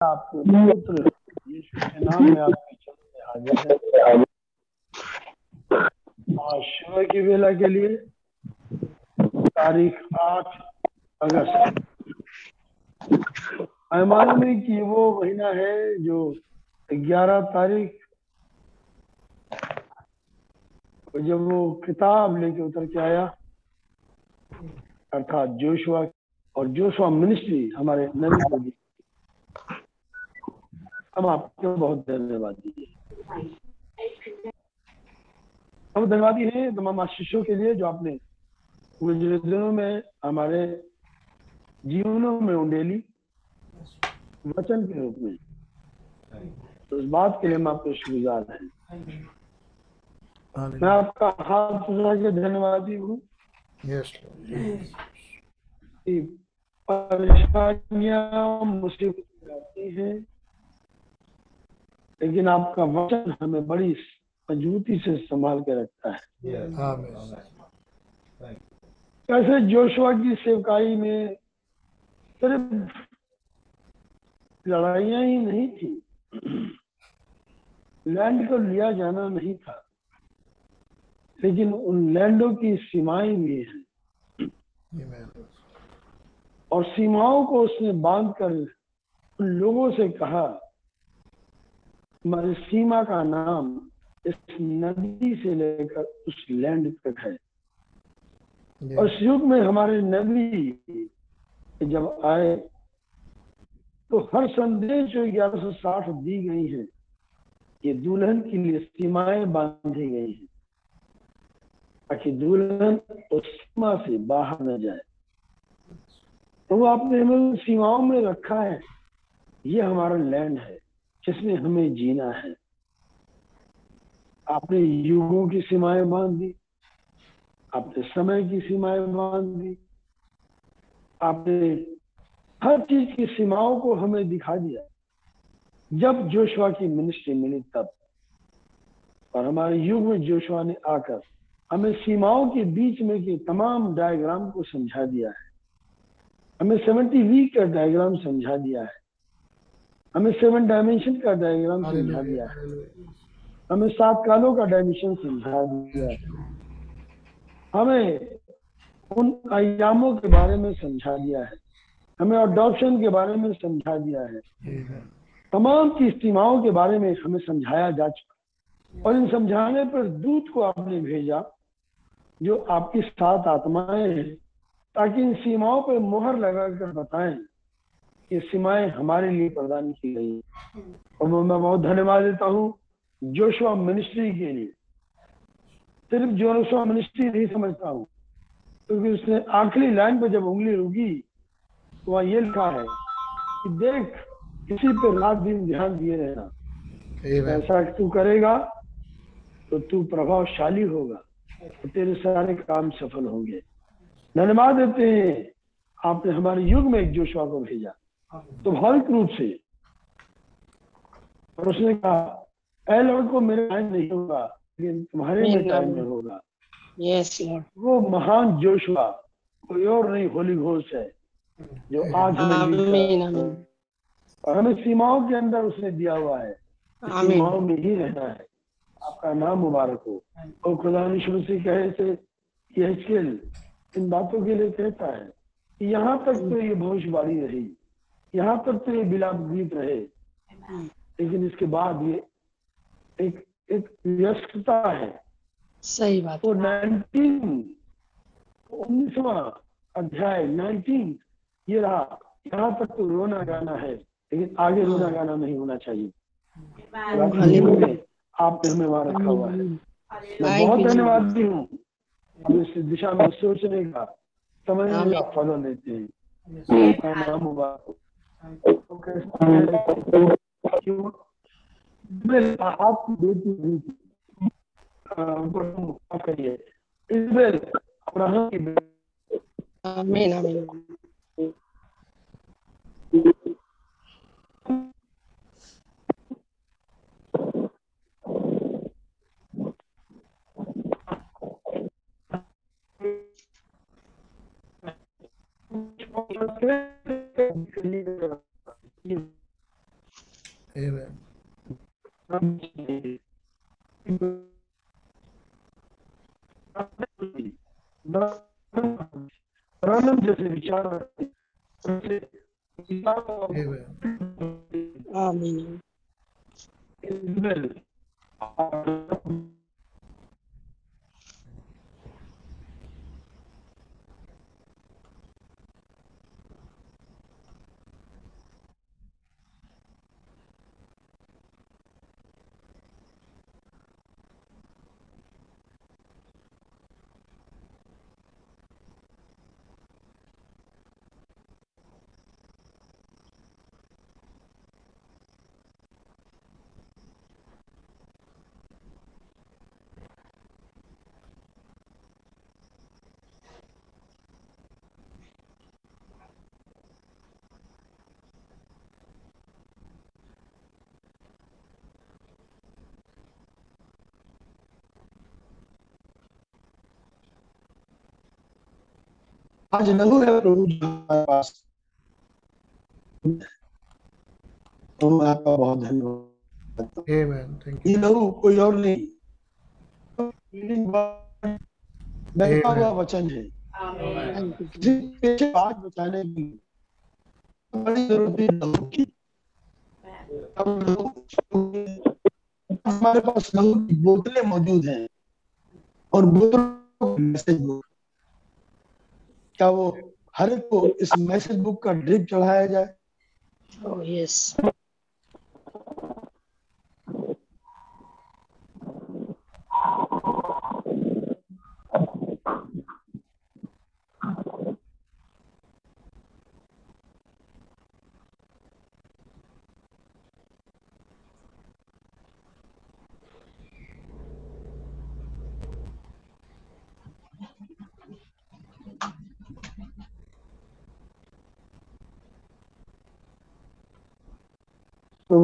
आपके नाम में की वेला के लिए तारीख आठ अगस्त। मैं है कि वो महीना है जो ग्यारह तारीख जब वो किताब लेके उतर के आया, अर्थात जोशुआ और जोशुआ मिनिस्ट्री हमारे नबी हम आपको बहुत धन्यवाद हम धन्यवादी हैं तमाम आशीषों के लिए जो आपने गुजरे दिनों में हमारे जीवनों में उंडेली वचन के रूप में। तो इस बात के लिए हम आपके शुक्रगुजार हैं। मैं आपका हाथ उठा के धन्यवादी हूँ। Yes. परेशानियाँ मुसीबत आती हैं। लेकिन आपका वचन हमें बड़ी मजबूती से संभाल के रखता है। कैसे जोशुआ की सेवकाई में सिर्फ़ लड़ाइयाँ ही नहीं थी लैंड को लिया जाना नहीं था लेकिन उन लैंडों की सीमाएँ भी हैं। और सीमाओं को उसने बाँध कर उन लोगों से कहा हमारी सीमा का नाम इस नदी से लेकर उस लैंड तक है। और इस युग में हमारे नबी जब आए तो हर संदेश जो ग्यारह सौ साठ दी गई है ये दुल्हन के लिए सीमाएँ बांधी गई है ताकि दुल्हन उस सीमा से बाहर न जाए। तो वो आपने हमें सीमाओं में रखा है ये हमारा लैंड है। जिसमें हमें जीना है? आपने युगों की सीमाएँ बाँध दी आपने समय की सीमाएँ बाँध दी आपने हर चीज़ की सीमाओं को हमें दिखा दिया। जब जोशुआ की मिनिस्ट्री मिली तब। और हमारे युग में जोशुआ ने आकर हमें सीमाओं के बीच में के तमाम डायग्राम को समझा दिया है। हमें सेवेंटी वीक का डायग्राम समझा दिया है। हमें सेवन डायमेंशन का डायग्राम समझा दिया। है हमें सात कालों का डायमेंशन समझा दिया। हमें उन आयामों के बारे में समझा दिया है। हमें अडॉप्शन के बारे में समझा दिया है। तमाम की सीमाओं के बारे में हमें समझाया जा चुका और इन समझाने पर दूत को आपने भेजा जो आपकी सात आत्माएँ हैं ताकि इन सीमाओं पर मुहर लगाकर बताएँ कि सीमाएँ हमारे लिए प्रदान की गई और मैं बहुत धन्यवाद देता हूँ जोशुआ मिनिस्ट्री के लिए। सिर्फ़ जोशुआ मिनिस्ट्री नहीं समझता हूँ क्योंकि तो उसने आखिरी लाइन पर जब उंगली रुकी तो वहाँ ये लिखा है कि देख किसी पे रात दिन ध्यान दिए रहना. ऐसा तू करेगा तो तू प्रभावशाली होगा तो तेरे सारे काम सफल होंगे। धन्यवाद देते हैं। आपने हमारे युग में एक जोशुआ को भेजा। स्वाभाविक रूप से और उसने कहा ए लॉर्ड को मेरे टाइम नहीं होगा लेकिन तुम्हारे में टाइम में होगा। Yes, Lord. वो महान जोशुआ कोई और नहीं होली घोष है जो आज हमें. और हमें सीमाओं के अंदर उसने दिया हुआ है सीमाओं में ही रहना है। आपका नाम मुबारक हो। और खुदा मसीह कहे से यह इन बातों के लिए कहता है यहाँ तक तो ये भविष्यवाणी रही। यहाँ तक तो ये बिलाप गीत रहे। लेकिन इसके बाद ये एक एक व्यस्तता है। सही बात। वो नाइनटीन उन्नीसवा अध्याय नाइनटीन ये रहा। यहाँ तक तो रोना गाना है लेकिन आगे रोना गाना नहीं होना चाहिए। आपने हमें वहाँ रखा हुआ है। मैं बहुत धन्यवादी हूँ। इस दिशा में सोचने का समझने का फल देते हैं। मुबारक हो। तो कैसा है? क्यों? मेरे आपकी बेटी हुई थी। अ, उनको माफ़ करिए इजबेल अब्राहम की बेटी Amen. Amen. Amen. प्राणम जैसे विचार. आमीन आज लघु है प्रभु हमारे पास तुम आपका बहुत धन्यवाद. ये लघु कोई और नहीं। बैठा हुआ वचन है। बात बचाने की बड़ी ज़रूरत है लघु की। हमारे पास लघु की बोतलें मौजूद हैं और बोतलों मैसेज क्या वो हर एक को इस मैसेज बुक का ड्रिप चढ़ाया जाए। ओह यस ये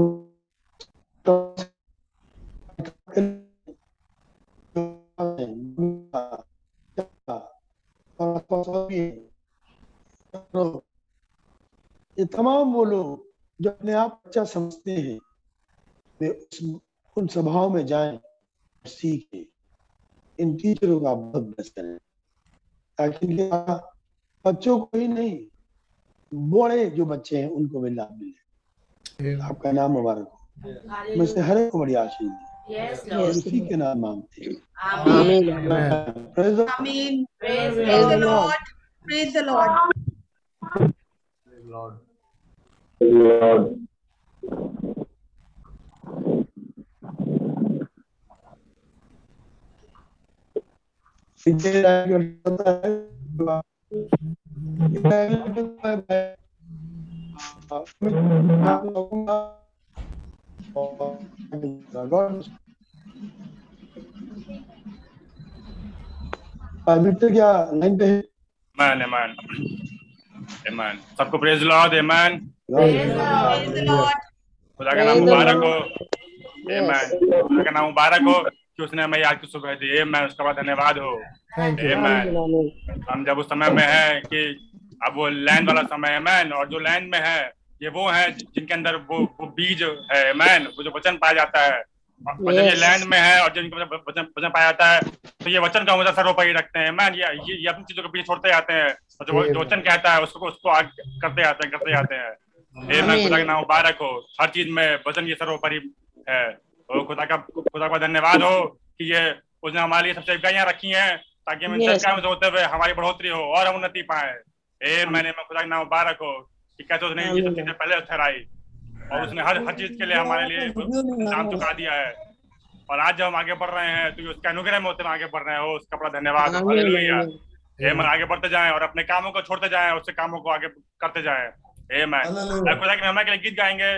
तमाम वो लोग जो अपने आप अच्छा समझते हैं, वे उस, उन सभाओं में जाएँ सीखें इन टीचरों का बहुत बस करें ताकि बच्चों को ही नहीं, बड़े जो बच्चे हैं, उनको भी लाभ मिले. आपका नाम मुबारक हो। मैं से हर एक को बड़ी आशीष. उसी के नाम मांगते हैं। एडमिटर eh, eh, सबको प्रेज लॉर्ड है खुदा का नाम मुबारक हो। eh, है खुदा का नाम मुबारक हो कि उसने हमें आज की सुबह दी। है मैन उसका बहुत धन्यवाद हो। है हम जब उस समय में है कि अब वो लैंड वाला समय है मैन और जो लैंड में है ये वो है जिनके अंदर वो वो बीज है मैन वो जो वचन पाया जाता है। जब ये लैंड में है और जिनके वचन वचन पाया जाता है तो ये वचन का मुझे सर्वोपरि रखते हैं मैन ये ये, अपनी चीज़ों के पीछे छोड़ते जाते हैं। और जो वचन कहता है उसको उसको आगे करते जाते हैं करते जाते हैं। ए मैं खुदा का नाम मुबारक हो। हर चीज़ में वचन ये सर्वोपरि है। और खुदा का खुदा का धन्यवाद हो कि ये उसने हमारे लिए सबसे इकाइयाँ रखी हैं ताकि हम इन होते हुए हमारी बढ़ोतरी हो और हम उन्नति पाए। ए मैंने मैं खुदा का नाम मुबारक हो कि उसने ये सब चीज़ें पहले ठहराई और उसने हर हर चीज़ के लिए हमारे लिए नाम चुका दिया है। और आज जब हम आगे बढ़ रहे हैं तो उसके अनुग्रह में होते आगे बढ़ रहे हो। उसका बड़ा धन्यवाद। हो मैं आगे बढ़ते जाएँ और अपने कामों को छोड़ते जाए उससे कामों को आगे करते जाए। ए मैं खुदा की महिमा के लिए गीत गाएँगे।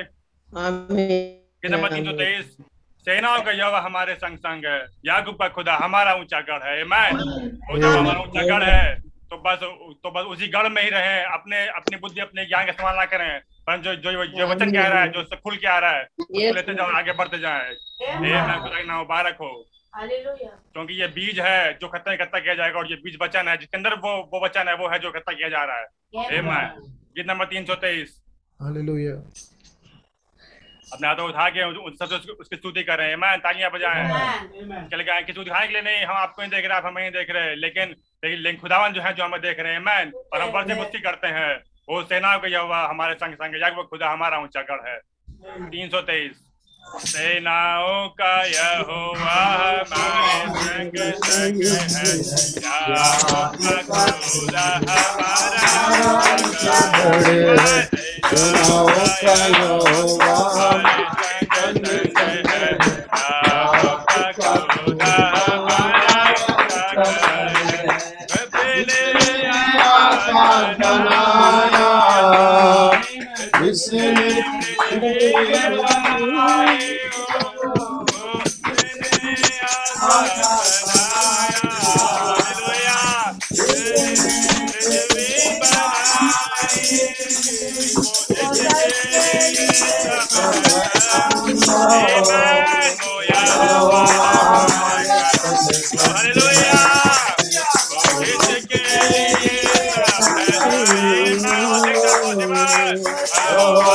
तीन सौ तेईस सेनाओं का यहोवा हमारे संग संग है। याकूब का खुदा हमारा ऊँचा गढ़ है। वो हमारा ऊँचा गढ़ है। तो बस तो बस उसी गढ़ में ही रहे अपने अपनी बुद्धि अपने ज्ञान का इस्तेमाल ना करें। पर जो जो जो वचन कह रहा है जो उससे खुल के आ रहा है उसको लेते जाओ आगे बढ़ते जाए। ना मुबारक हो। क्योंकि ये बीज है जो खत्ता इकट्ठा किया जाएगा और ये बीज वचन है जिसके अंदर वो वो वचन है वो है जो इकट्ठा किया जा रहा है। गीत नंबर तीन सौ तेईस. अपने हाथों उठा के सबसे उसकी- स्तुति कर रहे हैं। मैं तालियाँ बजाएँ। चले गए किसी को दिखाने के लिए नहीं हम आपको नहीं देख रहे आप हमें नहीं देख रहे। लेकिन लेकिन खुदावन जो है जो हमें देख रहे हैं। मैन और हम वर्ष मुक्ति करते हैं। वो सेनाओं का यहोवा हमारे संग संग वो खुदा हमारा ऊँचा गढ़ है। तीन सौ तेईस। सेनाओं का यहोवा हमारे संग संग है हमारा है सेनाओं का यहोवा हमारे संग संग Amen. Krishna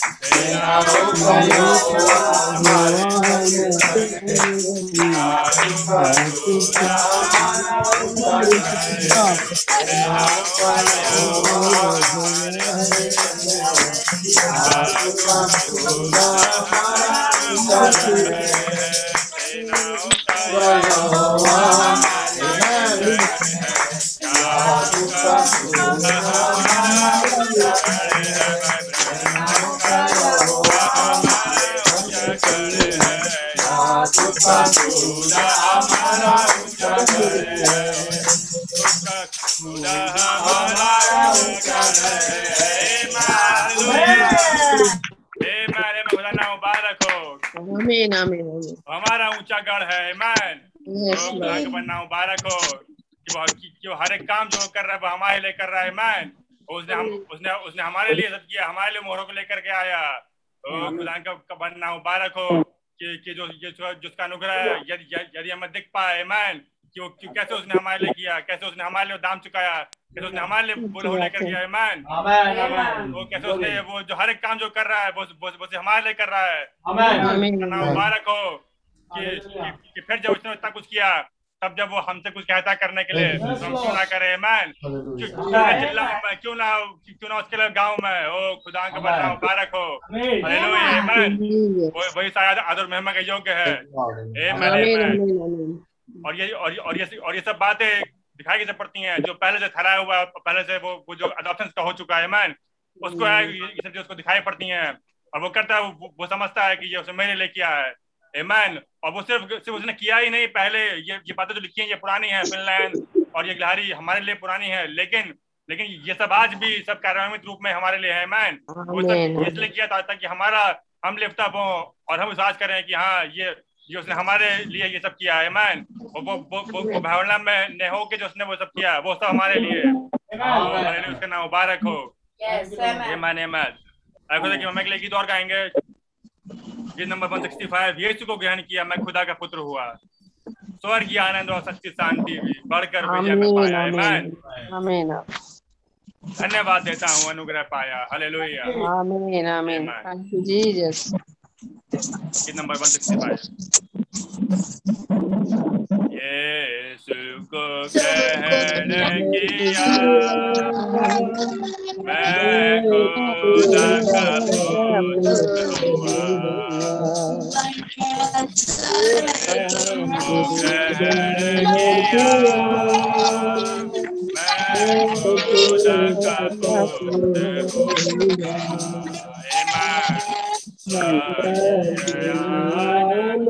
Wow. हमारा ऊँचा गढ़ है मैन तो बनना मुबारक हो जो हर एक काम जो कर रहा है वो हमारे लिए कर रहा है मैन तो उसने हम उसने उसने हमारे लिए सब किया हमारे लिए मोहरों को लेकर के आया। तो खुदा का बनना मुबारक हो। कि कि जो ये जो जिसका अनुग्रह यदि हमें दिख पाए मैन कि वो कि कैसे उसने हमारे लिए किया कैसे उसने हमारे लिए दाम चुकाया कैसे उसने हमारे लिए बुलहो लेकर किया मैन वो कैसे उसने वो जो हर एक काम जो कर रहा है वो वो वो हमारे लिए कर रहा है. मुबारक हो कि, कि, कि फिर जब उसने इतना कुछ किया तब जब वो हमसे कुछ कहता करने के लिए तो हम क्यों ना करें मैन क्यों क्यों ना चिल्ला क्यों ना क्यों ना उसके लिए गाँव में? ओ खुदा का बड़ा मुबारक हो। हालेलुया मैन वही शायद आदर महिमा के योग्य है। Amen. Amen. और ये और और ये और ये सब बातें दिखाई कैसे पड़ती हैं? जो पहले से ठहराया हुआ है, पहले से वो वो जो अडॉप्शन का हो चुका है मैन उसको है ये ये सब जो उसको दिखाई पड़ती हैं। और वो करता है वो, वो समझता है कि ये उसने मेरे लिए किया है। Amen. और वो सिर्फ़ सिर्फ़ उसने किया ही नहीं पहले ये ये बातें जो लिखी हैं ये पुरानी है फिनलैंड और ये गिलहरी हमारे लिए पुरानी है लेकिन लेकिन ये सब आज भी सब कार्यान्वित रूप में हमारे लिए है मैन वो सब इसलिए किया था ताकि हमारा हम लिफ्ट अप हो और हम विश्वास करें कि हाँ ये ये उसने हमारे लिए ये सब किया है मैन वो वो वो वो, वो भावना में ने हो के जो उसने वो सब किया वो सब हमारे लिए हमारे लिए उसका नाम मुबारक हो। Yes, ये. माने मैन खुदा की मम्मी के लिए गीत और गाएँगे। गीत नंबर 165 यीशु को ग्रहण किया मैं खुदा का पुत्र हुआ। स्वर्गीय आनंद और सच्ची शांति भी बढ़कर विजय में पाया. धन्यवाद देता हूँ अनुग्रह पाया। Hallelujah number one sixty five. Number 165 यीशु को ग्रहण किया मैं खुदा का पुत्र हुआ ग्रहण किया मैं खुदा का पुत्र हुआ आनंद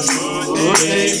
उसके मैं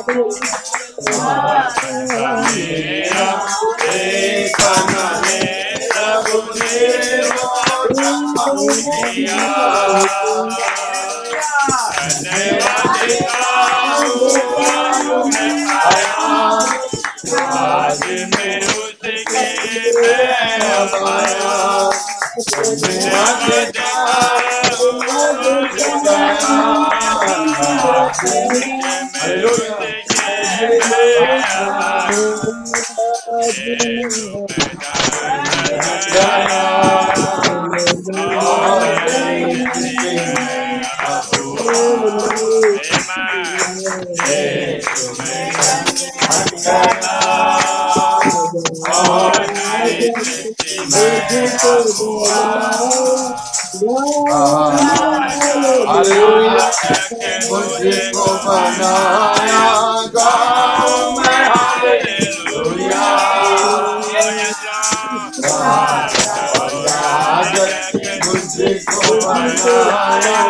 मुझको बनाया गाँव में हालेलुया Oh, बनाया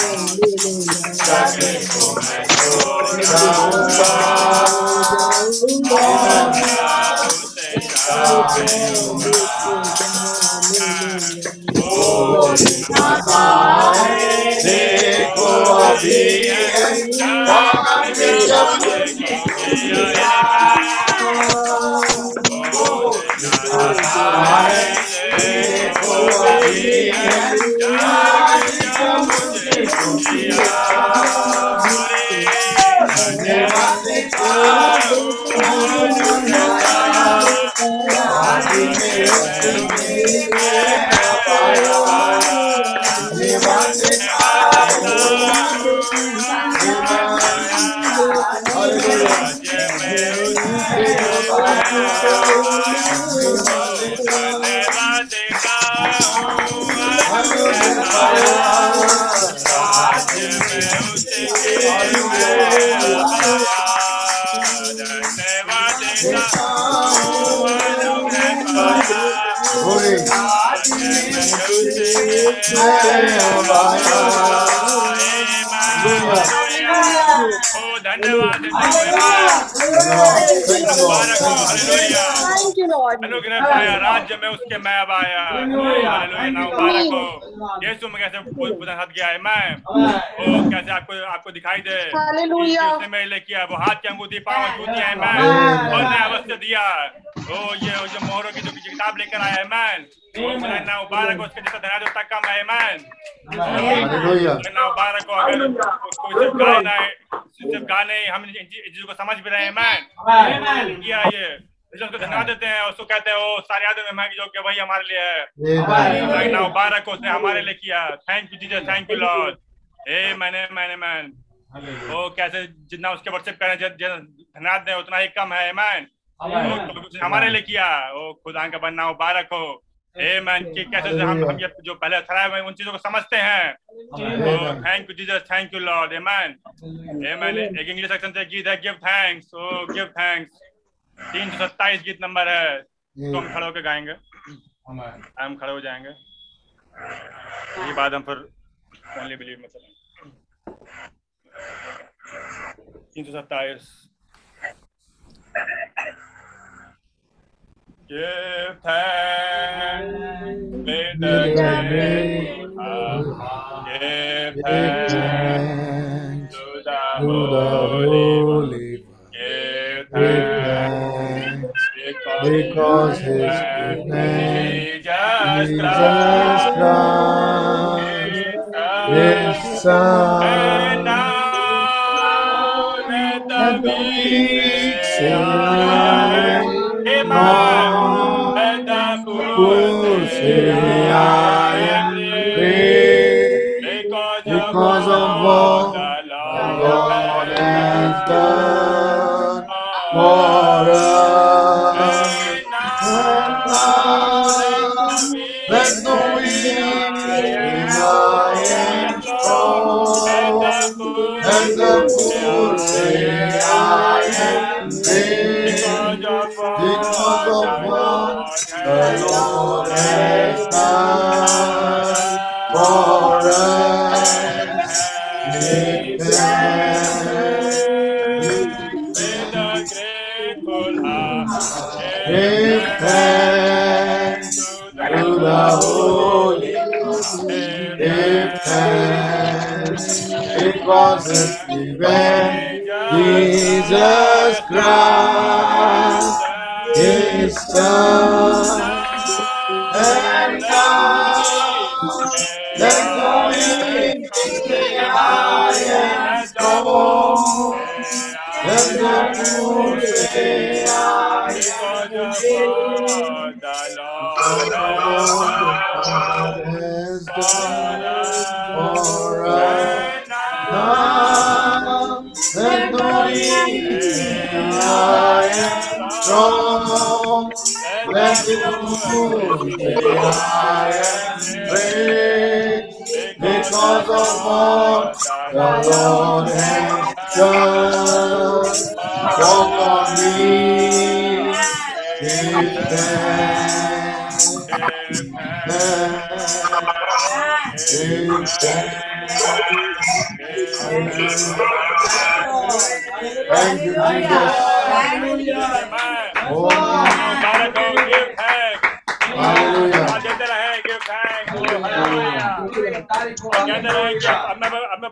अभी देखो धन्यवाद. अनुग्रह पाया राज्य में उसके मैं अब आया। मुबारक हो यीशु में कैसे हाथ गया है मैं वो कैसे आपको आपको दिखाई दे। उसने मेरे लिए किया वो हाथ की अंगूठी पाँव जूती है मैं और वस्त्र दिया। ओ ये जो मोहरों की जो किताब लेकर आया है मैं मुबारक हो उसके जितना धन्यवाद उसका कम है मैं मुबारक हो अगर कोई सिर्फ़ गाना है सिर्फ़ गाने हम इन चीज़ों को समझ भी रहे हैं मैं किया ये। उसको धन्यवाद देते हैं उसको कहते हैं सारे आदमी में जो कि वही हमारे लिए है। ना मुबारक हो। उसने हमारे लिए किया। Thank you Jesus thank you Lord ए मैंने मैंने मैन ओ कैसे जितना उसके करें जितना धन्यवाद दें उतना ही कम है। मैन हमारे लिए किया। ओ खुदा का बनना मुबारक हो। ए मैन कि कैसे हम हम ये जो पहले हुए हैं, उन चीज़ों को समझते हैं। Thank you Jesus thank you Lord amen amen एक इंग्लिश सेक्शन से गीत है give thanks O give thanks तीन सौ सत्ताईस गीत नंबर है तो हम खड़े होकर गाएँगे। हम खड़े हो जाएँगे। ये बाद हम फिर ओनली बिलीव में चलेंगे तीन सौ सत्ताईस। Give thanks with the. Give thanks to the Holy One. Give thanks Because His name, Jesus Christ His Son, And now let the Amen. Let the. Because, of what the Lord has done sun. Because of what the Lord has done me. Give thanks, give Thank you. Oh,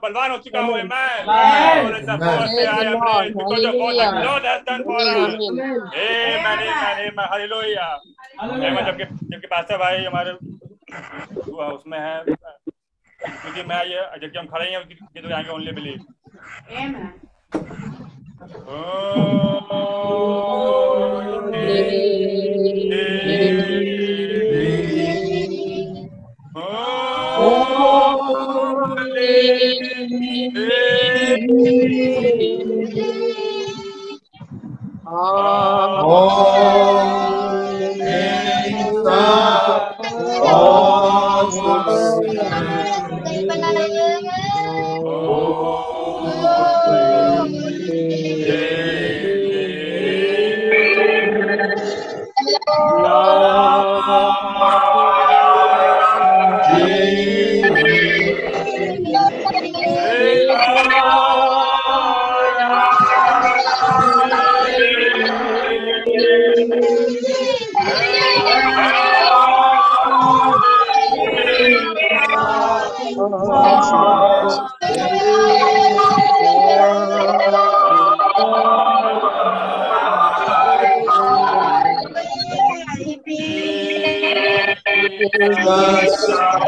बलवान हो चुका हूँ मैं. जबकि जबकि pastor भाई हमारे उसमें है क्योंकि मैं ये जबकि हम खड़े हैं कि तो आएँगे only believe All 哦。Deixa.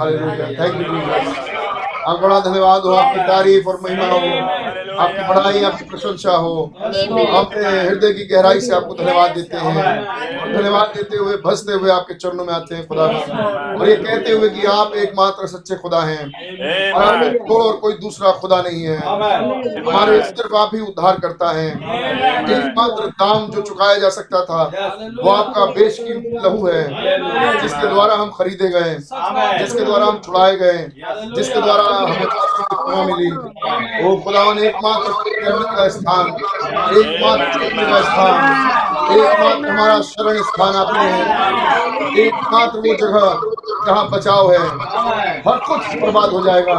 Hallelujah hallelujah thank you Jesus आप बड़ा धन्यवाद हो आपकी तारीफ़ और महिमा हो आपकी बड़ाई आपकी प्रशंसा हो। अपने हृदय की गहराई से आपको धन्यवाद देते हैं। और धन्यवाद देते हुए भसते हुए आपके चरणों में आते हैं खुदा और ये कहते हुए कि आप एकमात्र सच्चे खुदा हैं। और कोई और कोई दूसरा खुदा नहीं है। हमारे सिर्फ़ आप ही उद्धार करता है। एकमात्र दाम जो चुकाया जा सकता था वो आपका बेशकीमती लहू है जिसके द्वारा हम खरीदे गए जिसके द्वारा हम छुड़ाए गए जिसके द्वारा हमें मिली। वो खुदावन एकमात्र का स्थान एकमात्र का स्थान एकमात्र हमारा शरण स्थान आपने है। एकमात्र वो जगह जहाँ बचाव है। हर कुछ बर्बाद हो जाएगा।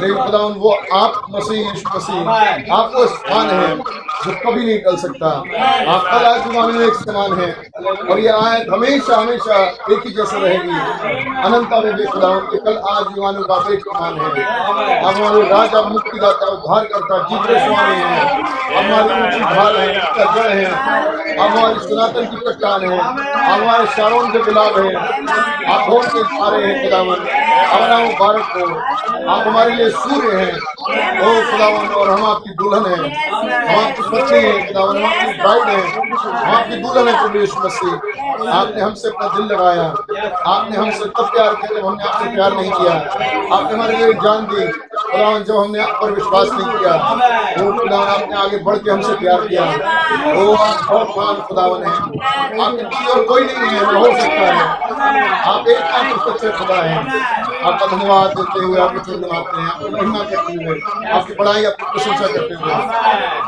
लेकिन खुदावन वो आप मसीह यीशु मसीह आपको स्थान है जो कभी नहीं टल सकता। आप कल आज में एक समान है। और ये आयत हमेशा हमेशा एक ही जैसे रहेगी। अनंता में भी के कल आज जमाने का एक समान है। आप हमारे राजा मुक्तिदाता उद्धार करता जीते स्वामी है। हमारी ऊँची ढाल है। जड़ है। हमारी सनातन की चट्टान है। हमारे शारोन के गुलाब है। आप होश के सारे हैं खुदावन हमारा मुबारक हो। आप हमारे लिए सूर्य हैं। ओ खुदावन और हम आपकी दुल्हन हैं। हम आपकी पत्नी है खुदावन हम आपकी ब्राइड है। हम आपकी दुल्हन है प्रभु यीशु मसीह। आपने हमसे अपना दिल लगाया। आपने हमसे तब प्यार किया जब हमने आपसे प्यार नहीं किया। आपने हमारे लिए जान दी। खुदावन जब हमने आप पर विश्वास नहीं किया। खुदावन आपने आगे बढ़ के हमसे प्यार किया वो आप बहुत महान खुदावन है। आपके लिए और कोई नहीं है हो सकता है। आप एक मात्र सच्चे खुदा है। आपका धन्यवाद देते हुए आपके चरण बनाते हैं। आपकी महिमा करते हुए आपकी बड़ाई आपकी प्रशंसा करते हुए।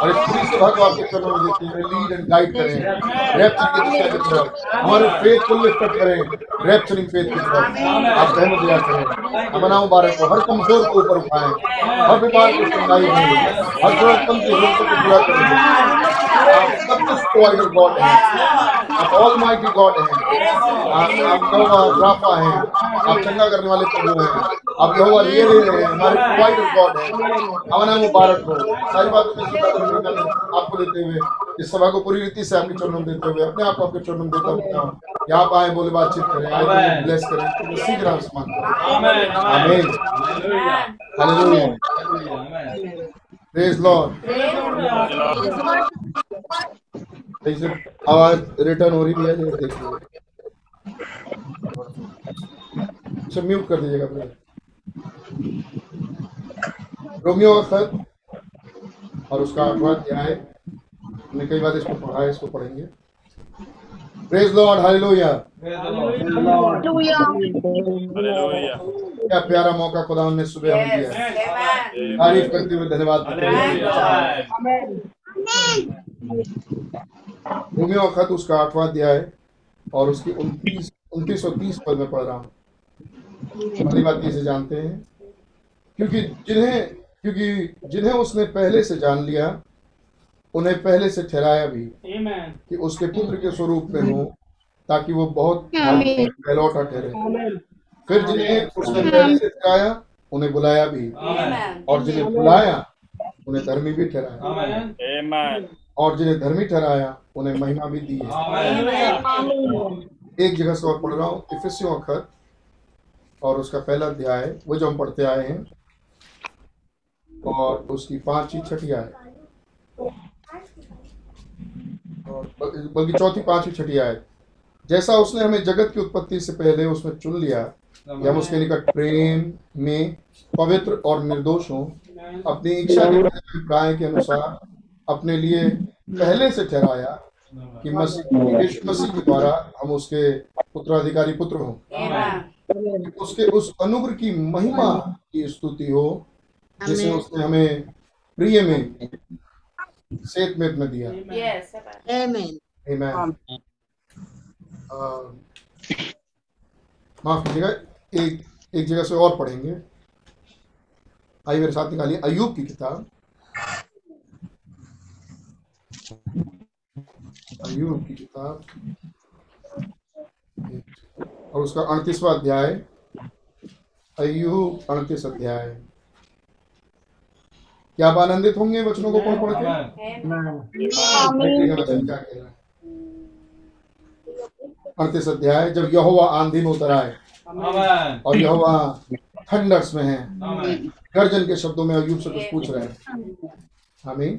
और इस पूरी सभा को आपके चरणों में देते हुए लीड एंड गाइड करें। रैप्चर की दिशा की तरफ़ हमारे फेथ को लिफ्ट अप करें। रैप्चरिंग फेथ की तरफ़। आप रहमत दिया करें। हम बनाओ मुबारक को हर कमज़ोर को ऊपर उठाएँ। हर बीमार को चंगाई दें हर जरूरतमंद की जरूरतों को पूरा करें आप सब कुछ प्रोवाइडर गॉड है। आप ऑल माइटी गॉड है। आप आप यहोवा राफा है। आप चंगा करने वाले प्रभु हैं। आप यहोवा रियल हैं। हमारे प्रोवाइडर गॉड है। हमारा मुबारक हो। सारी बातों में आपको देते हुए इस सभा को पूरी रीति से आपके चरणों देते हुए अपने आप आपके चरणों देता हूँ। यहाँ आप आए बोले बातचीत करें। आए ब्लेस करें। समान आमीन हालेलुया लॉर्ड ऐसे आवाज़ रिटर्न हो रही है देखिए अच्छा म्यूट कर दीजिएगा प्लीज़ रोमियो और उसका आठवां अध्याय हमने कई बार इसको पढ़ा है, इसको पढ़ेंगे। प्रेज लॉर्ड हालेलुया हालेलुया क्या प्यारा मौका खुदा ने सुबह हमें दिया। है तारीफ़ करते हुए धन्यवाद। हैं रोमियो का खत उसका आठवां अध्याय और उसकी उनतीस उनतीस और तीस पद में पढ़ रहा हूँ। पहली बात इसे जानते हैं। क्योंकि जिन्हें क्योंकि जिन्हें उसने पहले से जान लिया उन्हें पहले से ठहराया भी कि उसके पुत्र के स्वरूप में हो ताकि वो बहुत पहलौठा ठहरे। फिर जिन्हें उसने पहले से ठहराया उन्हें बुलाया भी और जिन्हें बुलाया उन्हें धर्मी भी ठहराया। और जिन्हें धर्मी ठहराया उन्हें महिमा भी दी है। एक जगह से और पढ़ रहा हूँ इफिसियों खत और उसका पहला अध्याय वो जो हम पढ़ते आए हैं और उसकी पांचवी छठी आय बल्कि चौथी पांचवी छठी आय जैसा उसने हमें जगत की उत्पत्ति से पहले उसमें चुन लिया कि हम उसके निकट प्रेम में पवित्र और निर्दोष हों अपनी इच्छा के अभिप्राय के अनुसार अपने लिए पहले से ठहराया कि मसीह मसीह के द्वारा हम उसके उत्तराधिकारी पुत्र हों। उसके उस अनुग्रह की महिमा की स्तुति हो जिसे उसने हमें प्रिय में सेत में में दिया। Amen. Amen. अ, माफ़ कीजिएगा एक एक जगह से और पढ़ेंगे। आइए मेरे साथ निकालिए अयूब की किताब। अयूब की किताब। और उसका अड़तीसवा अध्याय। अयूब अड़तीस अध्याय। क्या आप आनंदित होंगे वचनों को पढ़ पढ़ के? है अड़तीस अध्याय जब यहोवा आंधी में उतर आए और यहोवा थंडर्स में है गर्जन के शब्दों में अयूब से कुछ पूछ रहे हैं। हमें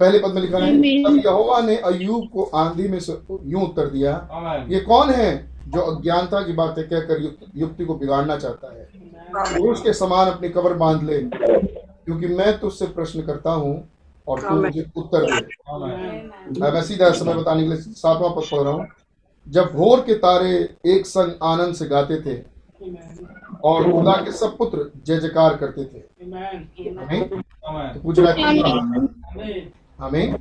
पहले पद में लिखा है तब यहोवा ने अयूब को आंधी में से यूँ उत्तर दिया ये कौन है? जो अज्ञानता की बातें कहकर युक्ति, युक्ति को बिगाड़ना चाहता है। पुरुष के समान अपनी कब्र बाँध ले क्योंकि मैं तुझसे प्रश्न करता हूँ और तू मुझे उत्तर दे। मैं सीधा समय बताने के लिए सातवां पद पढ़ रहा हूँ। जब भोर के तारे एक संग आनंद से गाते थे और खुदा के सब पुत्र जय जयकार करते थे। आमीन तो पूछ रहा है? आमीन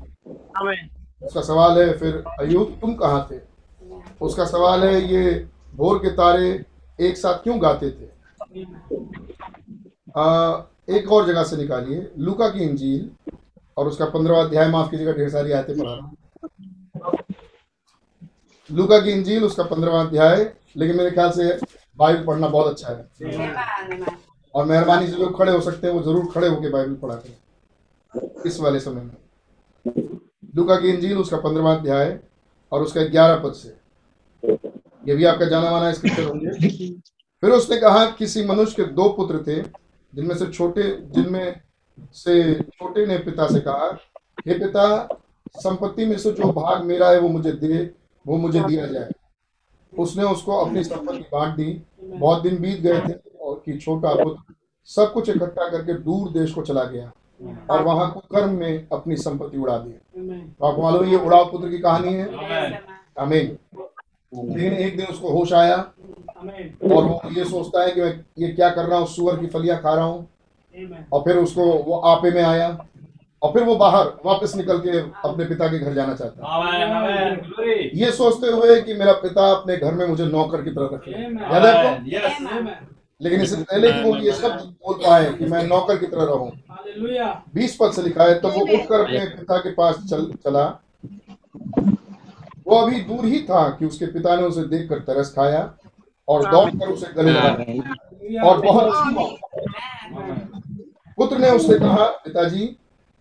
उसका सवाल है फिर अयूब तुम कहाँ थे? उसका सवाल है ये भोर के तारे एक साथ क्यों गाते थे? आ, एक और जगह से निकालिए लुका की इंजील और उसका पंद्रहवा अध्याय माफ़ कीजिएगा ढेर सारी आयतें पढ़ा रहा लूका की इंजील उसका पंद्रहवा अध्याय लेकिन मेरे ख्याल से बाइबल पढ़ना बहुत अच्छा है। और मेहरबानी से जो खड़े हो सकते हैं वो ज़रूर खड़े होकर बाइबल पढ़ा करें इस वाले समय में। लुका की इंजील उसका पंद्रहवा अध्याय और उसका ग्यारह पद से। ये भी आपका जाना माना स्क्रिप्चर होंगे। फिर उसने कहा किसी मनुष्य के दो पुत्र थे जिनमें से छोटे जिनमें से छोटे ने पिता से कहा हे पिता संपत्ति में से जो भाग मेरा है वो मुझे दे वो मुझे दिया जाए। उसने उसको अपनी संपत्ति बांट दी। बहुत दिन बीत गए थे और कि छोटा पुत्र सब कुछ इकट्ठा करके दूर देश को चला गया और वहाँ कुकर्म में अपनी संपत्ति उड़ा दी। तो आपको मालूम ये उड़ाव पुत्र की कहानी है। आमीन लेकिन एक दिन उसको होश आया और वो ये सोचता है कि मैं ये क्या कर रहा हूँ सुअर की फलियाँ खा रहा हूँ। और फिर उसको वो आपे में आया और फिर वो बाहर वापस निकल के अपने पिता के घर जाना चाहता है। ये सोचते हुए कि मेरा पिता अपने घर में मुझे नौकर की तरह रखे याद है आपको? लेकिन इससे पहले कि वो ये सब बोल पाए कि मैं नौकर की तरह रहूँ। बीस पद से लिखा है तो वो उठकर अपने पिता के पास चल चला। वो अभी दूर ही था कि उसके पिता ने उसे देखकर तरस खाया और दौड़कर उसे गले लगाया और बहुत पुत्र ने उससे कहा पिताजी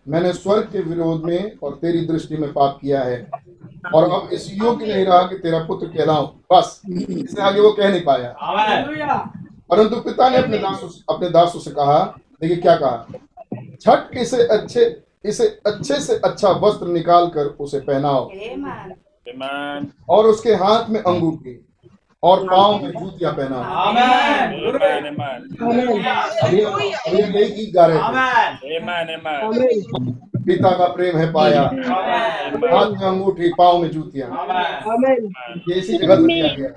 मैंने स्वर्ग के विरोध में और तेरी दृष्टि में पाप किया है और अब इस योग्य नहीं रहा कि तेरा पुत्र कहलाऊं। बस इससे आगे वो कह नहीं पाया। परंतु पिता ने अपने दासों अपने दासों से कहा देखिए क्या कहा। झट इसे अच्छे इसे अच्छे से अच्छा वस्त्र निकाल कर उसे पहनाओ. और उसके हाथ में अंगूठी और पाँव में जूतियाँ यही गीत गा रहे थे। Amen. Amen. पिता का प्रेम है पाया। हाथ में अंगूठी पाँव में जूतियाँ। ये इसी जगह किया गया।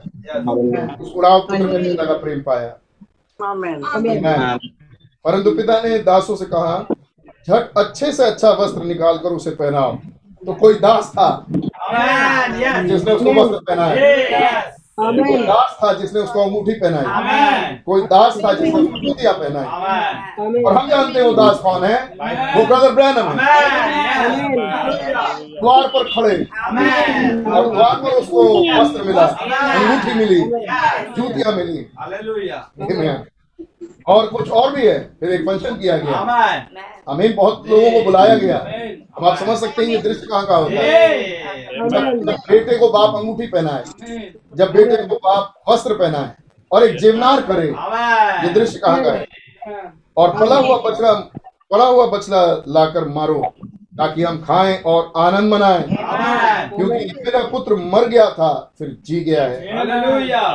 उस उड़ाव पुत्र में पिता का प्रेम पाया। परंतु पिता ने दासों से कहा झट अच्छे से अच्छा वस्त्र निकाल कर उसे पहनाओ। तो कोई दास था? जिसने उसको वस्त्र पहनाया। कोई दास था जिसने उसको अंगूठी पहनाई। कोई दास था जिसने उसको जूतियाँ पहनाई। और हम जानते हैं वो दास कौन है? वो ब्रदर ब्रैनम है। द्वार पर खड़े। और द्वार पर उसको वस्त्र मिला। अंगूठी मिली। जूतियाँ मिली. और कुछ और भी है। फिर एक फ़ंक्शन किया गया। हमें बहुत लोगों को बुलाया गया। अब आप समझ सकते हैं ये दृश्य कहाँ का होता है। जब जब बेटे को बाप अंगूठी पहनाए जब बेटे को बाप वस्त्र पहनाए और एक जीवनार करे ये दृश्य कहाँ का है? और पला हुआ बछड़ा पला हुआ बछड़ा लाकर मारो। ताकि हम खाएँ और आनंद मनाएँ। क्योंकि मेरा पुत्र मर गया था फिर जी गया है।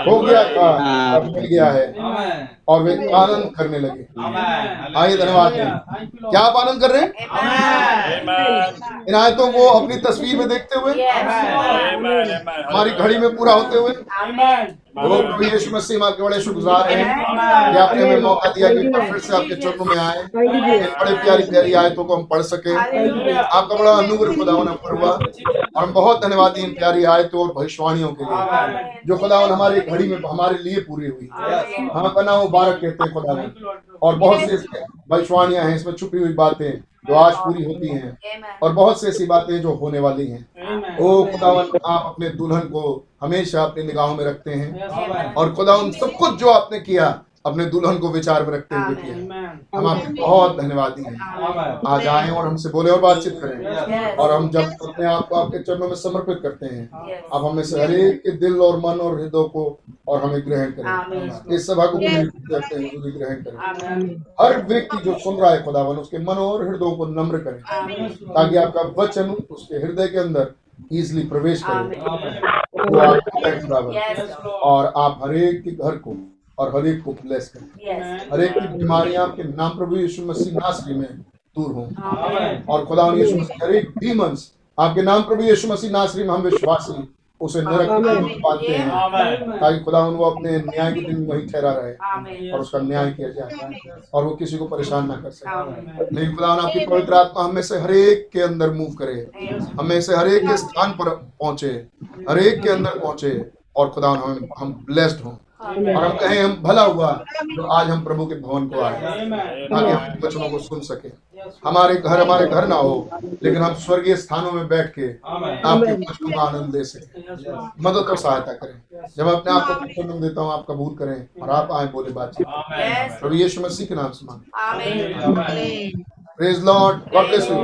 हो गया था अब मिल गया है। और वे आनंद करने लगे। आइए धन्यवाद क्या आप आनंद कर रहे हैं. इन आयतों को अपनी तस्वीर में देखते हुए. हमारी घड़ी में पूरा होते हुए। प्रभु यीशु मसीह हम आपके बड़े शुक्रगुजार हैं। कि आपने हमें मौका दिया कि फिर से आपके चरणों में आए। बड़े प्यारी प्यारी आयतों को हम पढ़ सके। आपका बड़ा अनुग्रह खुदावन हम पर हुआ। और हम बहुत धन्यवादी इन प्यारी आयतों और भविष्यवाणियों के लिए जो खुदावन हमारी घड़ी में हमारे लिए पूरी हुई। हम अपना मुबारक कहते हैं खुदावन। और बहुत सी भविष्यवाणियाँ हैं इसमें छुपी हुई बातें। जो आज पूरी होती हैं। और बहुत सी ऐसी बातें जो होने वाली हैं। ओ खुदावन आप अपने दुल्हन को हमेशा अपनी निगाहों में रखते हैं। और खुदावन सब कुछ जो आपने किया अपने दुल्हन को विचार में रखते हुए किया। हम आपके बहुत धन्यवादी हैं आज आए और हमसे बोले और बातचीत करें। और हम जब अपने आप को आपके चरणों में समर्पित करते हैं अब हमें से हरेक के दिल और मन और हृदय को और हमें ग्रहण करें। इस सभा को करते हैं ग्रहण करें। हर व्यक्ति जो सुन रहा है खुदावन उसके मन और हृदय को नम्र करें। ताकि आपका वचन उसके हृदय के अंदर इजिली प्रवेश करे। और आप हरेक के घर को और हर एक को ब्लेस करें हरेक की बीमारियाँ आपके नाम प्रभु यीशु मसीह नासरी में दूर हों। और खुदा यीशु मसीह हरेक डीमंस आपके नाम प्रभु यीशु मसीह नासरी में हम विश्वासी उसे नरक में पाते हैं। ताकि खुदा वो अपने न्याय के दिन वही ठहरा रहे और उसका न्याय किया जाए और वो किसी को परेशान ना कर सके। लेकिन खुदा आपकी पवित्र आत्मा हमें से हरेक के अंदर मूव करे हमें से हरेक के स्थान पर पहुँचे हरेक के अंदर पहुँचे और खुदा हम हम ब्लेस्ड हों। और हम कहें हम भला हुआ तो आज हम प्रभु के भवन को आए ताकि हम वचनों को सुन सके। हमारे घर हमारे घर ना हो लेकिन हम स्वर्गीय स्थानों में बैठ के आपके वचनों का आनंद ले सके। मदद और सहायता करें। जब अपने आप को वचन देता हूँ आप कबूल करें और आप आए बोले बातचीत प्रभु यीशु मसीह के नाम से मांगे praise Lord God bless you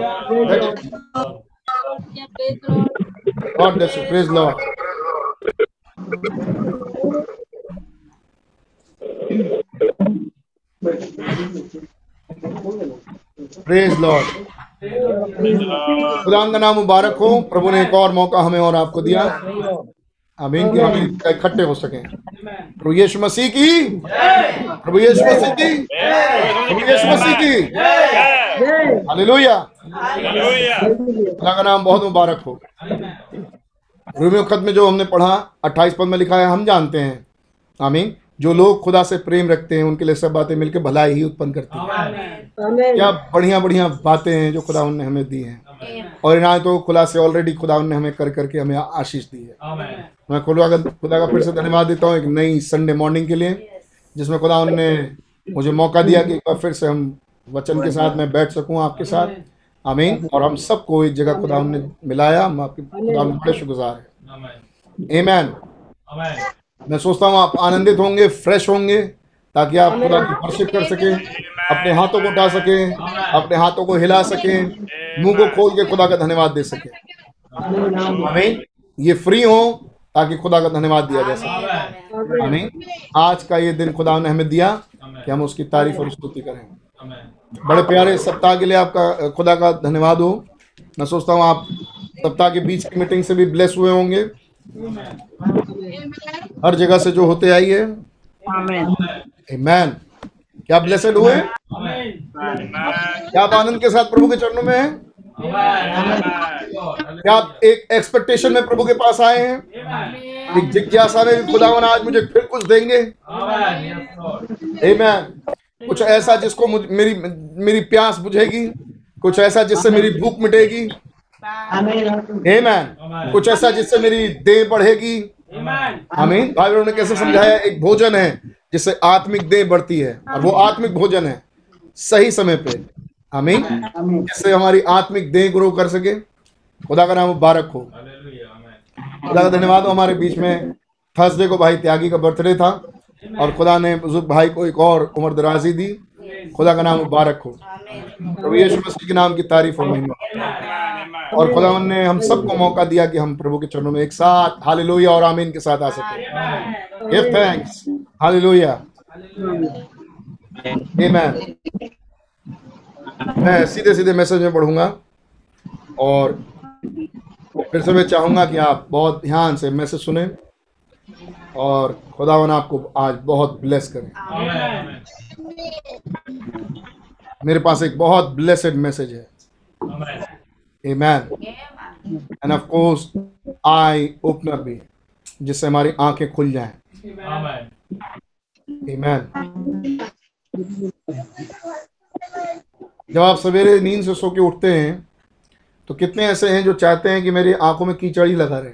God bless you praise Lord praise Lord खुदा का नाम मुबारक हो। प्रभु ने एक और मौका हमें और आपको दिया। अमीन कि हम इकट्ठे हो सके। प्रभु यीशु मसीह की। प्रभु यीशु मसीह की। प्रभु यीशु मसीह की। हालेलुया। खुदा का नाम बहुत मुबारक हो। रोमियो खत में जो हमने पढ़ा 28 पद में लिखा है, हम जानते हैं। आमीन। जो लोग खुदा से प्रेम रखते हैं उनके लिए सब बातें मिलकर भलाई ही उत्पन्न करती हैं। क्या बढ़िया बढ़िया बातें हैं जो खुदा ने हमें दी हैं। और इनायत तो खुदा से ऑलरेडी खुदा ने हमें कर करके हमें आशीष दी है। मैं खुदा का खुदा का फिर से धन्यवाद देता हूँ एक नई संडे मॉर्निंग के लिए जिसमें खुदा ने मुझे मौका दिया कि एक बार फिर से हम वचन के साथ मैं बैठ सकूँ आपके साथ। आमीन। और हम सबको एक जगह खुदा ने मिलाया। हम आपके खुदा बड़े शुक्रगुजार हैं। आमीन। मैं सोचता हूँ आप आनंदित होंगे फ्रेश होंगे ताकि आप खुदा की वर्शिप कर सकें अपने हाथों को उठा सकें अपने हाथों को हिला सकें मुँह को खोल के खुदा का धन्यवाद दे सकें। आमीन। ये फ्री हो ताकि खुदा का धन्यवाद दिया जा सके। आमीन। आज का ये दिन खुदा ने हमें दिया कि हम उसकी तारीफ़ और स्तुति करें। बड़े प्यारे सप्ताह के लिए आपका खुदा का धन्यवाद हो। मैं सोचता हूँ आप सप्ताह के बीच की मीटिंग से भी ब्लेस हुए होंगे। हर जगह से जो होते आई है मैन क्या ब्लेसड हुए? क्या आप आनंद के साथ प्रभु के चरणों में हैं? क्या आप एक एक्सपेक्टेशन में प्रभु के पास आए हैं? एक जिज्ञासा में भी खुदावन आज मुझे फिर कुछ देंगे। Amen. कुछ ऐसा जिसको मुझ, मेरी मेरी प्यास बुझेगी कुछ ऐसा जिससे मेरी भूख मिटेगी। Amen. कुछ ऐसा जिससे मेरी देह बढ़ेगी? आमीन। भाई बहनों ने कैसे समझाया? एक भोजन है जिससे आत्मिक देह बढ़ती है। और वो आत्मिक भोजन है सही समय पे। आमीन। जिससे हमारी आत्मिक देह ग्रो कर सके। खुदा का नाम मुबारक हो। खुदा का धन्यवाद। हो हमारे बीच में थर्सडे को भाई त्यागी का बर्थडे था। और खुदा ने बुज़ुर्ग भाई को एक और उम्र दराजी दी। खुदा का नाम मुबारक हो। प्रभु यीशु मसीह के नाम की तारीफ़ और महिमा और खुदा ने हम सबको मौका दिया कि हम प्रभु के चरणों में एक साथ हालेलुया और आमीन के साथ आ सके। Give thanks hallelujah. आमेन मैं सीधे सीधे मैसेज में पढ़ूँगा और फिर से मैं चाहूँगा कि आप बहुत ध्यान से मैसेज सुने और खुदावन आपको आज बहुत ब्लेस करें। मेरे पास एक बहुत ब्लेसेड मैसेज है। Amen. And of course eye opener भी जिससे हमारी आँखें खुल जाएँ। Amen. जब आप सवेरे नींद से सो के उठते हैं तो कितने ऐसे हैं जो चाहते हैं कि मेरी आँखों में कीचड़ ही लगा रहे?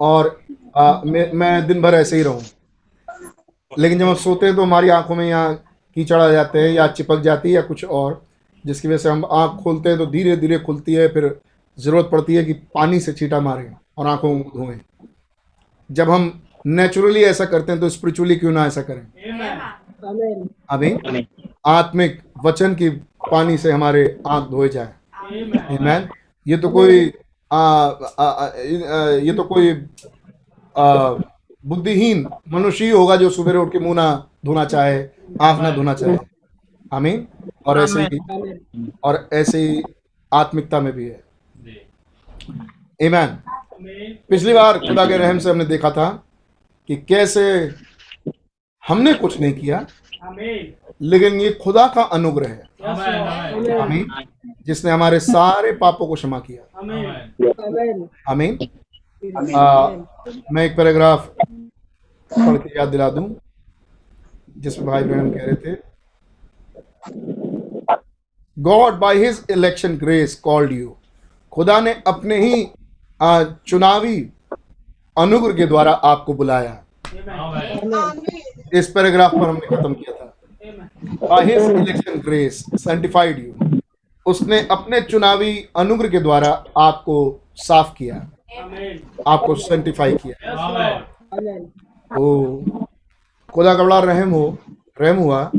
और आ, मैं, मैं दिन भर ऐसे ही रहूँ। लेकिन जब हम सोते हैं तो हमारी आँखों में यहाँ कीचड़ आ जाते हैं या चिपक जाती है या कुछ और। जिसकी वजह से हम आँख खोलते हैं तो धीरे धीरे खुलती है फिर ज़रूरत पड़ती है कि पानी से छीटा मारें और आँखों को धोएँ। जब हम नेचुरली ऐसा करते हैं तो स्पिरिचुअली क्यों ना ऐसा करें? अभी आत्मिक वचन की पानी से हमारे आँख धोए जाए। Amen. ये तो कोई आ, आ, आ, ये तो कोई बुद्धिहीन मनुष्य ही होगा जो सुबह उठ के मुँह ना धोना चाहे आँख ना धोना चाहे। आमीन। और ऐसे ही और ऐसे ही आत्मिकता में भी है। ईमान पिछली बार खुदा के रहम से हमने देखा था कि कैसे हमने कुछ नहीं किया लेकिन ये खुदा का अनुग्रह है। आमीन। जिसने हमारे सारे पापों को क्षमा किया। आमीन। मैं एक पैराग्राफ पढ़ के याद दिला दूँ जिसमें भाई बहन कह रहे थे God by his election grace called you खुदा ने अपने ही चुनावी अनुग्रह के द्वारा आपको बुलाया। इस पैराग्राफ पर हमने खत्म किया था। By his election grace sanctified you उसने अपने चुनावी अनुग्रह के द्वारा आपको साफ़ किया। आपको सेंटिफाई किया। ओ खुदा का बड़ा रहम हो रहम हुआ।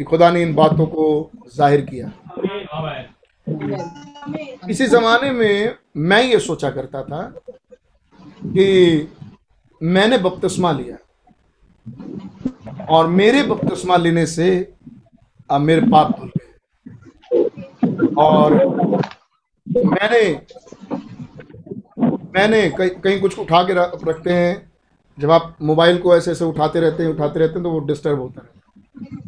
कि खुदा ने इन बातों को ज़ाहिर किया। इसी जमाने में मैं ये सोचा करता था कि मैंने बपतिस्मा लिया और मेरे बपतिस्मा लेने से अब मेरे पाप धुल गए। और मैंने मैंने कहीं कहीं कुछ उठा के रखते हैं। जब आप मोबाइल को ऐसे ऐसे उठाते रहते हैं, उठाते रहते हैं तो वो डिस्टर्ब होता है। तो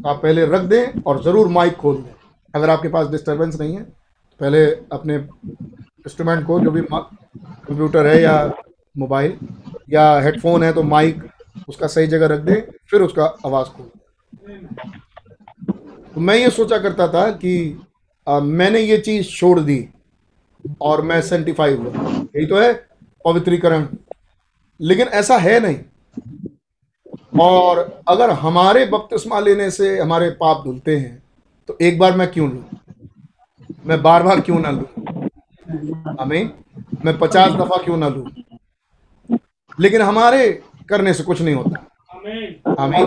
आप पहले रख दें और ज़रूर माइक खोल दें। अगर आपके पास डिस्टरबेंस नहीं है तो पहले अपने इंस्ट्रूमेंट को जो भी कंप्यूटर है या मोबाइल या हेडफोन है तो माइक उसका सही जगह रख दें फिर उसका आवाज़ खोल तो मैं ये सोचा करता था कि अ, मैंने ये चीज़ छोड़ दी और मैं सेंटिफाई हुआ। यही तो है पवित्रीकरण। लेकिन ऐसा है नहीं। और अगर हमारे बपतिस्मा लेने से हमारे पाप धुलते हैं तो एक बार मैं क्यों लूँ? मैं बार बार क्यों ना लूँ? हमें मैं पचास दफ़ा क्यों ना लूँ? लेकिन हमारे करने से कुछ नहीं होता। हमें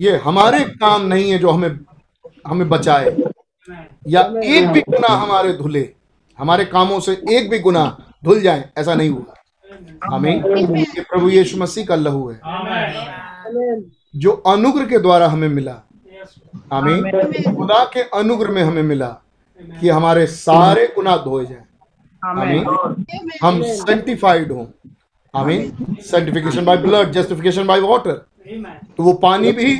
ये हमारे काम नहीं है जो हमें हमें बचाए। या एक भी गुना हमारे धुले, हमारे कामों से एक भी गुना धुल जाए, ऐसा नहीं हुआ। हमें ये प्रभु यीशु मसीह का लहू है। जो अनुग्रह के द्वारा हमें मिला। हमें खुदा के अनुग्रह में हमें मिला कि हमारे सारे गुना धोए जाए। हमें हम सेंटिफाइड हों। हमें sanctification by blood justification by water तो वो पानी भी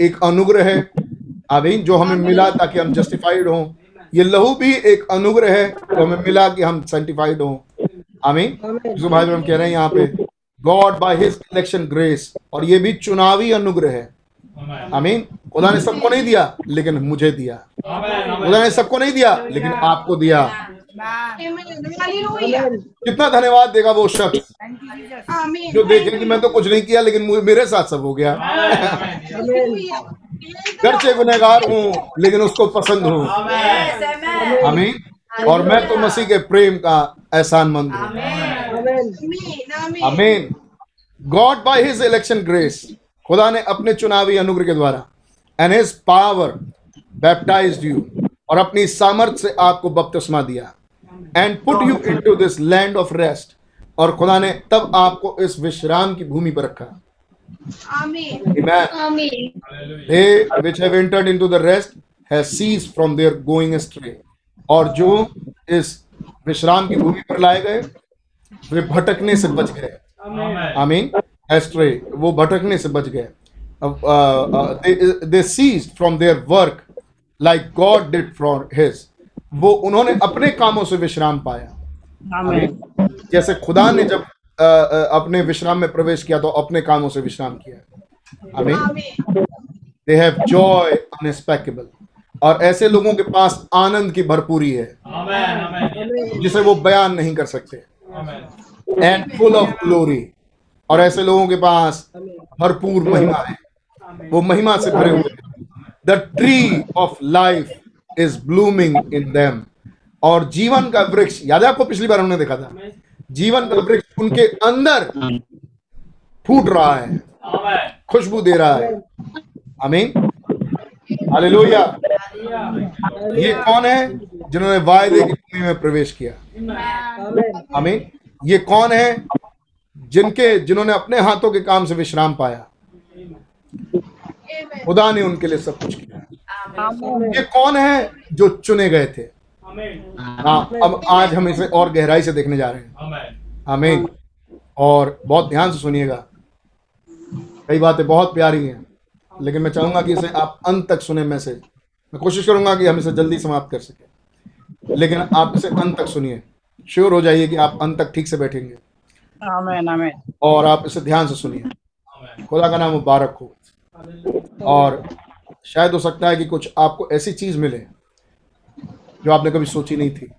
एक अनुग्रह है। अभी जो हमें मिला ताकि हम जस्टिफाइड हों। ये लहू भी एक अनुग्रह है। जो हमें मिला कि हम सेंटिफाइड हों। आमीन। यीशु भाई हम कह रहे हैं यहाँ पे God by his election grace और ये भी चुनावी अनुग्रह है। आमीन। खुदा ने सबको नहीं दिया लेकिन मुझे दिया। खुदा ने सबको नहीं दिया लेकिन आपको दिया। कितना धन्यवाद देगा वो शख्स। जो देखे कि मैं तो कुछ नहीं किया लेकिन मेरे साथ सब हो गया। गर्चे गुनहगार हूँ लेकिन उसको पसंद हूँ। आमीन। और मैं तो मसीह के प्रेम का एहसान मंद हूँ। आमीन। God by his election grace खुदा ने अपने चुनावी अनुग्रह के द्वारा and his power baptized you और अपनी सामर्थ से आपको बपतिस्मा दिया and put you into this land of rest और खुदा ने तब आपको इस विश्राम की भूमि पर रखा। Amen. They which have entered into the rest have ceased from their going astray. और जो इस विश्राम की भूमि पर लाए गए वे भटकने से बच गए। आमीन। एस्ट्रे वो भटकने से बच गए। They cease from their work like God did from his वो उन्होंने अपने कामों से विश्राम पाया। आमीन। जैसे खुदा ने जब अपने विश्राम में प्रवेश किया तो अपने कामों से विश्राम किया। आमीन। दे हैव जॉय अनएक्सपेक्टेबल और ऐसे लोगों के पास आनंद की भरपूरी है। जिसे वो बयान नहीं कर सकते। एंड फुल ऑफ़ ग्लोरी और ऐसे लोगों के पास भरपूर महिमा है। वो महिमा से भरे हुए the tree of life is blooming in them और जीवन का वृक्ष याद है आपको पिछली बार हमने देखा था? जीवन का वृक्ष उनके अंदर फूट रहा है। खुशबू दे रहा है। आमीन हालेलुया ये कौन है जिन्होंने वायदे की भूमि में प्रवेश किया? आमीन ये कौन है जिनके जिन्होंने अपने हाथों के काम से विश्राम पाया? खुदा ने उनके लिए सब कुछ किया। ये कौन है जो चुने गए थे? हाँ अब आज हम इसे और गहराई से देखने जा रहे हैं। आमीन और बहुत ध्यान से सुनिएगा। कई बातें बहुत प्यारी हैं। लेकिन मैं चाहूँगा कि इसे आप अंत तक सुने मैसेज मैं कोशिश करूँगा कि हम इसे जल्दी समाप्त कर सकें। लेकिन आप इसे अंत तक सुनिए। श्योर हो जाइए कि आप अंत तक ठीक से बैठेंगे। आमेन आमेन। और आप इसे ध्यान से सुनिए। खुदा का नाम मुबारक हो। और शायद हो सकता है कि कुछ आपको ऐसी चीज़ मिले जो आपने कभी सोची नहीं थी।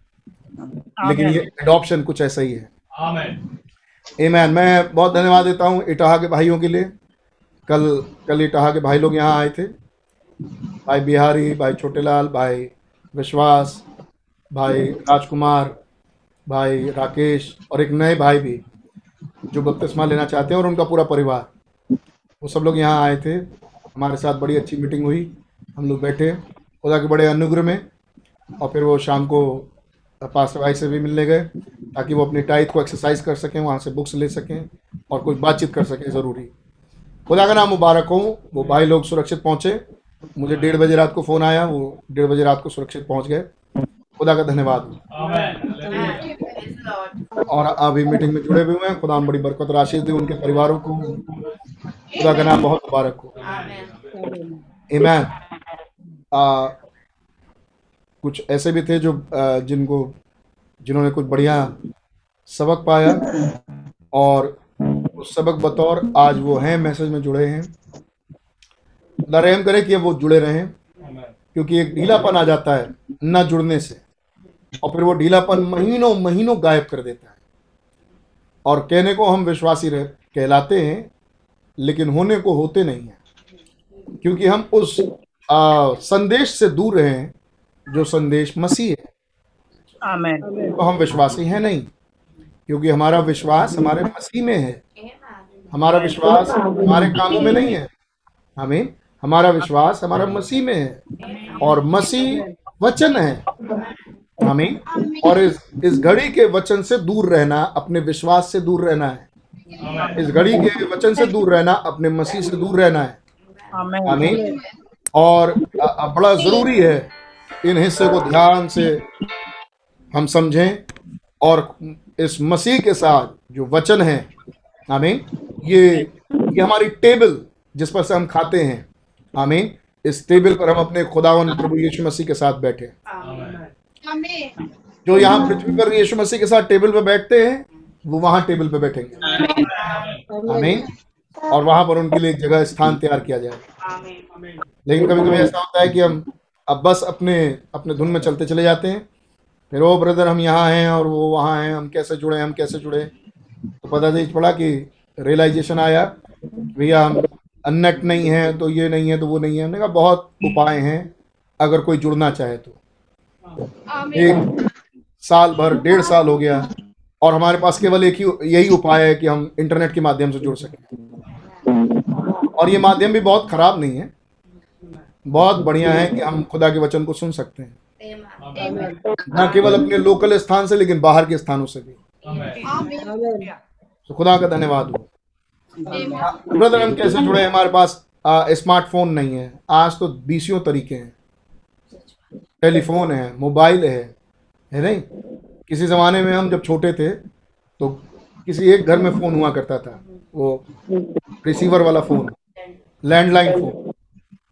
लेकिन ये एडॉप्शन कुछ ऐसा ही है। एमैन मैं बहुत धन्यवाद देता हूँ इटाहा के भाइयों के लिए। कल कल इटाहा के भाई लोग यहाँ आए थे। भाई बिहारी, भाई छोटेलाल, भाई विश्वास, भाई राजकुमार, भाई राकेश और एक नए भाई भी, जो बपतिस्मा लेना चाहते हैं और उनका पूरा परिवार। वो सब लोग यहाँ आए थे। हमारे साथ बड़ी अच्छी मीटिंग हुई। हम लोग बैठे। खुदा के बड़े अनुग्रह में। और फिर वो शाम को पास भाई से भी मिलने गए, ताकि वो अपनी टाइट को एक्सरसाइज कर सकें, वहाँ से बुक्स ले सकें और कुछ बातचीत कर सकें ज़रूरी। खुदा का नाम मुबारक हो, वो भाई लोग सुरक्षित पहुँचे। मुझे डेढ़ बजे रात को फ़ोन आया, वो डेढ़ बजे रात को सुरक्षित पहुँच गए। खुदा का धन्यवाद। और अभी मीटिंग में जुड़े हुए हैं। खुदा बड़ी बरकत राशि दी उनके परिवारों को। खुदा का नाम बहुत मुबारक हो। ईमैन कुछ ऐसे भी थे जो जिनको, जिन्होंने कुछ बढ़िया सबक पाया। और उस सबक बतौर आज वो हैं मैसेज में जुड़े हैं। खुदा रहम करे कि वो जुड़े रहें क्योंकि एक ढीलापन आ जाता है न जुड़ने से और फिर वो ढीलापन महीनों महीनों गायब कर देता है। और कहने को हम विश्वासी रह कहलाते हैं लेकिन होने को होते नहीं हैं क्योंकि हम उस आ, संदेश से दूर रहे हैं जो संदेश मसीह है। तो हम विश्वासी हैं नहीं क्योंकि हमारा विश्वास हमारे मसीह में है। हमारा विश्वास हमारे कामों में नहीं है। हमें हमारा विश्वास हमारा मसीह में है और मसीह वचन है। हमें और इस इस घड़ी के वचन से दूर रहना अपने विश्वास से दूर रहना है। इस घड़ी के वचन से दूर रहना अपने मसीह से दूर रहना है। हमें और बड़ा ज़रूरी है इन हिस्से को ध्यान से हम समझें और इस मसीह के साथ जो वचन है हमें ये ये हमारी टेबल जिस पर से हम खाते हैं। हमें इस टेबल पर हम अपने खुदावन प्रभु यीशु मसीह के साथ बैठे जो यहाँ पृथ्वी पर यीशु मसीह के साथ टेबल पर बैठते हैं, वो वहाँ टेबल पर बैठेंगे। आमीन। और वहाँ पर उनके लिए जगह, स्थान तैयार किया जाए। लेकिन कभी कभी ऐसा होता है कि हम अब बस अपने अपने धुन में चलते चले जाते हैं। फिर वो ब्रदर, हम यहाँ हैं और वो वहाँ हैं, हम कैसे जुड़े, हम कैसे जुड़े? तो पता चल पड़ा कि रियलाइजेशन आया। भैया हम अननेट नहीं है तो ये नहीं है तो वो नहीं है। हमने कहा बहुत उपाय हैं अगर कोई जुड़ना चाहे तो। एक साल भर डेढ़ साल हो गया और हमारे पास केवल एक ही यही उपाय है कि हम इंटरनेट के माध्यम से जुड़ सकें। और ये माध्यम भी बहुत खराब नहीं है। बहुत बढ़िया है कि हम खुदा के वचन को सुन सकते हैं। न केवल अपने लोकल स्थान से लेकिन बाहर के स्थानों से भी। तो खुदा का धन्यवाद। हो ब्रदर हम कैसे जुड़े हैं? हमारे पास स्मार्टफ़ोन नहीं है। आज तो बीसियों तरीके हैं। टेलीफोन है मोबाइल है। है नहीं? किसी ज़माने में हम जब छोटे थे तो किसी एक घर में फ़ोन हुआ करता था। वो रिसीवर वाला फ़ोन लैंडलाइन फ़ोन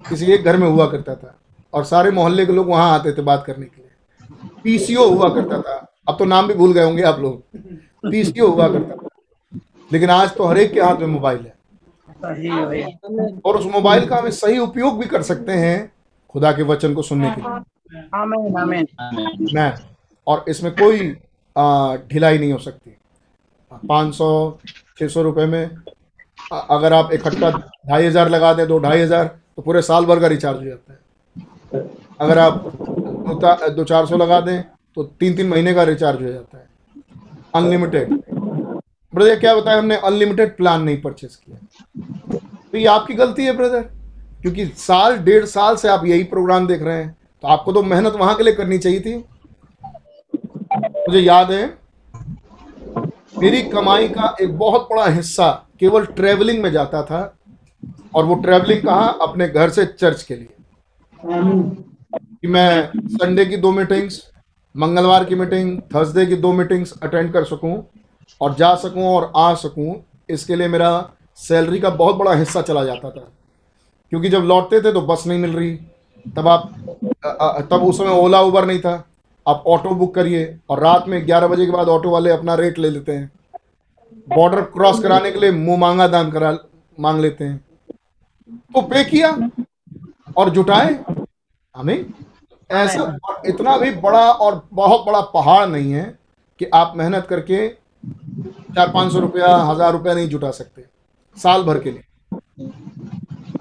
किसी एक घर में हुआ करता था। और सारे मोहल्ले के लोग वहाँ आते थे बात करने के लिए। पीसीओ हुआ करता था। अब तो नाम भी भूल गए होंगे आप लोग। पीसीओ हुआ करता लेकिन आज तो हर एक के हाथ में मोबाइल है। और उस मोबाइल का हमें सही उपयोग भी कर सकते हैं खुदा के वचन को सुनने के लिए। मैं और इसमें कोई ढिलाई नहीं हो सकती। पाँच सौ छः सौ रुपये में अगर आप इकट्ठा ढाई हज़ार लगा दें दो ढाई हज़ार तो पूरे साल भर का रिचार्ज हो जाता है। अगर आप दो चार सौ लगा दें तो तीन तीन महीने का रिचार्ज हो जाता है। अनलिमिटेड ब्रदर क्या बताया हमने? अनलिमिटेड प्लान नहीं परचेस किया। तो ये आपकी गलती है ब्रदर क्योंकि साल, डेढ़ साल से आप यही प्रोग्राम देख रहे हैं। तो आपको तो मेहनत वहाँ के लिए करनी चाहिए थी। मुझे याद है, मेरी कमाई का एक बहुत बड़ा हिस्सा केवल ट्रेवलिंग में जाता था। और वो ट्रेवलिंग कहा? अपने घर से चर्च के लिए। कि मैं संडे की दो मीटिंग्स मंगलवार की मीटिंग, थर्सडे की दो मीटिंग्स अटेंड कर सकूँ और जा सकूँ और आ सकूँ, इसके लिए मेरा सैलरी का बहुत बड़ा हिस्सा चला जाता था। क्योंकि जब लौटते थे तो बस नहीं मिल रही, तब आप तब उस समय ओला उबर नहीं था। आप ऑटो बुक करिए और रात में ग्यारह बजे के बाद ऑटो वाले अपना रेट ले लेते हैं। बॉर्डर क्रॉस कराने के लिए मुँह मांगा, दान करा, मांग लेते हैं। तो पे किया और जुटाए, हमें ऐसा इतना भी बड़ा और बहुत बड़ा पहाड़ नहीं है कि आप मेहनत करके चार पाँच सौ रुपया हज़ार रुपया नहीं जुटा सकते साल भर के लिए।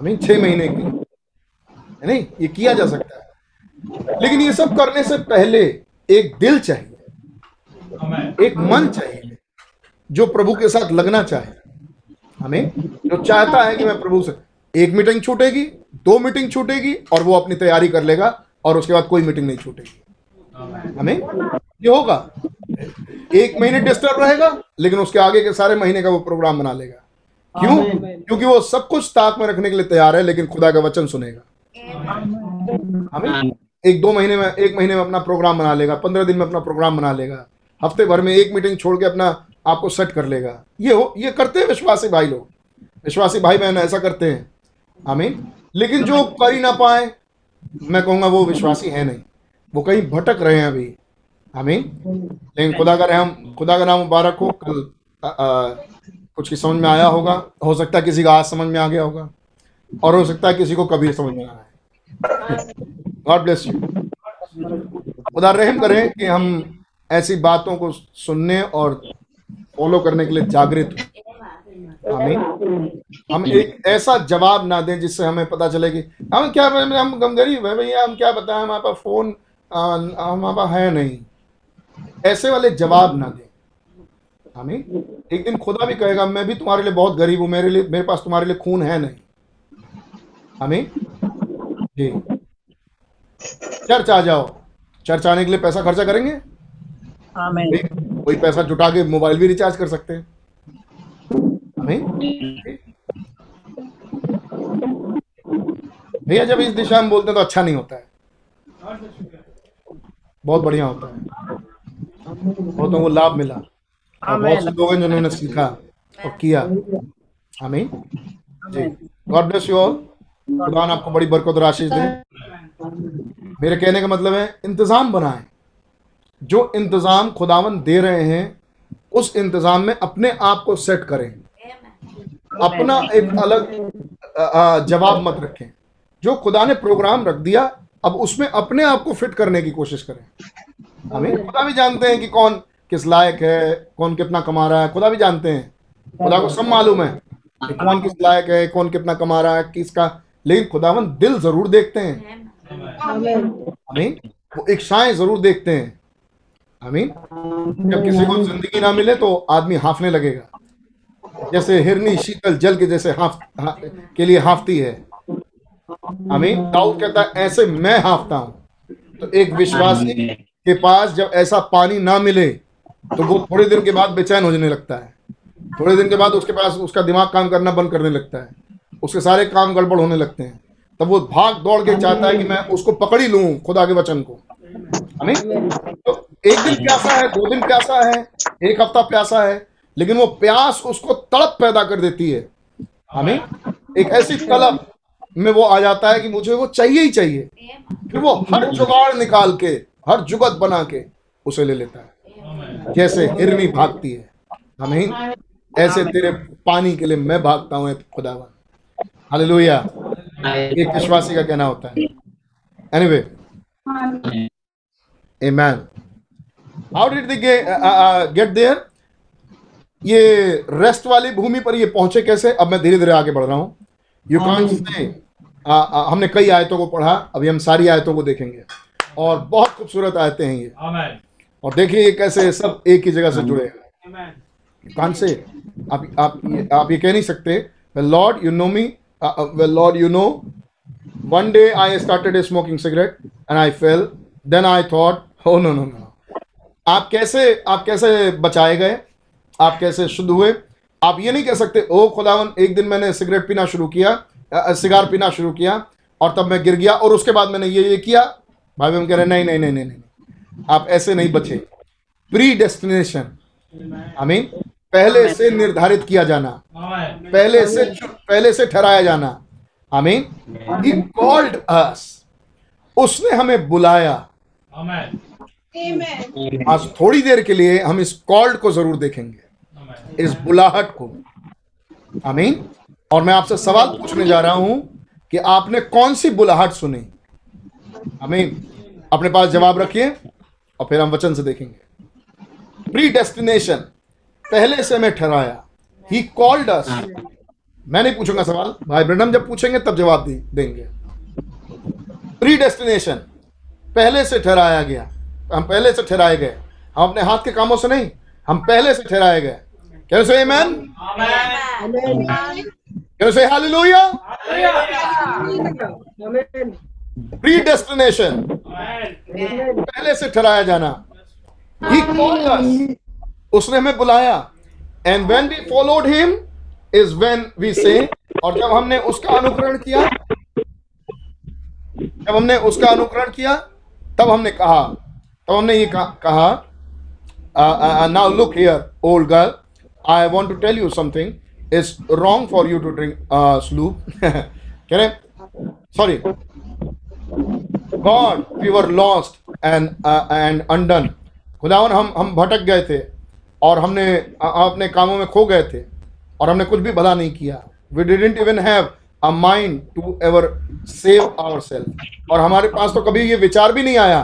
हमें छह महीने के लिए। है नहीं? ये किया जा सकता है। लेकिन ये सब करने से पहले एक दिल चाहिए एक मन चाहिए जो प्रभु के साथ लगना चाहे। हमें जो चाहता है कि मैं प्रभु से एक मीटिंग छूटेगी दो मीटिंग छूटेगी और वो अपनी तैयारी कर लेगा। और उसके बाद कोई मीटिंग नहीं छूटेगी। हमें? ये होगा। एक महीने डिस्टर्ब रहेगा लेकिन उसके आगे के सारे महीने का वो प्रोग्राम बना लेगा। क्यों? क्योंकि वो सब कुछ ताक में रखने के लिए तैयार है लेकिन खुदा का वचन सुनेगा। हमें एक दो महीने में एक महीने में अपना प्रोग्राम बना लेगा पंद्रह दिन में अपना प्रोग्राम बना लेगा। हफ़्ते भर में एक मीटिंग छोड़ के अपना आपको सेट कर लेगा। ये हो ये करते हैं विश्वासी भाई लोग। विश्वासी भाई बहन ऐसा करते हैं। आमीन। लेकिन जो कर ही ना पाए मैं कहूँगा वो विश्वासी है नहीं। वो कहीं भटक रहे हैं अभी। आमीन। लेकिन खुदा का रहम, खुदा का नाम मुबारक हो, कल कुछ की समझ में आया होगा। हो सकता है किसी का आज समझ में आ गया होगा। और हो सकता है किसी को कभी समझ में आया है गॉड ब्लेस यू खुदा रहम करें कि हम ऐसी बातों को सुनने और फॉलो करने के लिए जागृत हो। आमीन। हम एक ऐसा जवाब ना दें जिससे हमें पता चले कि हम क्या हम हम गरीब है भैया हम क्या बताएँ हमारे पास फ़ोन हमारे पास है नहीं। ऐसे वाले जवाब ना दें। आमीन। एक दिन खुदा भी कहेगा मैं भी तुम्हारे लिए बहुत गरीब हूँ मेरे लिए मेरे पास तुम्हारे लिए खून है नहीं। आमीन। जी। चर्च आ जाओ। चर्च आने के लिए पैसा खर्चा करेंगे? कोई पैसा जुटा के मोबाइल भी रिचार्ज कर सकते हैं। भैया जब इस दिशा में बोलते हैं तो अच्छा नहीं होता है। बहुत बढ़िया होता है। बहुतों को लाभ मिला। और बहुत से लोग हैं जिन्होंने सीखा और किया। आमीन। जी। गॉड ब्लेस यू ऑल खुदा आपको बड़ी बरकत और आशीष दे। मेरे कहने का मतलब है इंतज़ाम बनाएँ। जो इंतज़ाम खुदावन दे रहे हैं उस इंतज़ाम में अपने आप को सेट करें। अपना एक अलग जवाब मत रखें। जो खुदा ने प्रोग्राम रख दिया अब उसमें अपने आप को फिट करने की कोशिश करें। हमें खुदा भी जानते हैं कि कौन किस लायक है कौन कितना कमा रहा है। खुदा भी जानते हैं। खुदा को सब मालूम है कि कौन किस लायक है कौन कितना कमा रहा है किसका। लेकिन खुदावन दिल ज़रूर देखते हैं। आमीन? वो इच्छाएँ ज़रूर देखते हैं। आमीन? जब किसी को ज़िंदगी ना मिले तो आदमी हाफने लगेगा। जैसे हिरनी शीतल जल के जैसे हाफ़ हा, के लिए हाफती है। आमीन। दाऊद कहता है ऐसे मैं हाफता हूँ। तो एक विश्वासी के पास जब ऐसा पानी ना मिले तो वो थोड़े दिन के बाद बेचैन होने लगता है। थोड़े दिन के बाद उसके पास उसका दिमाग काम करना बंद करने लगता है। उसके सारे काम गड़बड़ होने लगते हैं। तब वो भाग दौड़ के चाहता है कि मैं उसको पकड़ ही लूँ खुदा के वचन को। हमें तो एक दिन प्यासा है दो दिन प्यासा है एक हफ़्ता प्यासा है लेकिन वो प्यास उसको तड़प पैदा कर देती है। हमें एक ऐसी तलब में वो आ जाता है कि मुझे वो चाहिए ही चाहिए। फिर वो हर जुगाड़ निकाल के हर जुगत बना के उसे ले लेता है। जैसे हिरनी भागती है। हमें ऐसे तेरे पानी के लिए मैं भागता हूँ खुदावन। हालेलुया। एक विश्वासी का कहना होता है। Anyway Amen. How did they get, uh, uh, get there? ये रेस्ट वाली भूमि पर ये पहुँचे कैसे? अब मैं धीरे धीरे आगे बढ़ रहा हूँ। यू कांट से हमने कई आयतों को पढ़ा अभी हम सारी आयतों को देखेंगे। और बहुत खूबसूरत आयतें हैं ये। और देखिए ये कैसे सब एक ही जगह से जुड़े हैं। कान से आप आप ये, आप ये कह नहीं सकते। Well lord you know me uh, uh, well lord you know one day i started smoking cigarette and i fell. Then i thought oh no no no आप कैसे आप कैसे बचाए गए? आप कैसे शुद्ध हुए? आप ये नहीं कह सकते ओ खुदावन एक दिन मैंने सिगरेट पीना शुरू किया सिगार पीना शुरू किया और तब मैं गिर गया और उसके बाद मैंने ये ये किया। भाई बहन कह रहे नहीं नहीं नहीं नहीं नहीं आप ऐसे नहीं बचे। प्री डेस्टिनेशन आई मीन पहले से निर्धारित किया जाना। पहले से पहले से ठहराया जाना। आई मीन ही कॉल्ड अस उसने हमें बुलाया। आज थोड़ी देर के लिए हम इस कॉल्ड को ज़रूर देखेंगे। इस बुलाहट को। आमीन। और मैं आपसे सवाल पूछने जा रहा हूँ कि आपने कौन सी बुलाहट सुनी? आमीन। अपने पास जवाब रखिए और फिर हम वचन से देखेंगे। प्री डेस्टिनेशन पहले से मैं ठहराया। ही कॉल्ड अस मैं नहीं पूछूँगा सवाल। भाई ब्रनम जब पूछेंगे तब जवाब दे, देंगे। प्री डेस्टिनेशन पहले से ठहराया गया। हम पहले से ठहराए गए। हम अपने हाथ के कामों से नहीं। हम पहले से ठहराए गए। Can say amen can say hallelujah predestination पहले से ठहराया जाना। ही कॉल्ड अस उसने हमें बुलाया। And when we followed him is when we say और जब हमने उसका अनुकरण किया जब हमने उसका अनुकरण किया तब हमने कहा तब हमने ये कहा- कहा now look here old girl I want to tell you something it's wrong for you to drink slop कह रहे sorry God we were lost and and undone खुदावन, हम हम भटक गए थे और हमने अपने कामों में खो गए थे और हमने कुछ भी भला नहीं किया। We didn't even have a mind to ever save our self और हमारे पास तो कभी ये विचार भी नहीं आया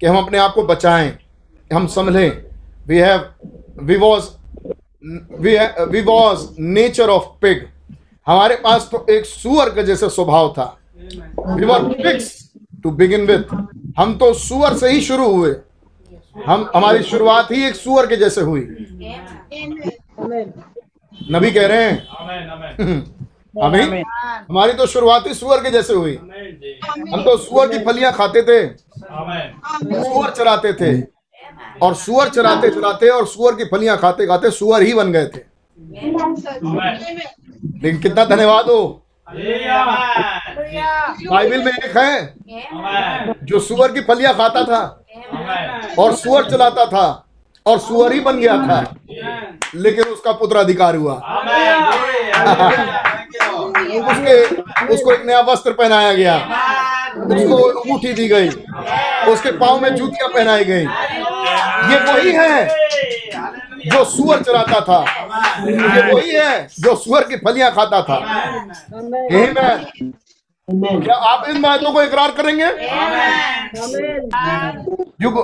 कि हम अपने आप को बचाएँ, हम संभलें। We have we was we was nature of pig हमारे पास तो एक सुअर के जैसे स्वभाव था। We were pigs to begin with हम तो सुअर से ही शुरू हुए। हम हमारी शुरुआत ही एक सुअर के जैसे हुई। नबी कह रहे हैं? अभी हमारी तो शुरुआत ही सुअर के जैसे हुई। हम तो सुअर की फलियाँ खाते थे। सुअर चराते थे। और सुअर चराते चराते और सुअर की फलियाँ खाते खाते सुअर ही बन गए थे। लेकिन कितना धन्यवाद हो। बाइबिल में एक है, जो सुअर की फलियाँ खाता था और सुअर चलाता था। और सुअर ही बन गया था। लेकिन उसका पुत्र अधिकार हुआ। उसके उसको एक नया वस्त्र पहनाया गया। उसको अंगूठी दी गई। उसके पाँव में जूतियाँ पहनाई गई। ये वही है जो सुअर चलाता था। ये वही है जो सुअर की फलियाँ खाता था. क्या आप इन बातों को इकरार करेंगे? You go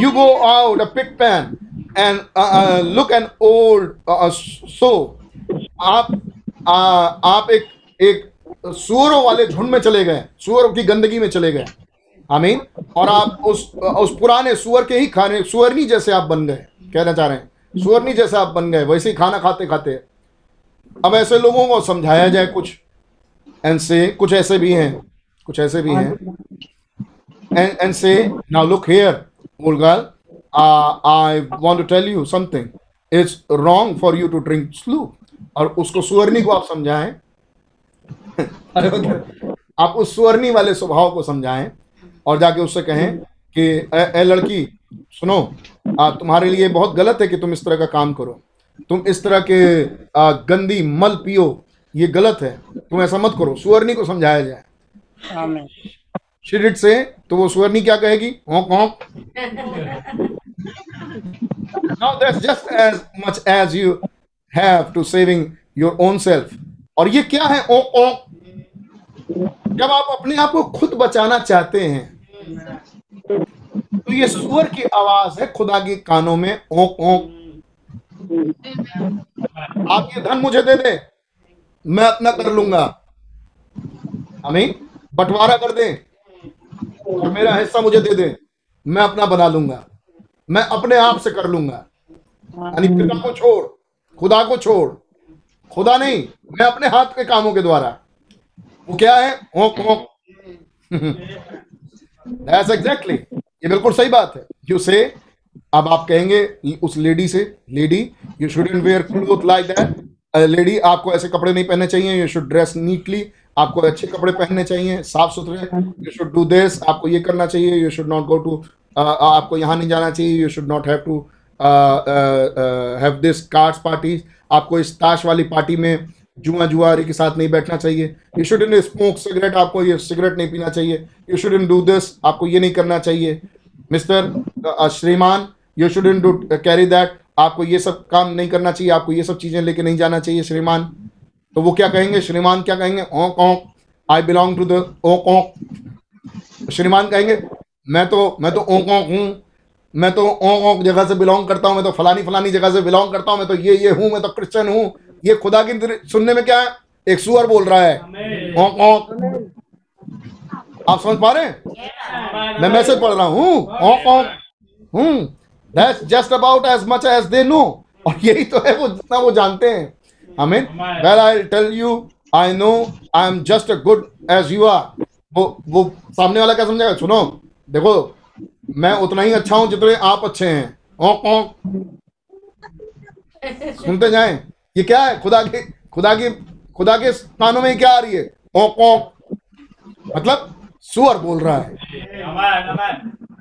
you go out a pig pen and uh, uh, look an old uh, so आप uh, आप एक एक सुअरों वाले झुंड में चले गए सुअरों की गंदगी में चले गए। आमीन। और आप उस उस पुराने सुअर के ही खाने सुअरनी जैसे आप बन गए कहना चाह रहे हैं। सुअरनी जैसे आप बन गए वैसे ही खाना खाते खाते। अब ऐसे लोगों को समझाया जाए कुछ। एंड से कुछ ऐसे भी हैं कुछ ऐसे भी हैं and, and say, Now look here, girl, uh, I want to tell you something. It's wrong for you to drink sloop. और उसको सुअरनी को आप समझाएँ आप उस सुअरनी वाले स्वभाव को समझाएँ और जाके उससे कहें कि ए, ए लड़की सुनो आ, तुम्हारे लिए बहुत गलत है कि तुम इस तरह का काम करो तुम इस तरह के आ, गंदी मल पियो ये गलत है। तुम ऐसा मत करो। सुवर्णी को समझाया जाए। शिरिट से तो वो सुवर्णी क्या कहेगी? Honk honk. Now that's just as much as you have to saving your own self. और ये क्या है? ओंक ओंक जब आप अपने आप को खुद बचाना चाहते हैं तो ये सुअर की आवाज़ है खुदा के कानों में ओंक ओंक आप ये धन मुझे दे दे। मैं अपना कर लूँगा। हमें बंटवारा कर दें और मेरा हिस्सा मुझे दे दें। मैं अपना बना लूँगा। मैं अपने आप से कर लूँगा। यानी पिता को छोड़ खुदा को छोड़। खुदा नहीं मैं अपने हाथ के कामों के द्वारा। वो क्या है? ओंक ओंक। That's exactly ये बिल्कुल सही बात है। यू से अब आप कहेंगे उस लेडी से lady you shouldn't wear cloth like that lady, आपको ऐसे कपड़े नहीं पहनने चाहिए यू शुड ड्रेस नीटली आपको अच्छे कपड़े पहनने चाहिए साफ़ सुथरे यू शुड डू दिस आपको ये करना चाहिए you should not go to आपको यहाँ नहीं जाना चाहिए you should not have to have this cards party आपको इस ताश वाली पार्टी में जुआ जुआरी के साथ नहीं बैठना चाहिए. You should in smoke cigarette आपको ये सिगरेट नहीं पीना चाहिए. You should in do this आपको ये नहीं करना चाहिए. मिस्टर श्रीमान you should in do carry that आपको ये सब काम नहीं करना चाहिए आपको ये सब चीज़ें लेके नहीं जाना चाहिए श्रीमान। तो वो क्या कहेंगे? श्रीमान क्या कहेंगे? Oink oink. I belong to the oink oink. श्रीमान कहेंगे मैं तो मैं तो ओंक ओंक हूँ। मैं तो ओंक ओंक जगह से बिलोंग करता हूँ। मैं तो फलानी फलानी जगह से बिलोंग करता हूँ। मैं तो ये ये हूँ। मैं तो क्रिश्चियन हूँ। ये खुदा की सुनने में क्या है? एक सुअर बोल रहा है। ओंक ओंक। आप समझ पा रहे हैं? मैं मैसेज पढ़ रहा हूँ। Oink oink. हूँ। That's just about as much as they know और यही तो है वो जितना वो जानते हैं। हमें well I tell you I know I am just a good as you are वो वो सामने वाला क्या समझेगा? सुनो देखो मैं उतना ही अच्छा हूँ जितने आप अच्छे हैं। ओंक ओंक। सुनते जाएँ। ये क्या है? खुदा के खुदा के खुदा के कानों में क्या आ रही है? ओंक ओंक। मतलब सुअर बोल रहा है।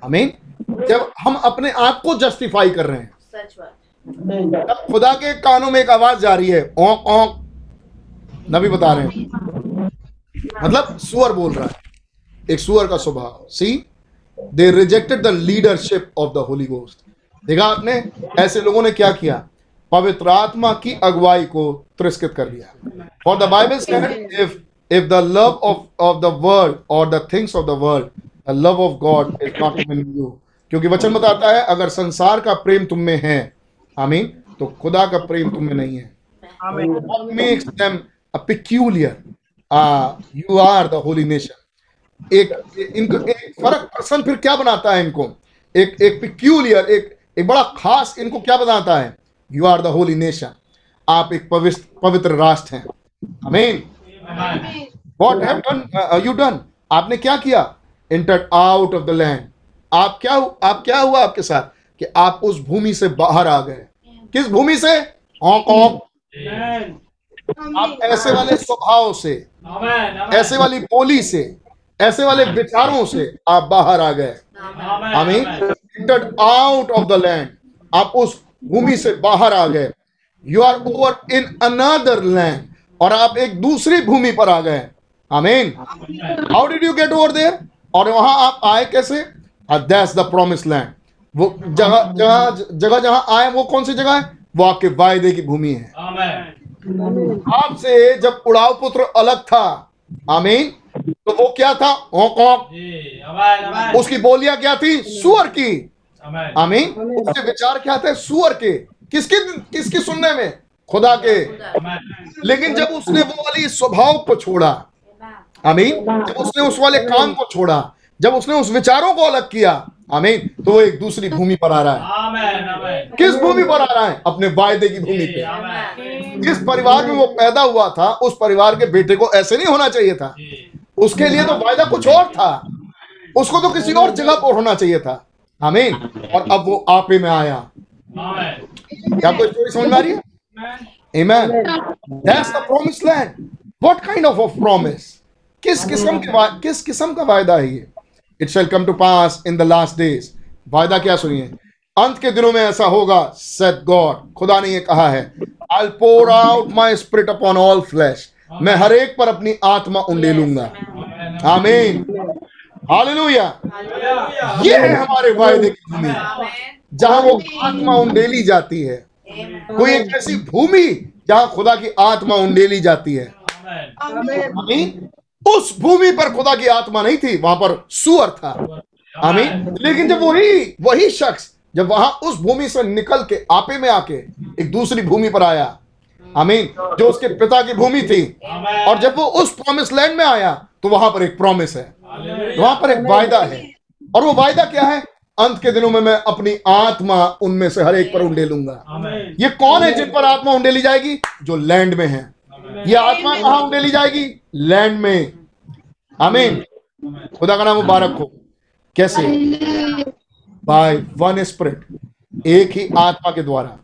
आमीन जब हम अपने आप को जस्टिफाई कर रहे हैं। सच बात। तब खुदा के कानों में एक आवाज़ जा रही है ओंक ओंक। नबी बता रहे हैं। मतलब सुअर बोल रहा है। एक सुअर का स्वभाव। See they rejected the leadership of the Holy Ghost देखा आपने ऐसे लोगों ने क्या किया? पवित्र आत्मा की अगुवाई को तिरस्कृत कर दिया for the Bible said if if the love of of the world और the things of the world the love of God is not in you क्योंकि वचन बताता है अगर संसार का प्रेम तुम में है आमीन तो खुदा का प्रेम तुम में नहीं है। what makes them a peculiar. Uh, you are the holy nation. एक इनको एक फ़र्क पर्सन फिर क्या बनाता है इनको? एक एक पिक्यूलियर एक एक बड़ा खास इनको क्या बनाता है? You are the holy nation आप एक पवित्र पवित्र राष्ट्र हैं। आमीन। What have done you done आपने क्या किया? Entered out of the land आप क्या आप क्या हुआ आपके साथ? कि आप उस भूमि से बाहर आ गए। किस भूमि से? औंक आप ऐसे वाले स्वभाव से ऐसे वाली बोली से ऐसे वाले विचारों से आप बाहर आ गए। आमीन। आउट ऑफ़ द लैंड आप उस भूमि से बाहर आ गए। You are over in another land और आप एक दूसरी भूमि पर आ गए। आमीन। How did you get over there और वहाँ आप आए कैसे? दैट्स द प्रॉमिस लैंड वो जगह जगह जगह जहाँ आए वो कौन सी जगह है? वो आपके वायदे की भूमि है। आपसे जब उड़ाव पुत्र अलग था आमीन तो वो क्या था? ओंक ओंक उसकी बोलियाँ क्या थी? सुअर की। आमीन। उसके विचार क्या थे? सुअर के। किसके किसकी सुनने में? खुदा के। लेकिन जब उसने वो वाली स्वभाव को छोड़ा आमीन जब उसने उस वाले काम को छोड़ा जब उसने उस विचारों को अलग किया आमीन तो वो एक दूसरी भूमि पर आ रहा है। किस भूमि पर आ रहा है? अपने वायदे की भूमि पे। जिस परिवार में वो पैदा हुआ था उस परिवार के बेटे को ऐसे नहीं होना चाहिए था। उसके लिए तो वायदा कुछ और था। उसको तो किसी और जगह पर होना चाहिए था। आमीन। और अब वो आपे में आया। क्या कोई स्टोरी समझ में आ रही है? Amen. That's the promised land. What kind of a promise? किस किस्म के किस किस्म का वायदा है ये? It shall come to pass in the last days वायदा क्या सुनिए? अंत के दिनों में ऐसा होगा सेट गॉड खुदा ने ये कहा है I pour out my spirit upon all flesh मैं हर एक पर अपनी आत्मा उंडेलूँगा आमीन। हालेलुया। ये है हमारे वायदे की भूमि जहाँ वो आत्मा उंडेली जाती है। कोई एक ऐसी भूमि जहाँ खुदा की आत्मा उंडेली जाती है। आमीन। उस भूमि पर खुदा की आत्मा नहीं थी वहाँ पर सुअर था। आमीन। लेकिन जब वही वही शख्स जब वहाँ उस भूमि से निकल के आपे में आके एक दूसरी भूमि पर आया आमीन जो उसके पिता की भूमि थी और जब वो उस प्रॉमिस लैंड में आया तो वहाँ पर एक प्रॉमिस है। वहाँ पर एक वायदा है। और वो वायदा क्या है? अंत के दिनों में मैं अपनी आत्मा उनमें से हर एक पर उंडे लूँगा ये कौन है जिन पर आत्मा उंडेली जाएगी? जो लैंड में है। ये आत्मा कहाँ उंडेली जाएगी? लैंड में। आमीन। खुदा का नाम मुबारक हो। कैसे? By one spirit. एक ही आत्मा के द्वारा।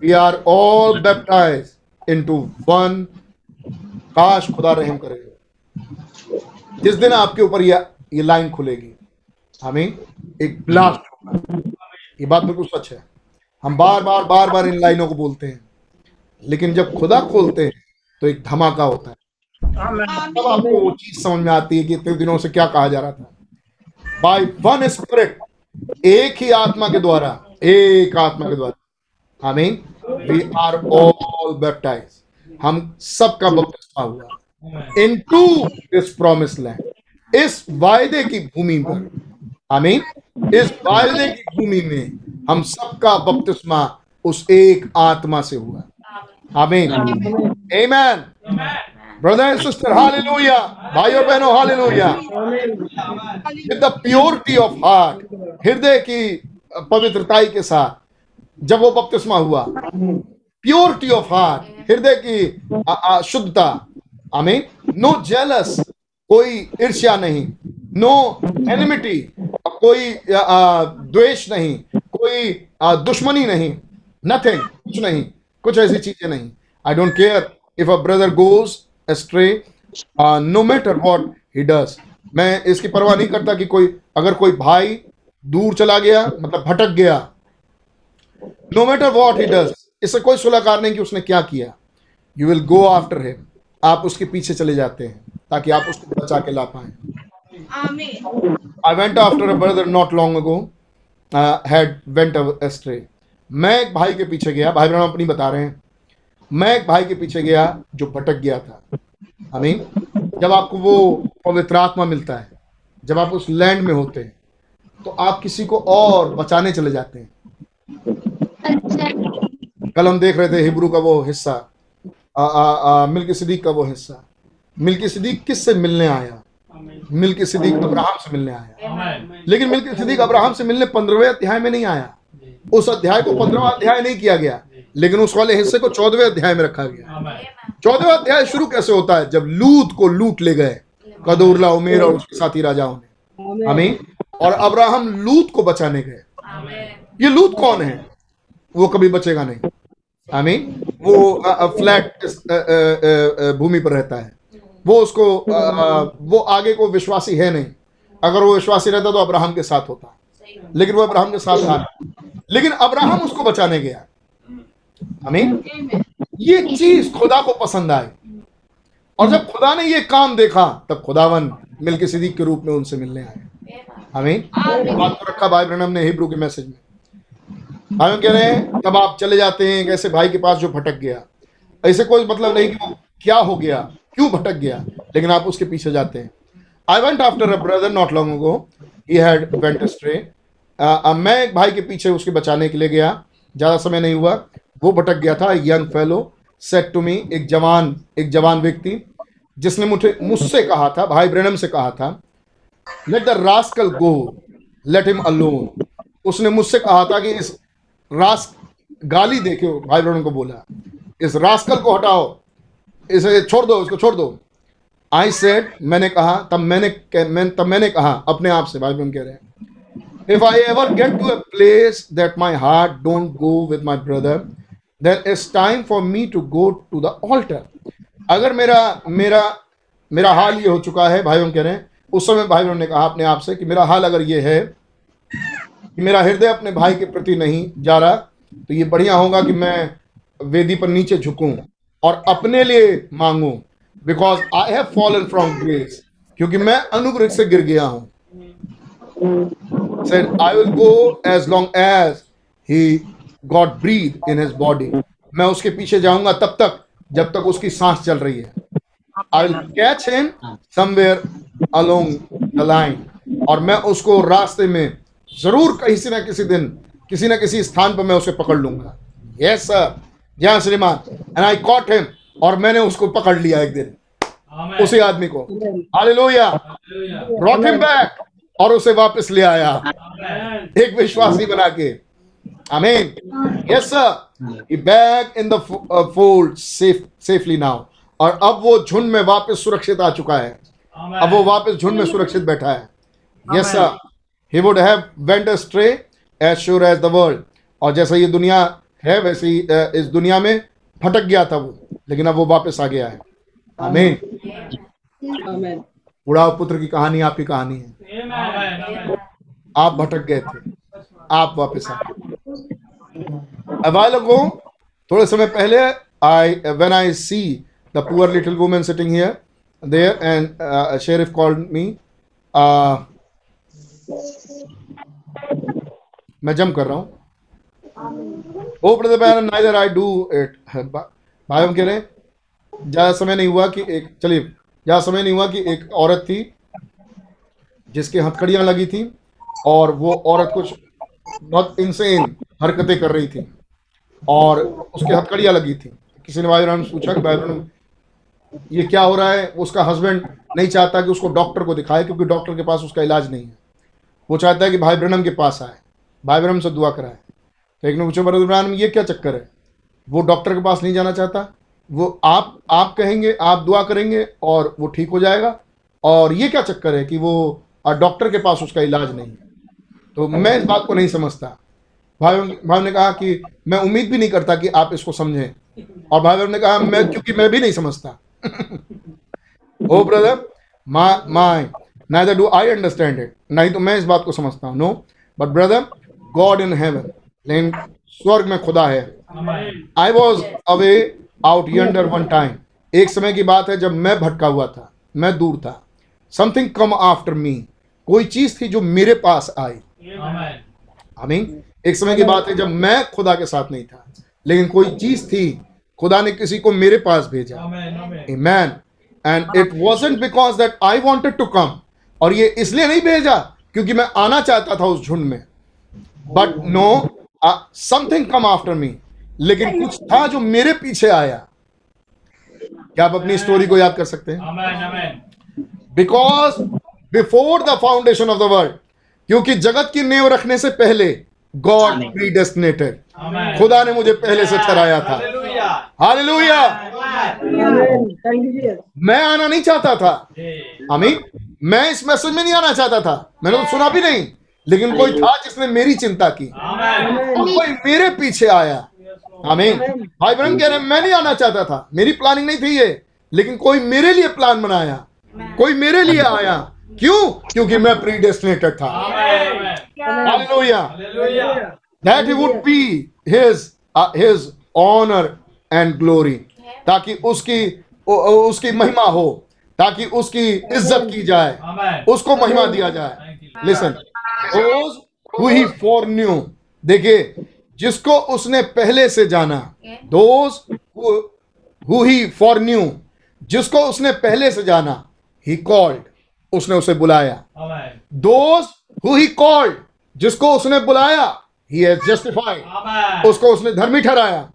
We are all baptize into one काश खुदा रहम करेगा जिस दिन आपके ऊपर ये ये लाइन खुलेगी। हमें एक ब्लास्ट ये बात बिल्कुल सच है। हम बार बार बार बार इन लाइनों को बोलते हैं। लेकिन जब खुदा खोलते हैं तो एक धमाका होता है। तब आपको वो चीज़ समझ में आती है कि इतने दिनों से क्या कहा जा रहा था। बाय वन स्पिरिट एक ही आत्मा के द्वारा एक आत्मा के द्वारा। आमीन वी आर ऑल बैप्टाइज हम सबका बपतिस्मा हुआ। इनटू दिस प्रॉमिस लैंड इस वायदे की भूमि पर। आमीन इस वायदे की भूमि में हम सबका बपतिस्मा उस एक आत्मा से हुआ। आमीन amen brother and sister hallelujah और बहनों hallelujah with the purity of heart हृदय की पवित्रताई के साथ जब वो बपतिस्मा हुआ प्योरिटी ऑफ़ हार्ट हृदय की शुद्धता आमीन नो जेलस कोई ईर्ष्या नहीं नो एनिमिटी कोई द्वेष नहीं कोई दुश्मनी नहीं नथिंग कुछ नहीं कुछ ऐसी चीज़ें नहीं। I don't care if a brother goes astray no matter what he does मैं इसकी परवाह नहीं करता कि कोई अगर कोई भाई दूर चला गया मतलब भटक गया no matter what he does इससे कोई सुलाकार नहीं कि उसने क्या किया। You will go after him आप उसके पीछे चले जाते हैं ताकि आप उसको बचा के ला पाए। I went after a brother not long ago had went astray मैं एक भाई के पीछे गया भाई बहन अपनी बता रहे हैं। मैं एक भाई के पीछे गया जो भटक गया था। हमीन जब आपको वो पवित्र आत्मा मिलता है जब आप उस लैंड में होते हैं तो आप किसी को और बचाने चले जाते हैं। कल हम देख रहे थे हिब्रू का वो हिस्सा मिल्क सिद्दीक का वो हिस्सा। मिल्क सिद्दीक किस से मिलने आया? मिल्क सिद्दीक अब्राहम से मिलने आया। लेकिन मिल्क सिद्दीक अब्राहम से मिलने पंद्रहवें अध्याय में नहीं आया। उस अध्याय को पंद्रहवा अध्याय नहीं किया गया लेकिन उस वाले हिस्से को चौदहवें अध्याय में रखा गया। चौदहवा अध्याय शुरू कैसे होता है? जब लूत को लूट ले गए कदूरला उमेर और उसके साथी राजाओं ने। हमें और अब्राहम लूत को बचाने गए। ये लूत कौन है? वो कभी बचेगा नहीं। हमें वो फ्लैट भूमि पर रहता है। वो उसको वो आगे को विश्वासी है नहीं। अगर वो विश्वासी रहता तो अब्राहम के साथ होता। लेकिन वो अब्राहम के साथ था लेकिन अब्राहम उसको बचाने गया। हमें ये चीज़ खुदा को पसंद आई। और जब खुदा ने ये काम देखा तब खुदावन मिल के सिद्दीक के रूप में उनसे मिलने आए। हमें बात को रखा भाई ब्रनम ने हिब्रू के मैसेज में। भाई कह रहे हैं तब आप चले जाते हैं ऐसे भाई के पास जो भटक गया। ऐसे कोई मतलब नहीं कि वो क्या हो गया क्यों भटक गया लेकिन आप उसके पीछे जाते हैं। I went after a brother not long ago he had went stray मैं एक भाई के पीछे उसके बचाने के लिए गया। ज़्यादा समय नहीं हुआ। वो भटक गया था young fellow said to me एक जवान एक जवान व्यक्ति जिसने मुझे मुझसे कहा था भाई ब्रनम से कहा था let the rascal go let him alone उसने मुझसे कहा था कि इस रास गाली देखे भाई ब्रनम को बोला इस रास्कल को हटाओ इसे छोड़ दो इसको छोड़ दो. आई सेड मैंने कहा तब मैंने मैं, तब मैंने कहा अपने आप से भाई ब्रनम कह रहे हैं। If I ever get to a place that my heart don't go with my brother, then it's time for me to go to the altar. अगर मेरा मेरा मेरा हाल ये हो चुका है भाइयों कह रहे हैं उस समय भाइयों ने कहा अपने आप से कि मेरा हाल अगर ये है कि मेरा हृदय अपने भाई के प्रति नहीं जा रहा तो ये बढ़िया होगा कि मैं वेदी पर नीचे झुकूं और अपने लिए मांगूं because I have fallen from grace क्योंकि मैं अनुग्रह से गिर गया हूँ said, I will go as long as he got breathe in his body. मैं उसके पीछे जाऊँगा तब तक जब तक उसकी सांस चल रही है। I will catch him somewhere along the line और मैं उसको रास्ते में ज़रूर किसी ना किसी दिन किसी ना किसी स्थान पर मैं उसे पकड़ लूँगा। यस सर जय श्रीमान एंड आई कॉट हिम और मैंने उसको पकड़ लिया एक दिन। उसी आदमी को। हालेलुया ब्रॉट हिम बैक और उसे वापस ले आया। एक विश्वासी बना के। आमीन yes sir back in the fold safe safely now और अब वो झुंड में वापस सुरक्षित आ चुका है। अब वो वापस झुंड में सुरक्षित बैठा है। Yes sir he would have went stray as sure as the world और जैसा ये दुनिया है वैसे ही इस दुनिया में भटक गया था वो। लेकिन अब वो वापस आ गया है। आमीन उड़ाव पुत्र की कहानी आपकी कहानी है। आप भटक गए थे। आप वापस आ अवाइल अगो थोड़े समय पहले I when I see the poor little women sitting here there and sheriff called me मैं जम कर रहा हूँ। ओ brother neither I do it भाई हम कह रहे हैं, ज़्यादा समय नहीं हुआ कि एक, चलिए ज़्यादा समय नहीं हुआ कि एक औरत थी जिसके हथकड़ियाँ लगी थी और वो औरत कुछ बहुत इंसेन हरकतें कर रही थी और उसके हथकड़ियाँ लगी थी। किसी ने भाई बहन पूछा कि भाई ये क्या हो रहा है? उसका हस्बैंड नहीं चाहता कि उसको डॉक्टर को दिखाए क्योंकि डॉक्टर के पास उसका इलाज नहीं है। वो चाहता है कि भाई ब्रनम के पास आए, भाई ब्रहणम से दुआ कराए। तो एक ने पूछा ब्रदर ब्रहणम ये क्या चक्कर है? वो डॉक्टर के पास नहीं जाना चाहता। वो आप आप कहेंगे आप दुआ करेंगे और वो ठीक हो जाएगा। और ये क्या चक्कर है कि वो डॉक्टर के पास उसका इलाज नहीं है। तो मैं इस बात को नहीं समझता। भाई भाई ने कहा कि मैं उम्मीद भी नहीं करता कि आप इसको समझें। और भाई ने कहा मैं क्योंकि मैं भी नहीं समझता। ओ brother my neither do I understand it नहीं तो मैं इस बात को समझता हूँ। No but brother God in heaven लेकिन स्वर्ग में खुदा है। I was away out yonder one time एक समय की बात है जब मैं भटका हुआ था मैं दूर था। समथिंग कम आफ्टर मी कोई चीज़ थी जो मेरे पास आई। आमीन एक समय की बात है जब मैं खुदा के साथ नहीं था लेकिन कोई चीज़ थी खुदा ने किसी को मेरे पास भेजा। Man and it wasn't because that I wanted to come और ये इसलिए नहीं भेजा क्योंकि मैं आना चाहता था उस झुंड में। But no something come after me लेकिन कुछ था जो मेरे पीछे आया। क्या आप अपनी स्टोरी को याद कर सकते हैं? Because before the foundation of the world क्योंकि जगत की नींव रखने से पहले गॉड प्रीडेस्टिनेटेड खुदा ने मुझे पहले से ठहराया था। हालेलुया मैं आना नहीं चाहता था। आमीन। मैं इस मैसेज में नहीं आना चाहता था। मैंने तो सुना भी नहीं। लेकिन कोई था जिसने मेरी चिंता की। कोई मेरे पीछे आया। आमीन भाई बहन कह रहे हैं, मैं नहीं आना चाहता था। मेरी प्लानिंग नहीं थी ये। लेकिन कोई मेरे लिए प्लान बनाया। कोई मेरे लिए आया। क्यों? क्योंकि मैं प्रीडेस्टिनेटेड था। Hallelujah that he would be his uh, his honor and ताकि उसकी उसकी महिमा हो। ताकि उसकी इज़्ज़त की जाए। उसको महिमा दिया जाए। Listen those who he foreknew देखिए जिसको उसने पहले से जाना those who, who he foreknew जिसको उसने पहले से जाना ही कॉल्ड उसने उसे बुलाया। Those who he called जिसको उसने बुलाया he has justified उसको उसने धर्मी ठहराया।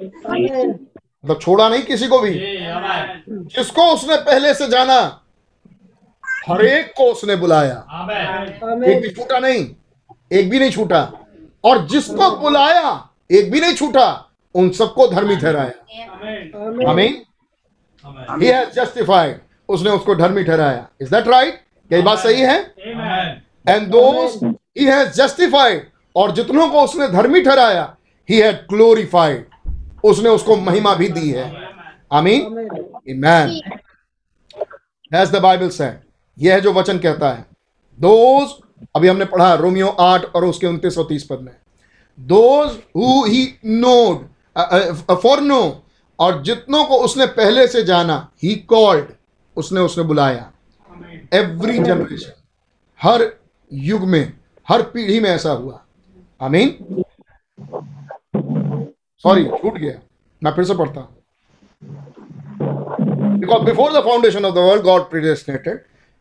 मतलब छोड़ा नहीं किसी को भी। जिसको उसने पहले से जाना हर एक को उसने बुलाया। एक भी छूटा नहीं एक भी नहीं छूटा। और जिसको बुलाया एक भी नहीं छूटा उन सबको धर्मी ठहराया। आमीन ही हैज़ जस्टिफाइड उसने उसको धर्मी ठहराया। इज़ दैट राइट क्या बात सही है? And those he has justified और जितनों को उसने धर्मी ठहराया ही हैड ग्लोरीफाइड उसने उसको महिमा भी दी है। आमीन amen as the Bible said यह है जो वचन कहता है। दोज अभी हमने पढ़ा रोमियो आठ और उसके उनतीस और तीस पद में। Those who knowed for no और जितनों को उसने पहले से जाना ही कॉल्ड उसने उसने बुलाया। एवरी जनरेशन हर युग में, हर पीढ़ी में ऐसा हुआ। आमीन। सॉरी छूट गया। मैं फिर से पढ़ता हूँ। Because before the foundation of the world God predestinated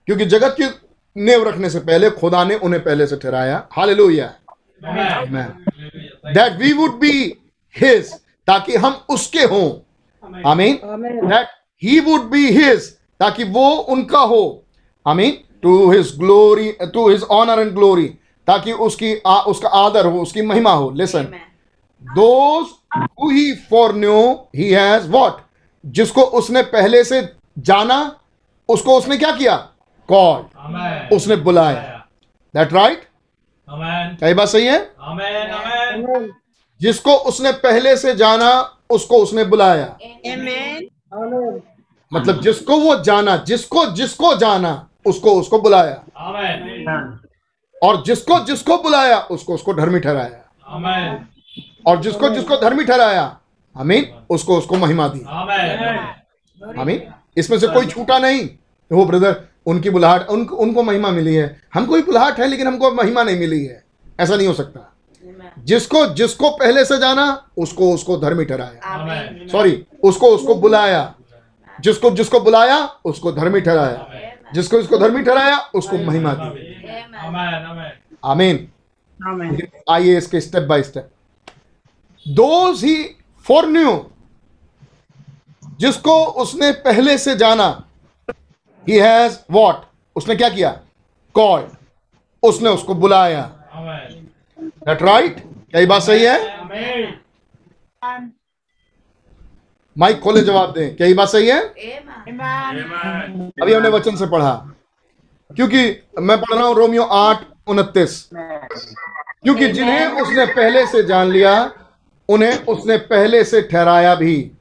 क्योंकि जगत की नींव रखने से पहले खुदा ने उन्हें पहले से ठहराया। Hallelujah that we would be his ताकि हम उसके हों। आमीन that he would be his ताकि वो उनका हो। आमीन to his glory to his honour and glory ताकि उसकी आ, उसका आदर हो उसकी महिमा हो। Listen those who he foreknew he has what जिसको उसने पहले से जाना उसको उसने क्या किया? कॉल उसने बुलाया। दैट राइट क्या बात सही है? जिसको उसने पहले से जाना उसको उसने बुलाया। मतलब जिसको वो जाना जिसको जिसको जाना उसको उसको बुलाया। और जिसको जिसको बुलाया उसको उसको धर्मी ठहराया। और जिसको जिसको धर्मी ठहराया आमीन उसको उसको महिमा दी। आमीन इसमें से कोई छूटा नहीं। वो ब्रदर उनकी बुलाहट उन, उनको महिमा मिली है। हमको भी बुलाहट है लेकिन हमको महिमा नहीं मिली है। ऐसा नहीं हो सकता। जिसको जिसको पहले से जाना उसको उसको धर्मी ठहराया। सॉरी उसको उसको बुलाया। जिसको जिसको बुलाया उसको धर्मी ठहराया। जिसको इसको धर्मी ठहराया उसको महिमा दी। आमीन। आइए इसके step by step those he foreknew जिसको उसने पहले से जाना ही हैज़ वॉट उसने क्या किया? कॉल्ड उसने उसको बुलाया। दैट राइट क्या ये बात सही है? माइक खोले, जवाब दें। क्या ये बात सही है? अभी हमने वचन से पढ़ा। क्योंकि मैं पढ़ रहा हूँ रोमियो आठ, उनतीस। क्योंकि जिन्हें उसने पहले से जान लिया, उन्हें उसने पहले से ठहराया भी।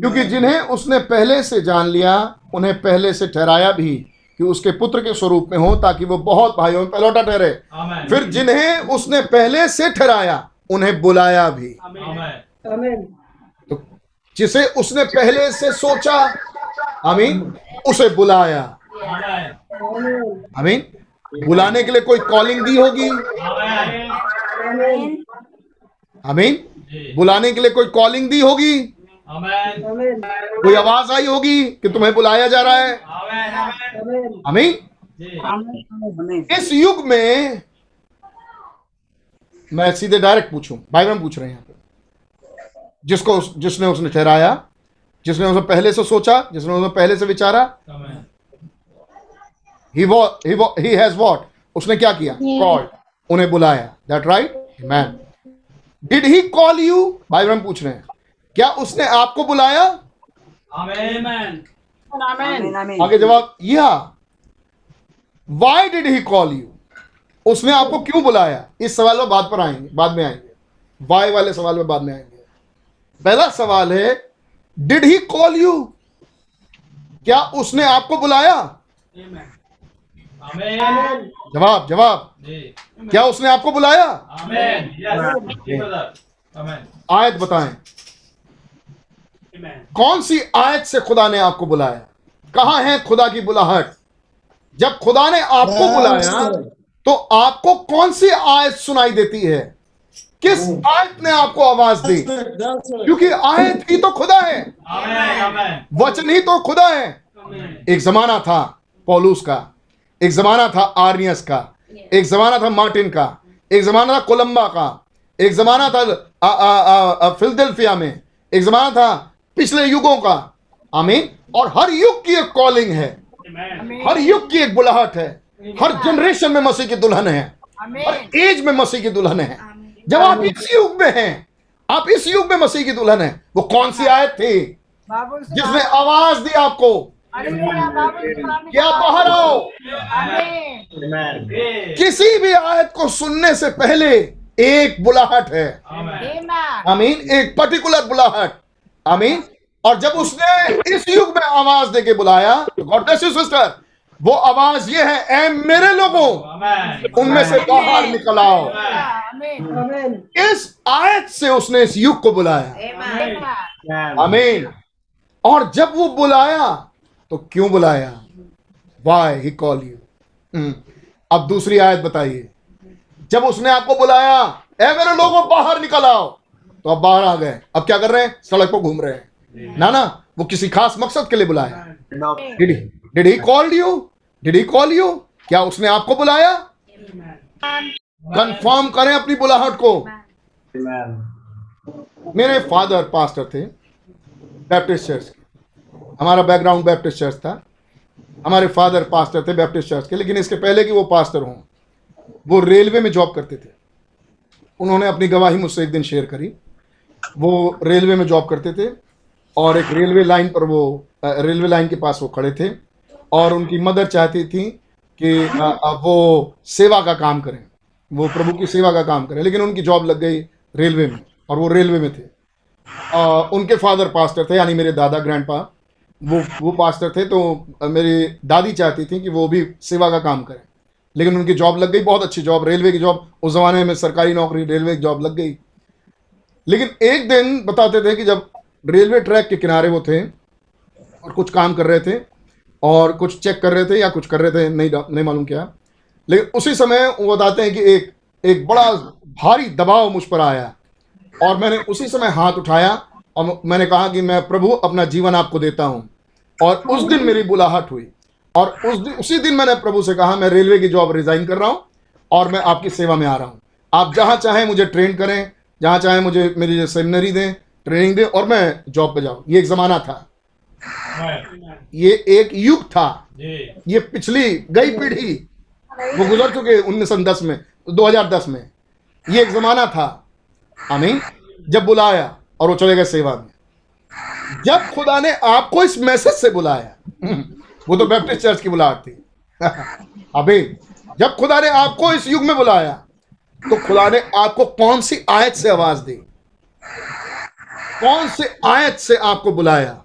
क्योंकि जिन्हें उसने पहले से जान लिया उन्हें पहले से ठहराया भी कि उसके पुत्र के स्वरूप में हो ताकि वो बहुत भाइयों में पहलौटा ठहरे। फिर जिन्हें उसने पहले से ठहराया उन्हें बुलाया भी। आमीन तो जिसे उसने पहले से सोचा आमीन उसे बुलाया। आमीन बुलाने के लिए कोई कॉलिंग दी होगी? आमीन बुलाने के लिए कोई कॉलिंग दी होगी? कोई आवाज़ आई होगी कि तुम्हें बुलाया जा रहा है? आमीन आमीन इस युग में मैं सीधे डायरेक्ट पूछूँ भाई बहन पूछ रहे हैं यहाँ जिसको जिसने उसने ठहराया जिसने उसे पहले से सोचा जिसने उसे पहले से विचारा ही वो ही वो ही हैज़ व्हाट उसने क्या किया? कॉल्ड उन्हें बुलाया। That right man did he call you भाई बहन पूछ रहे हैं। क्या उसने आपको बुलाया? आगे जवाब या why did he call you उसने आपको क्यों बुलाया? इस सवाल में बाद पर आएँगे बाद में आएँगे। वाई वाले सवाल में बाद में आएँगे। पहला सवाल है डिड ही कॉल यू क्या उसने आपको बुलाया? जवाब जवाब। क्या उसने आपको बुलाया? आयत बताएँ। कौन सी आयत से खुदा ने आपको बुलाया? कहा है खुदा की बुलाहट? जब खुदा ने आपको बुलाया तो आपको कौन सी आयत सुनाई देती है? किस आयत ने आपको आवाज़ दी? क्योंकि आयत ही तो खुदा है। वचन ही तो खुदा है। एक जमाना था पौलूस का। एक जमाना था आर्नियस का एक जमाना था मार्टिन का एक जमाना था कोलंबा का एक जमाना था आ, आ, आ, आ, फिलडेल्फिया में एक जमाना था पिछले युगों का। आमीन। और हर युग की एक कॉलिंग है। हर युग की एक बुलाहट है। हर जनरेशन में मसीह की दुल्हन है। हर एज में मसीह की दुल्हन है। जब आप इस युग में हैं आप इस युग में मसीह की दुल्हन है वो कौन सी आयत थी? जिसने आवाज़ दी आपको क्या बाहर आओ? किसी भी आयत को सुनने से पहले एक बुलाहट है। आमीन एक पर्टिकुलर बुलाहट। आमीन और जब उसने इस युग में आवाज़ देके बुलाया तो गॉड ब्लेस यू सिस्टर वो आवाज़ ये है ए मेरे लोगों उनमें से बाहर निकल आओ। इस आयत से उसने इस युग को बुलाया। आमीन और जब वो बुलाया तो क्यों बुलाया? वाई ही कॉल यू अब दूसरी आयत बताइए। जब उसने आपको बुलाया ए मेरे लोगों बाहर निकल आओ। तो अब बाहर आ गए। अब क्या कर रहे हैं? सड़क पर घूम रहे हैं। ना ना वो किसी खास मकसद के लिए बुलाया। Did he did he call you did he call you क्या उसने आपको बुलाया? कंफर्म करें अपनी बुलाहट को। मेरे फादर पास्टर थे बैप्टिस्ट चर्च के। हमारा बैकग्राउंड बैप्टिस्ट चर्च था। हमारे फादर पास्टर थे बैप्टिस्ट चर्च के, लेकिन इसके पहले कि वो पास्टर हों, वो रेलवे में जॉब करते थे। उन्होंने अपनी गवाही मुझसे एक दिन शेयर करी। वो रेलवे में जॉब करते थे और एक रेलवे लाइन पर वो रेलवे लाइन के पास वो खड़े थे और उनकी मदर चाहती थी कि वो सेवा का काम करें। वो प्रभु की सेवा का काम करें, लेकिन उनकी जॉब लग गई रेलवे में और वो रेलवे में थे। उनके फादर पास्टर थे, यानी मेरे दादा ग्रैंडपा वो वो पास्टर थे तो मेरी दादी चाहती थी कि वो भी सेवा का काम करें। लेकिन उनकी जॉब लग गई, बहुत अच्छी जॉब रेलवे की जॉब उस ज़माने में सरकारी नौकरी रेलवे की जॉब लग गई। लेकिन एक दिन बताते थे कि जब रेलवे ट्रैक के किनारे वो थे, और कुछ काम कर रहे थे, और कुछ चेक कर रहे थे या कुछ कर रहे थे, नहीं नहीं मालूम क्या। लेकिन उसी समय वो बताते हैं कि एक एक बड़ा भारी दबाव मुझ पर आया। और मैंने उसी समय हाथ उठाया, और मैंने कहा कि मैं प्रभु, अपना जीवन आपको देता हूँ। और उस दिन मेरी बुलाहट हुई। और उस दिन उसी दिन मैंने प्रभु से कहा मैं रेलवे की जॉब रिजाइन कर रहा हूँ और मैं आपकी सेवा में आ रहा हूँ। आप जहाँ चाहें मुझे ट्रेन करें जहाँ चाहें मुझे मेरी सेमिनरी दें ट्रेनिंग दें और मैं जॉब पे जाऊँ। ये एक ज़माना था। ये एक युग था। ये पिछली गई पीढ़ी वो गुजर चुके उन्नीस सौ दस में 2010 में। ये एक ज़माना था। आमीन। जब बुलाया और वो चले गए सेवा में। जब खुदा ने आपको इस मैसेज से बुलाया वो तो बैप्टिस्ट चर्च की बुलाहट थी। अभी जब खुदा ने आपको इस युग में बुलाया तो खुदा ने आपको कौन सी आयत से आवाज़ दी? कौन से आयत से आपको बुलाया?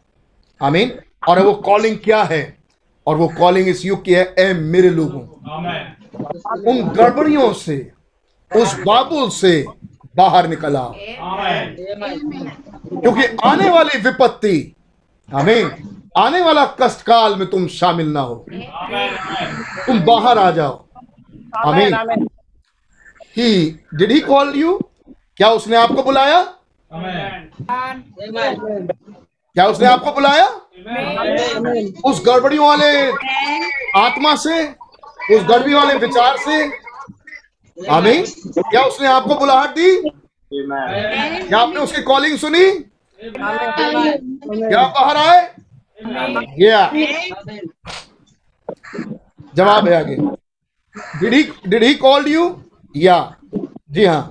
आमीन। और वो कॉलिंग क्या है? और वो कॉलिंग इस युग की है ए मेरे लोगों उन गड़बड़ियों से उस बाबुल से बाहर निकल क्योंकि आने वाली विपत्ति हमें आने वाला कष्ट काल में तुम शामिल ना हो। तुम बाहर आ जाओ। हमें he did he call you क्या उसने आपको बुलाया? क्या उसने आपको बुलाया? उस गड़बड़ियों वाले आत्मा से, उस गड़बड़ी वाले विचार से आमीन। क्या उसने आपको बुलाहट दी? क्या आपने उसकी कॉलिंग सुनी? क्या आप बाहर आए? या। जवाब है आगे। Did he did he called you या। जी हाँ।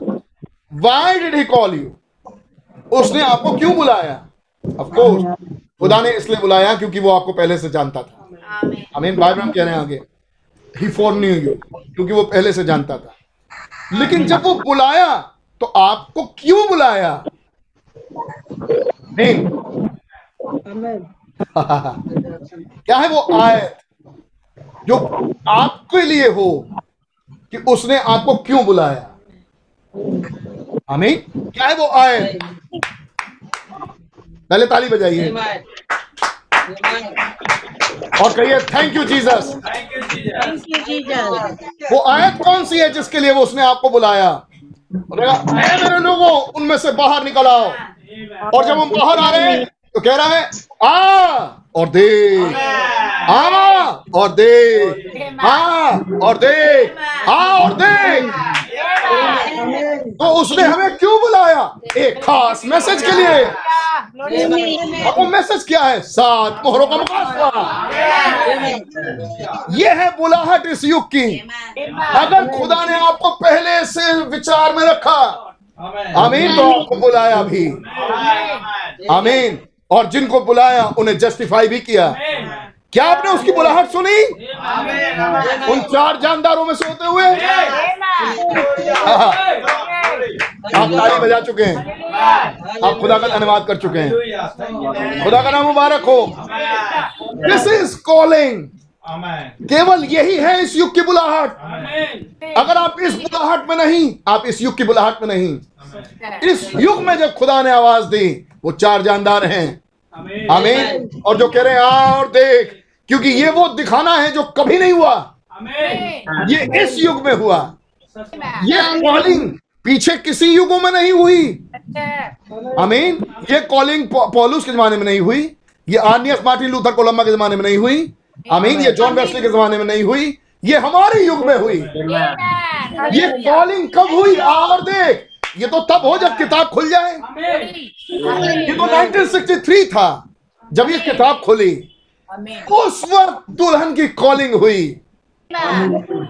Why did he call you उसने आपको क्यों बुलाया? ऑफ़ कोर्स खुदा ने इसलिए बुलाया क्योंकि वो आपको पहले से जानता था। अमीन बाइबल में कह रहे हैं आगे। ही फॉर न्यू यू क्योंकि वो पहले से जानता था। लेकिन जब वो बुलाया तो आपको क्यों बुलाया? नहीं। क्या है वो आयत? जो आपके लिए हो कि उसने आपको क्यों बुलाया? हमें क्या है वो आयत? पहले ताली बजाइए। और कहिए thank you Jesus Thank you, Jesus. वो आयत कौन सी है जिसके लिए वो उसने आपको बुलाया? उन्होंने कहा, "ऐ मेरे लोगों उनमें से बाहर निकल आओ। और जब हम बाहर आ रहे हैं तो कह रहा है आ और देख आ और देख आ और देख आ और देख तो उसने हमें क्यों बुलाया? एक खास मैसेज के लिए। और वो मैसेज क्या है? सात मोहरों का मुकाबला। ये है बुलाहट इस युग की। अगर खुदा ने आपको पहले से विचार में रखा. आमीन तो आपको बुलाया भी। आमीन। और जिनको बुलाया, उन्हें जस्टिफाई भी किया। क्या आपने उसकी बुलाहट सुनी? उन चार जानदारों में से होते हुए? आप ताली बजा चुके हैं। आप खुदा का धन्यवाद कर चुके हैं। खुदा का नाम मुबारक हो। दिस इज़ कॉलिंग केवल यही है इस युग की बुलाहट। अगर आप इस बुलाहट में नहीं, आप इस युग की बुलाहट में नहीं। इस युग में जब खुदा ने आवाज़ दी, वो चार जानदार हैं। आमीन। और जो कह रहे हैं और देख। क्योंकि ये वो दिखाना है जो कभी नहीं हुआ। ये इस युग में हुआ। ये कॉलिंग पीछे किसी युगों में नहीं हुई। अमीन ये कॉलिंग पौलुस के जमाने में नहीं हुई। ये आर्नियस मार्टिन लूथर कोलम्बा के जमाने में नहीं हुई। अमीन ये जॉन वेस्ली के जमाने में नहीं हुई। ये हमारे युग में हुई। ये कॉलिंग कब हुई? और देख ये तो तब हो जब किताब खुल जाए। ये तो 1963 था जब ये किताब खुली। उस वक्त दुल्हन की कॉलिंग हुई।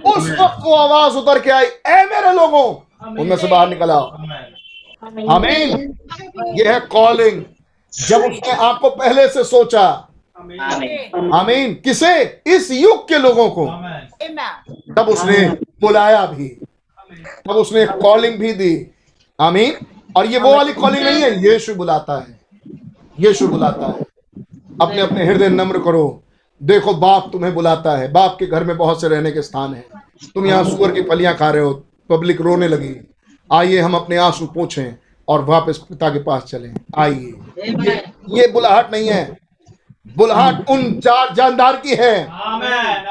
उस वक्त वो आवाज़ उतर के आई ए मेरे लोगों उनमें से बाहर निकल आओ। आमीन ये है कॉलिंग जब उसने आपको पहले से सोचा आमीन। किसे? इस युग के लोगों को। तब उसने बुलाया भी। तब उसने कॉलिंग भी दी। आमीन। और ये वो वाली कॉलिंग नहीं है यीशु बुलाता है। यीशु बुलाता है। अपने अपने हृदय नम्र करो। देखो बाप तुम्हें बुलाता है। बाप के घर में बहुत से रहने के स्थान है। तुम यहाँ सुअर की फलियाँ खा रहे हो पब्लिक रोने लगी। आइए हम अपने आँसू पोछें और वापस पिता के पास चलें। आइए। ये, ये बुलाहट नहीं है। बुलाहट उन चार जानदार की है।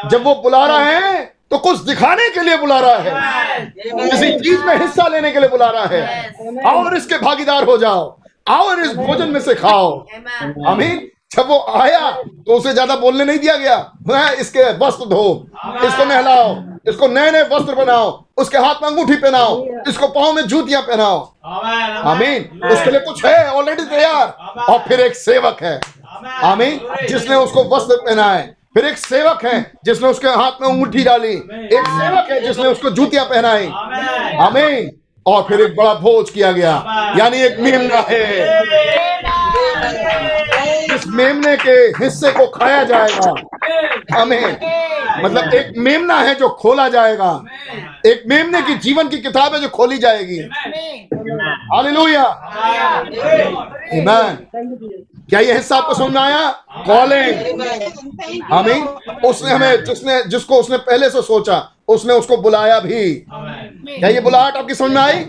जब वो बुला रहा है तो कुछ दिखाने के लिए बुला रहा है। किसी चीज़ में हिस्सा लेने के लिए बुला रहा है। और इसके भागीदार हो जाओ। आओ और इस भोजन में से खाओ। आमीन जब वो आया तो उसे ज़्यादा बोलने नहीं दिया गया। वह इसके वस्त्र धो इसको नहलाओ इसको नए नए वस्त्र बनाओ उसके हाथ में अंगूठी पहनाओ इसको पाओ में जूतियाँ पहनाओ। आमीन उसके लिए कुछ है ऑलरेडी तैयार। और फिर एक सेवक है। आमीन। जिसने उसको वस्त्र पहनाए। फिर एक सेवक है जिसने उसके हाथ में अंगूठी डाली। एक सेवक है जिसने उसको जूतियाँ पहनाई। आमीन। और फिर एक बड़ा भोज किया गया। यानी एक मेमना है। इस मेमने के हिस्से को खाया जाएगा हमें मतलब एक मेमना है जो खोला जाएगा। एक मेमने की जीवन की किताब है जो खोली जाएगी। हालेलुया आमीन क्या ये हिस्सा आपको में आया? कॉलिंग आमीन उसने हमें जिसने जिसको उसने पहले से सोचा उसने उसको बुलाया भी। क्या ये बुलाहट आपकी समझ में आई?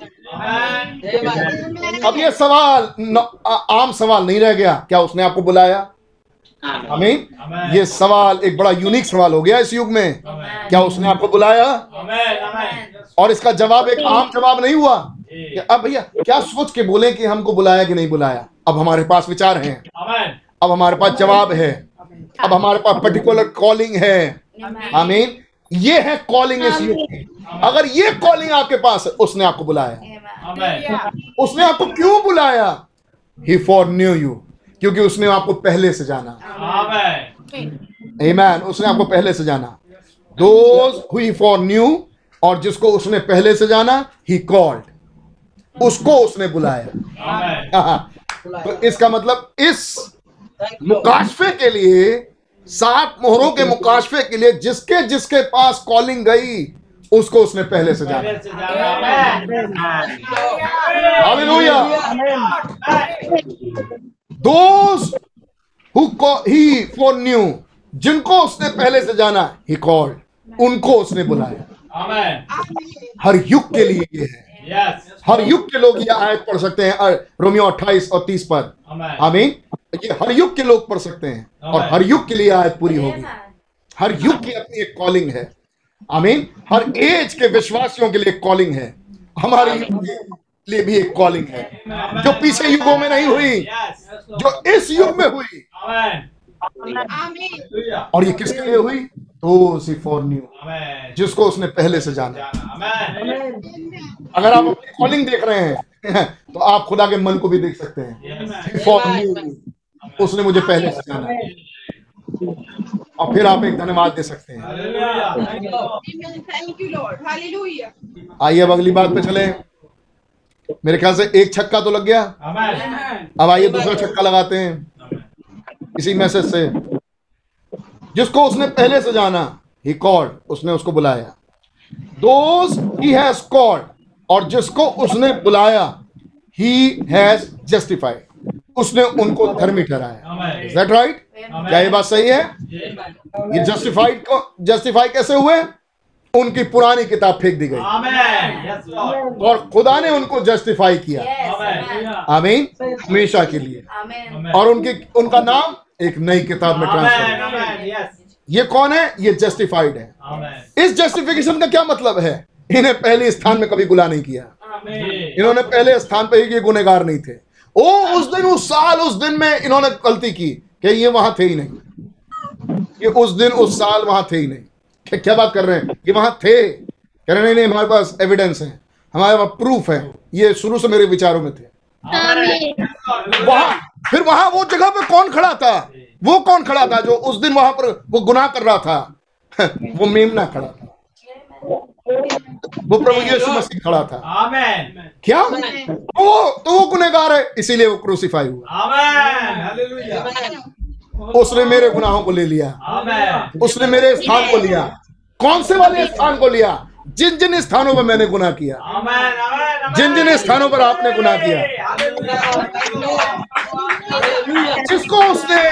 अब ये सवाल न, आ, आम सवाल नहीं रह गया। क्या उसने आपको बुलाया? Amen. ये सवाल एक बड़ा यूनिक सवाल हो गया इस युग में। क्या उसने आपको बुलाया. और इसका जवाब एक आम जवाब नहीं हुआ? अब भैया क्या सोच के बोले कि हमको बुलाया कि नहीं बुलाया? अब हमारे पास विचार हैं. अब हमारे पास जवाब है। अब हमारे पास पर्टिकुलर कॉलिंग है। आमीन ये है कॉलिंग इस युग की अगर ये कॉलिंग आपके पास है उसने आपको बुलाया। उसने आपको क्यों बुलाया? ही फॉर न्यू यू क्योंकि उसने आपको पहले से जाना. Amen. उसने आपको पहले से जाना। दोज हुई फॉर न्यू और जिसको उसने पहले से जाना ही कॉल्ड उसको उसने बुलाया. तो इसका मतलब इस मुकाशफे के लिए सात मोहरों के मुकाशफे के लिए जिसके जिसके पास कॉलिंग गई उसको उसने पहले से जाना. Hallelujah. Those who he foreknew जिनको उसने पहले से जाना ही कॉल्ड उनको उसने बुलाया। हर युग के लिए ये है। Yes. हर युग के लोग ये आयत पढ़ सकते हैं रोमियो 28 और 30 पर। Amen. आमीन? ये हर युग के लोग पढ़ सकते हैं और हर युग के लिए आयत पूरी होगी। हर युग की अपनी एक कॉलिंग है। आमीन? हर एज के विश्वासियों के लिए कॉलिंग है। हमारे युग के लिए भी एक कॉलिंग है। जो पीछे युगों में नहीं हुई जो इस युग में हुई। और ये किसके लिए हुई? तो सी फॉर न्यू जिसको उसने पहले से जाना. अगर आप अपनी कॉलिंग देख रहे हैं तो आप खुदा के मन को भी देख सकते हैं। उसने मुझे पहले से जाना और फिर आप एक धन्यवाद दे सकते हैं. आइए अब अगली बात पे चले। मेरे ख्याल से एक छक्का तो लग गया। अब आइए दूसरा छक्का लगाते हैं। इसी मैसेज से। जिसको उसने पहले से जाना ही कॉल्ड उसने उसको बुलाया। दोज ही हैज़ कॉल्ड और जिसको उसने बुलाया ही हैज़ जस्टिफाइड उसने उनको धर्मी ठहराया। इज़ दैट राइट क्या ये बात सही है? ये जस्टिफाइड को जस्टिफाई कैसे हुए? उनकी पुरानी किताब फेंक दी गई। Amen. Yes, Lord. और खुदा ने उनको जस्टिफाई किया। आमीन। हमेशा के लिए। और उनकी उनका नाम एक नई किताब में Amen. ट्रांसफ़र ये कौन है? ये जस्टिफाइड है। इस जस्टिफिकेशन का क्या मतलब है? इन्हें पहले स्थान में कभी गुला नहीं किया। इन्होंने पहले स्थान पर ही ये गुनेगार नहीं थे। ओ उस दिन उस साल उस दिन में इन्होंने गलती की कि ये वहाँ थे ही नहीं। ये उस दिन उस साल वहाँ थे ही नहीं। क्या, क्या बात कर रहे हैं? ये वहाँ थे। कह रहे नहीं नहीं हमारे पास एविडेंस है। हमारे पास प्रूफ है। ये शुरू से मेरे विचारों में थे। वहाँ फिर वहाँ वो जगह पे कौन खड़ा था? वो कौन खड़ा था जो उस दिन वहाँ पर वो गुनाह कर रहा था? वो मेमना खड़ा वो प्रभु यीशु मसीह खड़ा था Amen. क्या वो तो वो गुनहगार है इसीलिए वो क्रूसीफाई हुआ Amen. Hallelujah. उसने मेरे गुनाहों को ले लिया उसने मेरे स्थान को लिया कौन से वाले स्थान को लिया जिन जिन स्थानों पर मैंने गुनाह किया. जिन जिन स्थानों पर आपने गुनाह किया जिसको उसने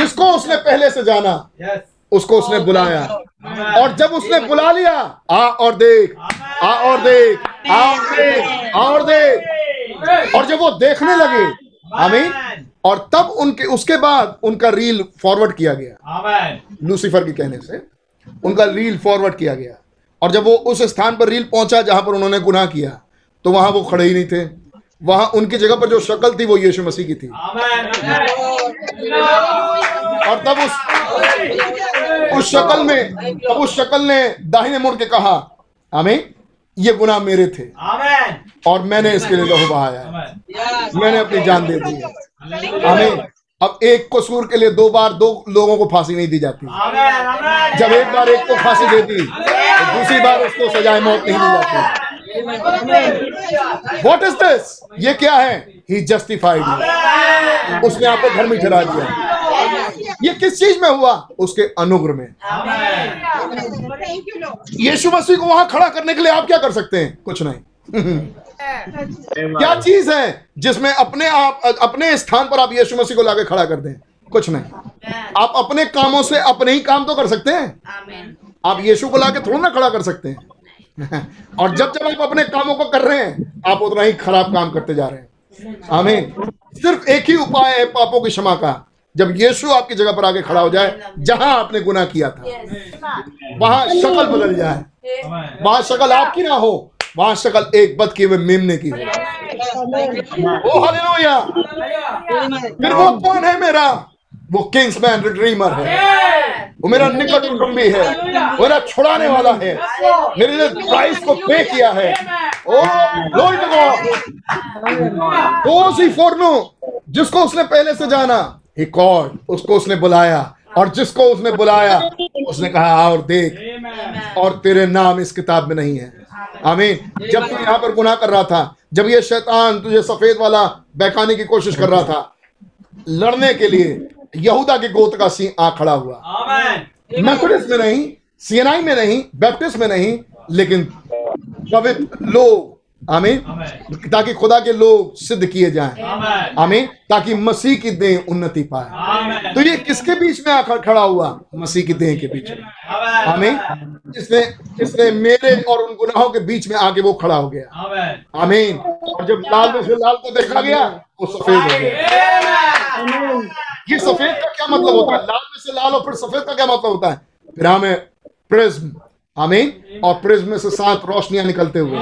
जिसको उसने पहले से जाना. उसको उसने बुलाया। और जब उसने बुला लिया आ और देख आ और देख आ और देख आ और देख। और जब वो देखने लगे आमीन और तब उनके उसके बाद उनका रील फॉरवर्ड किया गया। लूसीफर के कहने से उनका रील फॉरवर्ड किया गया। और जब वो उस स्थान पर रील पहुँचा जहाँ पर उन्होंने गुनाह किया तो वहाँ वो खड़े ही नहीं थे। वहाँ उनकी जगह पर जो शक्ल थी वो यीशु मसीह की थी. और तब उस उस शक्ल में तब उस शक्ल ने दाहिने मुड़ के कहा हमें ये गुनाह मेरे थे। और मैंने इसके लिए लहू बहाया मैंने अपनी जान दे दी है. हमें अब एक कसूर के लिए दो बार दो लोगों को फांसी नहीं दी जाती. जब एक बार एक को फांसी दे दी तो दूसरी बार उसको सजाए मौत नहीं दी जाती। व्हाट इज़ दिस ये क्या है? ही जस्टिफाइड उसने आपको घर में ठहरा दिया। ये किस चीज़ में हुआ? उसके अनुग्रह में. यीशु मसीह को वहाँ खड़ा करने के लिए आप क्या कर सकते हैं? कुछ नहीं। क्या चीज़ है जिसमें अपने आप, अपने स्थान पर आप यीशु मसीह को लाके खड़ा कर दें? कुछ नहीं। आप अपने कामों से अपने ही काम तो कर सकते हैं। आप यीशु को लाके थोड़ा ना खड़ा कर सकते हैं। और जब जब आप अपने कामों को कर रहे हैं आप उतना ही खराब काम करते जा रहे हैं। आमीन। सिर्फ़ एक ही उपाय है पापों की क्षमा का। जब यीशु आपकी जगह पर आके खड़ा हो जाए जहाँ आपने गुना किया था वहाँ शक्ल बदल जाए। वहाँ शक्ल आपकी ना हो वहाँ शक्ल एक बद किए हुए मेमने की हो। Oh hallelujah. फिर वो कौन है मेरा? वो किंग्समैन रिडीमर है। वो मेरा निकट कुटुंबी है। वो मेरा छुड़ाने वाला है। मेरे लिए प्राइस को पे किया है। ओ glory to God those he foreknow जिसको उसने पहले से जाना? ही कॉल्ड उसको उसने बुलाया। और जिसको उसने बुलाया उसने कहा और देख। और तेरे नाम इस किताब में नहीं है। आमीन। जब तू यहाँ पर गुनाह कर रहा था जब ये शैतान तुझे सफ़ेद वाला बहकाने की कोशिश कर रहा था लड़ने के लिए यहूदा के गोत का सिंह आ खड़ा हुआ। मेथोडिस्ट में नहीं सीएनआई में नहीं बैप्टिस्ट में नहीं लेकिन पवित्र लोग आमीन ताकि खुदा के लोग सिद्ध किए जाएँ। आमीन। ताकि मसीह की देह उन्नति पाए। तो ये किसके बीच में आकर खड़ा हुआ? मसीह की देह के बीच में। आमीन। जिसने जिसने मेरे और उन गुनाहों के बीच में आके वो खड़ा हो गया। आमीन। और जब लाल में से लाल को देखा गया वो सफ़ेद हो गया। ये सफ़ेद का क्या मतलब होता है? लाल में से लाल और फिर सफ़ेद का क्या मतलब होता है? फिर हमें प्रिज्म आमीन और प्रिज्म में से सात रोशनियाँ निकलते हुए।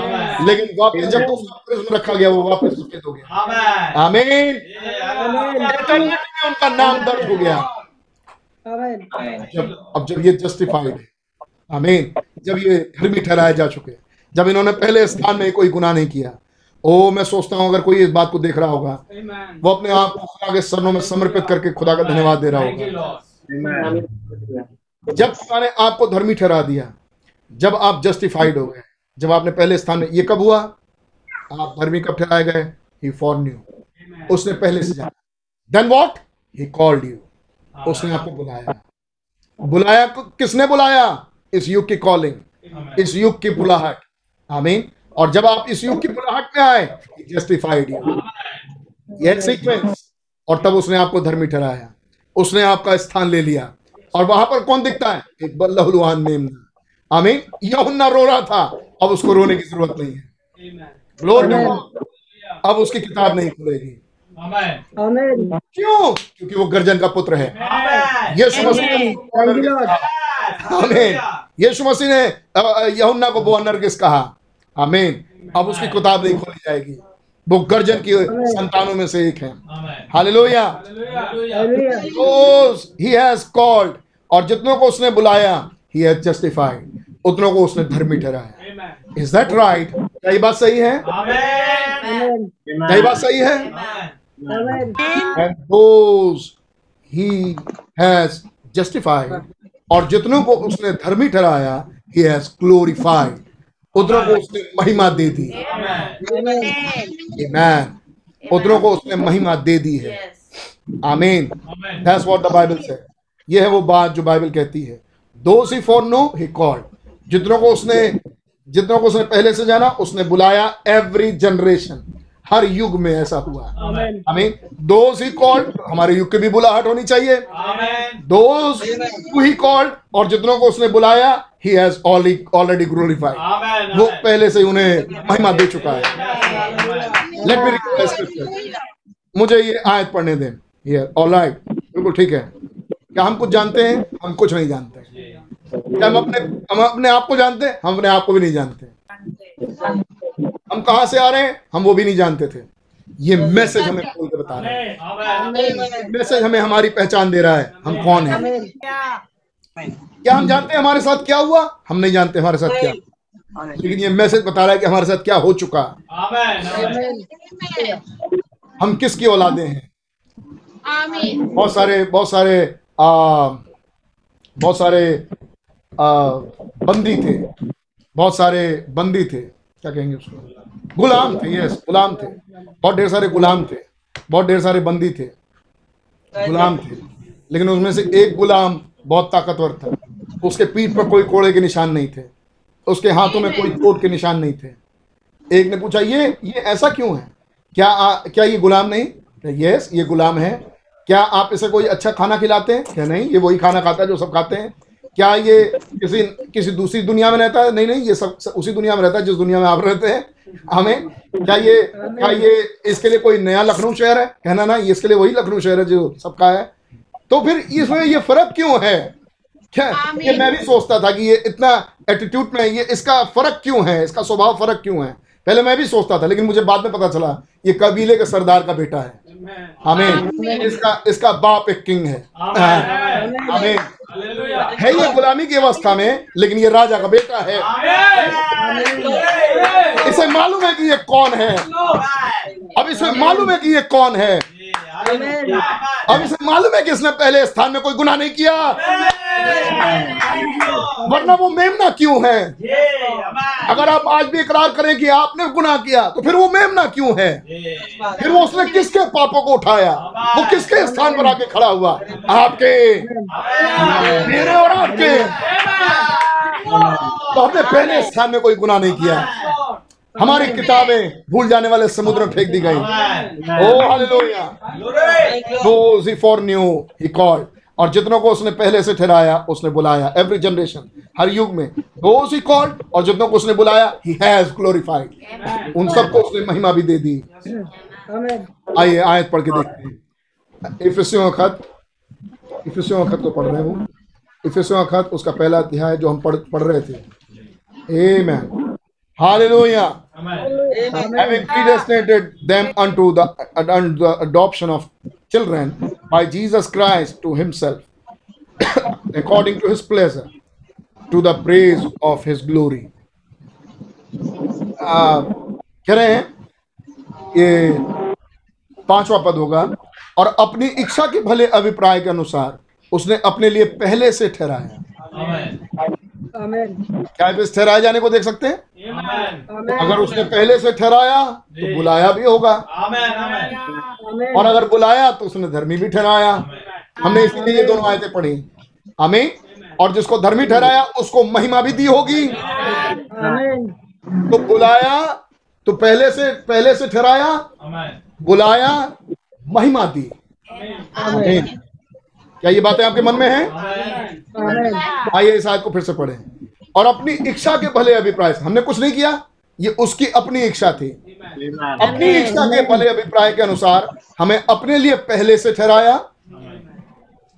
लेकिन वापस जब उसका प्रिज्म रखा गया वो वापस सफ़ेद हो गया। आमीन। में उनका नाम दर्ज हो गया। जब अब जब ये जस्टिफाइड है। आमीन। जब ये धर्मी ठहराए जा चुके हैं। जब इन्होंने पहले स्थान में कोई गुनाह नहीं किया। ओ मैं सोचता हूँ अगर कोई इस बात को देख रहा होगा वो अपने आप को खुदा के चरणों में समर्पित करके खुदा का धन्यवाद दे रहा होगा। जब खुदा ने आपको धर्मी ठहरा दिया जब आप जस्टिफाइड हो गए जब आपने पहले स्थान में ये कब हुआ? आप धर्मी कब ठहराए गए? ही फॉर न्यू उसने पहले से जाना। Then what he called you उसने आपको बुलाया। बुलाया किसने बुलाया? इस युग की कॉलिंग इस युग की बुलाहट। आमीन। और जब आप इस युग की बुलाहट में आए जस्टिफाइड यह सीक्वेंस और तब उसने आपको धर्मी ठहराया। उसने आपका स्थान ले लिया। और वहाँ पर कौन दिखता है? एक बल्लहुलवान मेमना। आमीन। यहुन्ना रो रहा था। अब उसको रोने की ज़रूरत नहीं है। अब उसकी किताब नहीं खुलेगी। क्यों? क्योंकि वो गर्जन का पुत्र है। यीशु मसीह ने यीशु मसीह ने अ, को वो नरगिस कहा। आमीन। अब उसकी किताब नहीं खोली जाएगी। वो गर्जन की संतानों में से एक है। हालेलुया। He has called और जितनों को उसने बुलाया he has justified उतनों को उसने धर्मी ठहराया। इज़ दैट राइट क्या ये बात सही है? क्या बात सही है? And those he has justified और जितनों को उसने धर्मी ठहराया he has glorified उतनों को उसने महिमा दे दी। Amen. उतनों को उसने महिमा दे दी है। आमीन दैट्स व्हाट द बाइबल से ये है वो बात जो बाइबल कहती है। दो सी फॉर नो ही कॉल्ड जितनों को उसने जितनों को उसने पहले से जाना उसने बुलाया एवरी जनरेशन हर युग में ऐसा हुआ आमीन दो ही कॉल्ड हमारे युग की भी बुलाहट होनी चाहिए। दोज ही कॉल्ड और जितनों को उसने बुलाया ही हैज़ ऑलरेडी ग्लोरीफाइड वो पहले से ही उन्हें महिमा दे चुका है। लेट मी रिक्वेस्ट मुझे ये आयत पढ़ने दें। ये ऑलराइट बिल्कुल ठीक है। क्या हम कुछ जानते हैं? हम कुछ नहीं जानते। क्या हम अपने हम अपने आप को जानते हैं? हम अपने आप को भी नहीं जानते। हम कहाँ से आ रहे हैं? हम वो भी नहीं जानते थे। ये मैसेज हमें खोल के बता रहा है। मैसेज हमें हमारी पहचान दे रहा है। हम कौन है? क्या हम जानते हैं हमारे साथ क्या हुआ? हम नहीं जानते हमारे साथ क्या। हुआ। लेकिन ये मैसेज बता रहा है कि हमारे साथ क्या हो चुका। हम किसकी औलादे हैं? बहुत सारे बहुत सारे आ, बहुत सारे आ, बंदी थे। बहुत सारे बंदी थे। क्या कहेंगे उसको? गुलाम थे यस गुलाम थे। बहुत ढेर सारे गुलाम थे। बहुत ढेर सारे बंदी थे। गुलाम थे। लेकिन उसमें से एक गुलाम बहुत ताकतवर था। उसके पीठ पर कोई कोड़े के निशान नहीं थे। उसके हाथों में कोई चोट के निशान नहीं थे। एक ने पूछा ये ये ऐसा क्यों है? क्या आ, क्या ये गुलाम नहीं? यस ये गुलाम है। क्या आप इसे कोई अच्छा खाना खिलाते हैं? क्या नहीं ये वही खाना खाता है जो सब खाते हैं। क्या ये किसी किसी दूसरी दुनिया में रहता है? नहीं नहीं ये सब, उसी दुनिया में रहता है जिस दुनिया में आप रहते हैं। हमें क्या ये क्या ये इसके लिए कोई नया लखनऊ शहर है? कहना ना ये इसके लिए वही लखनऊ शहर है जो सबका है। तो फिर इसमें ये फ़र्क क्यों है? क्या ये मैं भी सोचता था कि ये इतना एटीट्यूड में ये इसका फ़र्क क्यों है? इसका स्वभाव फ़र्क क्यों है? पहले मैं भी सोचता था लेकिन मुझे बाद में पता चला ये कबीले के सरदार का बेटा है। हमें इसका इसका बाप एक किंग है। हमें है ये गुलामी की अवस्था में लेकिन ये राजा का बेटा है। इसे मालूम है कि ये कौन है? अब इसे मालूम है कि ये कौन है? अब इसे मालूम है कि इसने पहले स्थान में कोई गुनाह नहीं किया। वरना वो मेमना क्यों है? अगर आप आज भी इकरार करें कि आपने गुनाह किया तो फिर वो मेमना क्यों है? फिर वो उसने किसके पापों को उठाया? वो किसके स्थान पर आके खड़ा हुआ? आपके। मेरे और आपके। तो हमने पहले स्थान में कोई गुनाह नहीं किया। हमारी किताबें भूल जाने वाले समुद्र में फेंक दी गई। ओ hallelujah. those he foreknew he और जितनों को उसने पहले से ठहराया उसने बुलाया। एवरी जनरेशन हर युग में those he called और जितनों को उसने बुलाया he has glorified उन सबको उसने महिमा भी दे दी। आइए आयत पढ़ के देखते हैं। इफिसियों खत। इफिसियों खत को पढ़ रहे हूँ। इफिसियों खत उसका पहला अध्याय जो हम पढ़ पढ़ रहे थे। A man Christ to himself according to his pleasure to the of his glory कह रहे हैं ये पांचवा पद होगा। और अपनी इच्छा के भले अभिप्राय के अनुसार उसने अपने लिए पहले से ठहराया क्या आप इस ठहराए जाने को देख सकते हैं? अगर उसने पहले से ठहराया तो बुलाया भी होगा। और अगर बुलाया तो उसने धर्मी भी ठहराया। हमने इसलिए ये दोनों आयतें पढ़ी। हमें और जिसको धर्मी ठहराया उसको महिमा भी दी होगी। तो बुलाया तो पहले से पहले से ठहराया। बुलाया महिमा दी। आमीन। क्या ये बातें आपके मन में हैं? आइए इस आयत को फिर से पढ़ें। और अपनी इच्छा के भले अभिप्राय से हमने कुछ नहीं किया ये उसकी अपनी इच्छा थी। अपनी इच्छा के भले अभिप्राय के अनुसार हमें अपने लिए पहले से ठहराया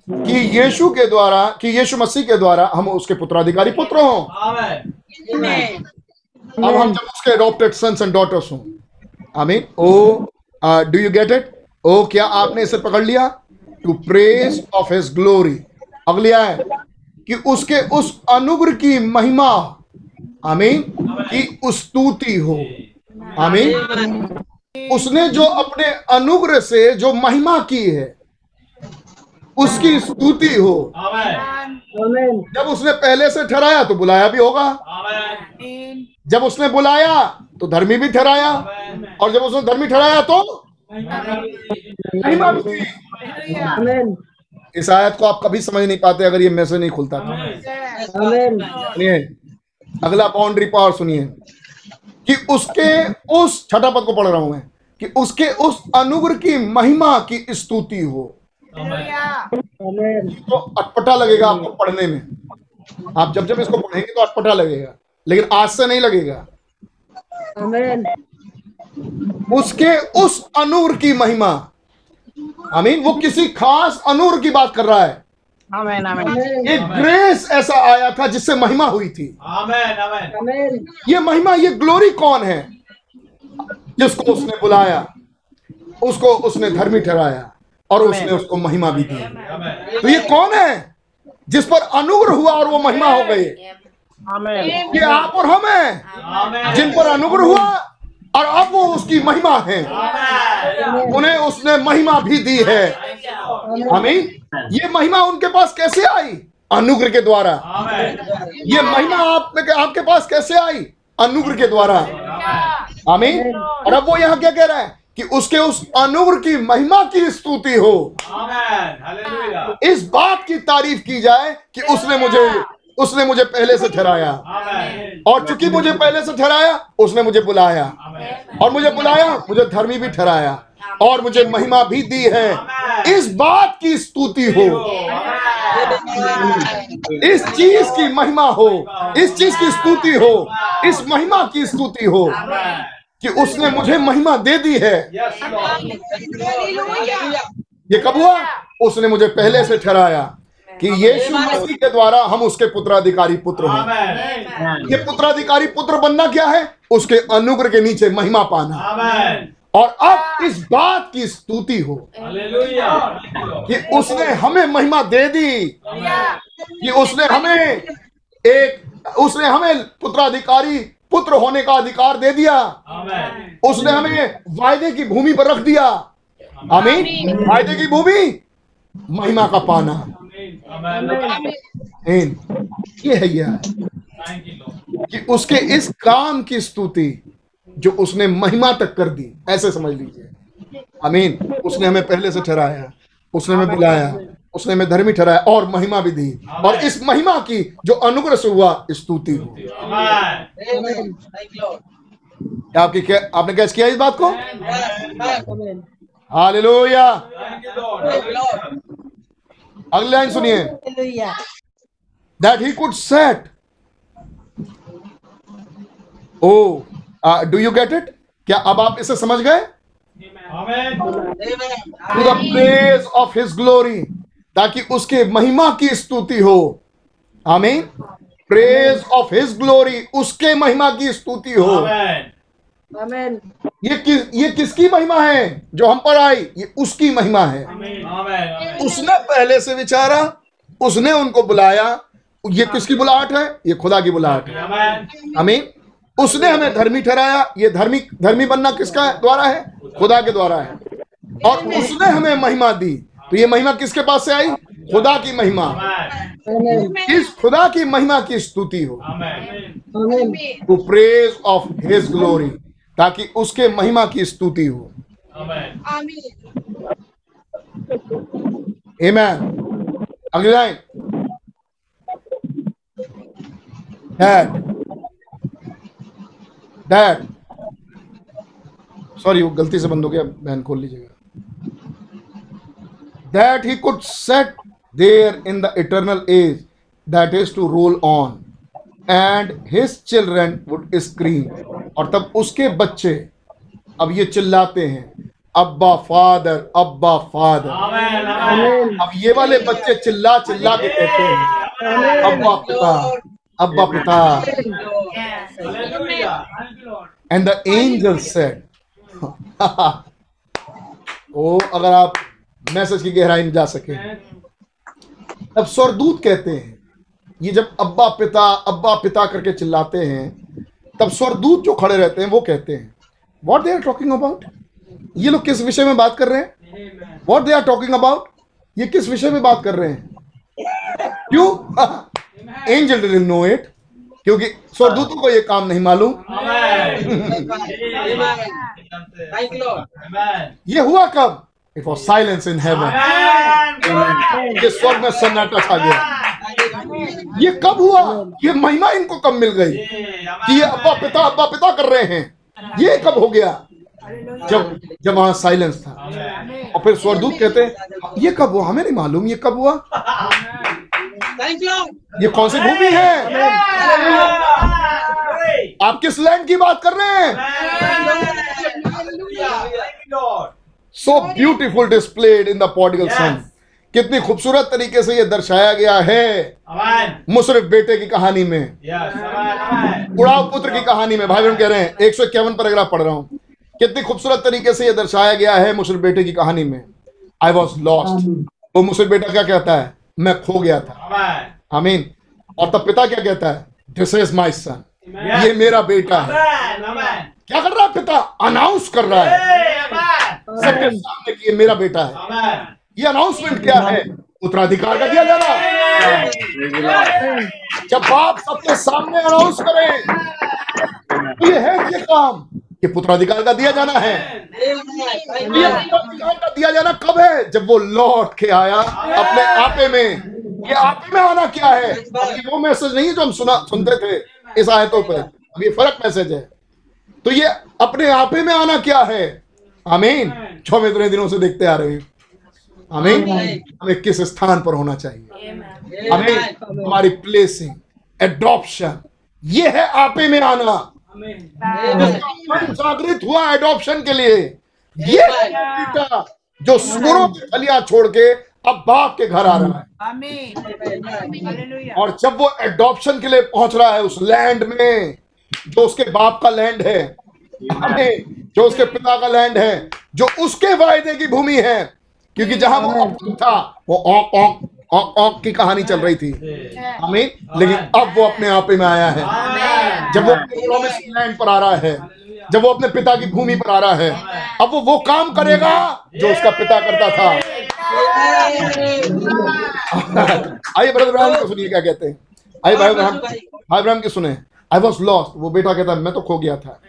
कि यीशु के द्वारा कि यीशु मसीह के द्वारा हम उसके पुत्राधिकारी पुत्र हों। अब हम जब उसके अडॉप्टेड सन्स एंड डॉटर्स हों। I mean oh do you get it oh क्या आपने इसे पकड़ लिया? To praise of his glory अगली आय कि उसके उस अनुग्र की महिमा आमीन की स्तुति हो। आमीन। उसने जो अपने अनुग्रह से जो महिमा की है उसकी स्तुति हो। जब उसने पहले से ठहराया तो बुलाया भी होगा। जब उसने बुलाया तो धर्मी भी ठहराया। और जब उसने धर्मी ठहराया तो। इस आयत को आप कभी समझ नहीं पाते अगर ये मैसेज नहीं खुलता था सुनिए अगला बाउंड्री पावर सुनिए कि उसके उस छठा पद को पढ़ रहा हूँ मैं कि उसके उस अनुग्रह की महिमा की स्तुति हो। तो अटपटा लगेगा आपको पढ़ने में। आप जब जब इसको पढ़ेंगे तो अटपटा लगेगा लेकिन आज से नहीं लगेगा। उसके उस अनूर की महिमा। आमीन वो किसी खास अनूर की बात कर रहा है। आमेन आमेन। एक ग्रेस ऐसा आया था जिससे महिमा हुई थी। ये महिमा ये ग्लोरी कौन है? जिसको उसने बुलाया उसको उसने धर्मी ठहराया और उसने उसको महिमा भी दी। तो ये कौन है जिस पर अनुग्रह हुआ और वो महिमा हो गई? ये आप और हम हैं। जिन पर अनुग्रह हुआ और अब वो उसकी महिमा है। उन्हें उसने महिमा भी दी है। आमीन। ये महिमा उनके पास कैसे आई? अनुग्रह के द्वारा। ये महिमा आप आपके पास कैसे आई? अनुग्रह के द्वारा। आमीन। और अब वो यहाँ क्या कह रहा है? कि उसके उस अनुग्रह की महिमा की स्तुति हो। इस बात की तारीफ़ की जाए कि उसने मुझे उसने मुझे पहले से ठहराया। और चूँकि मुझे पहले से ठहराया उसने मुझे बुलाया। और मुझे बुलाया मुझे धर्मी भी ठहराया। और मुझे महिमा भी दी है। इस बात की स्तुति हो। इस चीज़ की महिमा हो। इस चीज़ की स्तुति हो। इस महिमा की स्तुति हो। कि उसने मुझे महिमा दे दी है. ये कब हुआ? उसने मुझे पहले से ठहराया। कि यीशु मसीह के द्वारा हम उसके पुत्राधिकारी पुत्र हैं। ये पुत्राधिकारी पुत्र बनना क्या है? उसके अनुग्रह के नीचे महिमा पाना। और अब इस बात की स्तुति हो. कि उसने हमें महिमा दे दी। कि उसने हमें एक उसने हमें पुत्राधिकारी पुत्र होने का अधिकार दे दिया। उसने हमें वायदे की भूमि पर रख दिया। आमीन। वायदे की भूमि महिमा का पाना। ये है यह Thank you, Lord. कि उसके इस काम की स्तुति जो उसने महिमा तक कर दी ऐसे समझ लीजिए। अमीन उसने हमें पहले से ठहराया उसने हमें बुलाया उसने हमें धर्मी ठहराया और महिमा भी दी। और इस महिमा की जो अनुग्रह से हुआ स्तुति हो क्या आपकी क्या आपने कैसे किया इस बात को. Hallelujah Thank you, Lord. अगली लाइन सुनिए। That he could set oh do you get it क्या अब आप इसे समझ गए? To the praise of his glory ताकि उसके महिमा की स्तुति हो। आमीन प्रेज ऑफ़ हिज ग्लोरी उसके महिमा की स्तुति हो। Amen. Amen. ये किस ये किसकी महिमा है जो हम पर आई? ये उसकी महिमा है। Amen. उसने पहले से विचारा उसने उनको बुलाया। ये किसकी बुलाहट है? ये खुदा की बुलाहट है। Amen. आमीन। उसने हमें धर्मी ठहराया। ये धर्मी धर्मी बनना किसका द्वारा है? खुदा के द्वारा है। और उसने हमें महिमा दी। तो ये महिमा किसके पास से आई? खुदा की महिमा। Amen. इस खुदा की महिमा की स्तुति हो. To praise of his glory ताकि उसके महिमा की स्तुति हो। Amen. Amen. अगली लाइन। डैड डैड सॉरी वो गलती से बंद हो गया। बहन खोल लीजिएगा। That he could set there in the eternal age that is to roll on and his children would scream और तब उसके बच्चे अब ये चिल्लाते हैं, अब्बा फादर अब्बा फादर. अब ये वाले बच्चे चिल्ला चिल्ला के कहते हैं, अब्बा पिता अब्बा पिता. And the angel said oh, अगर आप मैसेज की गहराई में जा सके अब स्वरदूत कहते हैं ये जब अब्बा पिता अब्बा पिता करके चिल्लाते हैं तब स्वरदूत जो खड़े रहते हैं वो कहते हैं what they are talking about ये लोग किस विषय में बात कर रहे हैं? What they are talking about ये किस विषय में बात कर रहे हैं? क्यों? एंजल डिडंट नो इट क्योंकि स्वरदूतों को ये काम नहीं मालूम। ये हुआ कब? It was silence in heaven ये स्वर्ग में सन्नाटा छा गया। ये कब हुआ? ये महिमा इनको कब मिल गई? कि ये अब्बा पिता अब्बा पिता कर रहे हैं। ये कब हो गया? जब जब वहाँ साइलेंस था। और फिर स्वरदूत कहते हैं ये कब हुआ? हमें नहीं मालूम ये कब हुआ? ये कौन सी भूमि है? आप किस लैंड की बात कर रहे हैं? So beautiful displayed in the prodigal son कितनी खूबसूरत तरीके से ये दर्शाया गया है। मुशरफ बेटे की कहानी में। उड़ाव पुत्र की कहानी में भाई बहन कह रहे हैं एक सौ इक्यावन पैराग्राफ पढ़ रहा हूँ। कितनी खूबसूरत तरीके से ये दर्शाया गया है मुशरफ बेटे की कहानी में। आई वॉज़ लॉस्ट वो मुशरफ बेटा क्या कहता है? मैं खो गया था। आमीन। और तब पिता क्या कहता है? दिस इज़ माई सन ये मेरा बेटा है। क्या कर रहा है पिता? अनाउंस कर रहा है। सबके सामने कि ये मेरा बेटा है। ये अनाउंसमेंट क्या है? उत्तराधिकार का दिया जाना जब बाप सबके सामने अनाउंस करें तो ये है ये काम कि पुत्राधिकार का दिया जाना है। पुत्राधिकार का दिया जाना कब है? जब वो लौट के आया अपने आपे में। ये आप में आना क्या है? ये वो मैसेज नहीं है जो हम सुना, सुनते थे इस आयतों पर। अब ये फ़र्क मैसेज है। तो ये अपने आपे में आना क्या है? आमीन। जो हम इतने दिनों से देखते आ रहे हैं। आमीन हमें किस स्थान पर होना चाहिए? हमें हमारी प्लेसिंग एडॉप्शन ये है आपे में आना। मन जागृत हुआ एडॉप्शन के लिए ये बेटा जो सुरों की फलियाँ छोड़ के अब बाप के घर आ रहा है। और जब वो एडॉप्शन के लिए पहुँच रहा है उस लैंड में जो उसके बाप का लैंड है हमें जो उसके पिता का लैंड है जो उसके वायदे की भूमि है क्योंकि जहाँ वो था वो औक औक औक औक की कहानी चल रही थी। आमीन। लेकिन अब वो अपने आप में आया है। जब वो अपने प्रॉमिस लैंड पर आ रहा है जब वो अपने पिता की भूमि पर आ रहा है अब वो वो काम करेगा जो उसका पिता करता था। आइए ब्रदर ब्राह्मण को सुनिए क्या कहते हैं। आइए भाई ब्राह्मण भाई ब्राह्मण की सुने। आई वॉज़ लॉस्ट वो बेटा कहता है मैं तो खो गया था।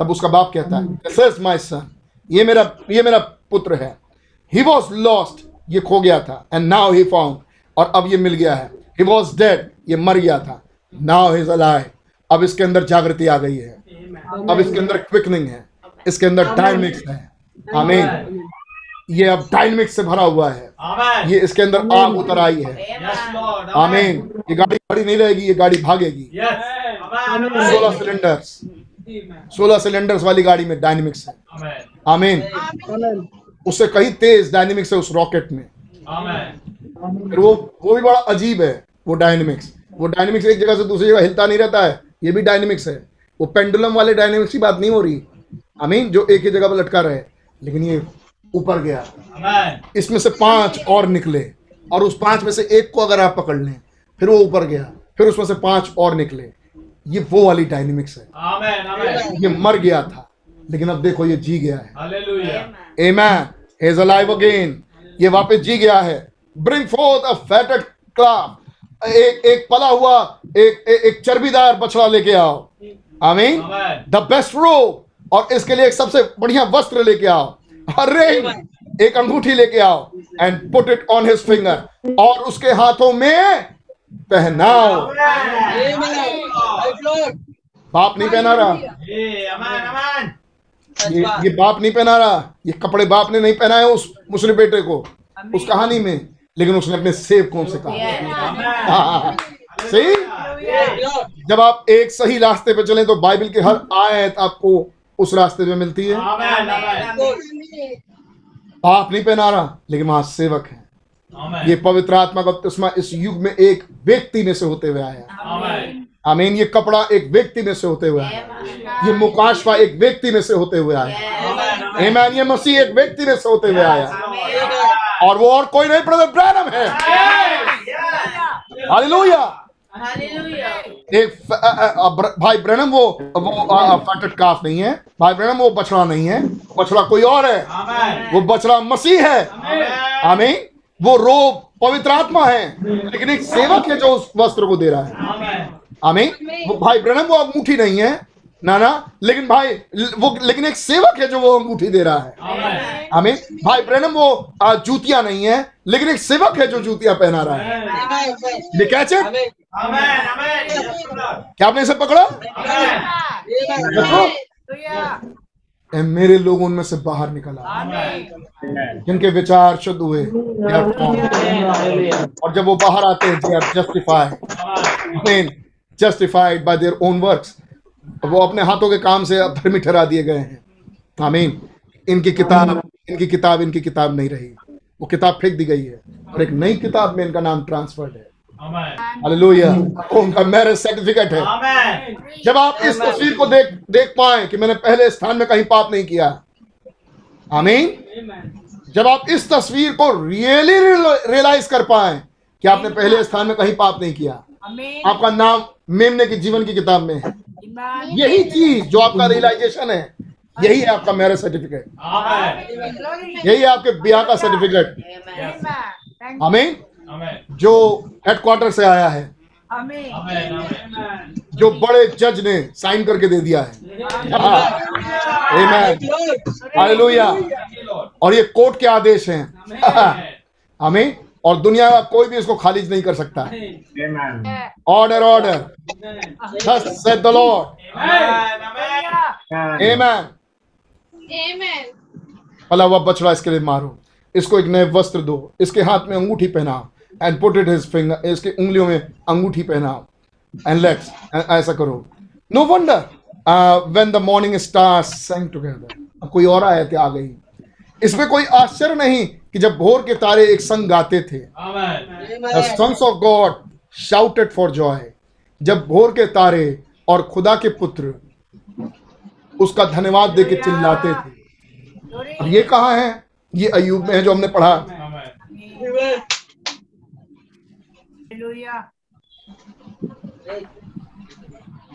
तब उसका बाप कहता है माई सन ये मेरा ये मेरा पुत्र है। ही वॉज़ लॉस्ट ये खो गया था एंड नाउ ही फाउंड और अब ये मिल गया है। ही वॉज़ डेड ये मर गया था। नाउ हिज अलाइव अब इसके अंदर जागृति आ गई है। अब इसके अंदर क्विकनिंग है। इसके अंदर डायनेमिक्स है। आमीन ये अब डायनेमिक्स से भरा हुआ है। Amen. ये इसके अंदर आग उतर आई है। Yes, आमीन ये गाड़ी खड़ी नहीं रहेगी ये गाड़ी भागेगी। Yes. सोलह सिलेंडर्स सोलह सिलेंडर्स वाली गाड़ी में डायनेमिक्स है। Amen. आमीन उससे कहीं तेज डायनेमिक्स है उस रॉकेट में। फिर वो वो भी बड़ा अजीब है वो डायनेमिक्स वो डायनेमिक्स एक जगह से दूसरी जगह हिलता नहीं रहता है ये भी डायनेमिक्स है। वो पेंडुलम वाले डायनेमिक्स की बात नहीं हो रही। आमीन जो एक ही जगह पर लटका रहे लेकिन ये ऊपर गया। इसमें से पाँच और निकले और उस पाँच में से एक को अगर आप पकड़ लें फिर वो ऊपर गया फिर उसमें से पाँच और निकले। ये वो वाली डायनेमिक्स है। Amen. Amen. ये मर गया था लेकिन अब देखो ये जी गया है। Hallelujah. Amen. He is alive again. ये वापस जी गया है. Bring forth a fatted calf एक एक पला हुआ एक एक, एक चर्बीदार बछड़ा लेके आओ. आमीन Amen. द बेस्ट रोब और इसके लिए एक सबसे बढ़िया वस्त्र लेके आओ. अरे एक अंगूठी लेके आओ. And put it on his finger और उसके हाथों में पहनाओ. बाप नहीं पहना रहा. ये ये बाप नहीं पहना रहा ये कपड़े बाप ने नहीं पहनाए उस मुस्लिम बेटे को उस कहानी में लेकिन उसने अपने सेवकों से कहा। हाँ, सही? जब आप एक सही रास्ते पे चले तो बाइबल के हर आयत आपको उस रास्ते में मिलती है. बाप नहीं पहना रहा लेकिन वहाँ सेवक है। ये पवित्र आत्मा का बपतिस्मा इस युग में एक व्यक्ति में से होते हुए आया. आमीन ये कपड़ा एक व्यक्ति में से होते हुए आया ये मुकाशवा एक व्यक्ति में से होते हुए आया Amen. आमीन ये मसीह एक व्यक्ति में से होते हुए आया और वो और कोई नहीं ब्रदर ब्रैनम है। हालेलुया। एक भाई ब्रैनम वो वो फटट काफ नहीं है। भाई ब्रैनम वो बछड़ा नहीं है। बछड़ा कोई और है। वो बछड़ा मसीह है। Amen. आमीन वो रोब पवित्र आत्मा है। लेकिन एक सेवक है जो उस वस्त्र को दे रहा है। Amen. आमीन? वो भाई ब्रैनम वो अंगूठी नहीं है ना ना लेकिन भाई वो लेकिन एक सेवक है जो वो अंगूठी दे रहा है. आमीन। भाई ब्रैनम वो आ, जूतियाँ नहीं है लेकिन एक सेवक है जो जूतियाँ पहना रहा है। ये कैच है. क्या आपने इसे पकड़ा? देखो मेरे लोग उनमें से बाहर निकल आए जिनके विचार शुद्ध हुए. और जब वो बाहर आते हैं they are justified by their own works वो अपने हाथों के काम से धर्मी ठहरा दिए गए हैं। आमीन। इनकी किताब इनकी किताब इनकी किताब नहीं रही। वो किताब फेंक दी गई है। और एक नई किताब में इनका नाम ट्रांसफर्ड है। हालेलुया उनका मैरिज सर्टिफिकेट है। जब आप इस तस्वीर को देख देख पाए कि मैंने पहले स्थान में कहीं पाप नहीं किया। आमीन। जब आप इस तस्वीर को रियली रियलाइज़ कर पाए कि आपने पहले स्थान में कहीं पाप नहीं किया। आपका नाम मेमने के जीवन की किताब में। यही चीज़ जो आपका रियलाइजेशन है। यही है आपका मैरिज सर्टिफिकेट यही है आपके ब्याह का सर्टिफिकेट हमें जो हेडक्वार्टर से आया है। Amen. Amen. जो बड़े जज ने साइन करके दे दिया है। हालेलुया. और ये कोर्ट के आदेश हैं। हमें और दुनिया का कोई भी इसको खारिज नहीं कर सकता। Order order. पला हुआ बछड़ा इसके लिए मारो। इसको एक नए वस्त्र दो। इसके हाथ में अंगूठी पहनाओ and put it his finger इसके उंगलियों में अंगूठी पहनाओ एंड लेट्स ऐसा करो। No wonder when the morning stars sang together अब कोई और आयत आ गई। इसमें कोई आश्चर्य नहीं कि जब भोर के तारे एक संग गाते थे। Sons of God shouted for joy जब भोर के तारे और खुदा के पुत्र उसका धन्यवाद दे के चिल्लाते थे। अब ये कहा है? ये अयूब में है जो हमने पढ़ा।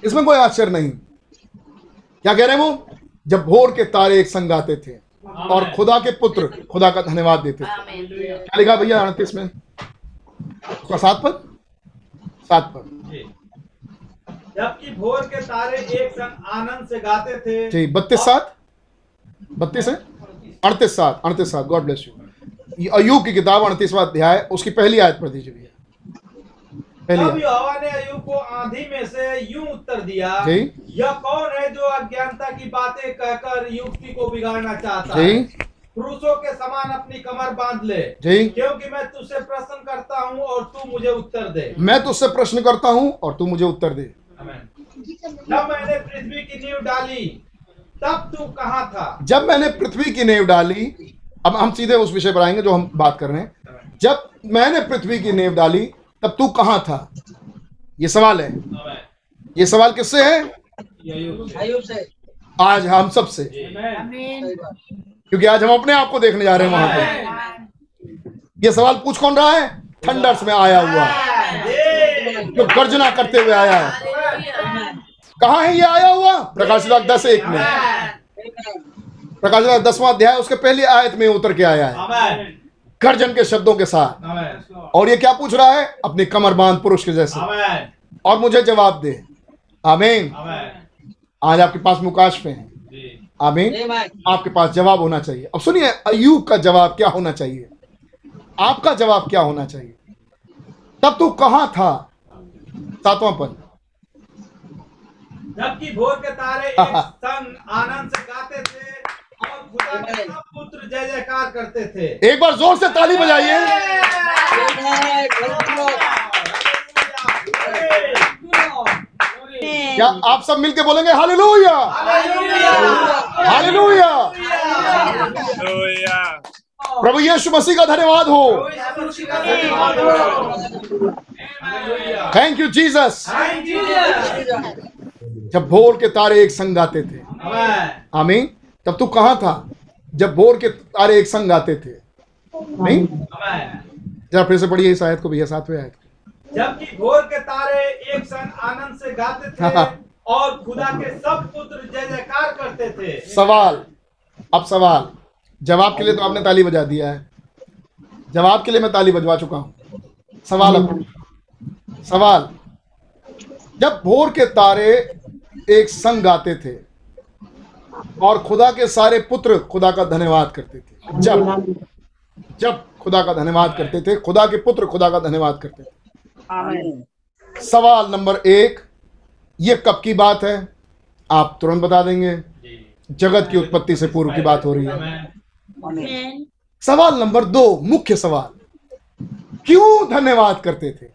इसमें कोई आश्चर्य नहीं। क्या कह रहे हैं वो? जब भोर के तारे एक संग आते थे। और खुदा के पुत्र खुदा का धन्यवाद देते थे क्या लिखा भैया अड़तीस में? उसका सात पद? सात पद। जबकि भोर के तारे एक संग आनंद से गाते थे। जी बत्तीस सात? बत्तीस है? अड़तीस सात अड़तीस सात। गॉड ब्लेस यू ये अयूब की किताब अड़तीसवा अध्याय उसकी पहली आयत पढ़ दीजिए भैया। तब यहोवा ने अय्यूब को आंधी में से यूँ उत्तर दिया जी। यह कौन है जो अज्ञानता की बातें कहकर युक्ति को बिगाड़ना चाहता जी। है? पुरुषों के समान अपनी कमर बाँध ले जी। क्योंकि मैं तुझसे प्रश्न करता हूँ और तू मुझे उत्तर दे। मैं तुझसे प्रश्न करता हूँ और तू मुझे उत्तर दे। जब मैंने पृथ्वी की नींव डाली तब तू कहाँ था? जब मैंने पृथ्वी की नींव डाली अब हम सीधे उस विषय पर आएँगे जो हम बात कर रहे हैं। जब मैंने पृथ्वी की नींव डाली तब तू कहाँ था? ये सवाल है। ये सवाल किससे है। आज हम सबसे क्योंकि आज हम अपने आप को देखने जा रहे हैं वहाँ पर ये सवाल पूछ कौन रहा है? थंडर्स में आया हुआ। जो गर्जना करते हुए आया है। कहा है ये आया हुआ? प्रकाश विभाग दस एक में। प्रकाश विभाग दसवां अध्याय, उसके पहली आयत में उतर के आया है। गर्जन के शब्दों के साथ। और ये क्या पूछ रहा है? अपने कमर बाँध पुरुष के जैसे। और मुझे जवाब दे। आमीन आमीन। आज आपके पास मुकाश पे है। जी। आमीन आपके पास जवाब होना चाहिए। अब सुनिए अयूब का जवाब क्या होना चाहिए? आपका जवाब क्या होना चाहिए? तब तू कहा था? सातवां पद। जबकि भोर के तारे एक संग आनंद से गाते थे और खुदा के सब पुत्र जय जयकार करते थे। एक बार ज़ोर से ताली बजाइए। क्या आप सब मिलके बोलेंगे हालेलुया? हालेलुया। Hallelujah. प्रभु यीशु मसीह का धन्यवाद हो। थैंक यू जीसस जब भोर के तारे एक संग गाते थे। आमीन तब तू कहाँ था? जब भोर के तारे एक संग गाते थे। नहीं? जरा फिर से पढ़िए इस आयत को भैया सातवें आयत को। जबकि भोर के तारे एक संग आनंद से गाते थे और खुदा के सब पुत्र जय जयकार करते थे। सवाल। अब सवाल। जवाब के लिए तो आपने ताली बजा दिया है। जवाब के लिए मैं ताली बजवा चुका हूँ। सवाल अब। सवाल। जब भोर के तारे एक संग गाते थे और खुदा के सारे पुत्र खुदा का धन्यवाद करते थे। जब जब खुदा का धन्यवाद करते थे खुदा के पुत्र खुदा का धन्यवाद करते थे। सवाल नंबर एक ये कब की बात है? आप तुरंत बता देंगे। जगत की उत्पत्ति से पूर्व की बात हो रही है। सवाल नंबर दो मुख्य सवाल। क्यों धन्यवाद करते थे?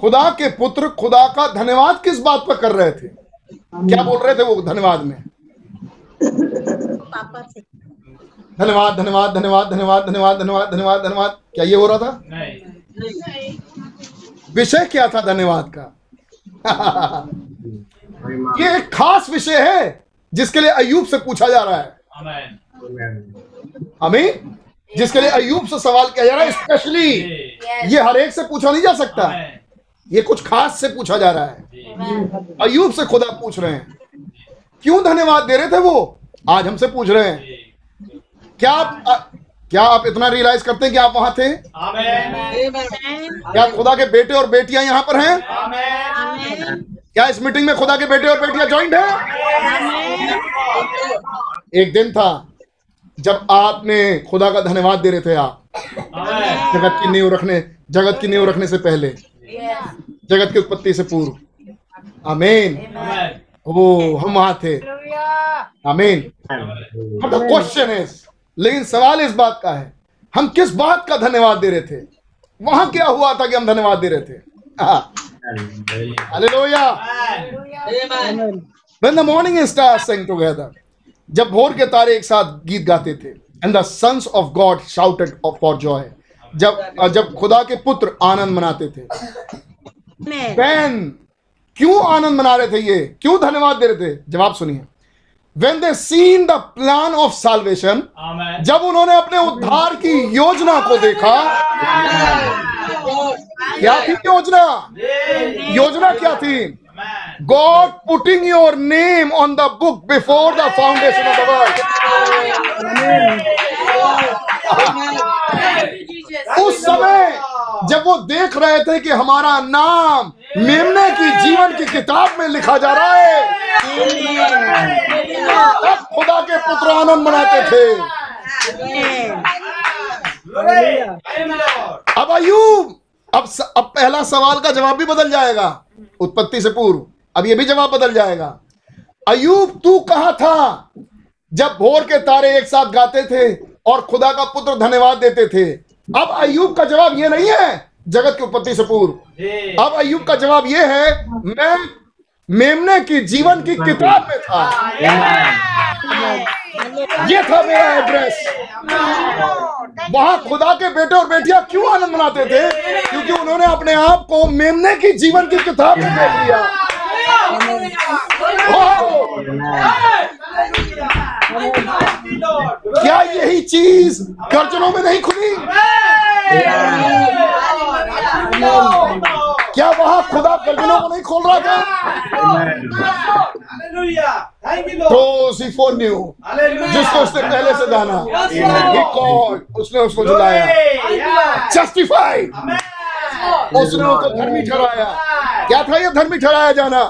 खुदा के पुत्र खुदा का धन्यवाद किस बात पर कर रहे थे? क्या बोल रहे थे वो धन्यवाद में? धन्यवाद धन्यवाद धन्यवाद धन्यवाद धन्यवाद धन्यवाद धन्यवाद धन्यवाद। क्या ये हो रहा था? नहीं। विषय क्या था धन्यवाद का? ये एक खास विषय है जिसके लिए अयूब से पूछा जा रहा है। आमीन हमें जिसके लिए अयूब से सवाल किया जा रहा है स्पेशली ये हर एक से पूछा नहीं जा सकता। ये कुछ खास से पूछा जा रहा है। अयूब से खुदा पूछ रहे हैं। क्यों धन्यवाद दे रहे थे वो? आज हमसे पूछ रहे हैं। क्या आप अ, क्या आप इतना रियलाइज़ करते हैं कि आप वहाँ थे? क्या खुदा के बेटे और बेटियाँ यहाँ पर हैं? क्या इस मीटिंग में खुदा के बेटे और बेटियाँ ज्वाइंट हैं? एक दिन था जब आपने खुदा का धन्यवाद दे रहे थे आप। जगत की नींव रखने जगत की नींव रखने से पहले। जगत की उत्पत्ति से पूर्व। अमेन वो हम वहाँ थे। अमेन द क्वेश्चन इज़ लेकिन सवाल इस बात का है हम किस बात का धन्यवाद दे रहे थे? वहाँ क्या हुआ था कि हम धन्यवाद दे रहे थे? Hallelujah Amen. When the morning stars sang together, जब भोर के तारे एक साथ गीत गाते थे and the sons of God shouted for joy जब जब खुदा के पुत्र आनंद मनाते थे। बहन क्यों आनंद मना रहे थे ये? क्यों धन्यवाद दे रहे थे? जवाब सुनिए। When they seen the plan of salvation जब उन्होंने अपने उद्धार की योजना को देखा क्या थी योजना? योजना क्या थी? God putting your name on the book before the foundation of the world उस समय जब वो देख रहे थे कि हमारा नाम मेमने की जीवन की किताब में लिखा जा रहा है तब खुदा के पुत्र आनंद मनाते थे। अब अयूब अब स, अब पहला सवाल का जवाब भी बदल जाएगा उत्पत्ति से पूर्व। अब ये भी जवाब बदल जाएगा। अयूब तू कहा था जब भोर के तारे एक साथ गाते थे और खुदा का पुत्र धन्यवाद देते थे? अब अयुब का जवाब ये नहीं है जगत की उत्पत्ति से पूर्व। अब अयुब का जवाब ये है मैं मेमने की जीवन की किताब में था। ये था मेरा एड्रेस वहाँ खुदा के बेटे और बेटियाँ क्यों आनंद मनाते थे? क्योंकि उन्होंने अपने आप को मेमने की जीवन की किताब में देख लिया क्या यही चीज़ गर्जनों में नहीं खुली? क्या वहाँ खुदा गर्जनों को नहीं खोल रहा था? तो न्यू जिसको उसने पहले से जाना उसने उसको जुलाया। जस्टिफाइड उसने उसको धर्मी ठहराया। क्या था ये धर्मी ठहराया जाना?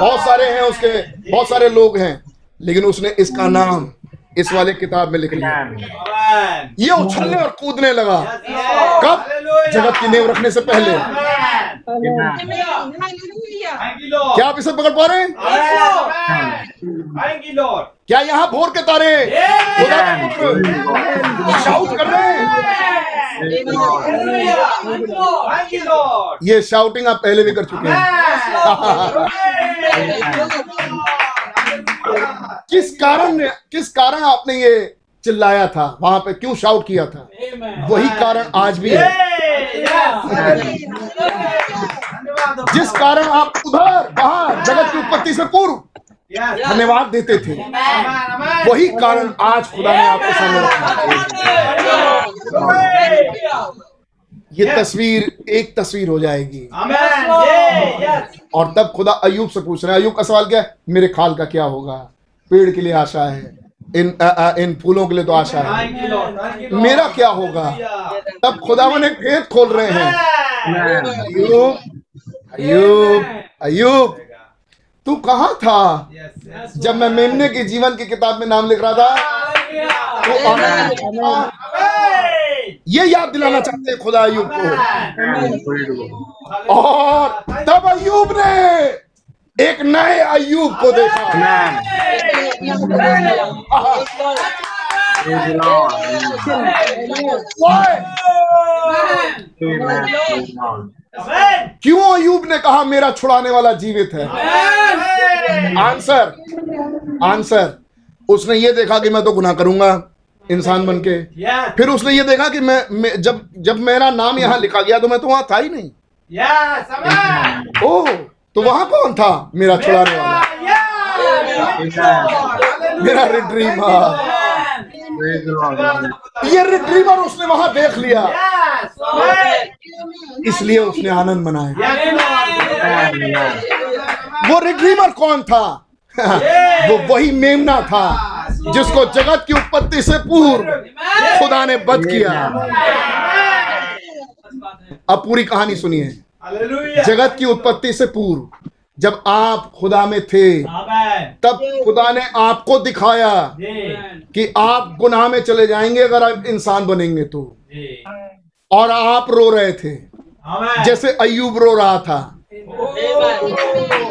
बहुत सारे हैं उसके बहुत सारे लोग हैं लेकिन उसने इसका नाम इस वाले किताब में लिख लिया। ये उछलने और कूदने लगा। कब? जगत की नींव रखने से पहले। क्या आप इसे पकड़ पा रहे हैं? क्या यहाँ भोर के तारे? खुदा के पुत्र शाउट कर रहे हैं। ये शाउटिंग आप पहले भी कर चुके हैं। किस कारण किस कारण आपने ये चिल्लाया था? वहाँ पे क्यों शाउट किया था? वही कारण आज भी है। जिस कारण आप उधर वहाँ जगत की उत्पत्ति से पूर्व धन्यवाद देते थे, वही कारण आज खुदा ने आपके सामने रखा ये yes. तस्वीर एक तस्वीर हो जाएगी। और तब खुदा अयूब से पूछ रहे हैं अयूब का सवाल क्या है? मेरे खाल का क्या होगा? पेड़ के लिए आशा है। इन आ, आ, इन फूलों के लिए तो आशा है। मेरा क्या होगा? तब खुदा ने भेद खोल रहे हैं। अयूब अयूब अयूब तू कहाँ था? जब मैं मेमने के जीवन की किताब में नाम लिख रहा था तो था। ये याद दिलाना चाहते हैं खुदा अयूब को। और तब अयूब ने एक नए अयूब को देखा। क्यों अयूब ने कहा मेरा छुड़ाने वाला जीवित है? आंसर आंसर उसने ये देखा कि मैं तो गुनाह करूँगा। इंसान बन के। फिर उसने ये देखा कि मैं, मैं जब जब मेरा नाम यहाँ लिखा गया तो मैं तो वहाँ था ही नहीं। ओह तो वहाँ कौन था मेरा छुड़ाने वाला मेरा रिड्रीमर ये रिट्रीवर उसने वहाँ देख लिया। इसलिए उसने आनंद मनाया। वो रिट्रीवर कौन था? वो वही मेमना था। जिसको जगत की उत्पत्ति से पूर्व खुदा ने बद किया। अब पूरी कहानी सुनिए। जगत की उत्पत्ति से पूर्व जब आप खुदा में थे तब खुदा ने आपको दिखाया कि आप गुनाह में चले जाएँगे अगर आप इंसान बनेंगे तो। और आप रो रहे थे जैसे अयूब रो रहा था।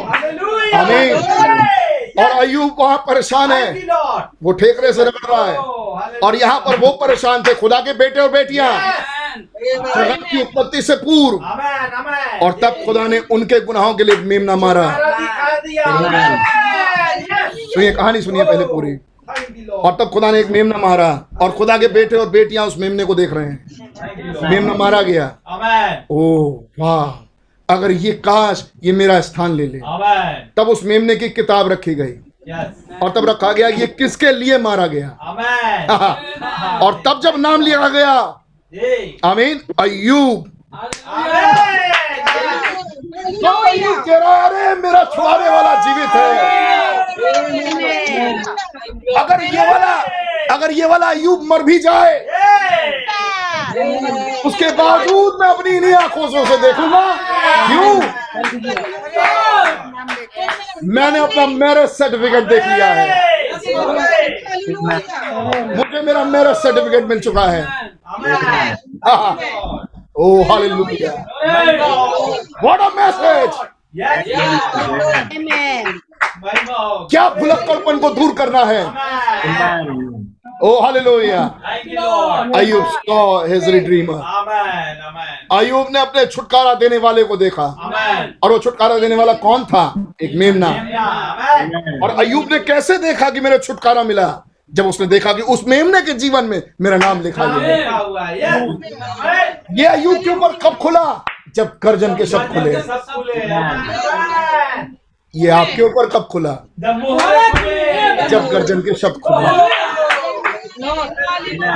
हालेलुया आमीन। और अयूब वहाँ परेशान है। वो ठेकरे से रगड़ रहा है। और यहाँ पर वो परेशान थे खुदा के बेटे और बेटियाँ। जगत की उत्पत्ति से पूर्व। आमेन आमेन और तब खुदा ने उनके गुनाहों के लिए मेमना मारा। सुनिए कहानी सुनिए पहले पूरी। और तब खुदा ने एक मेमना मारा। और खुदा के बेटे और बेटियाँ उस मेमने को देख रहे हैं। मेमना मारा गया। ओ वाह। अगर ये काश ये मेरा स्थान ले ले। तब उस मेमने की किताब रखी गई। और तब रखा गया ये किसके लिए मारा गया। और तब जब नाम लिया गया। आमीन। अयूब आमेन तो अरे मेरा छुड़ाने वाला जीवित है। अगर ये वाला अगर ये वाला अयूब मर भी जाए उसके बावजूद मैं अपनी इन्हीं आँखों से उसे देखूँगा। क्यों? मैंने अपना मैरिज सर्टिफिकेट देख लिया है। मुझे मेरा मैरिज सर्टिफिकेट मिल चुका है। Oh hallelujah what a message क्या भुलक्कड़पन को दूर करना है? ओ हालेलुया अयूब सॉ हिज रिडीमर अयूब ने अपने छुटकारा देने वाले को देखा। और वो छुटकारा देने वाला कौन था? एक मेमना। और अयूब ने कैसे देखा कि मेरा छुटकारा मिला? जब उसने देखा कि उस मेमने के जीवन में मेरा नाम लिखा गया ये अयूब के ऊपर कब खुला? जब गर्जन के शब्द खुले। ये आपके ऊपर कब खुला? जब गर्जन के शब्द खुले।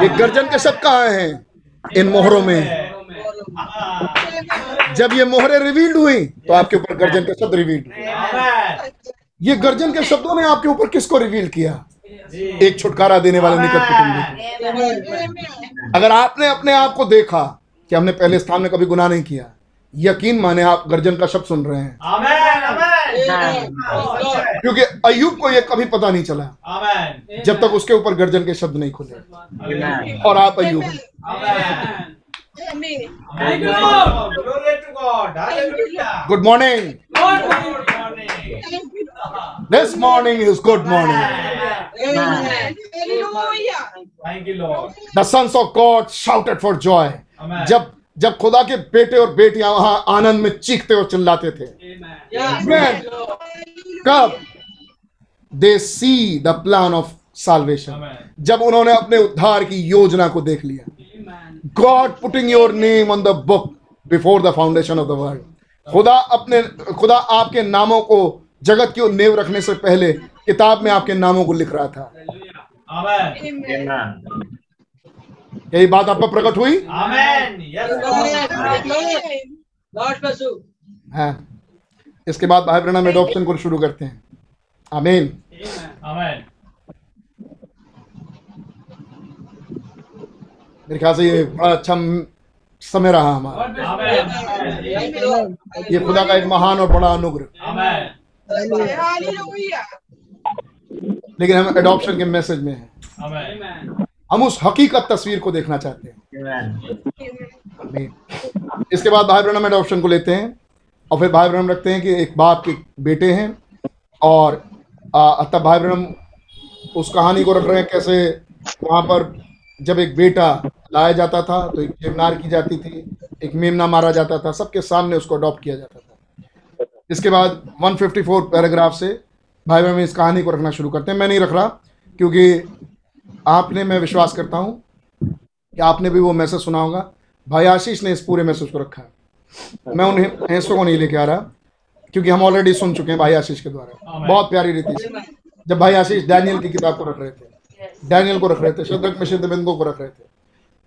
ये गर्जन के शब्द कहाँ हैं? इन मोहरों में। जब ये मोहरे रिवील्ड हुई तो आपके ऊपर गर्जन के शब्द रिवील्ड हुए। ये गर्जन के शब्दों ने आपके ऊपर किसको रिवील किया? एक छुटकारा देने वाले निकट कुटुंबी अगर आपने अपने आप को देखा कि हमने पहले स्थान में कभी गुनाह नहीं किया यकीन माने आप गर्जन का शब्द सुन रहे हैं। क्योंकि अयूब को यह कभी पता नहीं चला जब तक उसके ऊपर गर्जन के शब्द नहीं खुले। और आप Ayub good morning this morning is good morning Thank you, Lord. The sons of God shouted for joy Amen. जब जब खुदा के बेटे और बेटियाँ वहाँ आनंद में चीखते और चिल्लाते थे। कब? They see the plan of salvation जब उन्होंने अपने उद्धार की योजना को देख लिया। God putting your name on the book before the foundation of the world खुदा अपने खुदा आपके नामों को जगत की नेव रखने से पहले किताब में आपके नामों को लिख रहा था। यही बात आप पर प्रकट हुई? Amen. Yes, Lord. हाँ। इसके बाद भाई ब्रहणम एडॉप्शन को शुरू करते हैं। आमीन Amen. मेरे ख्याल से ये बड़ा अच्छा समय रहा हमारा। ये खुदा का एक महान और बड़ा अनुग्रह। लेकिन हम एडॉप्शन के मैसेज में हैं। हम उस हकीकत तस्वीर को देखना चाहते हैं। इसके बाद भाई ब्रहणम एडॉप्शन को लेते हैं। और फिर भाई ब्रहणम रखते हैं कि एक बाप के बेटे हैं। और तब भाई ब्रहणम उस कहानी को रख रहे हैं कैसे वहाँ पर जब एक बेटा लाया जाता था तो एक जेवनार की जाती थी, एक मेमना मारा जाता था, सबके सामने उसको अडॉप्ट किया जाता था। इसके बाद 154 पैराग्राफ से भाई ब्रहणम इस कहानी को रखना शुरू करते हैं। मैं नहीं रख रहा, क्योंकि आपने, मैं विश्वास करता हूँ कि आपने भी वो मैसेज सुना होगा। भाई आशीष ने इस पूरे मैसेज को रखा है। मैं उन हिस्सों को नहीं लेके आ रहा, क्योंकि हम ऑलरेडी सुन चुके हैं भाई आशीष के द्वारा। बहुत प्यारी रीति से। जब भाई आशीष डैनियल की किताब को रख रहे थे डैनियल को रख रहे थे शद्रक में बिंदु को रख रहे थे।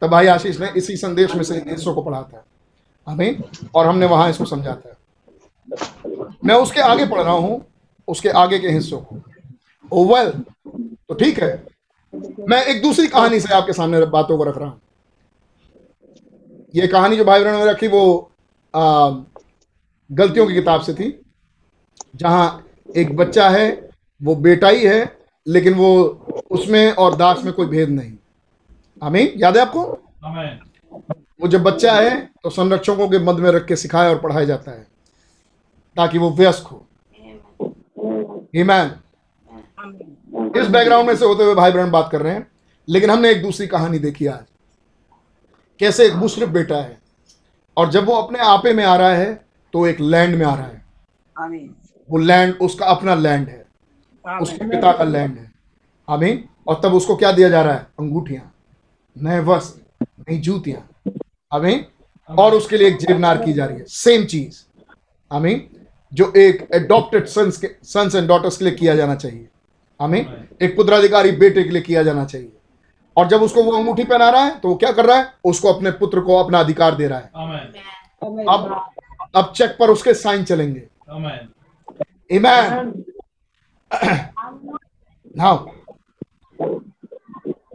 तब भाई आशीष ने इसी संदेश में से हिस्सों को पढ़ा था हमें और हमने वहाँ इसको समझा था मैं उसके आगे पढ़ रहा हूँ उसके आगे के हिस्सों को। ओ वेल तो ठीक है। मैं एक दूसरी कहानी से आपके सामने बातों को रख रहा हूँ। ये कहानी जो भाई बहनों ने रखी वो आ, गलतियों की किताब से थी जहाँ एक बच्चा है वो बेटा ही है लेकिन वो उसमें और दास में कोई भेद नहीं। आमीन? याद है आपको? वो जब बच्चा है तो संरक्षकों के मध्य में रख के सिखाया और पढ़ाया जाता है ताकि वो व्यस्क हो। ईमान इस बैकग्राउंड में से होते हुए भाई बहन बात कर रहे हैं लेकिन हमने एक दूसरी कहानी देखी आज। कैसे एक मुशरफ बेटा है और जब वो अपने आपे में आ रहा है तो एक लैंड में आ रहा है। वो लैंड उसका अपना लैंड है। उसके पिता का लैंड है। आमीन। और तब उसको क्या दिया जा रहा है? अंगूठियाँ। नए वस्त्र नई जूतियाँ। आमीन। और उसके लिए एक जेबनार की जा रही है। सेम चीज़। आमीन। जो एक एडॉप्टेड सन्स के सन्स एंड डॉटर्स के लिए किया जाना चाहिए। आमीन। एक पुत्राधिकारी बेटे के लिए किया जाना चाहिए। और जब उसको वो अंगूठी पहना रहा है तो वो क्या कर रहा है? उसको अपने पुत्र को अपना अधिकार दे रहा है। अब अब चेक पर उसके साइन चलेंगे। ईमान नाउ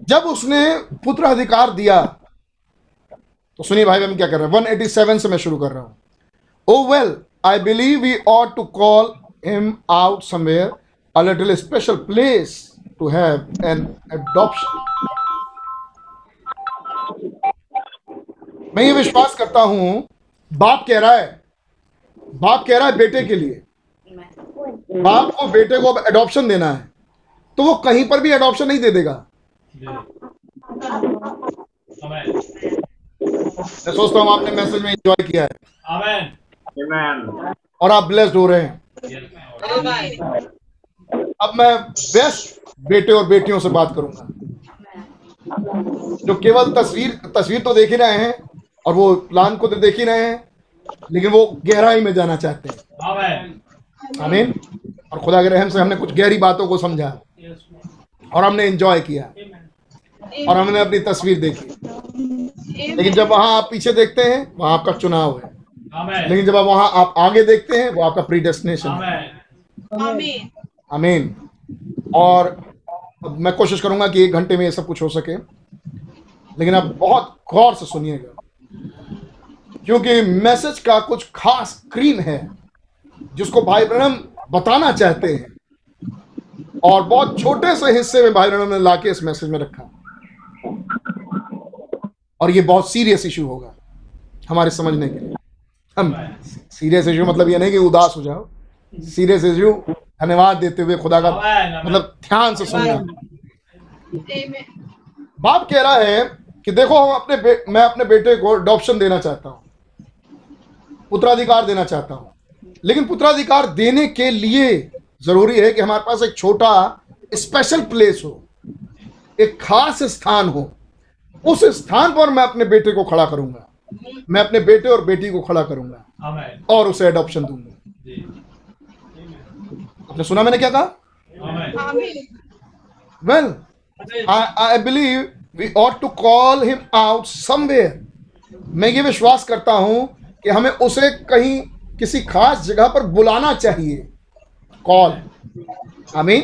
जब उसने पुत्र अधिकार दिया तो सुनिए भाई, हम क्या कर रहे हैं? 187 से मैं शुरू कर रहा हूँ। ओ well I believe we ought to call him out somewhere a little special place to have an adoption मैं ये विश्वास करता हूँ, बाप कह रहा है, बाप कह रहा है बेटे के लिए। बाप को बेटे को अब एडॉप्शन देना है। तो वो कहीं पर भी एडॉप्शन नहीं दे देगा। मैं सोचता हूँ आपने मैसेज में एंजॉय किया है। और आप ब्लेस्ड हो रहे हैं। अब मैं बेस्ट बेटे और बेटियों से बात करूँगा। जो केवल तस्वीर तस्वीर तो देख ही रहे हैं और वो प्लान को तो देख ही रहे हैं लेकिन वो गहराई में जाना चाहते हैं। आमीन और खुदा के रहम से हमने कुछ गहरी बातों को समझा। और हमने एंजॉय किया। और हमने अपनी तस्वीर देखी। लेकिन जब वहाँ आप पीछे देखते हैं वहाँ आपका चुनाव है। लेकिन जब आप वहाँ आप आगे देखते हैं वो आपका प्री डेस्टिनेशन है आमीन आमीन और अब मैं कोशिश करूँगा कि एक घंटे में ये सब कुछ हो सके। लेकिन आप बहुत गौर से सुनिएगा। क्योंकि मैसेज का कुछ खास क्रीम है जिसको भाई ब्रहणम बताना चाहते हैं। और बहुत छोटे से हिस्से में भाई ने लाके इस मैसेज में रखा। और ये बहुत सीरियस इशू होगा हमारे समझने के लिए। हम सीरियस इशू मतलब ये नहीं कि उदास हो जाओ। सीरियस इशू धन्यवाद देते हुए खुदा का मतलब ध्यान से सुनना बाप कह रहा है कि देखो हम अपने मैं अपने बेटे को अडॉप्शन देना चाहता हूँ। पुत्राधिकार देना चाहता हूँ। लेकिन पुत्राधिकार देने के लिए ज़रूरी है कि हमारे पास एक छोटा स्पेशल प्लेस हो एक खास स्थान हो। उस स्थान पर मैं अपने बेटे को खड़ा करूँगा। मैं अपने बेटे और बेटी को खड़ा करूँगा और उसे अडॉप्शन दूँगा। आपने सुना मैंने क्या कहा? Well I I, I believe we ought to call him out मैं ये विश्वास करता हूँ कि हमें उसे कहीं किसी खास जगह पर बुलाना चाहिए। कॉल हमें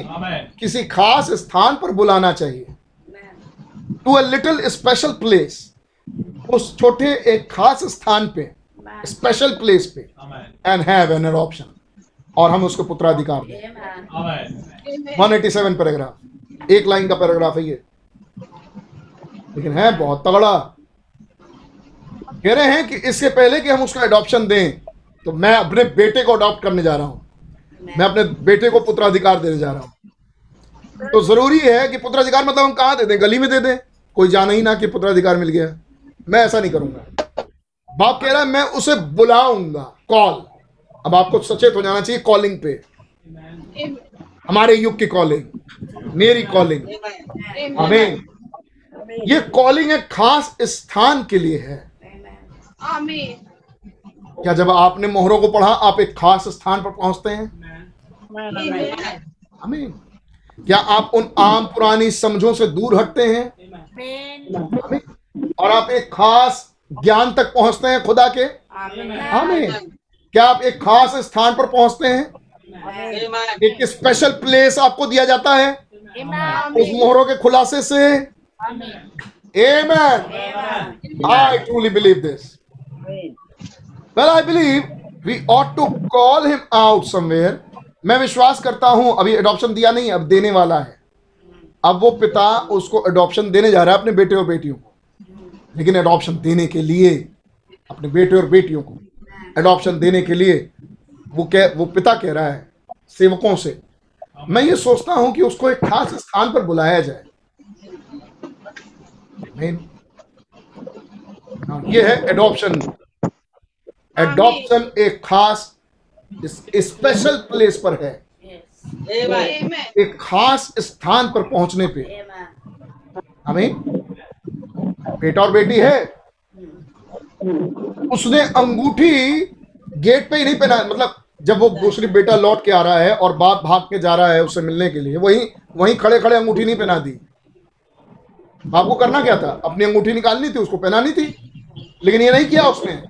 किसी खास स्थान पर बुलाना चाहिए। To a little special place उस छोटे एक खास स्थान पे। स्पेशल प्लेस पे। एंड हैव एन ऑप्शन और हम उसको पुत्राधिकार दें। 187 पैराग्राफ एक लाइन का पैराग्राफ है ये। लेकिन है बहुत तगड़ा। कह रहे हैं कि इससे पहले कि हम उसका अडॉप्शन दें तो मैं अपने बेटे को अडॉप्ट करने जा रहा हूँ। मैं अपने बेटे को पुत्राधिकार देने जा रहा हूँ। तो ज़रूरी है कि पुत्राधिकार मतलब हम कहाँ दे दें गली में दे दें। कोई जाना ही ना कि पुत्राधिकार मिल गया। मैं ऐसा नहीं करूँगा। बाप कह रहा है, मैं उसे बुलाऊँगा। कॉल। अब आपको सचेत हो जाना चाहिए कॉलिंग पे। हमारे युग की कॉलिंग। मेरी कॉलिंग। हमें ये कॉलिंग एक खास स्थान के लिए है। क्या जब आपने मोहरों को पढ़ा आप एक खास स्थान पर पहुँचते हैं? हमें क्या आप उन आम पुरानी समझों से दूर हटते हैं? और आप एक खास ज्ञान तक पहुँचते हैं खुदा के? हमें क्या आप एक खास स्थान पर पहुँचते हैं? एक स्पेशल प्लेस आपको दिया जाता है? उस मोहरों के खुलासे से? Amen. I truly believe this. Well, I believe we ought to call him out somewhere. मैं विश्वास करता हूँ अभी एडॉप्शन दिया नहीं अब देने वाला है। अब वो पिता उसको एडॉप्शन देने जा रहा है अपने बेटे और बेटियों को। लेकिन एडॉप्शन देने के लिए अपने बेटे और बेटियों को एडॉप्शन देने के लिए वो कह वो पिता कह रहा है सेवकों से। मैं ये सोचता हूँ कि उसको एक खास स्थान पर बुलाया जाए। हाँ, ये है एडॉप्शन एडॉप्शन एक खास स्पेशल प्लेस पर है। एक खास स्थान पर पहुँचने पे। हमें बेटा और बेटी है। उसने अंगूठी गेट पे ही नहीं पहना मतलब जब वो दूसरी बेटा लौट के आ रहा है और बाप भाग के जा रहा है उसे मिलने के लिए वहीं वहीं खड़े खड़े अंगूठी नहीं पहना दी। बाप को करना क्या था? अपनी अंगूठी निकालनी थी उसको पहनानी थी लेकिन ये नहीं किया उसने।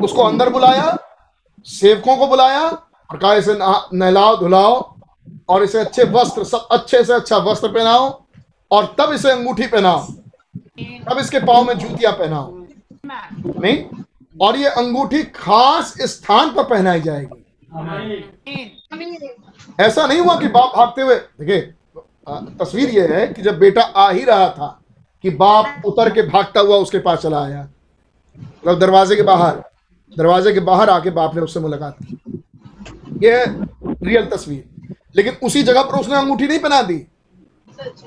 उसको अंदर बुलाया, सेवकों को बुलाया और कहा, इसे नहलाओ, धुलाओ और इसे अच्छे वस्त्र, सब अच्छे से अच्छा वस्त्र पहनाओ और तब इसे अंगूठी पहनाओ, तब इसके पाँव में जूतियाँ पहनाओ। नहीं, और ये अंगूठी खास स्थान पर पहनाई जाएगी। ऐसा नहीं हुआ कि बाप भागते हुए, देखिए तस्वीर ये है कि जब बेटा आ ही रहा था कि बाप उतर के भागता हुआ उसके पास चला आया मतलब दरवाजे के बाहर दरवाजे के बाहर आके बाप ने उससे मुलाकात की। ये है रियल तस्वीर। लेकिन उसी जगह पर उसने अंगूठी नहीं पहना दी।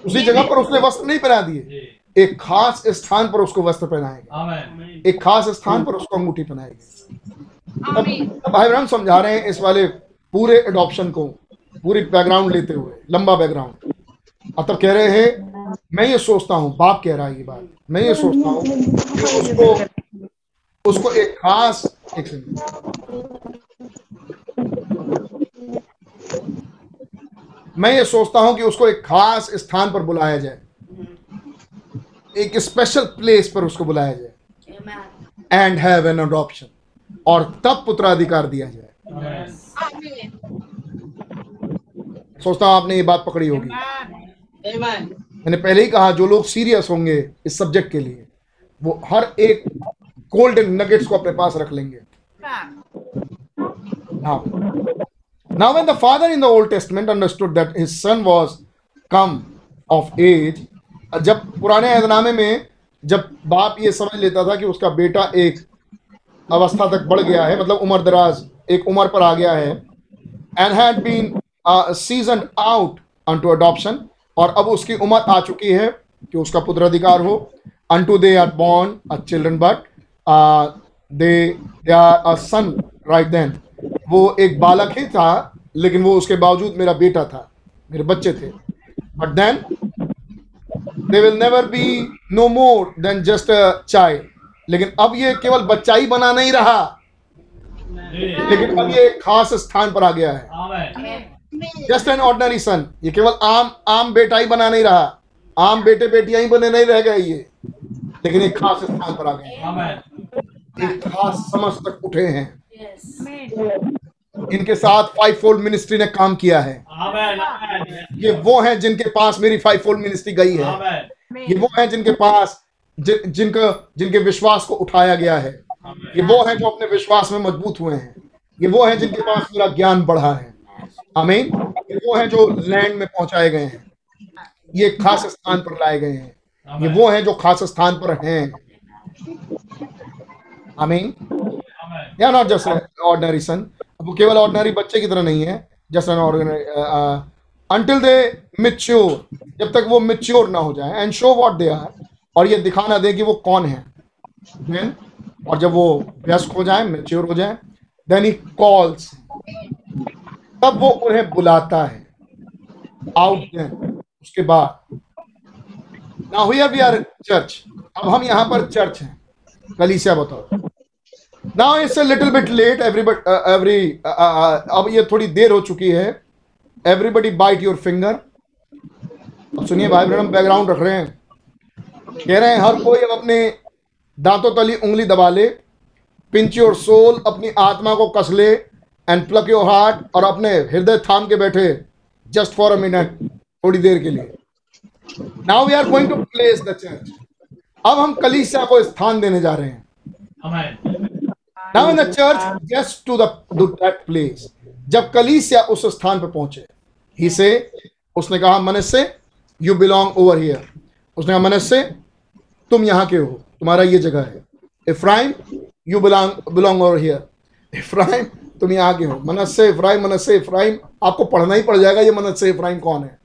उसी जगह पर उसने वस्त्र नहीं पहना दिए। एक खास स्थान पर उसको वस्त्र पहनाएगा एक खास स्थान पर उसको अंगूठी पहनाएगी अब अब भाई ब्रह्म समझा रहे हैं इस वाले पूरे एडॉप्शन को पूरी बैकग्राउंड लेते हुए लंबा बैकग्राउंड अब तब कह रहे हैं मैं ये सोचता हूँ बाप कह रहा है ये बात। मैं ये सोचता हूँ उसको उसको एक खास एक मैं ये सोचता हूँ कि उसको एक खास स्थान पर बुलाया जाए। एक स्पेशल प्लेस पर उसको बुलाया जाए। एंड हैव एन अडॉप्शन और तब पुत्राधिकार दिया जाए. सोचता हूँ आपने ये बात पकड़ी होगी। मैंने पहले ही कहा जो लोग सीरियस होंगे इस सब्जेक्ट के लिए वो हर एक गोल्डन नगेट्स को अपने पास रख लेंगे। Now when the father in the Old Testament understood that his son was come of age, जब पुराने ऐदनामे में जब बाप ये समझ लेता था कि उसका बेटा एक अवस्था तक बढ़ गया है मतलब उम्र दराज एक उम्र पर आ गया है and had been season out unto adoption और अब उसकी उम्र आ चुकी है कि उसका पुत्र अधिकार हो unto they are born a children but son right then वो एक बालक ही था, लेकिन वो उसके बावजूद मेरा बेटा था, मेरे बच्चे थे। But then they will never be no more than just a child लेकिन अब ये केवल बच्चा ही बना नहीं रहा। लेकिन अब ये खास स्थान पर आ गया है। जस्ट एन ऑर्डनरी सन ये केवल आम आम बेटा ही बना नहीं रहा। आम बेटे बेटियाँ ही बने नहीं रह गए ये। लेकिन एक खास स्थान पर आ गए एक खास समझ तक उठे हैं। इनके साथ फाइव फोल्ड मिनिस्ट्री ने काम किया है। ये वो हैं जिनके पास मेरी फाइव फोल्ड मिनिस्ट्री गई है। ये वो हैं जिनके पास जि, जिनका जिनके विश्वास को उठाया गया है। ये वो हैं जो अपने विश्वास में मज़बूत हुए हैं। ये वो हैं जिनके पास मेरा ज्ञान बढ़ा है। आमीन ये वो हैं जो लैंड में पहुँचाए गए हैं। ये खास स्थान पर लाए गए हैं। ये वो हैं जो खास स्थान पर हैं। आमीन। या नॉट जस्ट ऑर्डिनरी सन वो केवल ऑर्डिनरी बच्चे की तरह नहीं है just an ordinary until they mature जब तक वो मिच्योर ना हो जाए and show what they are और ये दिखा ना दे कि वो कौन है। Then, और जब वो व्यस्क हो जाए मेच्योर हो जाए देन ही कॉल्स तब वो उन्हें बुलाता है। आउट देन उसके बाद। Now here we are church अब हम यहाँ पर चर्च हैं कलीसिया बताओ now it's a little bit late everybody every अब ये थोड़ी देर हो चुकी है. एवरीबडी बाइट योर फिंगर अब सुनिए भाई बहन बैकग्राउंड रख रहे हैं. कह रहे हैं, हर कोई अब अपने दांतों तली उंगली दबा ले. पिंच योर सोल अपनी आत्मा को कस ले एंड प्लक योर हार्ट और अपने हृदय थाम के बैठे जस्ट फॉर अ मिनट थोड़ी देर के लिए. Now we are going to place the church अब हम कलीसिया को स्थान देने जा रहे हैं। Now in the church, just to the to that जब कलीसिया उस स्थान पर पहुँचे ही से उसने कहा Manasseh you belong over here उसने कहा मनस्से तुम यहाँ के हो तुम्हारा ये जगह है। Ephraim you belong belong over here Ephraim तुम यहाँ के हो। मनस्से इफ्राइम मनस्से इफ्राइम आपको पढ़ना ही पड़ जाएगा ये मनस्से इफ्राइम कौन है?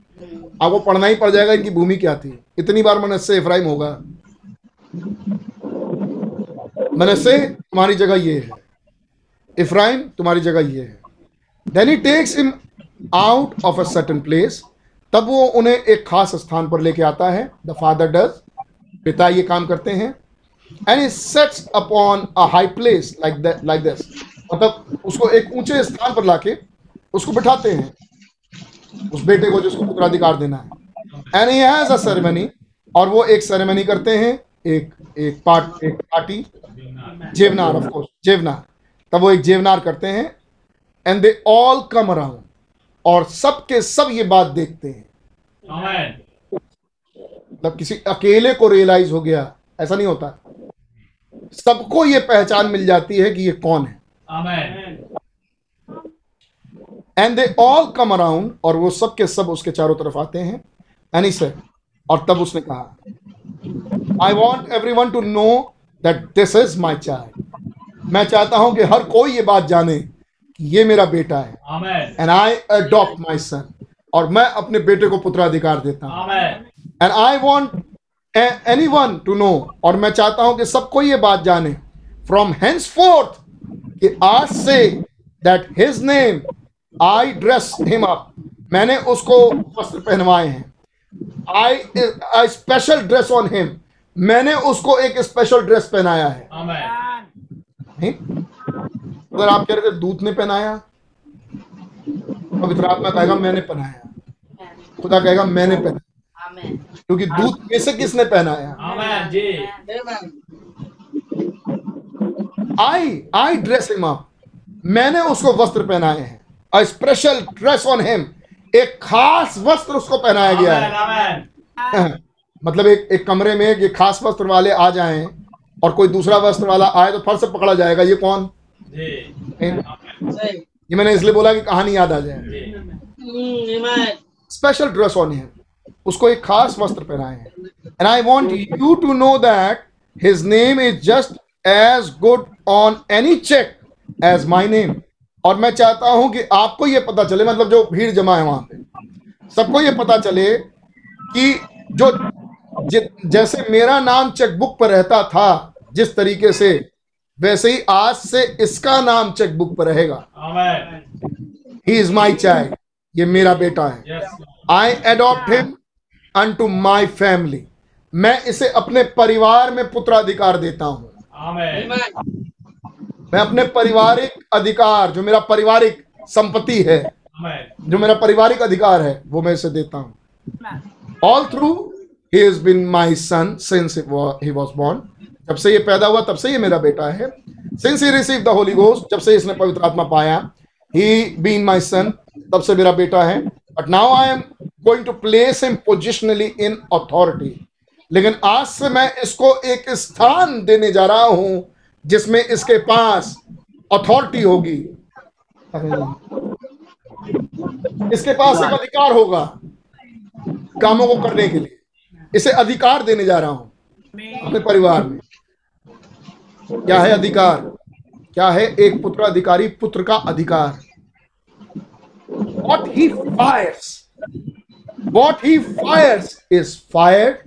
आपको पढ़ना ही पड़ जाएगा इनकी भूमि क्या थी। इतनी बार मनस्से इफ्राइम होगा। मनस्से तुम्हारी जगह ये है। इफ्राइम तुम्हारी जगह ये है। Then he takes him out of a certain place तब वो उन्हें एक खास स्थान पर लेके आता है। द फादर डज पिता ये काम करते हैं। And he sets upon a high place like like this मतलब उसको एक ऊँचे स्थान पर लाके उसको बिठाते हैं। उस बेटे को जिसको उत्तराधिकार देना है। And he has a ceremony और वो एक सेरेमनी करते हैं एक एक पार्ट एक पार्टी जेवनार ऑफ़ कोर्स जेवनार। तब वो एक जेवनार करते हैं and they all come around और सब के सब ये बात देखते हैं। मतलब किसी अकेले को रियलाइज़ हो गया ऐसा नहीं होता। सबको ये पहचान मिल जाती है कि ये कौन है। And they all come around और वो सब के सब उसके चारों तरफ़ आते हैं। एनी से और तब उसने कहा I want everyone to know that this is my child मैं चाहता हूँ कि हर कोई ये बात जाने कि ये मेरा बेटा है। एंड आई अडॉप्ट माई सन और मैं अपने बेटे को पुत्राधिकार देता हूँ। And I want anyone to know और मैं चाहता हूँ कि सबको ये बात जाने फ्रॉम हेंस फोर्थ कि आज से that his name I dress him up मैंने उसको वस्त्र पहनवाए हैं। I I special dress on him मैंने उसको एक स्पेशल ड्रेस पहनाया है। अगर आप कह रहे थे दूत ने पहनाया पवित्र आत्मा कहेगा मैंने पहनाया। खुदा कहेगा मैंने पहनाया। क्योंकि दूत में से किसने पहनाया? I I dress him up मैंने उसको वस्त्र पहनाए हैं। स्पेशल ड्रेस ऑन हिम एक खास वस्त्र उसको पहनाया गया है। मतलब एक एक कमरे में एक खास वस्त्र वाले आ जाएँ और कोई दूसरा वस्त्र वाला आए तो फ़र्स्ट से पकड़ा जाएगा। ये कौन? ये मैंने इसलिए बोला कि कहानी याद आ जाए। स्पेशल ड्रेस ऑन हिम उसको एक खास वस्त्र पहनाए। हैं and I want you to know that his name is just as good on any check as my name और मैं चाहता हूँ कि आपको ये पता चले मतलब जो भीड़ जमा है वहाँ पे। सबको ये पता चले कि जो जैसे मेरा नाम चेकबुक पर रहता था जिस तरीके से वैसे ही आज से इसका नाम चेकबुक पर रहेगा। ही इज़ माई चाइल्ड ये मेरा बेटा है। I adopt him unto my family मैं इसे अपने परिवार में पुत्राधिकार देता हूँ। मैं अपने पारिवारिक अधिकार जो मेरा पारिवारिक संपत्ति है जो मेरा पारिवारिक अधिकार है वो मैं इसे देता हूँ। All through he is been my son since he was born जब से ये पैदा हुआ तब से ये मेरा बेटा है। Since he receive the holy ghost जब से इसने पवित्र आत्मा पाया ही बीन माई सन तब से मेरा बेटा है। But now I am going to place him positionally in authority लेकिन आज से मैं इसको एक स्थान देने जा रहा हूँ जिसमें इसके पास अथॉरिटी होगी। इसके पास एक अधिकार होगा कामों को करने के लिए। इसे अधिकार देने जा रहा हूँ अपने परिवार में। क्या है अधिकार? क्या है एक पुत्र अधिकारी? पुत्र का अधिकार। What he fires, what he fires is fired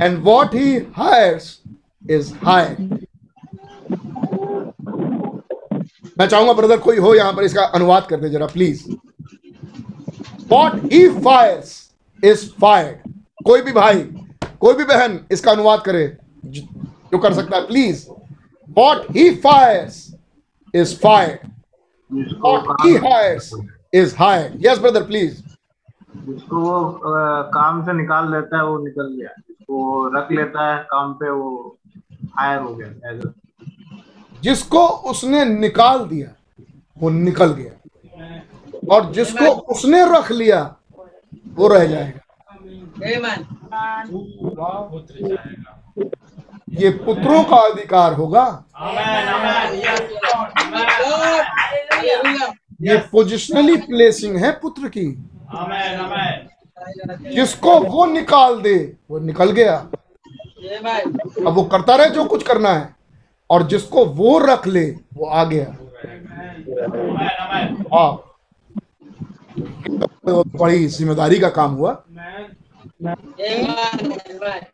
and what he hires is hired मैं चाहूँगा ब्रदर कोई हो यहाँ पर इसका अनुवाद कर दे जरा please what he fires is fired कोई भी भाई कोई भी बहन इसका अनुवाद करे जो कर सकता है please what he fires is fired what he hires is hired yes brother please जिसको वो अ, काम से निकाल लेता है वो निकल गया। जिसको रख लेता है काम पे वो हायर हो गया जिसको उसने निकाल दिया वो निकल गया। और जिसको उसने रख लिया वो रह जाएगा। ये पुत्रों का अधिकार होगा। ये पोजिशनली प्लेसिंग है पुत्र की। आमेन आमेन जिसको वो निकाल दे वो निकल गया। अब वो करता रहे जो कुछ करना है। और जिसको वो रख ले, वो आ गया। हाँ। बड़ी ज़िम्मेदारी का काम हुआ।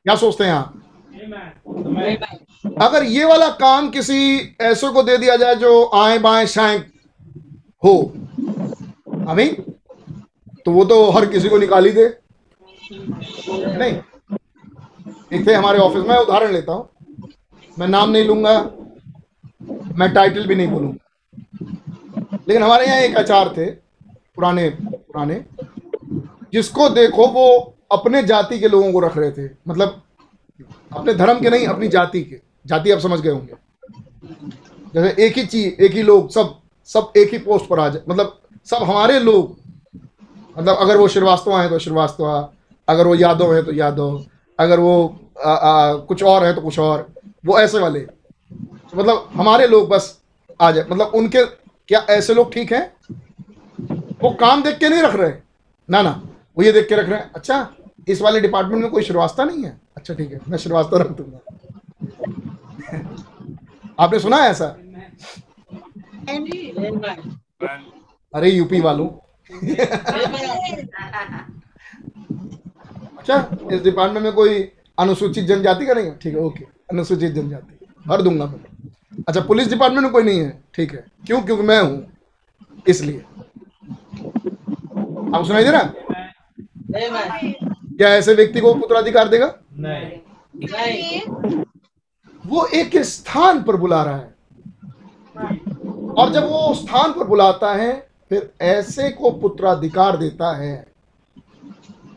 क्या सोचते हैं आप? अगर ये वाला काम किसी ऐसे को दे दिया जाए जो आए बाएँ शाएँ हो। अभी तो वो तो हर किसी को निकाल ही दे। नहीं। एक हमारे ऑफ़िस में, उदाहरण लेता हूँ। मैं नाम नहीं लूँगा मैं टाइटल भी नहीं बोलूँगा। लेकिन हमारे यहाँ एक आचार थे पुराने पुराने जिसको देखो वो अपने जाति के लोगों को रख रहे थे। मतलब अपने धर्म के नहीं अपनी जाति के। जाति आप समझ गए होंगे। जैसे एक ही चीज़ एक ही लोग सब सब एक ही पोस्ट पर आ जाए मतलब सब हमारे लोग। मतलब अगर वो श्रीवास्तव हैं तो श्रीवास्तव अगर वो यादव हैं तो यादव अगर वो आ, आ, कुछ और है तो कुछ और। वो ऐसे वाले। तो मतलब हमारे लोग बस आ जाए। मतलब उनके, क्या ऐसे लोग ठीक हैं? वो काम देख के नहीं रख रहे। ना ना, वो ये देख के रख रहे हैं अच्छा इस वाले डिपार्टमेंट में कोई श्रीवास्तव नहीं है? अच्छा ठीक है, मैं श्रीवास्तव रख दूँगा। आपने सुना है ऐसा? अरे, यूपी वालों। अच्छा इस डिपार्टमेंट में कोई अनुसूचित जनजाति का नहीं है? ठीक है, ओके। अनुसूचित जनजाति भर दूँगा मैं। अच्छा पुलिस डिपार्टमेंट में कोई नहीं है? ठीक है। क्यों? क्योंकि मैं हूँ। इसलिए। आप सुनाई दे रहा क्या ऐसे व्यक्ति को पुत्राधिकार देगा? नहीं। वो एक स्थान पर बुला रहा है। और जब वो स्थान पर बुलाता है फिर ऐसे को पुत्राधिकार देता है।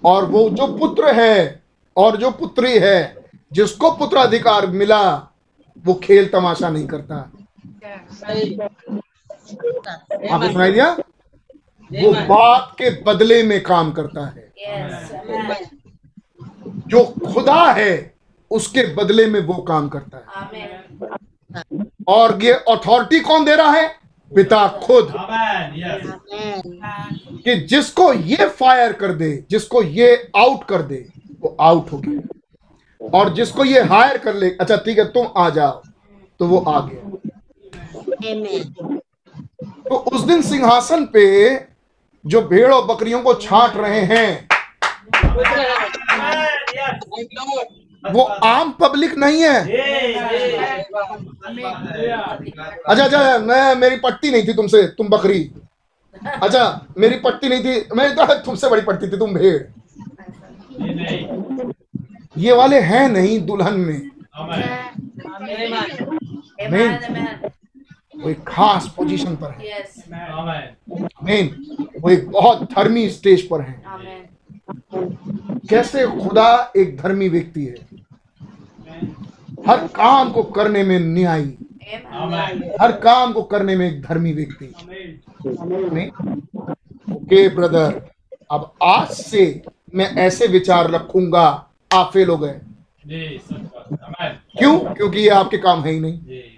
और वो जो पुत्र है और जो पुत्री है जिसको पुत्राधिकार मिला वो खेल तमाशा नहीं करता। आपको सुनाई दिया? वो बाप के बदले में काम करता है। जो खुदा है उसके बदले में वो काम करता है। और ये अथॉरिटी कौन दे रहा है? पिता खुद। कि जिसको ये फायर कर दे जिसको ये आउट कर दे वो आउट हो गया। और जिसको ये हायर कर ले अच्छा ठीक है, तुम आ जाओ। तो वो आ गया। तो उस दिन सिंहासन पे जो भेड़ और बकरियों को छांट रहे हैं, वो आम पब्लिक नहीं है। अच्छा अच्छा मैं, मेरी पट्टी नहीं थी तुमसे, तुम बकरी। अच्छा मेरी पट्टी नहीं थी, मैं तो तुमसे बड़ी पट्टी थी, तुम भेड़। ये वाले हैं नहीं दुल्हन में। वो एक खास पोजीशन पर है। मेन वो एक बहुत धर्मी स्टेज पर है। कैसे खुदा एक धर्मी व्यक्ति है? हर काम को करने में न्यायी। हर काम को करने में एक धर्मी व्यक्ति। Okay brother. अब आज से मैं ऐसे विचार रखूँगा आप फेल हो गए। जी सच बात। आमेन क्यों? क्योंकि ये आपके काम है ही नहीं। जी।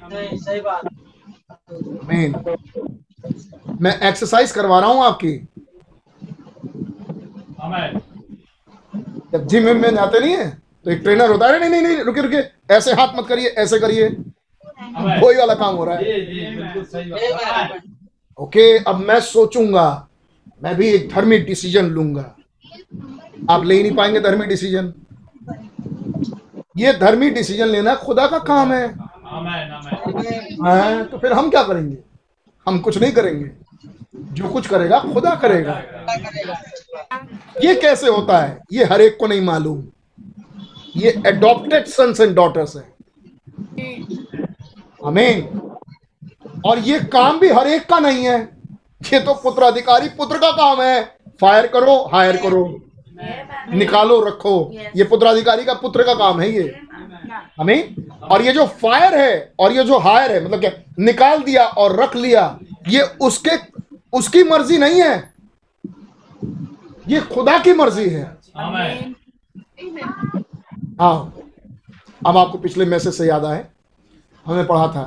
मेन मैं एक्सरसाइज करवा रहा हूँ आपकी। जब जिम में जाते नहीं है तो एक ट्रेनर होता है नहीं नहीं नहीं रुके रुके ऐसे हाथ मत करिए ऐसे करिए। वही वाला काम हो रहा है। जी जी बिल्कुल सही बात। आमेन ओके अब मैं सोचूँगा मैं भी एक धर्मी डिसीज़न लूँगा। आप ले ही नहीं पाएँगे धर्मी डिसीज़न ये धर्मी डिसीज़न लेना खुदा का काम है। हाँ, तो फिर हम क्या करेंगे? हम कुछ नहीं करेंगे। जो कुछ करेगा खुदा करेगा। ये कैसे होता है? ये हर एक को नहीं मालूम। ये एडॉप्टेड सन्स एंड डॉटर्स है। हमें और ये काम भी हर एक का नहीं है। ये तो पुत्राधिकारी पुत्र का काम है। फायर करो हायर करो। निकालो रखो। ये पुत्राधिकारी का पुत्र का काम है ये। हमें और ये जो फायर है और ये जो हायर है मतलब क्या निकाल दिया और रख लिया ये उसके उसकी मर्ज़ी नहीं है। ये खुदा की मर्ज़ी है। हाँ। अब आपको पिछले मैसेज से याद आए। हमने पढ़ा था।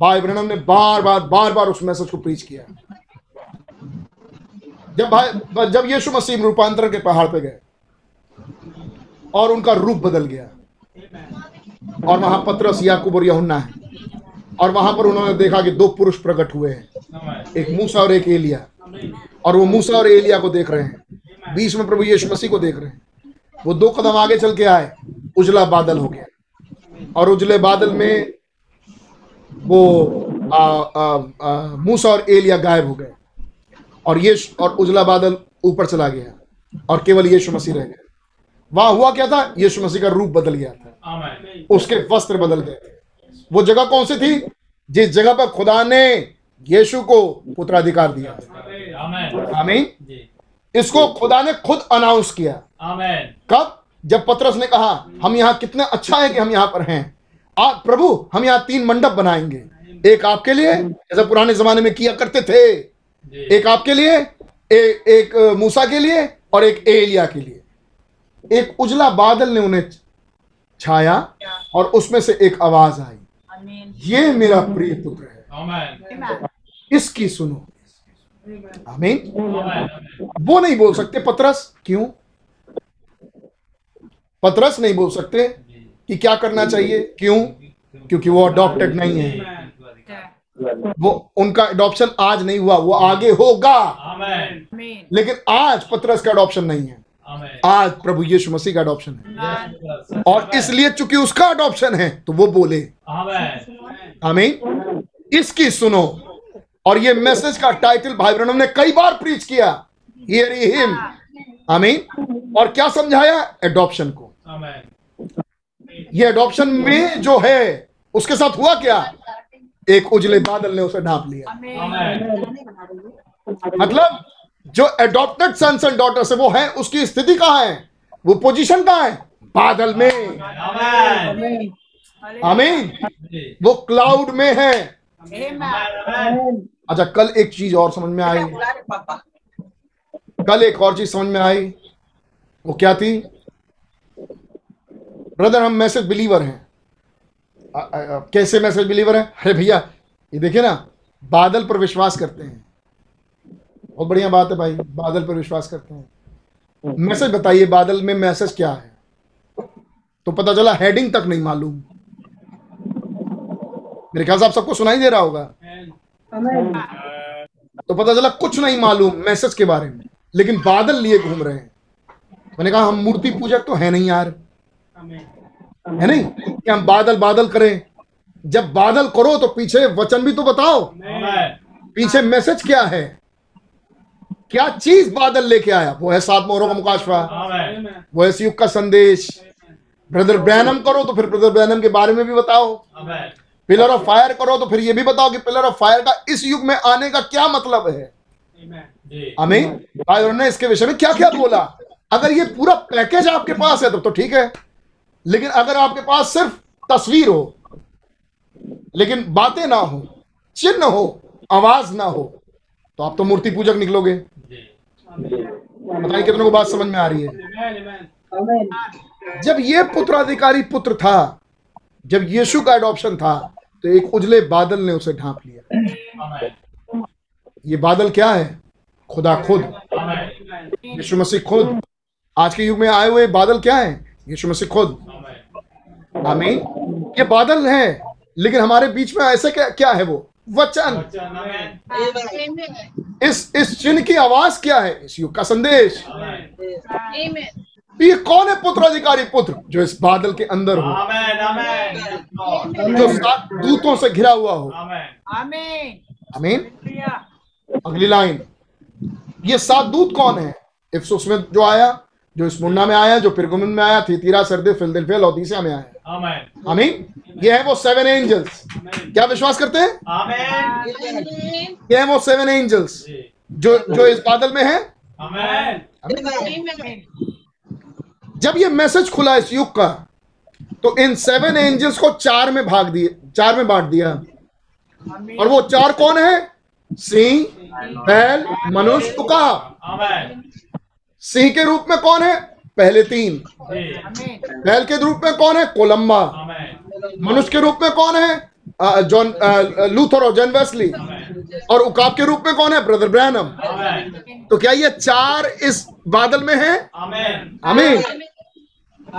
भाई ब्रनम ने बार बार बार बार उस मैसेज को प्रीच किया। जब भाई जब यीशु मसीह रूपांतरण के पहाड़ पे गए और उनका रूप बदल गया और वहाँ पतरस, याकूब और यूहन्ना है और वहाँ पर उन्होंने देखा कि दो पुरुष प्रकट हुए हैं। एक मूसा और एक एलिया। और वो मूसा और एलिया को देख रहे हैं। बीच में प्रभु यीशु मसीह को देख रहे हैं। वो दो कदम आगे चल के आए, उजला बादल हो गया। और उजले बादल में वो मूसा और एलिया गायब हो गए। और ये और उजला बादल ऊपर चला गया और केवल यीशु मसीह रह गए। वहाँ हुआ क्या था? यीशु मसीह का रूप बदल गया था। उसके वस्त्र बदल गए। थे वो जगह कौन सी थी? जिस जगह पर खुदा ने यीशु को पुत्राधिकार दिया आमीन। इसको खुदा ने खुद अनाउंस किया। कब? जब पतरस ने कहा हम यहाँ कितने अच्छा है कि हम यहाँ पर हैं। आप प्रभु हम यहाँ तीन मंडप बनाएँगे। एक आपके लिए जैसे पुराने जमाने में किया करते थे। एक आपके लिए ए, एक मूसा के लिए और एक एलिया के लिए। एक उजला बादल ने उन्हें छाया और उसमें से एक आवाज़ आई। ये मेरा प्रिय पुत्र है। इसकी सुनो। आमीन। वो नहीं बोल सकते पतरस क्यों? पतरस नहीं बोल सकते कि क्या करना चाहिए क्यों? क्योंकि वो अडॉप्टेड नहीं है। वो उनका एडॉप्शन आज नहीं हुआ वो आगे होगा। लेकिन आज पत्रस का अडॉप्शन नहीं है। आज प्रभु यीशु मसीह का अडॉप्शन है। और इसलिए चूँकि उसका अडॉप्शन है तो वो बोले। आमीन इसकी सुनो। और ये मैसेज का टाइटल भाई ब्रणम ने कई बार प्रीच किया। हियर हिम आमीन और क्या समझाया? एडॉप्शन को। ये एडॉप्शन में जो है उसके साथ हुआ क्या? एक उजले बादल ने उसे ढांप लिया। मतलब जो एडॉप्टेड सन्स एंड डॉटर्स है वो है उसकी स्थिति कहाँ है? वो पोजीशन कहाँ है? बादल में। आमीन वो क्लाउड में है। अच्छा कल एक चीज़ और समझ में आई। कल एक और चीज़ समझ में आई। वो क्या थी? ब्रदर हम मैसेज बिलीवर हैं। आ, आ, आ, कैसे मैसेज बिलीवर है? अरे भैया ये देखिए ना बादल पर विश्वास करते हैं। बहुत बढ़िया बात है भाई बादल पर विश्वास करते हैं। मैसेज बताइए बादल में मैसेज क्या है? तो पता चला हेडिंग तक नहीं मालूम। मेरे ख्याल से आप सबको सुनाई दे रहा होगा। तो पता चला कुछ नहीं मालूम मैसेज के बारे में। लेकिन बादल लिए घूम रहे हैं। मैंने कहा हम मूर्ति पूजक तो है नहीं यार। है नहीं? कि हम बादल बादल करें। जब बादल करो तो पीछे वचन भी तो बताओ। पीछे मैसेज क्या है? क्या चीज़ बादल लेके आया? वो है सात मोहरों का मुकाशवा। वो है युग का संदेश। ब्रदर ब्रैनम करो तो फिर ब्रदर ब्रैनम के बारे में भी बताओ। पिलर ऑफ़ फायर करो तो फिर ये भी बताओ कि पिलर ऑफ़ फायर का इस युग में आने का क्या मतलब है? अमीन भाई ने इसके विषय में क्या क्या बोला? अगर ये पूरा पैकेज आपके पास है तो ठीक है। लेकिन अगर आपके पास सिर्फ़ तस्वीर हो, लेकिन बातें ना हो, चिन्ह हो, आवाज़ ना हो तो आप तो मूर्ति पूजक निकलोगे। बताइए, कितनों को बात समझ में आ रही है? जब ये पुत्राधिकारी पुत्र था, जब यीशु का एडॉप्शन था तो एक उजले बादल ने उसे ढांप लिया। ये बादल क्या है? खुदा खुद। यीशु मसीह खुद। आज के युग में आए हुए बादल क्या है? यीशु मसीह खुद। आमीन। ये बादल है लेकिन हमारे बीच में ऐसे क्या क्या है वो? वचन। इस इस चिन्ह की आवाज़ क्या है? इस युग का संदेश। ये कौन है पुत्र अधिकारी पुत्र जो इस बादल के अंदर हो? जो सात दूतों से घिरा हुआ हो। आमीन। अगली लाइन। ये सात दूत कौन है? इफ्सुस में जो आया जो इस स्मुन्ना में आया जो पिरगुमन में आया थी थीतीरा सरदे फिलदिल्फिया लौदीसिया में आया आमीन। ये है वो सेवन एंजल्स क्या विश्वास करते हैं? ये है वो सेवन एंजल्स जो। जो इस बादल में है। जब ये मैसेज खुला इस युग का तो इन सेवन एंजल्स को चार में भाग दिए चार में बांट दिया। और वो चार कौन है? सिंह बैल मनुष्य उका सिंह के रूप में कौन है? पहले तीन। बैल के रूप में कौन है? कोलम्बा। मनुष्य के रूप में कौन है? जॉन लूथर और जॉन वेस्ली। और उकाब के रूप में कौन है? Brother Branham. तो क्या ये चार इस बादल में है? आमेन। आमीन।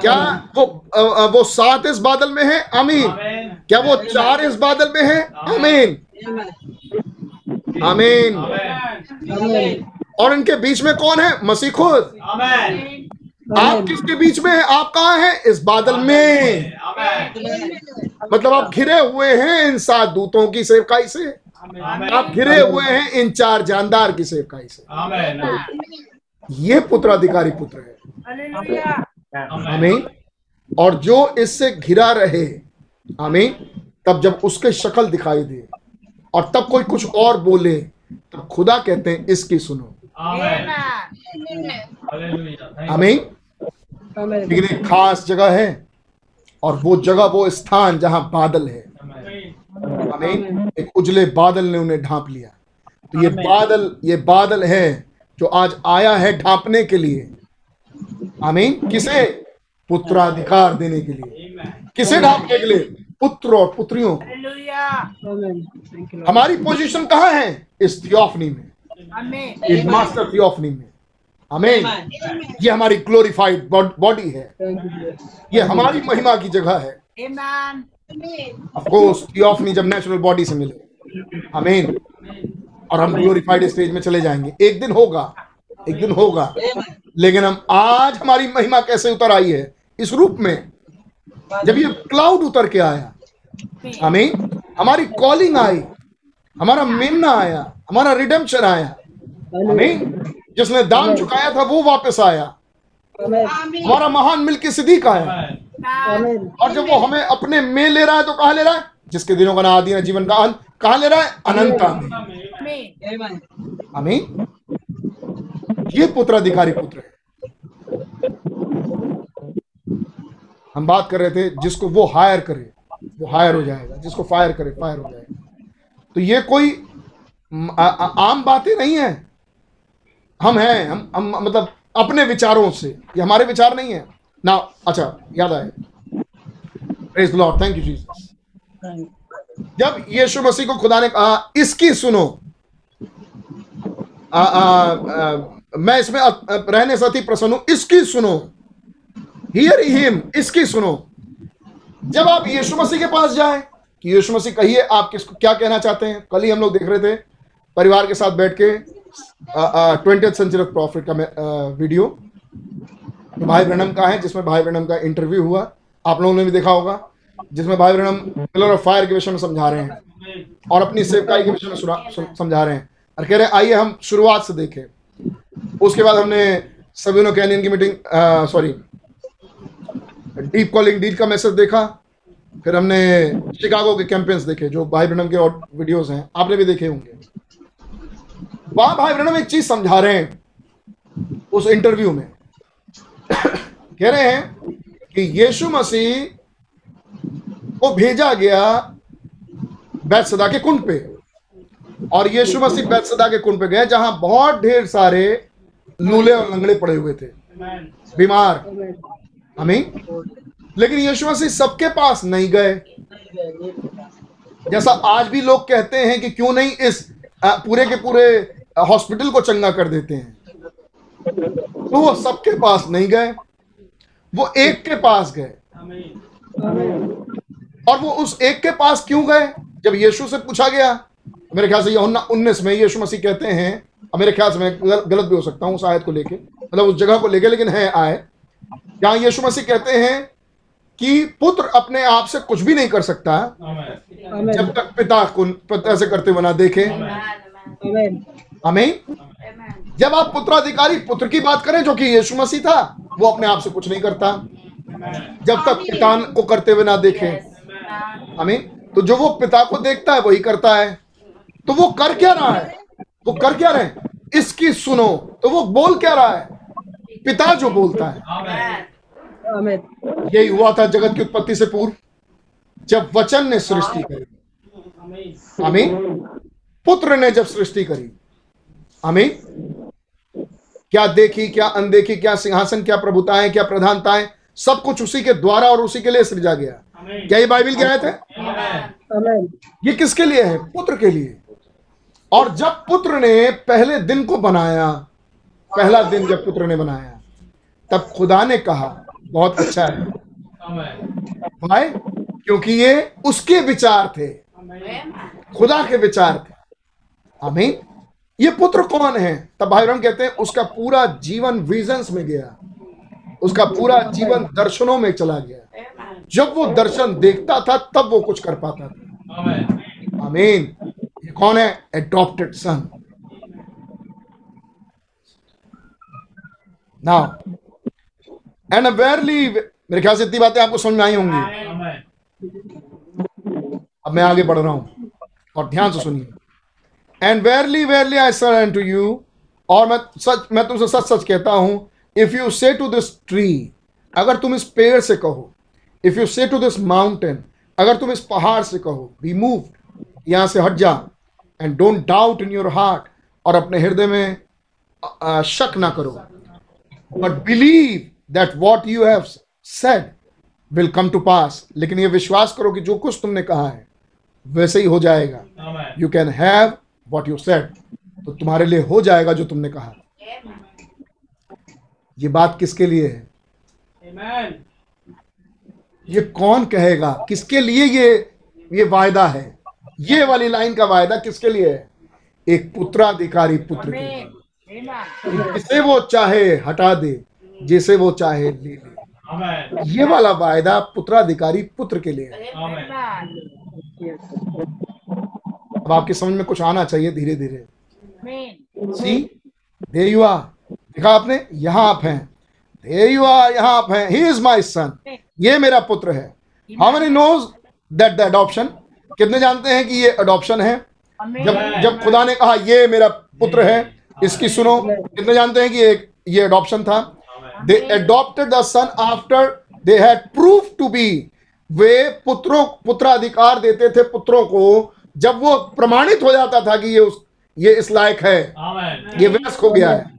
क्या वो वो सात इस बादल में है? आमीन। क्या वो चार इस बादल में है? आमीन। आमीन। आमेन। और इनके बीच में कौन है? मसीह खुद। आप किसके बीच में है? आप कहा हैं? इस बादल में। मतलब आप घिरे हुए हैं इन सात दूतों की सेवकाई से। आप घिरे हुए हैं इन चार जानदार की सेवकाई से। ये पुत्राधिकारी पुत्र है। आमीन। और जो इससे घिरा रहे आमीन तब जब उसके शक्ल दिखाई दे और तब कोई कुछ और बोले तब खुदा कहते हैं इसकी सुनो। आमेन हालेलुया लेकिन एक खास जगह है और वो जगह वो स्थान जहाँ बादल है। आमीन एक उजले बादल ने उन्हें ढांप लिया। तो ये बादल ये बादल है जो आज आया है ढांपने के लिए। आमीन किसे? पुत्राधिकार देने के लिए। किसे ढांपने के लिए? पुत्र और पुत्रियों हमारी पोजीशन कहाँ है? इस थियोफनी में। इस मास्टर थियोफनी में आमीन ये हमारी ग्लोरीफाइड बॉडी है ये हमारी महिमा की जगह है ऑफ़ कोर्स थियोफनी जब नेचुरल बॉडी से मिले आमीन और हम ग्लोरीफाइड स्टेज में चले जाएँगे एक दिन होगा एक दिन होगा लेकिन हम आज हमारी महिमा कैसे उतर आई है इस रूप में जब ये क्लाउड उतर के आया आमीन हमारी कॉलिंग आई हमारा मेमना आया हमारा रिडेम्पशन आया आमीन जिसने दान चुकाया था वो वापस आया। हमारा महान मिल्की सिद्दीक आया। और जब वो हमें अपने में ले रहा है तो कहा ले रहा है? जिसके दिनों का ना आदि ना जीवन का अंत कहा ले रहा है? अनंत। आमीन। ये पुत्राधिकारी पुत्र है। हम बात कर रहे थे जिसको वो हायर करे वो हायर हो जाएगा। जिसको फायर करे फायर हो जाएगा। तो ये कोई म- आ, आ, आम बातें नहीं है। हम हैं हम हम मतलब अपने विचारों से। ये हमारे विचार नहीं है। ना अच्छा याद आए लॉर्ड थैंक यू जीसस जब यीशु मसीह को खुदा ने कहा इसकी सुनो। आ, आ, आ, मैं इसमें रहने से अति प्रसन्न हूँ इसकी सुनो। हियर हिम इसकी सुनो। जब आप यीशु मसीह के पास जाए कि यीशु मसीह कहिए आप किसको क्या कहना चाहते हैं? कल ही हम लोग देख रहे थे परिवार के साथ बैठ के ट्वेंटी सेंचुरी ऑफ़ प्रॉफिट का वीडियो तो भाई ब्रणम का है, जिसमें भाई ब्रणम का इंटरव्यू हुआ। आप लोगों ने भी देखा होगा, जिसमें भाई ब्रनम पिलर ऑफ़ फायर के विषय में समझा रहे हैं और अपनी सेवकाई के विषय में समझा रहे हैं। और कह रहे हैं, आइए हम शुरुआत से देखें। उसके बाद हमने सबिनो कैनियन की meeting sorry deep calling deal का मैसेज देखा। फिर हमने शिकागो के कैंपेन्स देखे, जो भाई ब्रनम के और वीडियोस हैं। आपने भी देखे होंगे। वहाँ भाई ब्रनम एक चीज़ समझा रहे हैं उस इंटरव्यू में। कह रहे हैं कि यीशु मसीह को भेजा गया बैतसदा के कुंड पे। और यीशु मसीह बैतसदा के कुंड पे गए, जहाँ बहुत ढेर सारे लूले और लंगड़े पड़े हुए थे। बीमार। हमें लेकिन यीशु मसीह सबके पास नहीं गए। जैसा आज भी लोग कहते हैं कि क्यों नहीं इस पूरे के पूरे हॉस्पिटल को चंगा कर देते हैं। तो वो सबके पास नहीं गए वो एक के पास गए। और वो उस एक के पास क्यों गए? जब यीशु से पूछा गया मेरे ख्याल से यूहन्ना उन्नीस में यीशु मसीह कहते हैं मेरे ख्याल से मैं गलत भी हो सकता हूँ उस आयत को लेके मतलब उस जगह को लेके लेकिन है आय जहाँ यीशु मसीह कहते हैं कि पुत्र अपने आप से कुछ भी नहीं कर सकता जब तक पिता को पिता से करते हुए ना देखे। हमें जब आप पुत्राधिकारी पुत्र की बात करें जो कि यीशु मसीह था वो अपने आप से कुछ नहीं करता। जब तक पिता को करते हुए ना देखे। हमें तो जो वो पिता को देखता है वही करता है। तो वो कर क्या रहा है? वो कर क्या रहे हैं? इसकी सुनो। तो वो बोल क्या रहा है? पिता जो बोलता है। यही हुआ था जगत की उत्पत्ति से पूर्व जब वचन ने सृष्टि करी। आमीन। पुत्र ने जब सृष्टि करी आमीन। क्या देखी क्या अनदेखी क्या सिंहासन क्या प्रभुताएँ क्या प्रधानताएँ सब कुछ उसी के द्वारा और उसी के लिए सृजा गया। क्या ये बाइबल की आयत है? ये किसके लिए है? पुत्र के लिए। और जब पुत्र ने पहले दिन को बनाया पहला दिन जब पुत्र ने बनाया तब खुदा ने कहा बहुत अच्छा है। भाई क्योंकि ये उसके विचार थे। खुदा के विचार थे। आमीन। ये पुत्र कौन है? तब भाई राम कहते हैं उसका पूरा जीवन विजन्स में गया। उसका पूरा जीवन दर्शनों में चला गया। जब वो दर्शन देखता था तब वो कुछ कर पाता था। आमीन। ये कौन है? Adopted son now and verily मेरे ख्याल से इतनी बातें आपको समझ में आई होंगी। अब मैं आगे बढ़ रहा हूँ और ध्यान से सुनिए। And verily verily I say unto you और मैं सच मैं तुमसे सच सच कहता हूँ if you say to this tree अगर तुम इस पेड़ से कहो if you say to this mountain अगर तुम इस पहाड़ से कहो बी मूव यहाँ से हट जा and don't doubt in your heart और अपने हृदय में शक ना करो। But believe that what you have said will come to pass लेकिन ये विश्वास करो कि जो कुछ तुमने कहा है वैसे ही हो जाएगा। You can have what you said तो तुम्हारे लिए हो जाएगा जो तुमने कहा। ये बात किसके लिए है? ये कौन कहेगा? किसके लिए ये ये वायदा है? ये वाली लाइन का वायदा किसके लिए है? एक पुत्राधिकारी पुत्र के लिए। जिसे वो चाहे हटा दे जिसे वो चाहे ले ले। ये वाला वायदा पुत्राधिकारी पुत्र के लिए है। अब आपकी समझ में कुछ आना चाहिए धीरे धीरे सी दे यू आर देखा आपने? यहाँ आप हैं। दे यू आर यहाँ आप हैं। ही इज़ माई सन ये मेरा पुत्र है। How many knows that the adoption कितने जानते हैं कि ये अडॉप्शन है? जब जब खुदा ने कहा ये मेरा पुत्र है इसकी सुनो। कितने जानते हैं कि ये ये अडॉप्शन था? They adopted the son after they had prove to be वे पुत्रों पुत्राधिकार देते थे पुत्रों को जब वो प्रमाणित हो जाता था कि ये उस ये इस लायक है ये वयस्क हो गया है।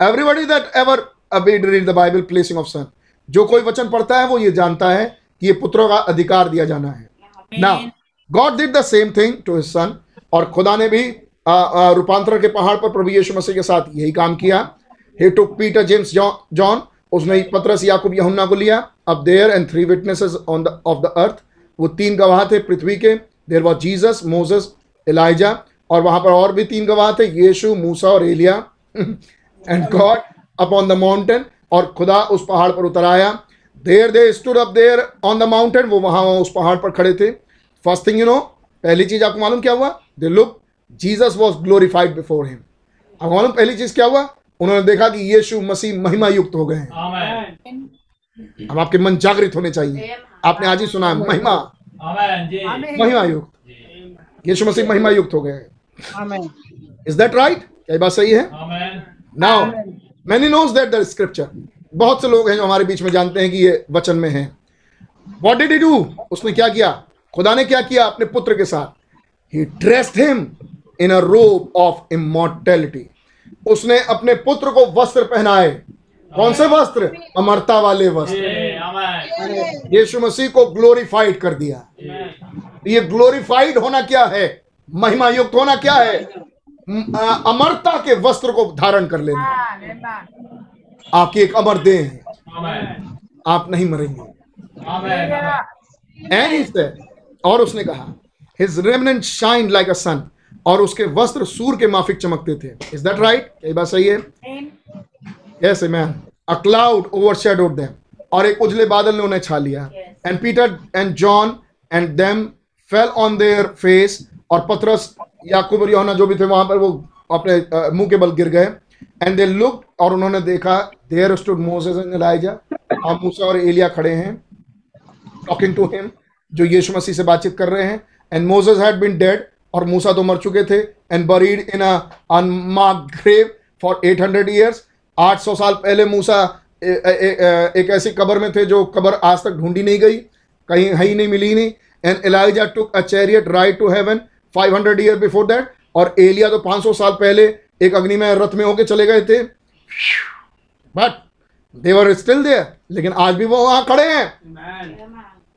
Everybody that ever read the Bible placing of son जो कोई वचन पढ़ता है वो ये जानता है कि ये पुत्रों का अधिकार दिया जाना है। ना God did the same thing to his son और खुदा ने भी रूपांतर के पहाड़ पर प्रभु यीशु मसीह के साथ यही काम किया। He to Peter James John उसने पत्रस याकूब यूहन्ना को लिया। अब there and three witnesses on the of the earth वो तीन गवाह थे पृथ्वी के। There was Jesus Moses Elijah और वहाँ पर और भी तीन गवाह थे यीशु मूसा और Elia. And God upon the mountain और खुदा उस पहाड़ पर उतर आया। There they stood up there on the mountain वो वहाँ उस पहाड़ पर खड़े थे। फ़र्स्ट थिंग यू नो पहली चीज़ आपको मालूम क्या हुआ? They look Jesus was glorified before him आपको मालूम पहली चीज़ क्या हुआ? उन्होंने देखा कि यीशु मसीह महिमा युक्त हो गए हैं। अब आपके मन जागृत होने चाहिए। आपने आज ही सुना है महिमा। महिमा युक्त यीशु मसीह महिमा युक्त हो गए। इज़ दैट राइट क्या बात सही है? Now many knows that the scripture बहुत से लोग हैं जो हमारे बीच में जानते हैं कि ये वचन में है। वॉट डिड ही डू उसने क्या किया? खुदा ने क्या किया अपने पुत्र के साथ? ही ड्रेस्ड हिम इन अ रोब ऑफ़ इमोर्टेलिटी उसने अपने पुत्र को वस्त्र पहनाए। कौन से वस्त्र? अमरता वाले वस्त्र। यीशु मसीह को ग्लोरीफाइड कर दिया। ये ग्लोरीफाइड होना क्या है? महिमा युक्त होना क्या है? अमरता के वस्त्र को धारण कर लेना। आपकी एक अमर देह है। आप नहीं मरेंगे। एंड और उसने कहा his raiment shine like a sun और उसके वस्त्र सूर के माफिक चमकते थे। इज़ दैट राइट ये बात सही है? Yes man a cloud overshadowed them और एक उजले बादल ने उन्हें छा लिया। And Peter and John and them fell on their face और पतरस याकूब और यूहन्ना जो भी थे वहाँ पर वो अपने मुँह के बल गिर गए। एंड दे लुक और उन्होंने देखा there stood Moses and Elijah और मूसा और एलिया खड़े हैं टॉकिंग टू हिम जो यीशु मसीह से बातचीत कर रहे हैं। And Moses had been dead और मूसा तो मर चुके थे। And buried in unmarked grave for 800 years 800 साल पहले मूसा ए, ए, ए, एक ऐसी कबर में थे जो कबर आज तक ढूंढी नहीं गई कहीं है ही नहीं मिली नहीं। And Elijah took a chariot ride to heaven 500 year before that और एलिया तो 500 साल पहले एक अग्नि में रथ में होके चले गए थे। बट देवर स्टिल देयर लेकिन आज भी वो वहाँ खड़े हैं।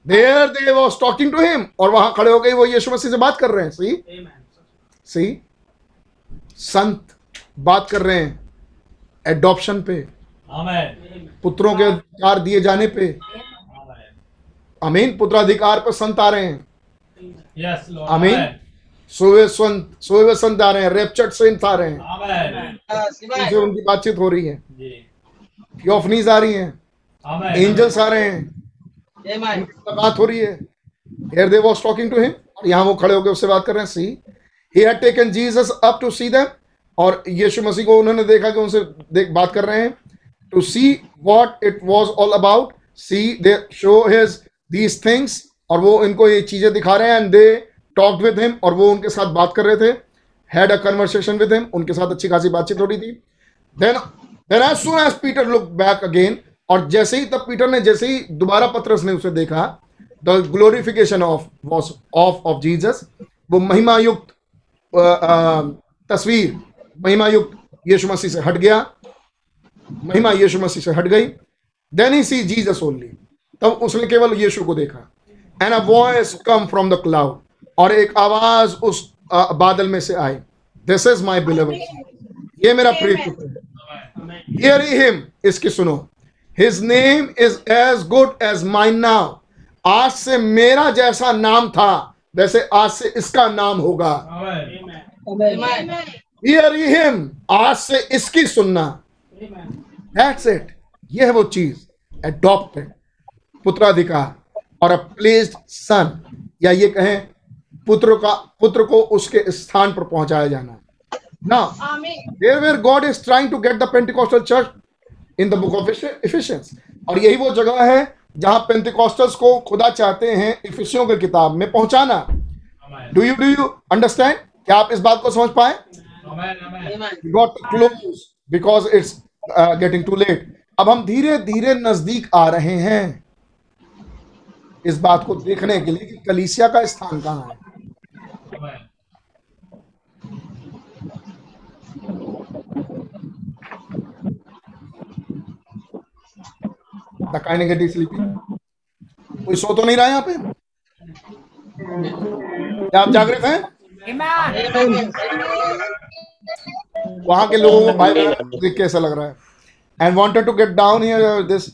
There they was talking to him और वहाँ खड़े हो गए वो यीशु मसीह से बात कर रहे हैं। सी सी संत बात कर रहे हैं। एडॉप्शन पे पुत्रों के अधिकार दिए जाने पे। अमीन पुत्राधिकार पर संत आ रहे हैं। अमीन सोवे संत सोवे संत आ रहे हैं। रेपचट संत आ रहे हैं। उनसे उनकी बातचीत हो रही है। थियोफनीज आ रही हैं। एंजल्स आ रहे हैं। बात हो रही है। Here they was talking to him और यहाँ वो खड़े होकर उससे बात कर रहे हैं। सी he had taken Jesus up to see them और यीशु मसीह को उन्होंने देखा कि उनसे देख बात कर रहे हैं to see what it was all about see they show his these things और वो इनको ये चीज़ें दिखा रहे हैं and they talked with him और वो उनके साथ बात कर रहे थे had a conversation with him उनके साथ अच्छी खासी बातचीत हो रही थी। Then then as soon as Peter looked back again और जैसे ही तब पीटर ने जैसे ही दोबारा पत्रस ने उसे देखा the glorification of was of of Jesus वो महिमा युक्त अ, अ, तस्वीर महिमा युक्त यीशु मसीह से हट गया। महिमा यीशु मसीह से हट गई। Then he see Jesus only तब उसने केवल यीशु को देखा। And a voice come from the cloud और एक आवाज़ उस बादल में से आई। दिस इज़ माई बिलीवर ये मेरा प्रिय पुत्र। है हियर हिम इसकी सुनो। His name is as good as mine now आज से मेरा जैसा नाम था। वैसे आज से इसका नाम होगा। हियर हिम आज से इसकी सुनना। दैट्स इट ये है वो चीज़। एडॉप्टेड पुत्राधिकार और अ प्लेस्ड सन या ये कहें पुत्र का पुत्र को उसके स्थान पर पहुँचाया जाना। ना Amen. there God is trying to get get the Pentecostal church in the book of Ephesians और यही वो जगह है जहाँ पेंटिकॉस्टल्स को खुदा चाहते हैं इफिसियों की किताब में पहुंचाना। Do you do you understand क्या आप इस बात को समझ पाए? Got close because it's getting too late अब हम धीरे धीरे नज़दीक आ रहे हैं इस बात को देखने के लिए कि कलीसिया का स्थान कहाँ है। द काइंड गेटिंग स्लीपिंग कोई सो तो नहीं रहा यहाँ पे? क्या आप जागृत हैं? वहाँ के लोगों को भाई देख के ऐसा लग रहा है। And wanted to get down this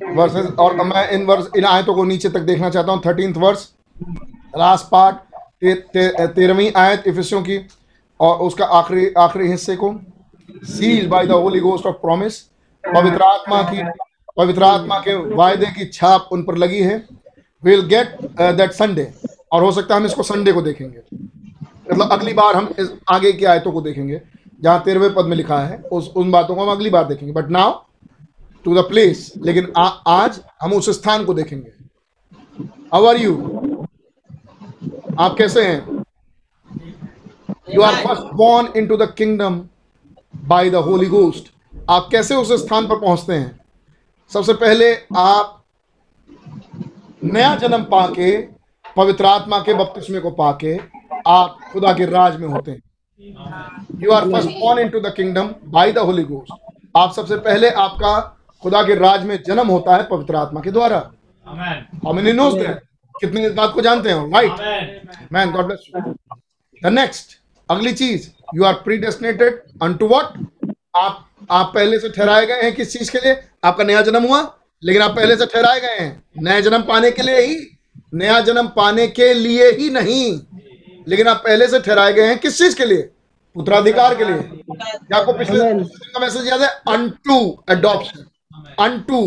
verses और मैं इन वर्स इन आयतों को नीचे तक देखना चाहता हूँ। थर्टींथ वर्स लास्ट पार्ट ते, ते, तेरहवीं आयत इफिसियों की और उसका आखिरी आखिरी हिस्से को। Seal by the Holy Ghost of promise पवित्र आत्मा की पवित्र आत्मा के वायदे की छाप उन पर लगी है। विल गेट दैट संडे और हो सकता है हम इसको संडे को देखेंगे। मतलब अगली बार हम इस आगे की आयतों को देखेंगे जहाँ तेरहवें पद में लिखा है उस उन बातों को हम अगली बार देखेंगे। But now to the place लेकिन आ, आज हम उस स्थान को देखेंगे। हाउ आर यू आप कैसे हैं? You are first born into the kingdom by the Holy Ghost आप कैसे उस स्थान पर पहुँचते हैं? सबसे पहले आप नया जन्म पाके पवित्र आत्मा के बपतिस्मे को पाके आप खुदा के राज में होते हैं। You are first born into the kingdom by the Holy Ghost आप सबसे पहले आपका खुदा के राज में जन्म होता है पवित्र आत्मा के द्वारा। How many knows कितने इस बात को जानते हैं? Right man God bless you the next अगली चीज़ you are predestinated unto what आप आप पहले से ठहराए गए हैं किस चीज़ के लिए? आपका नया जन्म हुआ लेकिन आप पहले से ठहराए गए हैं। नया जन्म पाने के लिए ही नया जन्म पाने के लिए ही नहीं। लेकिन आप पहले से ठहराए गए हैं किस चीज़ के लिए? पुत्राधिकार के लिए। क्या आपको पिछले का मैसेज याद है? अनटू एडॉप्शन अनटू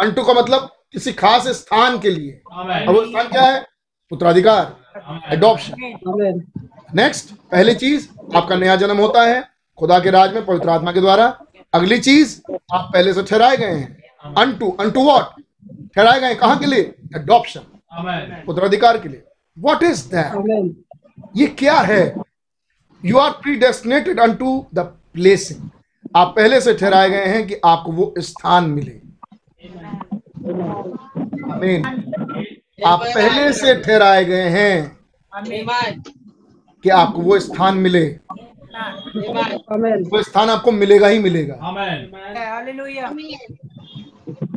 अनटू का मतलब किसी खास स्थान के लिए। और वो स्थान क्या है? पुत्राधिकार एडॉप्शन नेक्स्ट पहली चीज़ आपका नया जन्म होता है खुदा के राज में पवित्र आत्मा के द्वारा। अगली चीज़ आप पहले से ठहराए गए हैं। अनटू अनटू व्हाट ठहराए गए कहाँ के लिए? एडॉप्शन उत्तराधिकार के लिए। व्हाट इज़ दैट ये क्या है? You are predestinated unto the placing आप पहले से ठहराए गए हैं कि आपको वो स्थान मिले। आमीन आप पहले से ठहराए गए हैं कि आपको वो स्थान मिले। वो स्थान आपको मिलेगा ही मिलेगा।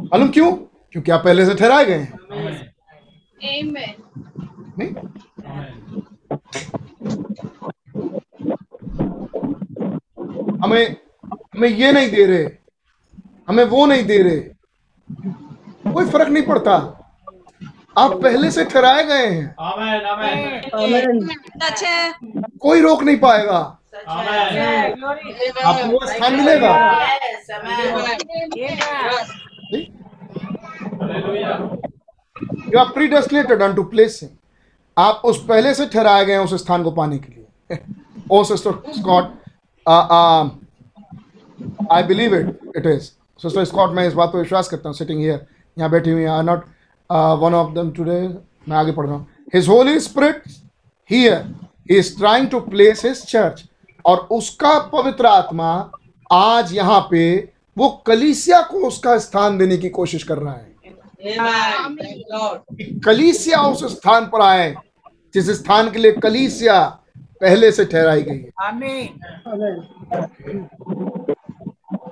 मालूम क्यों? क्योंकि आप पहले से ठहराए गए हैं। नहीं? हमें हमें ये नहीं दे रहे। हमें वो नहीं दे रहे। कोई फ़र्क नहीं पड़ता। आप पहले से ठहराए गए हैं। आमेन आमेन। Amen. सच कोई रोक नहीं पाएगा। आपको वो स्थान मिलेगा। You are predestinated unto place आप उस पहले से ठहराए गए उस स्थान को पाने के लिए। ओ sister Scott I believe it it is sister Scott मैं इस बात पर विश्वास करता हूँ सिटिंग हियर यहाँ बैठी हुई I not one of them today मैं आगे पढ़ रहा हूँ। His Holy Spirit here he is trying to place his church और उसका पवित्र आत्मा आज यहाँ पे वो कलीसिया को उसका स्थान देने की कोशिश कर रहा है। कलीसिया उस स्थान पर आए जिस स्थान के लिए कलीसिया पहले से ठहराई गई है।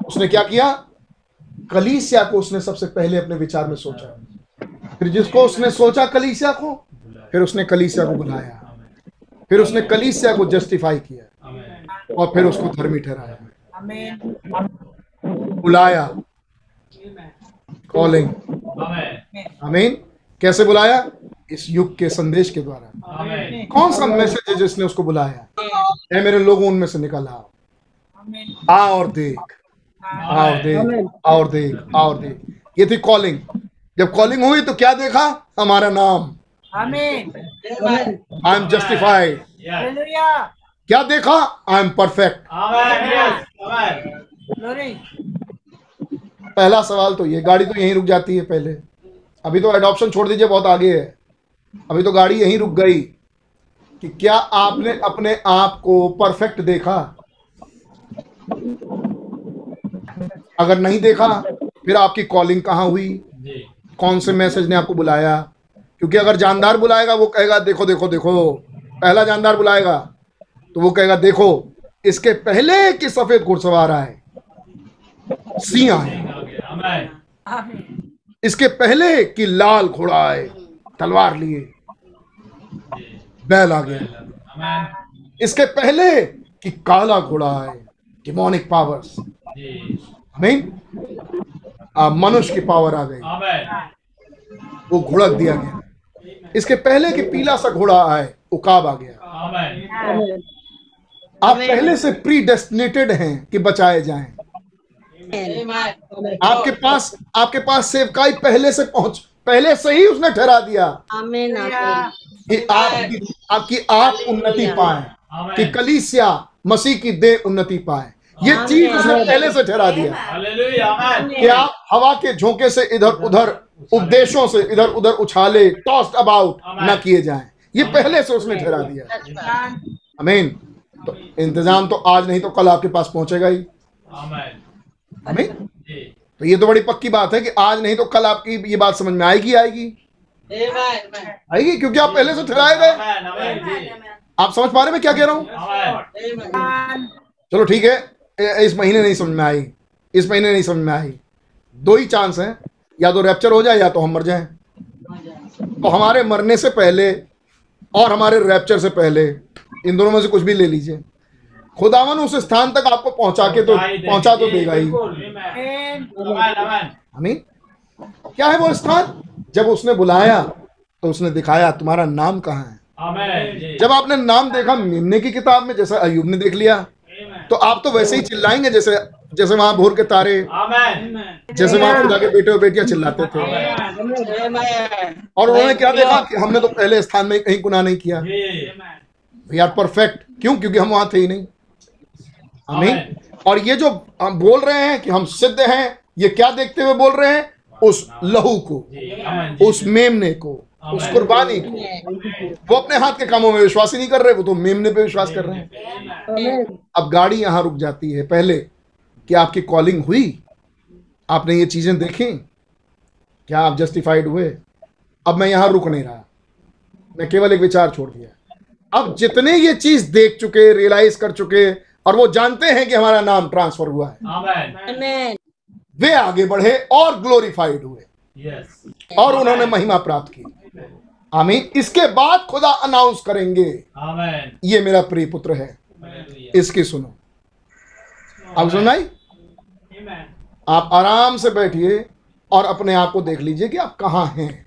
उसने क्या किया? कलीसिया को उसने सबसे पहले अपने विचार में सोचा। फिर जिसको उसने सोचा कलीसिया को फिर उसने कलीसिया को बुलाया। फिर उसने कलीसिया को जस्टिफाई किया। और फिर उसको धर्मी ठहराया। बुलाया। कॉलिंग आमेन आमीन। कैसे बुलाया? इस युग के संदेश के द्वारा। कौन सा मैसेज है जिसने उसको बुलाया? ऐ मेरे लोगों उनमें से निकल आओ। आ और देख। आ और देख। आ और देख। आ और देख। ये थी कॉलिंग जब कॉलिंग हुई तो क्या देखा? हमारा नाम। आई एम जस्टिफाइड क्या देखा? I am perfect amen yes amen पहला सवाल तो ये गाड़ी तो यहीं रुक जाती है पहले। अभी तो एडॉप्शन छोड़ दीजिए बहुत आगे है। अभी तो गाड़ी यहीं रुक गई कि क्या आपने अपने आप को परफेक्ट देखा? अगर नहीं देखा फिर आपकी कॉलिंग कहाँ हुई? जी। कौन से मैसेज ने आपको बुलाया? क्योंकि अगर जानदार बुलाएगा वो कहेगा देखो देखो देखो। पहला जानदार बुलाएगा तो वो कहेगा देखो इसके पहले कि सफ़ेद घुड़सवार आए सिंह आए इसके पहले कि लाल घोड़ा आए। तलवार लिए। बैल आ गया इसके पहले कि काला घोड़ा आए डिमोनिक पावर्स मीन मनुष्य की पावर आ गई। वो घुड़क दिया गया। इसके पहले कि पीला सा घोड़ा आए उकाब आ गया। आप पहले से प्री डेस्टिनेटेड हैं कि बचाए जाएँ। आपके पास आपके पास सेवकाई पहले से पहुँच पहले से ही उसने ठहरा दिया. कि आपकी आपकी आप उन्नति पाए कि कलीसिया मसीह की दे उन्नति पाए। ये चीज़ उसने पहले से ठहरा दिया। कि आप हवा के झोंके से इधर उधर उपदेशों से इधर उधर उछाले टॉस्ट अबाउट ना किए जाएँ। ये पहले से उसने ठहरा दिया। अमीन तो इंतज़ाम तो आज नहीं तो कल आपके पास पहुंचेगा ही। अमीन जी। तो ये तो बड़ी पक्की बात है कि आज नहीं तो कल आपकी ये बात समझ में आएगी आएगी। आएगी क्योंकि आप पहले से ठहराए गए। आप समझ पा रहे मैं क्या कह रहा हूँ? आमेन चलो ठीक है इस महीने नहीं समझ में आई। इस महीने नहीं समझ में आई। दो ही चांस हैं या तो रैप्चर हो जाए या तो हम मर जाएँ। तो हमारे मरने से पहले और हमारे रैप्चर से पहले इन दोनों में से कुछ भी ले लीजिए। खुदावन उस स्थान तक आपको पहुँचा के तो पहुँचा तो देगा ही। आमेन। क्या है वो स्थान? जब उसने बुलाया तो उसने दिखाया तुम्हारा नाम कहाँ है? जब आपने नाम देखा मिमने की किताब में जैसा अयुब ने देख लिया तो आप तो वैसे ही चिल्लाएँगे जैसे जैसे वहाँ भोर के तारे जैसे वहाँ खुदा के बेटे और बेटियाँ चिल्लाते थे। और उन्होंने क्या देखा कि हमने तो पहले स्थान में कहीं गुनाह नहीं किया। वी आर परफेक्ट क्यों? क्योंकि हम वहाँ थे ही नहीं। आमीन। और ये जो हम बोल रहे हैं कि हम सिद्ध हैं ये क्या देखते हुए बोल रहे हैं? उस लहू को उस मेमने को उस कुर्बानी को। वो अपने हाथ के कामों में विश्वास ही नहीं कर रहे वो तो मेमने पे विश्वास कर रहे हैं। अब गाड़ी यहाँ रुक जाती है। पहले कि आपकी कॉलिंग हुई? आपने ये चीज़ें देखी? क्या आप जस्टिफाइड हुए? अब मैं यहाँ रुक नहीं रहा। मैं केवल एक विचार छोड़ दिया। अब जितने ये चीज़ देख चुके रियलाइज़ कर चुके और वो जानते हैं कि हमारा नाम ट्रांसफ़र हुआ है। Amen. वे आगे बढ़े और ग्लोरीफाइड हुए। यस और उन्होंने महिमा प्राप्त की। आमीन। इसके बाद खुदा अनाउंस करेंगे। आमेन ये मेरा प्रिय पुत्र है। इसकी सुनो। अब सुनाई? आप आराम से बैठिए और अपने आप को देख लीजिए कि आप कहाँ हैं।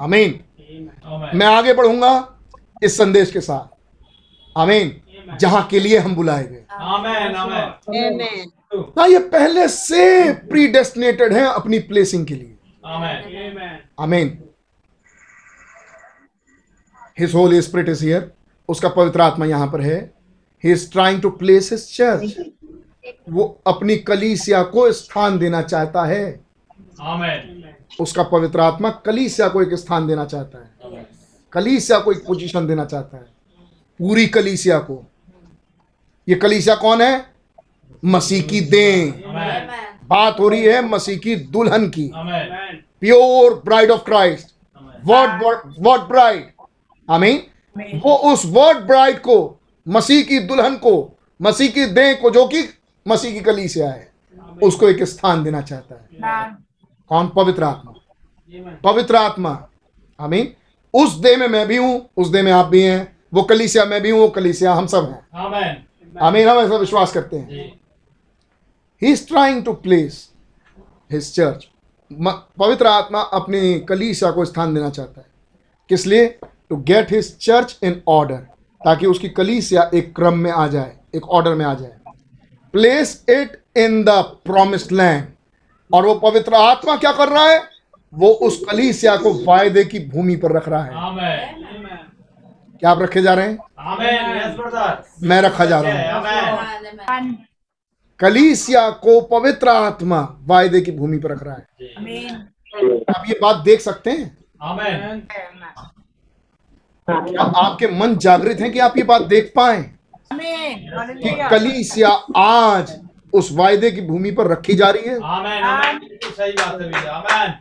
आमीन। मैं आगे बढ़ूँगा इस संदेश के साथ। आमीन। जहाँ के लिए हम बुलाए गए Amen. Amen. Amen. ना ये पहले से प्री डेस्टिनेटेड है अपनी प्लेसिंग के लिए Amen. Amen. आमीन his Holy Spirit is here उसका पवित्र आत्मा यहाँ पर है he is trying to place his church वो अपनी कलीसिया को स्थान देना चाहता है Amen. उसका पवित्र आत्मा कलीसिया को एक स्थान देना चाहता है कलीसिया को एक पोजीशन देना चाहता है पूरी कलीसिया को ये कलीसिया कौन है? मसीह की दें बात हो रही है मसीह की दुल्हन की। Pure bride of Christ word word bride आमीन वो उस वर्ड ब्राइड को मसीह की दुल्हन को मसीह की देह को जो कि मसीह की कलीसिया है उसको एक स्थान देना चाहता है। कौन? पवित्र आत्मा। पवित्र आत्मा। आमीन उस देह में मैं भी हूँ उस देह में आप भी हैं वो कलीसिया मैं भी हूँ वो कलीसिया हम सब हैं। Amen. आमीन हम ऐसा विश्वास करते हैं। He is trying to place his church पवित्र आत्मा अपनी कलीसिया को स्थान देना चाहता है। किस लिए? To get his church in order ताकि उसकी कलीसिया एक क्रम में आ जाए एक ऑर्डर में आ जाए। Place it in the promised land और वो पवित्र आत्मा क्या कर रहा है? वो उस कलीसिया को वायदे की भूमि पर रख रहा है. क्या आप रखे जा रहे हैं. मैं रखा जा रहा हूँ। Amen. कलीसिया को पवित्र आत्मा वायदे की भूमि पर रख रहा है। आप ये बात देख सकते हैं? क्या आपके मन जागृत हैं कि आप ये बात देख पाए? कि कलीसिया आज उस वायदे की भूमि पर रखी जा रही है। सही बात है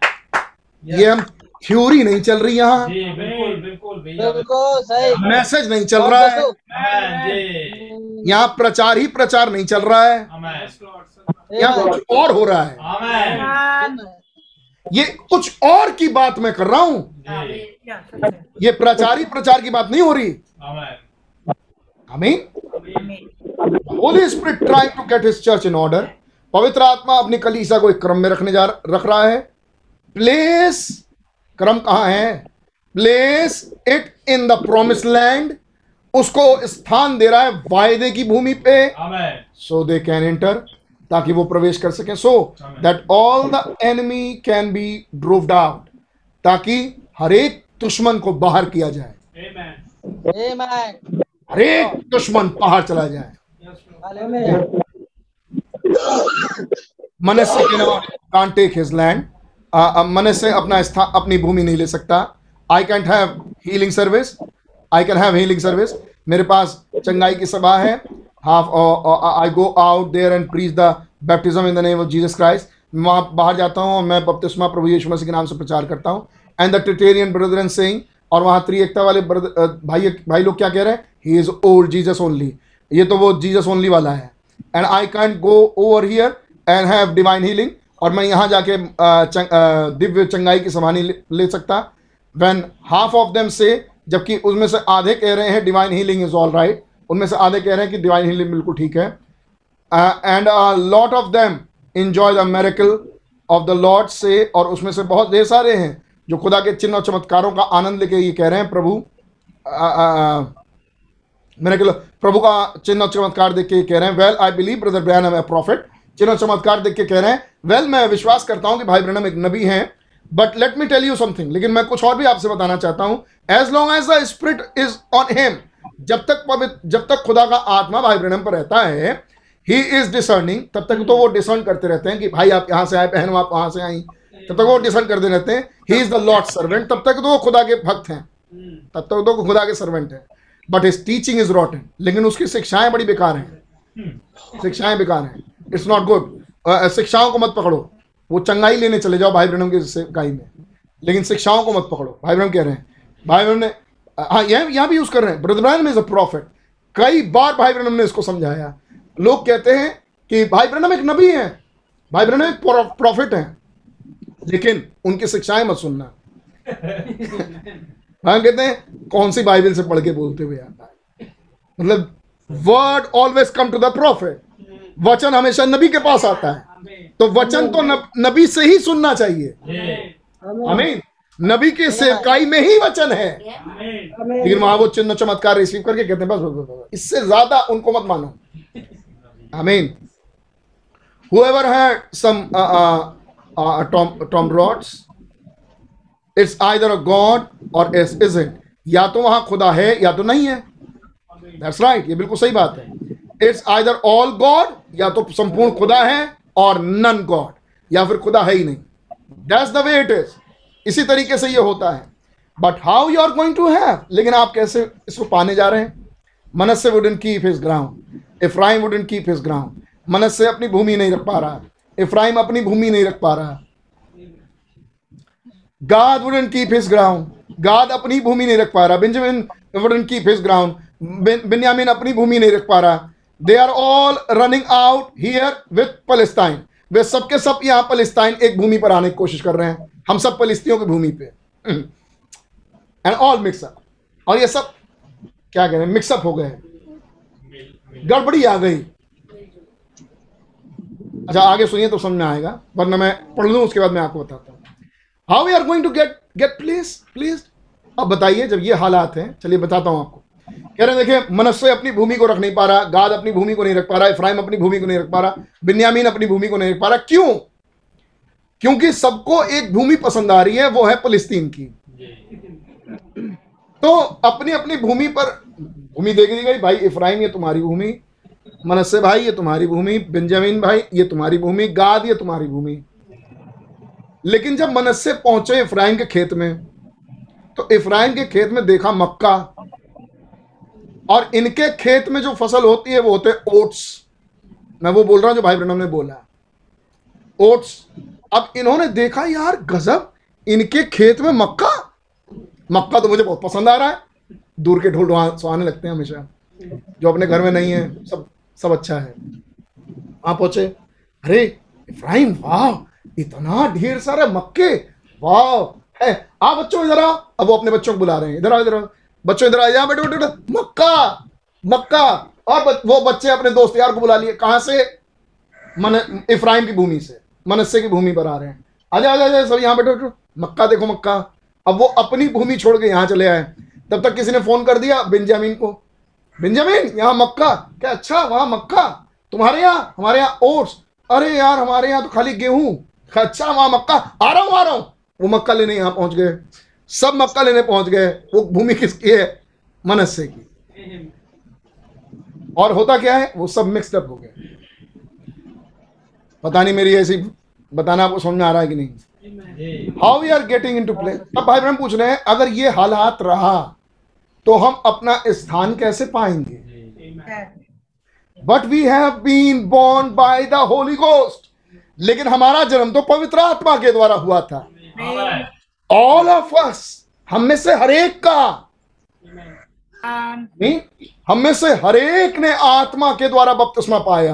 ये हम थ्योरी नहीं चल रही यहाँ। बिल्कुल बिल्कुल बिल्कुल सही। मैसेज नहीं चल रहा है। यहाँ प्रचार ही प्रचार नहीं चल रहा है। यहाँ कुछ और हो रहा है। ये कुछ और की बात मैं कर रहा हूँ। ये प्रचार ही प्रचार की बात नहीं हो रही। Amen. आमीन। Holy Spirit trying to get his church in order पवित्र आत्मा अपनी कलीसा को एक क्रम में रखने जा रख रहा है। प्लेस क्रम कहाँ है? Place it in the promise land उसको स्थान दे रहा है वायदे की भूमि पे। सो दे कैन एंटर ताकि वो प्रवेश कर सकें। So that all the enemy can be droved out ताकि हर एक दुश्मन को बाहर किया जाए। Amen. Amen. हर एक दुश्मन बाहर चला जाए. मनस्य के टेक हिज लैंड मनस्य अपना स्थान अपनी भूमि नहीं ले सकता। I can't have healing service I can have healing service मेरे पास चंगाई की सभा है। Half I go out there and preach the baptism in the name of Jesus Christ मैं वहाँ बाहर जाता हूँ और मैं बपतिस्मा प्रभु यीशु मसीह के नाम से प्रचार करता हूँ। And the trinitarian brother and Singh और वहाँ त्रिएकता वाले brother- अ, भाई भाई लोग क्या कह रहे हैं? He is old Jesus only ये तो वो जीजस ओनली वाला है। And I can go over here and have divine healing और मैं यहाँ जाके चंग- दिव्य चंगाई की समानी ले, ले सकता। वैन हाफ़ ऑफ़ देम से जबकि उसमें से आधे कह रहे हैं divine healing is all right उनमें से आधे कह रहे हैं कि डिवाइन हीलिंग बिल्कुल ठीक है। And lot of them enjoy the miracle of the Lord से और उसमें से बहुत ढेर सारे हैं जो खुदा के चिन्ह और चमत्कारों का आनंद लेके ये कह रहे हैं प्रभु। मेरेकल प्रभु का चिन्ह और चमत्कार देख के ये कह रहे हैं well I believe brother Branham है प्रॉफिट चिन्ह चमत्कार देख के कह रहे हैं। वेल well, मैं विश्वास करता हूँ कि भाई ब्रनम एक नबी हैं but let me tell you something लेकिन मैं कुछ और भी आपसे बताना चाहता हूँ। As long as the Spirit is on him जब तक पवित्र जब तक खुदा का आत्मा भाई ब्रनम पर रहता है ही इज़ डिसर्निंग तब तक तो वो डिसर्न करते रहते हैं कि भाई आप यहाँ से आए बहन आप वहाँ से आई। तब तक वो डिसर्न करते रहते हैं he is the Lord servant तब तक तो वो खुदा के भक्त हैं। तब तक तो खुदा के सर्वेंट है। But his teaching is rotten लेकिन उसकी शिक्षाएँ बड़ी बेकार हैं। शिक्षाएँ बेकार हैं। इट्स नॉट गुड शिक्षाओं को मत पकड़ो। वो चंगाई लेने चले जाओ भाई ब्रहणम की सिखाई में। लेकिन शिक्षाओं को मत पकड़ो। भाई ब्रहण कह रहे हैं। भाई ब्रहण ने हाँ यहाँ यहाँ भी यूज़ कर रहे हैं। Brother Branham is a prophet कई बार भाई ब्रहणम ने इसको समझाया। लोग कहते हैं कि भाई ब्रहणम एक नबी हैं। भाई ब्रहणम एक प्रॉफिट हैं। लेकिन उनकी शिक्षाएँ मत सुनना। हाँ कहते हैं कौन सी बाइबल से पढ़ के बोलते हुए आता है मतलब word always come to the prophet वचन हमेशा नबी के पास आता है। तो वचन तो नब, नबी से ही सुनना चाहिए। आमीन। नबी के सेवकाई में ही वचन है। लेकिन वहाँ वो चिन्ह चमत्कार रिसीव करके कहते हैं बस, बस, बस, बस इससे ज़्यादा उनको मत मानो। आमीन। Whoever had some uh, uh, uh, tom tom rods it's either a god or it isn't या तो वहाँ खुदा है या तो नहीं है। दैट्स राइट right, ये बिल्कुल सही बात है। इट्स आइदर ऑल गॉड या तो संपूर्ण खुदा है, और नन गॉड या फिर खुदा है ही नहीं। That's the way it is इसी तरीके से ये होता है। But how you are going to have लेकिन आप कैसे इसको पाने जा रहे हैं? Manasseh wouldn't keep his ground Ephraim wouldn't keep his ground Manasseh अपनी भूमि नहीं रख पा रहा। इफ्राइम अपनी भूमि नहीं रख पा रहा। गाद वुडन कीप हिज ग्राउंड गाद अपनी भूमि नहीं रख पा रहा। Benjamin wouldn't keep his ground Binyamin अपनी भूमि नहीं रख पा रहा। They are all running out here with Philistine वे सबके सब यहाँ पलिस्ताइन एक भूमि पर आने की कोशिश कर रहे हैं। हम सब पलिस्तियों की भूमि पे। एंड ऑल मिक्सअप और ये सब क्या कह रहे हैं? मिक्सअप हो गए गड़बड़ी आ गई। अच्छा आगे सुनिए तो समझ में आएगा, वरना मैं पढ़ लूँ, उसके बाद मैं आपको बताता हूँ। How we are going to get get please please अब बताइए जब ये हालात हैं, चलिए बताता हूँ आपको। कह रहे देखिए मनस्य अपनी भूमि को रख नहीं पा रहा, गाद अपनी भूमि को नहीं रख पा रहा इफ्राइम अपनी भूमि को नहीं रख पा रहा, बिन्यामीन अपनी भूमि को नहीं रख पा रहा, क्यों? क्योंकि सबको एक भूमि पसंद आ रही है, वो है फलिस्तीन की। तो अपनी अपनी भूमि पर, भूमि देख दी गई, भाई इफ्राइम ये तुम्हारी भूमि मनस्य भाई, ये तुम्हारी भूमि बेंजामिन भाई, ये तुम्हारी भूमि, गाद, ये तुम्हारी भूमि। लेकिन जब मनस्य पहुँचे इफ्राइम के खेत में तो इफ्राइम के खेत में देखा मक्का और इनके खेत में जो फ़सल होती है, वो होते हैं ओट्स। मैं वो बोल रहा हूँ जो भाई ब्रनम ने बोला। ओट्स। अब इन्होंने देखा, यार, गजब, इनके खेत में मक्का। मक्का तो मुझे बहुत पसंद आ रहा है। दूर के ढोल सुहाने लगते हैं हमेशा। जो अपने घर में नहीं है, सब सब अच्छा है। वहाँ पहुँचे। अरे, इब्राहिम, वाह, इतना ढेर सारे मक्के। वाह, है। आ बच्चों, इधर आओ। अब वो अपने बच्चों को बुला रहे हैं। इधर आओ, इधर बच्चों, इधर आ बेटे बेटे मक्का मक्का। और वो बच्चे अपने दोस्त यार को बुला लिए। कहाँ से? मन इफ्राइम की भूमि से मनस्य की भूमि पर आ रहे हैं। आजा आजा आजा सब यहाँ बैठो बैठो। मक्का देखो, मक्का। अब वो अपनी भूमि छोड़ के यहाँ चले आए। तब तक किसी ने फ़ोन कर दिया बेंजामिन को। बेंजामिन, यहाँ मक्का। क्या अच्छा वहाँ मक्का। तुम्हारे यहाँ, हमारे यहाँ ओट्स। अरे यार, हमारे यहाँ तो खाली गेहूँ। अच्छा वहाँ मक्का। आ रहा हूँ, आ रहा हूँ। वो मक्का लेने यहाँ पहुँच गए। सब मक्का लेने पहुँच गए, वो भूमि किसकी है? मनस्य की। और होता क्या है? वो सब मिक्सड अप हो गए पता नहीं मेरी ऐसी बताना आपको समझ में आ रहा है कि नहीं? How we are getting into play अब भाई बहन पूछ रहे हैं, अगर ये हालात रहा तो हम अपना स्थान कैसे पाएँगे? But we have been born by the Holy Ghost लेकिन हमारा जन्म तो पवित्र आत्मा के द्वारा हुआ था। ऑल ऑफ़ अस हम में से हरेक का। नहीं हम में से हरेक ने आत्मा के द्वारा बपतिस्मा पाया।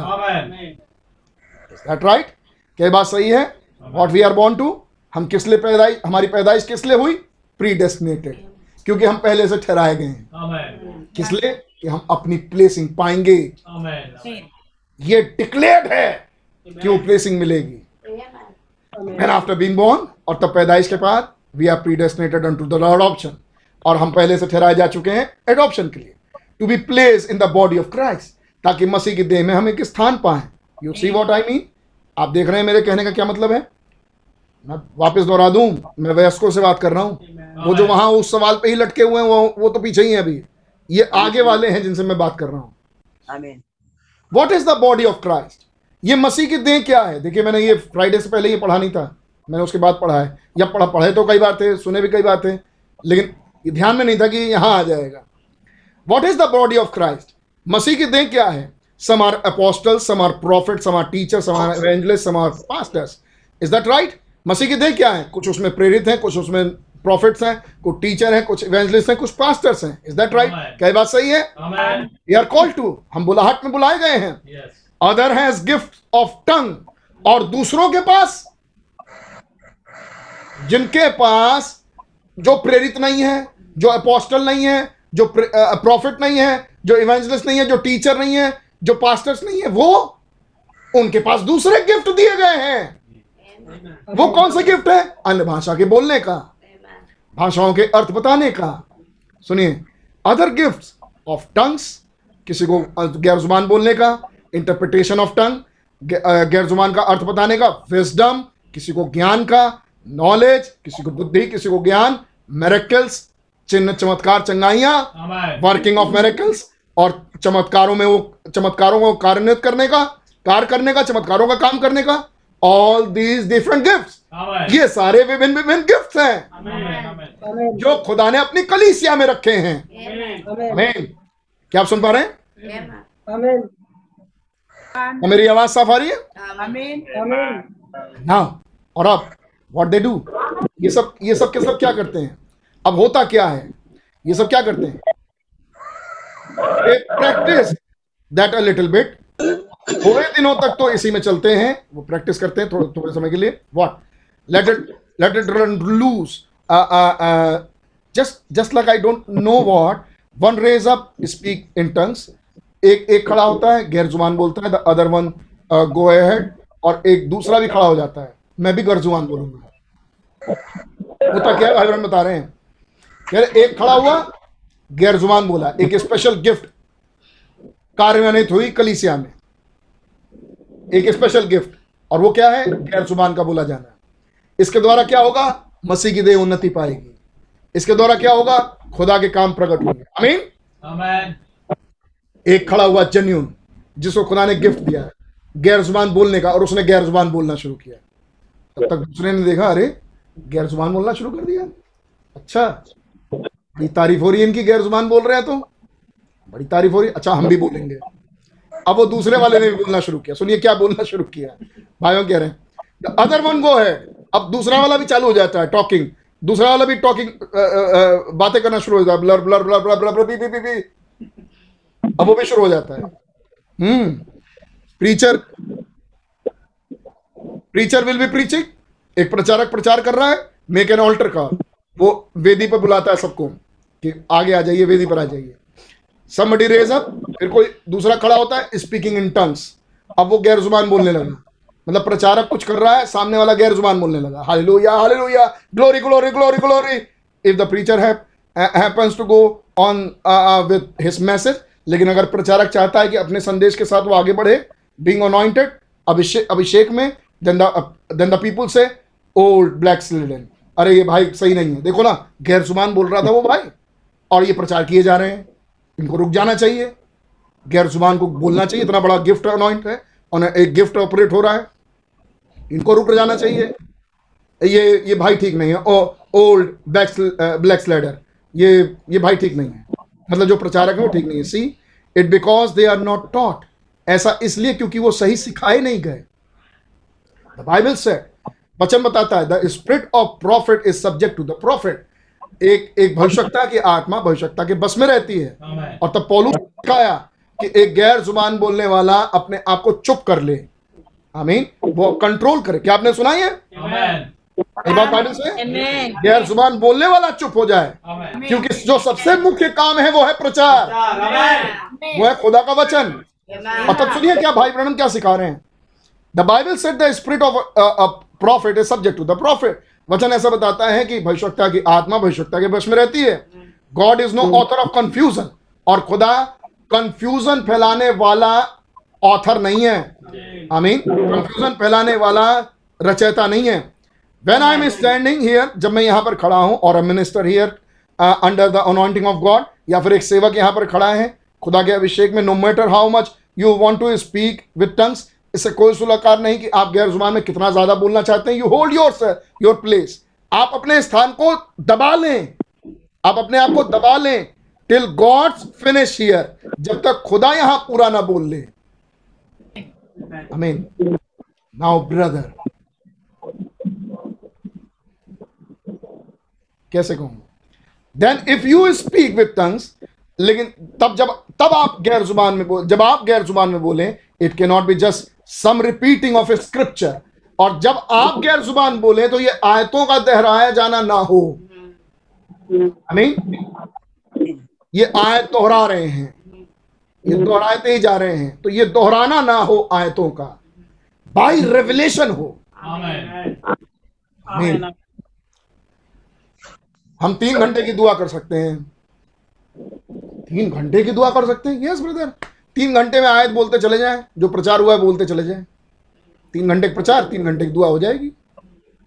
दैट राइट क्या बात सही है? What we are born to हम किस लिए पैदाइश हमारी पैदाइश किस लिए हुई? प्री डेस्टिनेटेड क्योंकि हम पहले से ठहराए गए हैं। किस लिए? कि हम अपनी प्लेसिंग पाएँगे। ये डिक्लेयर्ड है कि वो प्लेसिंग मिलेगी। एंड आफ्टर बीइंग बोर्न और तब पैदाइश के बाद we are predestinated to the adoption और हम पहले से ठहराए जा चुके हैं एडॉप्शन के लिए। To be place in the body of Christ ताकि मसीह की देह में हम एक स्थान पाए। You see what I mean आप देख रहे हैं मेरे कहने का क्या मतलब है? मैं वापस दोहरा दूँ? मैं वयस्कों से बात कर रहा हूँ। वो जो वहाँ उस सवाल पे ही लटके हुए हैं वो वो तो पीछे ही है अभी। ये आगे वाले हैं जिनसे मैं बात कर रहा हूँ। What is the body of Christ ये मसीह की देह क्या है? देखिए मैंने ये फ्राइडे से पहले ये पढ़ा नहीं था। मैंने उसके बाद पढ़ा है। या पढ़ा पढ़े तो कई बार थे सुने भी कई बार थे लेकिन ध्यान में नहीं था कि यहाँ आ जाएगा। What is the body of Christ मसीह की देह क्या है? Some are apostles some are prophets some are teachers some are evangelists some are pastors. Is that right? मसीह की देह क्या है? कुछ उसमें प्रेरित हैं कुछ उसमें प्रॉफिट्स हैं कुछ टीचर हैं कुछ इवेंजलिस्ट हैं कुछ पास्टर्स हैं। इज़ दैट राइट क्या बात सही है? वी आर कॉल टू हम बुलाहट में बुलाए गए हैं। Other has gift of tongue और दूसरों के पास जिनके पास जो प्रेरित नहीं है जो अपोस्टल नहीं है जो प्रॉफिट नहीं है जो इवेंजलिस्ट नहीं है जो टीचर नहीं है जो पास्टर्स नहीं है वो उनके पास दूसरे गिफ्ट दिए गए हैं। वो कौन सा गिफ्ट है? अन्य भाषा के बोलने का भाषाओं के अर्थ बताने का। सुनिए अदर गिफ्ट ऑफ़ टंग्स किसी को गैर ज़ुबान बोलने का इंटरप्रिटेशन ऑफ़ टंग गैर ज़ुबान का अर्थ बताने का विजडम किसी को ज्ञान का नॉलेज किसी को बुद्धि किसी को ज्ञान मेरेकल्स चिन्ह चमत्कार चंगाइयाँ वर्किंग ऑफ़ मेरेकल्स और चमत्कारों में वो चमत्कारों को कार्यान्वित करने का कार्य करने का चमत्कारों का काम करने का ऑल दीज डिफरेंट गिफ्ट ये सारे विभिन्न विभिन्न गिफ्ट हैं। जो खुदा ने अपनी कलीसिया में रखे हैं। आमीन क्या आप सुन पा रहे हैं? मेरी आवाज़ साफ़ आ रही है? आमीन ना और अब व्हाट दे डू ये सब ये सब के सब क्या करते हैं? अब होता क्या है? ये सब क्या करते हैं? Practice that a little bit थोड़े दिनों तक तो इसी में चलते हैं। वो प्रैक्टिस करते हैं थोड़े थोड़े समय के लिए। What let it let it run loose just just like I don't know what one raise up speak in tongues एक एक खड़ा होता है, गैर ज़ुबान बोलता है the other one go ahead और एक दूसरा भी खड़ा हो जाता है। मैं भी गैर ज़ुबान बोलूँगा होता क्या भाई बहन बता रहे हैं। रहे एक खड़ा हुआ गैर ज़ुबान बोला एक स्पेशल गिफ्ट कार्यान्वित हुई कलीसिया में। एक स्पेशल गिफ्ट और वो क्या है? गैर ज़ुबान का बोला जाना। इसके द्वारा क्या होगा? मसीह की देह उन्नति पाएगी। इसके द्वारा क्या होगा? खुदा के काम प्रकट होंगे। आमीन? एक खड़ा हुआ जेन्यून जिसको खुदा ने गिफ्ट दिया। गैर ज़ुबान बोलने का और उसने गैर ज़ुबान बोलना शुरू किया। तब तक दूसरे ने देखा, अरे, गैर ज़ुबान बोलना शुरू कर दिया। अच्छा बड़ी तारीफ़ हो रही है इनकी, गैर ज़ुबान बोल रहे हैं तो। बड़ी तारीफ़ हो रही अच्छा हम भी बोलेंगे। अब वो दूसरे वाले ने भी बोलना शुरू किया। सुनिए, क्या बोलना शुरू किया भाइयों कह रहे हैं अदर वन गो है। अब दूसरा वाला भी चालू हो जाता है, टॉकिंग। दूसरा वाला भी टॉकिंग बातें करना शुरू हो जाता है। ब्लर ब्लर ब्लर ब्लर ब्लर, बी बी बी बी। अब वो भी शुरू हो जाता है। हम्म। Preacher preacher will be preaching एक प्रचारक प्रचार कर रहा है मेक एन ऑल्टर का वो वेदी पर बुलाता है सबको, कि आगे आ जाइए, वेदी पर आ जाइए। समबडी रेज अप फिर कोई दूसरा खड़ा होता है स्पीकिंग इन टंग्स अब वो गैर ज़ुबान बोलने लगा। मतलब प्रचारक कुछ कर रहा है, सामने वाला गैर ज़ुबान बोलने लगा। Hallelujah hallelujah glory glory glory glory if the preacher his message लेकिन अगर प्रचारक चाहता है कि अपने संदेश के साथ वो आगे बढ़े बीइंग अनॉइंटेड अभिषेक अभिषेक में then the people say old black slidden अरे, ये भाई सही नहीं है। देखो ना गैर ज़ुबान बोल रहा था वो भाई। और ये प्रचार किए जा रहे हैं। इनको रुक जाना चाहिए। गैर ज़ुबान को बोलना चाहिए। इतना बड़ा गिफ्ट अनॉइंट है। और एक गिफ्ट ऑपरेट हो रहा है। इनको रुक जाना चाहिए। ये ये भाई ठीक नहीं है। ओल्ड ब्लैक ब्लैक स्लाइडर ये ये भाई ठीक नहीं है। मतलब जो प्रचारक है वो ठीक नहीं है। See it because they are not taught ऐसा इसलिए क्योंकि वो सही सिखाए नहीं गए। द बाइबल से वचन बताता है the spirit of prophet is subject to the prophet एक एक भविष्यता की आत्मा भविष्यता के बस में रहती है। और तब पौलू सिखाया कि एक गैर ज़ुबान बोलने वाला अपने आप को चुप कर ले। आमीन। वो कंट्रोल करे। क्या आपने सुना है एक बात बाइबल से? गैर ज़ुबान बोलने वाला चुप हो जाए। क्योंकि जो सबसे मुख्य काम है वो है प्रचार। वो है खुदा का वचन। और तब सुनिए क्या भाई ब्रहण क्या सिखा रहे हैं? The Bible said the spirit of prophet is subject to the prophet वचन ऐसा बताता है कि भविष्यता की आत्मा भविष्यता के बस में रहती है। God is no author of confusion और खुदा कंफ्यूजन फैलाने वाला ऑथर नहीं है। आई मीन कंफ्यूजन फैलाने वाला रचयिता नहीं है। When I am standing here जब मैं यहाँ पर खड़ा हूँ और minister here under the anointing of God या फिर एक सेवक यहाँ पर खड़ा है, खुदा के अभिषेक में no matter how much you want to speak with tongues इससे कोई सुलाकार नहीं कि आप गैर ज़ुबान में कितना ज़्यादा बोलना चाहते हैं। You hold your your place आप अपने स्थान को दबा लें। आप अपने आप को दबा लें टिल गॉड्स फिनिश हियर जब तक खुदा यहाँ पूरा ना बोल ले। मीन नाउ ब्रदर कैसे कहूँ? Then if you speak with tongues लेकिन तब जब, तब आप गैर ज़ुबान में बोल जब आप गैर ज़ुबान में बोलें it can not be just some repeating of a scripture और जब आप गैर ज़ुबान बोले तो ये आयतों का दोहराया जाना ना हो। मीन ये आयत दोहरा रहे हैं। ये दोहराते ही जा रहे हैं। तो ये दोहराना ना हो आयतों का। बाय रेवलेशन हो। आमीन। हम तीन घंटे की दुआ कर सकते हैं। तीन घंटे की दुआ कर सकते हैं? यस ब्रदर तीन घंटे में आयत बोलते चले जाएँ जो प्रचार हुआ है बोलते चले जाएँ। तीन घंटे का प्रचार तीन घंटे की दुआ हो जाएगी।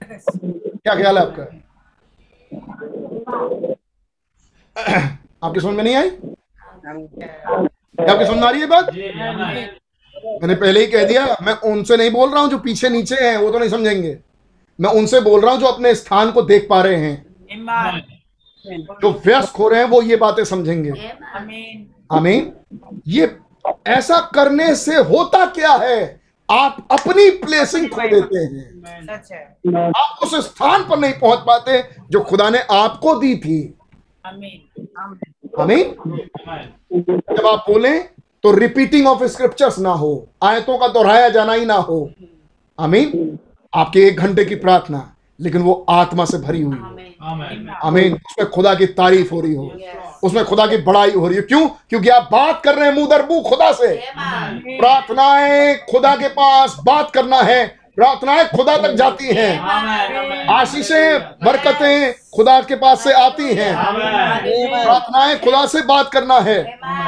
क्या ख्याल है आपका? आपकी समझ में नहीं आई? क्या आपकी समझ में आ रही है बात? मैंने पहले ही कह दिया मैं उनसे नहीं बोल रहा हूँ जो पीछे नीचे हैं वो तो नहीं समझेंगे। मैं उनसे बोल रहा हूँ जो अपने स्थान को देख पा रहे हैं। जो व्यस्त हो रहे हैं वो ये बातें समझेंगे। आमीन। ये ऐसा करने से होता क्या है? आप अपनी प्लेसिंग खो देते हैं। आप उस स्थान पर नहीं पहुँच पाते जो खुदा ने आपको दी थी। आमीन। जब आप बोले तो रिपीटिंग ऑफ़ स्क्रिप्चर्स ना हो आयतों का दोहराया जाना ही ना हो। आमीन? आपके एक घंटे की प्रार्थना लेकिन वो आत्मा से भरी हुई हो। आमीन। उसमें खुदा की तारीफ़ हो रही हो। उसमें खुदा की बड़ाई हो रही है। क्यों? क्योंकि आप बात कर रहे हैं मुँह दर मुँह खुदा से। प्रार्थनाएँ खुदा के पास बात करना है। प्रार्थनाएँ खुदा तक जाती हैं। आशीषें बरकतें खुदा के पास से आती हैं। प्रार्थनाएँ खुदा से बात करना है।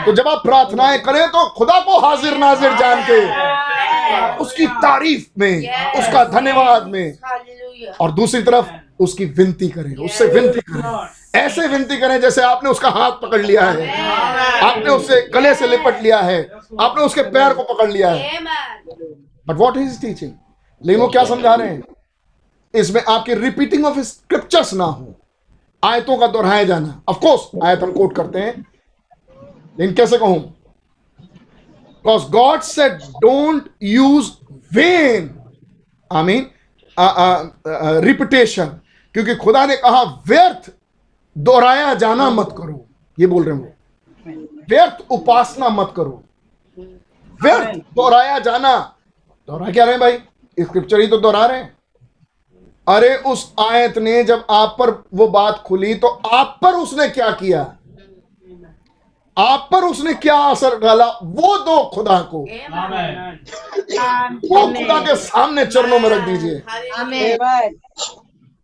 तो जब आप प्रार्थनाएँ करें तो खुदा को हाजिर नाजिर जान के। उसकी तारीफ़ में उसका धन्यवाद में। और दूसरी तरफ़ उसकी विनती करें। उससे विनती करें। ऐसे विनती करें जैसे आपने उसका हाथ पकड़ लिया है। आपने उससे गले से लिपट लिया है। आपने उसके पैर को पकड़ लिया है। बट वॉट इज़ टीचिंग लेकिन वो क्या समझा रहे हैं? इसमें आपकी रिपीटिंग ऑफ़ स्क्रिप्चर्स ना हो। आयतों का दोहराया जाना। ऑफ़ कोर्स आयत हम कोट करते हैं। लेकिन कैसे कहूँ? Because God said don't use vain I mean repetition क्योंकि खुदा ने कहा व्यर्थ दोहराया जाना मत करो ये बोल रहे हैं वो। व्यर्थ उपासना मत करो। व्यर्थ दोहराया जाना। दोहरा क्या रहे हैं भाई? स्क्रिप्चर ही तो दोहरा रहे हैं। अरे उस आयत ने जब आप पर वो बात खुली तो आप पर उसने क्या किया? आप पर उसने क्या असर डाला? वो दो खुदा को। वो खुदा के सामने चरणों में रख दीजिए।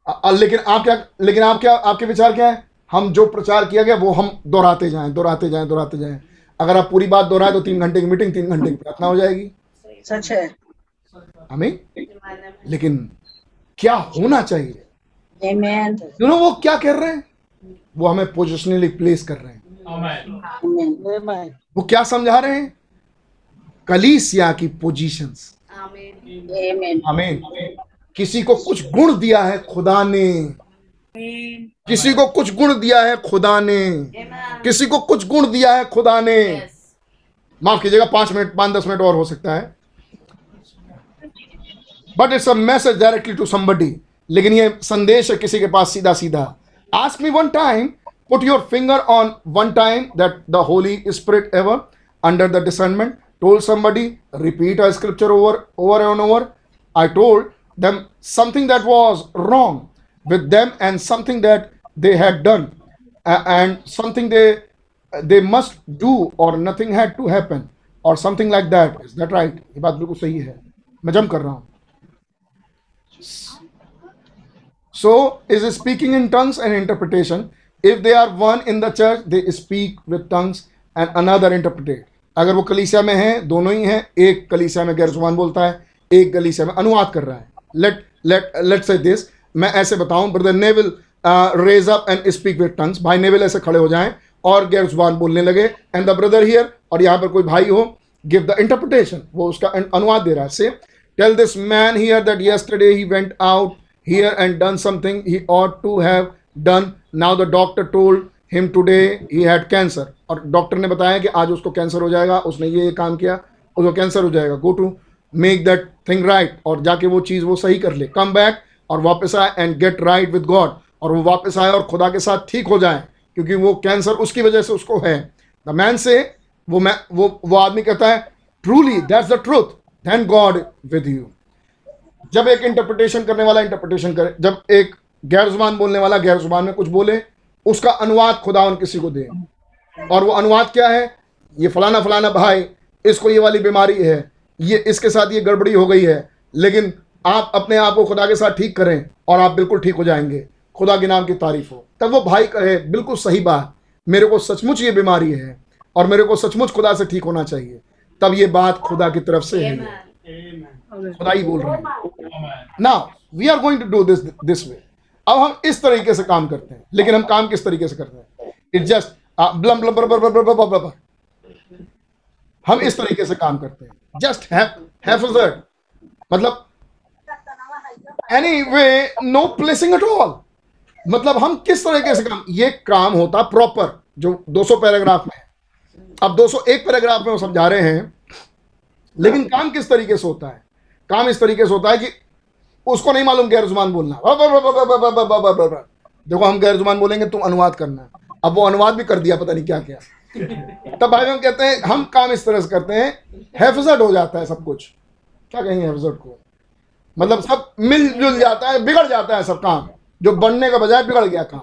लेकिन आप क्या लेकिन आप क्या आपके विचार क्या है? हम जो प्रचार किया गया वो हम दोहराते जाएँ दोहराते जाएँ दोहराते जाएँ। अगर आप पूरी बात दोहराए तो तीन घंटे की मीटिंग तीन घंटे की प्रार्थना हो जाएगी। सच है। हमें लेकिन क्या होना चाहिए. यू नो वो क्या कर रहे हैं? वो हमें पोजिशनली प्लेस कर रहे हैं। वो क्या समझा रहे हैं? कलीसिया की पोजीशंस Amen. हमें किसी को कुछ गुण दिया है खुदा ने। किसी को कुछ गुण दिया है खुदा ने। किसी को कुछ गुण दिया है खुदा ने। माफ़ कीजिएगा, पाँच मिनट, पाँच दस मिनट और हो सकता है। But it's a message directly to somebody लेकिन ये संदेश है किसी के पास सीधा सीधा ask me one time put your finger on one time that the Holy Spirit ever under the discernment told somebody repeat a scripture over over and over i told them something that was wrong with them and something that they had done a- and something they they must do or nothing had to happen or something like that is that right ये बात बिल्कुल सही है मैं जम कर रहा हूँ So is speaking in tongues and interpretation. If they are one in the church, they speak with tongues and another interpret. अगर वो कलीसिया में है दोनों ही हैं एक कलीसिया में गैर ज़ुबान बोलता है एक कलीसिया में अनुवाद कर रहा है let let let say this मैं ऐसे बताऊँ brother Neville raise up and speak with tongues भाई नेविल ऐसे खड़े हो जाएँ और गैर ज़ुबान बोलने लगे. एंड द ब्रदर हियर और यहाँ पर कोई भाई हो गिव द इंटरप्रिटेशन वो उसका अनुवाद दे रहा है. Say tell this man here that yesterday he went out here and done something he ought to have done. Now the doctor told him today he had cancer. और doctor ने बताया कि आज उसको कैंसर हो जाएगा. उसने ये ये काम किया. उसको कैंसर हो जाएगा. Go to make that thing right और जाके वो चीज़ वो सही कर ले। कम बैक और वापस आए and get right with God और वो वापस आए और खुदा के साथ ठीक हो जाए, क्योंकि वो कैंसर उसकी वजह से उसको है। द मैन से वो मैं, वो वो आदमी कहता है truly that's the truth thank God with you जब एक इंटरप्रिटेशन करने वाला इंटरप्रिटेशन करे, जब एक गैर ज़ुबान बोलने वाला गैर ज़ुबान में कुछ बोले, उसका अनुवाद खुदा उन किसी को दे। और वो अनुवाद क्या है? ये फलाना फलाना भाई, इसको ये वाली बीमारी है। ये इसके साथ ये गड़बड़ी हो गई है लेकिन आप अपने आप को खुदा के साथ ठीक करें और आप बिल्कुल ठीक हो जाएँगे। खुदा के नाम की तारीफ़ हो। तब वो भाई कहे बिल्कुल सही बात मेरे को सचमुच ये बीमारी है और मेरे को सचमुच खुदा से ठीक होना चाहिए। तब ये बात खुदा की तरफ़ से है। खुदा ही बोल रहे हैं। ना we are going to do this this way अब हम इस तरीके से काम करते हैं। लेकिन हम काम किस तरीके से करते हैं? इट जस्ट ब्लम ब्लम। हम इस तरीके से काम करते हैं जस्ट है मतलब anyway no placing at all मतलब हम किस तरीके से काम ये काम होता प्रॉपर जो 200 पैराग्राफ में अब 201 पैराग्राफ में वो समझा रहे हैं लेकिन काम किस तरीके से होता है काम इस तरीके से होता है कि उसको नहीं मालूम गैर ज़ुबान बोलना देखो हम गैर ज़ुबान बोलेंगे तुम अनुवाद करना अब वो अनुवाद भी कर दिया पता नहीं क्या क्या तब भाई हम कहते हैं हम काम इस तरह से करते हैं हैफजट हो जाता है सब कुछ। क्या कहेंगे हैफजट को? मतलब सब मिलजुल जाता है बिगड़ जाता है सब काम। जो बनने का बजाय बिगड़ गया काम।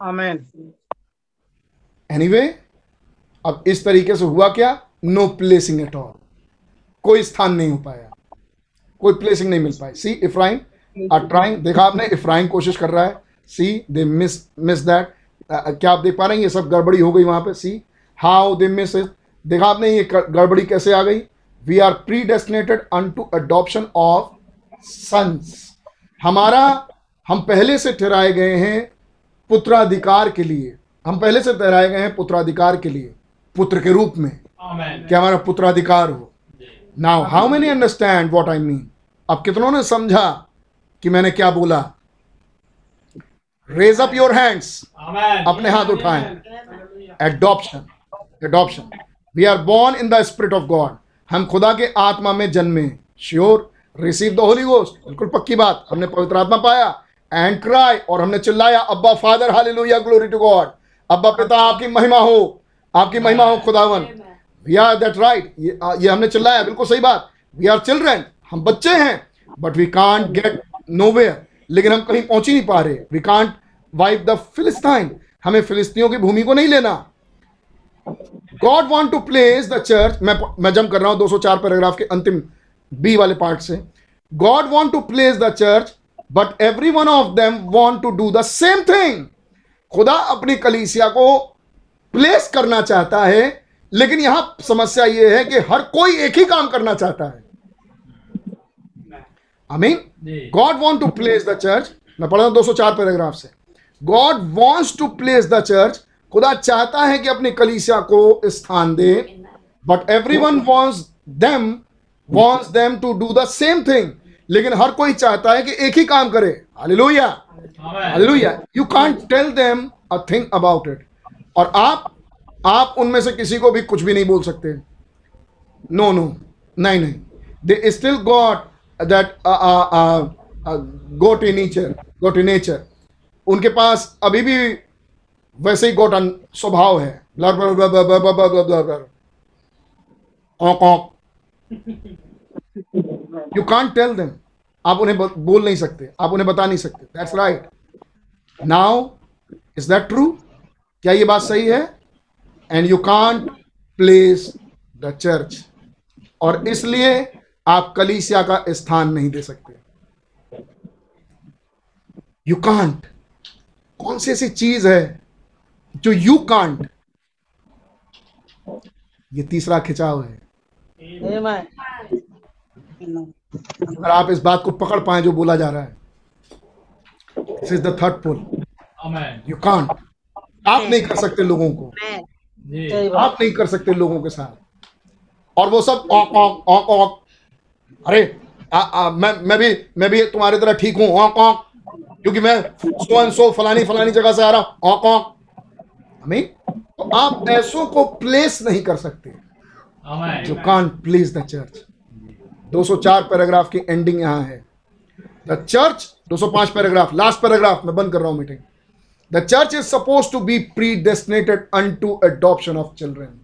आमेन। एनीवे अब इस तरीके से हुआ क्या? नो प्लेसिंग एट ऑल कोई स्थान नहीं हो पाया। कोई प्लेसिंग नहीं मिल पाई। सी इफ्राइम आर ट्राइंग देखा आपने इफ्राइम कोशिश कर रहा है। See they miss miss that क्या आप देख पा रहे हैं? ये सब गड़बड़ी हो गई वहाँ पे। सी हाउ दे मिस देखा आपने ये गड़बड़ी कैसे आ गई? We are predestinated unto adoption of sons हमारा हम पहले से ठहराए गए हैं पुत्राधिकार के लिए। हम पहले से ठहराए गए हैं पुत्राधिकार के लिए पुत्र के रूप में। कि हमारा पुत्राधिकार हो। Now how many understand what I mean अब कितनों ने समझा कि मैंने क्या बोला? रेज अप योर हैंड्स अपने हाथ उठाएँ। Adoption adoption we are born in the spirit of God हम खुदा के आत्मा में जन्मे। Sure receive the holy ghost बिल्कुल पक्की बात। हमने पवित्र आत्मा पाया एंड क्राई और हमने चिल्लाया अब्बा father hallelujah glory to God अब्बा पिता आपकी महिमा हो। आपकी महिमा हो खुदावन। वी आर दैट राइट ये हमने चिल्लाया। बिल्कुल सही बात। वी आर चिल्ड्रन हम बच्चे हैं। But we can't get nowhere लेकिन हम कहीं पहुँच ही नहीं पा रहे। We can't wipe the Philistine हमें फिलिस्तीनियों की भूमि को नहीं लेना। God want to place the church मैं मैं जम कर रहा हूँ 204 पैराग्राफ के अंतिम बी वाले पार्ट से। God want to place the church but every one of them want to do the same thing खुदा अपनी कलीसिया को प्लेस करना चाहता है लेकिन यहाँ समस्या यह है कि हर कोई एक ही काम करना चाहता है। I mean God want to place the church मैं पढ़ रहा हूँ 204 पैराग्राफ से। God wants to place the church खुदा चाहता है कि अपनी कलीसिया को स्थान दे but every one wants them wants them to do the same thing लेकिन हर कोई चाहता है कि एक ही काम करे। Hallelujah hallelujah you can't tell them a thing about it और आप आप उनमें से किसी को भी कुछ भी नहीं बोल सकते। नो नो नहीं नहीं. They still got that go to nature go to nature उनके पास अभी भी वैसे ही गोटन स्वभाव है। यू कांट टेल देम आप उन्हें बोल नहीं सकते। आप उन्हें बता नहीं सकते। That's right now is that true क्या ये बात सही है? And you can't place the church और इसलिए आप कलीसिया का स्थान नहीं दे सकते। यू कांट कौन सी ऐसी चीज़ है जो यू कांट ये तीसरा खिंचाव है। अगर आप इस बात को पकड़ पाए जो बोला जा रहा है। This is the third pull you can't आप नहीं कर सकते लोगों को। आप नहीं कर सकते लोगों के साथ। और वो सब औक औक औक औक। अरे आ, आ, मैं मैं भी मैं भी तुम्हारी तरह ठीक हूँ। औक औक। क्योंकि मैं सो एंड सो फलानी फलानी जगह से आ रहा हूँ। औक औक। हमें तो आप ऐसों को प्लेस नहीं कर सकते। जो can't please the church 204 paragraph की एंडिंग यहाँ है। The church 205 paragraph last paragraph मैं बंद कर रहा हूँ meeting the church is suppose to be predestinated unto adoption of children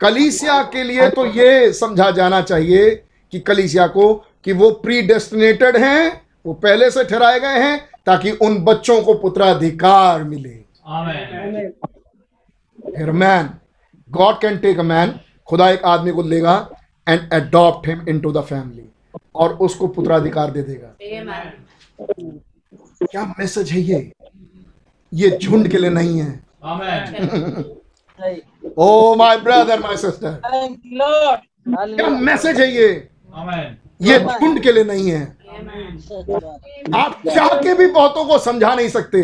कलीसिया के लिए तो ये समझा जाना चाहिए कि कलीसिया को कि वो प्री डेस्टिनेटेड हैं वो पहले से ठहराए गए हैं ताकि उन बच्चों को पुत्राधिकार मिले। फिर man God can take a man खुदा एक आदमी को लेगा and adopt him into the family और उसको पुत्राधिकार दे देगा। Amen. क्या मैसेज है ये? ये झुंड के लिए नहीं है। ओ माय ब्रदर माय सिस्टर. क्या मैसेज है ये? Amen. ये झुंड के लिए नहीं है। बात। आप चाह के भी बहुतों को समझा नहीं सकते।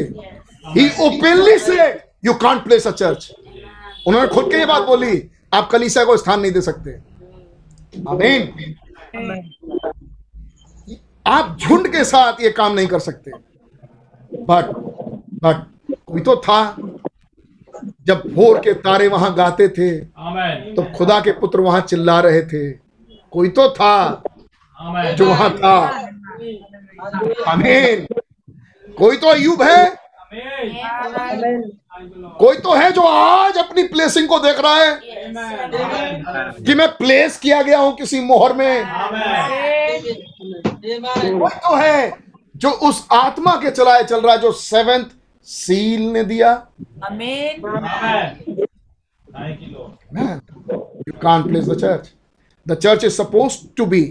ही ओपनली से you can't place a church उन्होंने खुद के ये बात बोली आप कलीसिया को स्थान नहीं दे सकते। आमीन आप झुंड के साथ ये काम नहीं कर सकते। बट बट कोई तो था। जब भोर के तारे वहाँ गाते थे तो खुदा के पुत्र वहाँ चिल्ला रहे थे। कोई तो था जो वहाँ था। आमीन कोई तो अयूब है कोई तो है जो आज अपनी प्लेसिंग को देख रहा है? कि मैं प्लेस किया गया हूँ किसी मोहर में? कोई तो है जो उस आत्मा के चलाए चल रहा है जो सेवेंथ सील ने दिया? You can't place the church the church is suppose to be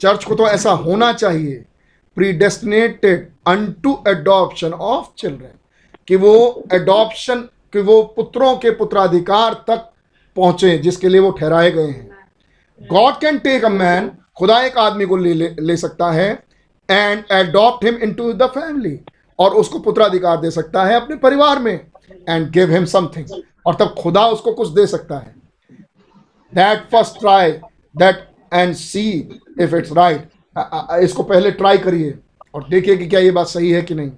church को तो ऐसा होना चाहिए। Predestinated unto adoption of children कि वो एडॉप्शन कि वो पुत्रों के पुत्राधिकार तक पहुँचे जिसके लिए वो ठहराए गए हैं। God can take a man खुदा एक आदमी को ले, ले, ले सकता है and adopt him into the family और उसको पुत्राधिकार दे सकता है अपने परिवार में एंड गिव हिम समथिंग और तब खुदा उसको कुछ दे सकता है। That first try that and see if it's right इसको पहले ट्राई करिए और देखिए कि क्या ये बात सही है कि नहीं।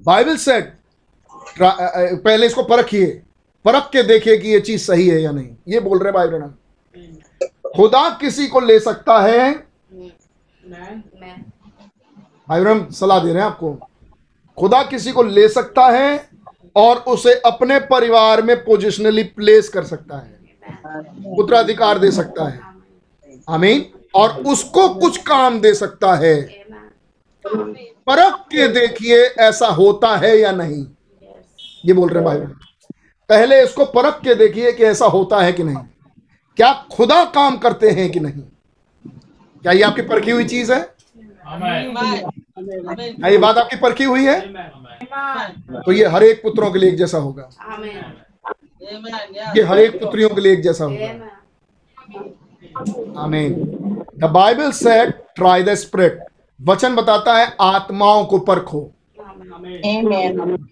बाइबल सेट पहले इसको परखिए परख के देखिए कि ये चीज़ सही है या नहीं। ये बोल रहे भाई बहन। खुदा किसी को ले सकता है? भाई ब्रह्म सलाह दे रहे हैं आपको। खुदा किसी को ले सकता है और उसे अपने परिवार में पोजिशनली प्लेस कर सकता है। उत्तराधिकार दे सकता है। आमीन। और उसको कुछ काम दे सकता है। परख के देखिए ऐसा होता है या नहीं। ये बोल रहे भाई पहले इसको परख के देखिए कि ऐसा होता है कि नहीं। क्या खुदा काम करते हैं कि नहीं? क्या ये आपकी परखी हुई चीज़ है? क्या ये बात आपकी परखी हुई है? तो ये हर एक पुत्रों के लिए एक जैसा होगा. ये हर एक पुत्रियों के लिए एक जैसा होगा. आमीन the Bible said try the spirit वचन बताता है आत्माओं को परखो।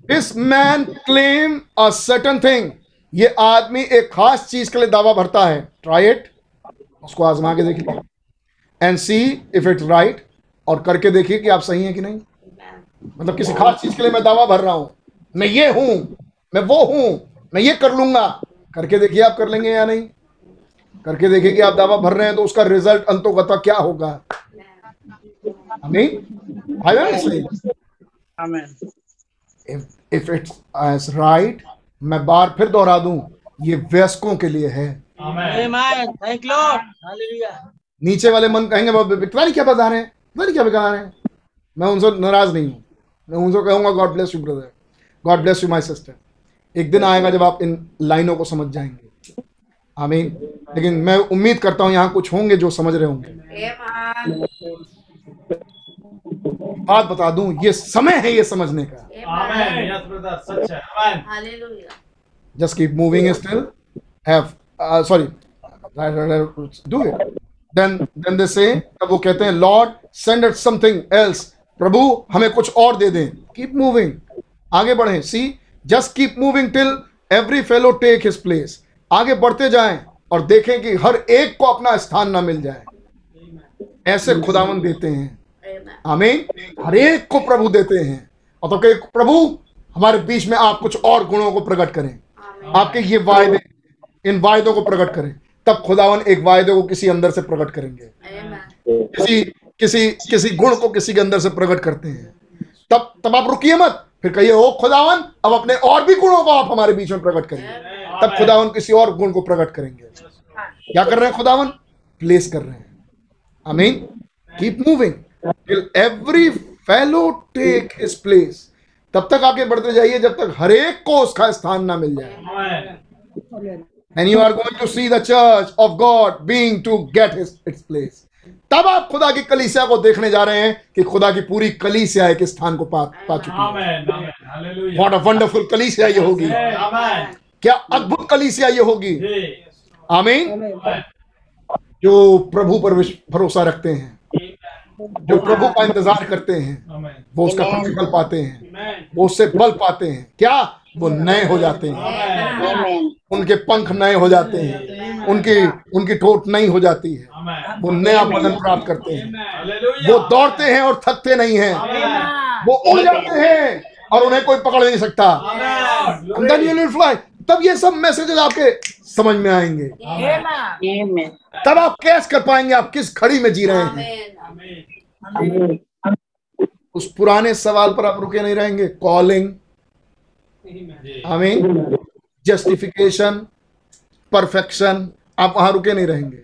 This man claim a certain thing ये आदमी एक खास चीज़ के लिए दावा भरता है। ट्राई इट उसको आजमा के देखिए। And see if it right और करके देखिए कि आप सही हैं कि नहीं। मतलब किसी खास चीज़ के लिए मैं दावा भर रहा हूँ। मैं ये हूँ। मैं वो हूँ। मैं ये कर लूँगा। करके देखिए आप कर लेंगे या नहीं। करके देखिए कि आप दावा भर रहे हैं तो उसका रिज़ल्ट अंतोगता क्या होगा? नहीं? आया इसलिए। Amen. if if it's as मैं बार फिर दोहरा दूँ ये वयस्कों के लिए है। नीचे वाले मन कहेंगे "बाबा, पता नहीं क्या बता रहे हैं? पता नहीं क्या बता रहे हैं? मैं उनसे नाराज़ नहीं हूँ। मैं उनसे कहूँगा God bless you brother God bless you my sister एक दिन आएगा जब आप इन लाइनों को समझ जाएँगे। आमीन लेकिन मैं उम्मीद करता हूँ यहाँ कुछ होंगे जो समझ रहे होंगे। बात बता दूँ ये समय है ये समझने का। Just keep moving still sorry do then then they say तब वो कहते हैं Lord send at something else प्रभु हमें कुछ और दे दें. कीप मूविंग आगे बढ़े. See just keep moving till every fellow take his place आगे बढ़ते जाएँ. और देखें कि हर एक को अपना स्थान ना मिल जाए। ऐसे खुदावन देते हैं. आमीन। हर एक को प्रभु देते हैं। और तो कहे प्रभु हमारे बीच में आप कुछ और गुणों को प्रकट करें। आपके ये वायदे इन वायदों को प्रकट करें। तब खुदावन एक वायदे को किसी अंदर से प्रकट करेंगे। किसी किसी किसी गुण को किसी के अंदर से प्रकट करते हैं। तब तब आप रुकिए मत। फिर कहिए ओ खुदावन अब अपने और भी गुणों को आप हमारे बीच में प्रकट करिए। तब खुदावन किसी और गुण को प्रकट करेंगे। क्या कर रहे हैं खुदावन? प्लेस कर रहे हैं। आमीन keep moving till every fellow take his place तब तक आगे बढ़ते जाइए जब तक हर एक को उसका स्थान ना मिल जाए। And you are going to see the church of God being to get his its place. तब आप खुदा की कलीसिया को देखने जा रहे हैं कि खुदा की पूरी कलीसिया एक स्थान को पा पा चुकी है। व्हाट अ वंडरफुल कलीसिया ये होगी। क्या अद्भुत कलीसिया ये होगी? आमीन। जो प्रभु पर भरोसा रखते हैं जो प्रभु का इंतज़ार करते हैं वो उसका प्रतिफल पाते हैं वो उससे बल पाते हैं। क्या? वो नए हो जाते हैं। उनके पंख नए हो जाते हैं। उनकी उनकी ठोट नई हो जाती है। वो नया बदन प्राप्त करते हैं। वो दौड़ते हैं और थकते नहीं हैं। वो उड़ जाते हैं और उन्हें कोई पकड़ नहीं सकता। तब ये सब मैसेजेस आपके समझ में आएँगे। तब आप कैस कर पाएँगे आप किस खड़ी में जी रहे हैं। उस पुराने सवाल पर आप रुके नहीं रहेंगे। कॉलिंग हमें जस्टिफिकेशन परफेक्शन आप वहाँ रुके नहीं रहेंगे।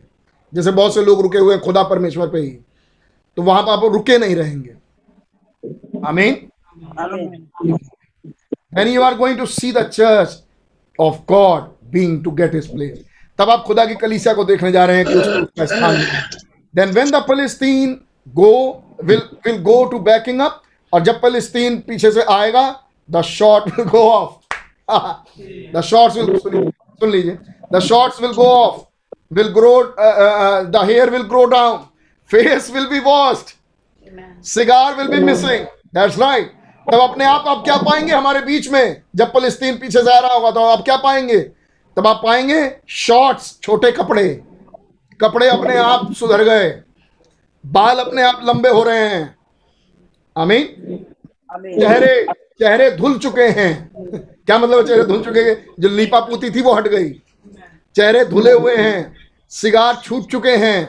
जैसे बहुत से लोग रुके हुए हैं खुदा परमेश्वर पे ही। तो वहाँ पर आप रुके नहीं रहेंगे। आमीन when you are going to see the church. Of God being to get is place तब आप खुदा की कलीसिया को देखने जा रहे हैं कि उसका स्थान then when the Philistine go will will go to backing up और जब फलिस्तीन पीछे से आएगा the short will go off the shorts will सुन लीजिए the shorts will go off will grow the hair will grow down face will be washed cigar will be missing that's right तब अपने आप आप क्या पाएँगे हमारे बीच में? जब फलस्तीन पीछे जा रहा होगा तो आप क्या पाएँगे? तब आप पाएँगे शॉर्ट्स छोटे कपड़े। कपड़े अपने आप सुधर गए। बाल अपने आप लंबे हो रहे हैं। आमीन। चेहरे चेहरे धुल चुके हैं। क्या मतलब चेहरे धुल चुके हैं? जो लीपा पूती थी वो हट गई। चेहरे धुले हुए हैं। सिगार छूट चुके हैं।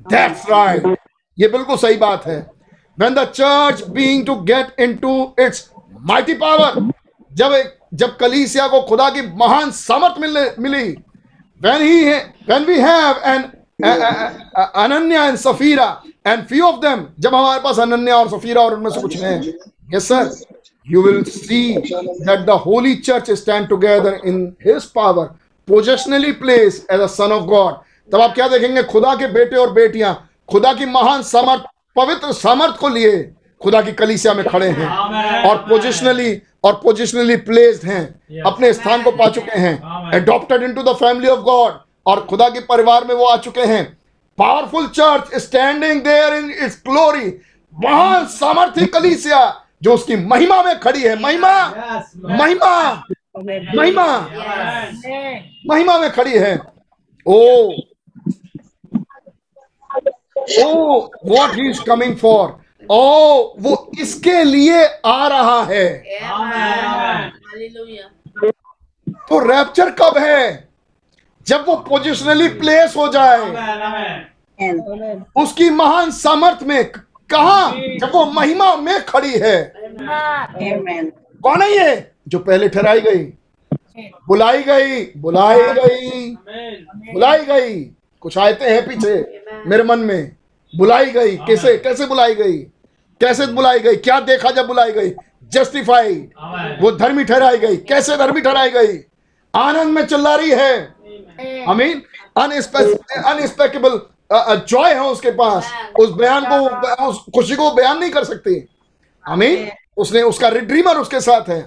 दैट्स राइट ये बिल्कुल सही बात है। When the church being to get into its mighty power जब जब कलीसिया को खुदा की महान सामर्थ मिलने मिली when he when we have an Ananias and Sapphira and few of them जब हमारे पास अनन्या और सफीरा और उनमें से कुछ हैं yes sir you will see that the holy church stand together in his power positionally placed as a son of god तब आप क्या देखेंगे खुदा के बेटे और बेटियाँ खुदा की महान समर्थ पवित्र सामर्थ को लिए खुदा की कलीसिया में खड़े हैं और पोजिशनली और पोजिशनली प्लेस्ड हैं अपने स्थान को पा चुके हैं adopted into the family of God और खुदा के परिवार में वो आ चुके हैं। Powerful church standing there in its glory महान सामर्थ्य कलीसिया जो उसकी महिमा में खड़ी है। महिमा महिमा महिमा महिमा में खड़ी है। ओ ओ what he is coming for oh वो इसके लिए आ रहा है। तो रैप्चर कब है? जब वो पोजिशनली प्लेस हो जाए। उसकी महान सामर्थ में कहा? जब वो महिमा में खड़ी है। कौन है ये? जो पहले ठहराई गई। बुलाई गई बुलाई गई। बुलाई गई। कुछ आयते हैं पीछे मेरे मन में। बुलाई गई? कैसे कैसे बुलाई गई? कैसे बुलाई गई? क्या देखा जब बुलाई गई? जस्टिफाइड वो धर्मी ठहराई गई। कैसे धर्मी ठहराई गई? आनंद में चिल्ला रही है अमीन। अनस्पेकेबल जॉय है उसके पास। उस बयान को उस खुशी को बयान नहीं कर सकती। अमीन। उसने उसका रिड्रीमर उसके साथ है।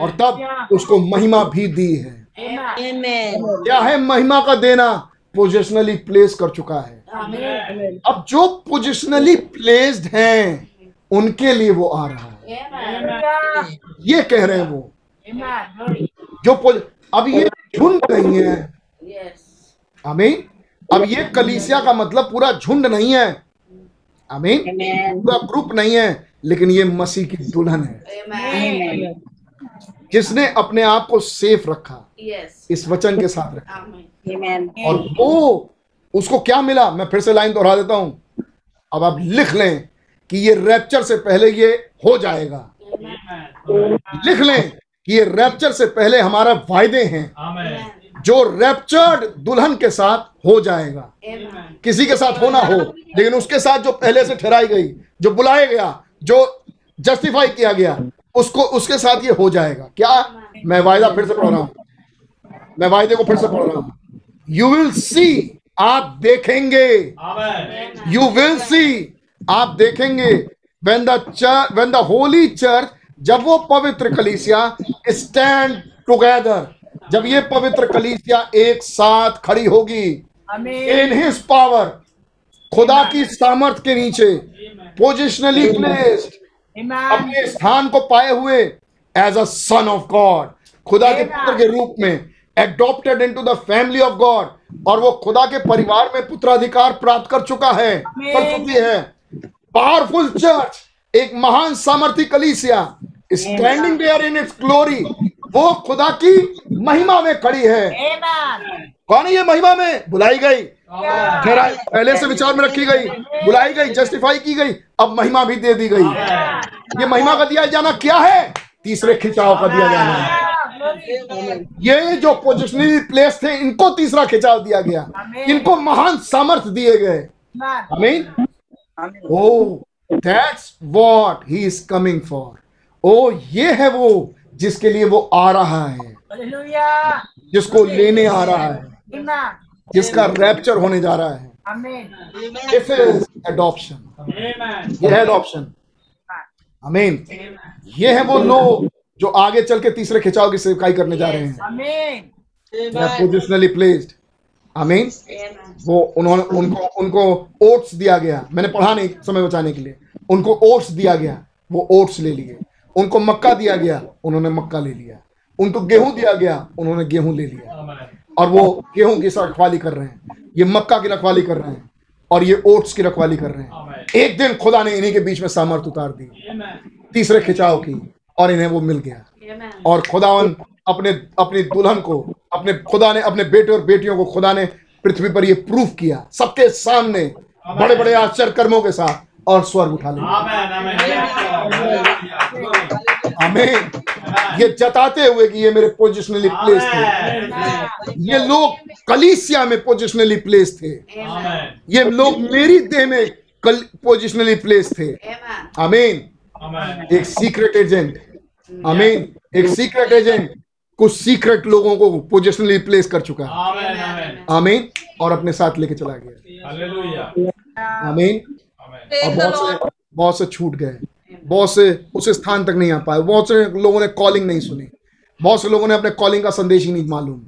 और तब उसको महिमा भी दी है। क्या है महिमा का देना? पोजिशनली प्लेस कर चुका है। अब जो पोजिशनली प्लेस्ड हैं उनके लिए वो आ रहा है। ये कह रहे हैं वो। जो अब ये झुंड नहीं है। आमीन। अब ये कलीसिया का मतलब पूरा झुंड नहीं है। आमीन। पूरा ग्रुप नहीं है लेकिन ये मसीह की दुल्हन है। जिसने अपने आप को सेफ़ रखा? इस वचन के साथ रखा। और वो उसको क्या मिला? मैं फिर से लाइन दोहरा देता हूँ। अब आप लिख लें कि ये रैप्चर से पहले ये हो जाएगा। लिख लें कि ये रैप्चर से पहले हमारा वायदे हैं। जो रैप्चर्ड दुल्हन के साथ हो जाएगा। किसी के साथ होना हो लेकिन उसके साथ जो पहले से ठहराई गई जो बुलाया गया जो जस्टिफाई किया गया उसको उसके साथ ये हो जाएगा। क्या? मैं वायदा फिर से पढ़ रहा हूँ। मैं वायदे को फिर से पढ़ रहा हूँ। यू विल सी आप देखेंगे। यू विल सी आप देखेंगे। When the church when the holy church जब वो पवित्र कलीसिया स्टैंड टुगेदर जब ये पवित्र कलीसिया एक साथ खड़ी होगी इन हिज पावर खुदा की सामर्थ के नीचे पोजिशनली प्लेस्ड अपने स्थान को पाए हुए as a son of God खुदा के पुत्र के रूप में adopted into the family of God और वो खुदा के परिवार में पुत्राधिकार प्राप्त कर चुका है कर चुकी है। पावरफुल चर्च एक महान सामर्थी कलीसिया standing there in its glory वो खुदा की महिमा में खड़ी है। कौन है ये महिमा में? बुलाई गई। ठहराई पहले से विचार में रखी गई बुलाई गई जस्टिफाई की गई अब महिमा भी दे दी गई। ये महिमा का दिया जाना क्या है? तीसरे खिंचाव का दिया जाना है। ये जो पोजिशनरी प्लेस थे इनको तीसरा खिंचाव दिया गया। इनको महान सामर्थ्य दिए गए। आमीन ओ that's what he is coming for oh ये है वो जिसके लिए वो आ रहा है। जिसको लेने आ रहा है। जिसका रैप्चर होने जा रहा है। दिस इज़ अडॉप्शन ये है अडॉप्शन आमीन ये है वो लोग जो आगे चल के तीसरे खिंचाव की सेवकाई करने जा रहे हैं। पोजिशनली प्लेस्ड आमीन वो उन्होंने उनको उनको ओट्स दिया गया। मैंने पढ़ा नहीं समय बचाने के लिए। उनको ओट्स दिया गया। वो ओट्स ले लिए। उनको मक्का दिया गया। उन्होंने मक्का ले लिया। उनको गेहूँ दिया गया। उन्होंने गेहूँ ले लिया। और वो गेहूँ की रखवाली कर रहे हैं ये मक्का की रखवाली कर रहे हैं और ये ओट्स की रखवाली कर रहे हैं। एक दिन खुदा ने इन्हीं के बीच में सामर्थ उतार दी। तीसरे खिंचाव की और इन्हें वो मिल गया। और खुदावन अपने अपनी दुल्हन को अपने खुदा ने अपने बेटे और बेटियों को खुदा ने पृथ्वी पर ये प्रूफ किया। सबके सामने बड़े बड़े आश्चर्य कर्मों के साथ और स्वर्ग उठा लिया हमें ये जताते हुए कि ये मेरे पोजिशनली प्लेस थे। ये लोग कलीसिया में पोजिशनली प्लेस थे। ये लोग मेरी देह में पोजिशनली प्लेस थे। अमीन एक सीक्रेट एजेंट अमीन एक सीक्रेट एजेंट कुछ सीक्रेट लोगों को पोजिशनली प्लेस कर चुका। है आमीन। और अपने साथ लेके चला गया। आमीन। और बहुत से बहुत से छूट गए। बहुत से उस स्थान तक नहीं आ पाए। बहुत से लोगों ने कॉलिंग नहीं सुनी। बहुत से लोगों ने अपने कॉलिंग का संदेश ही नहीं मालूम।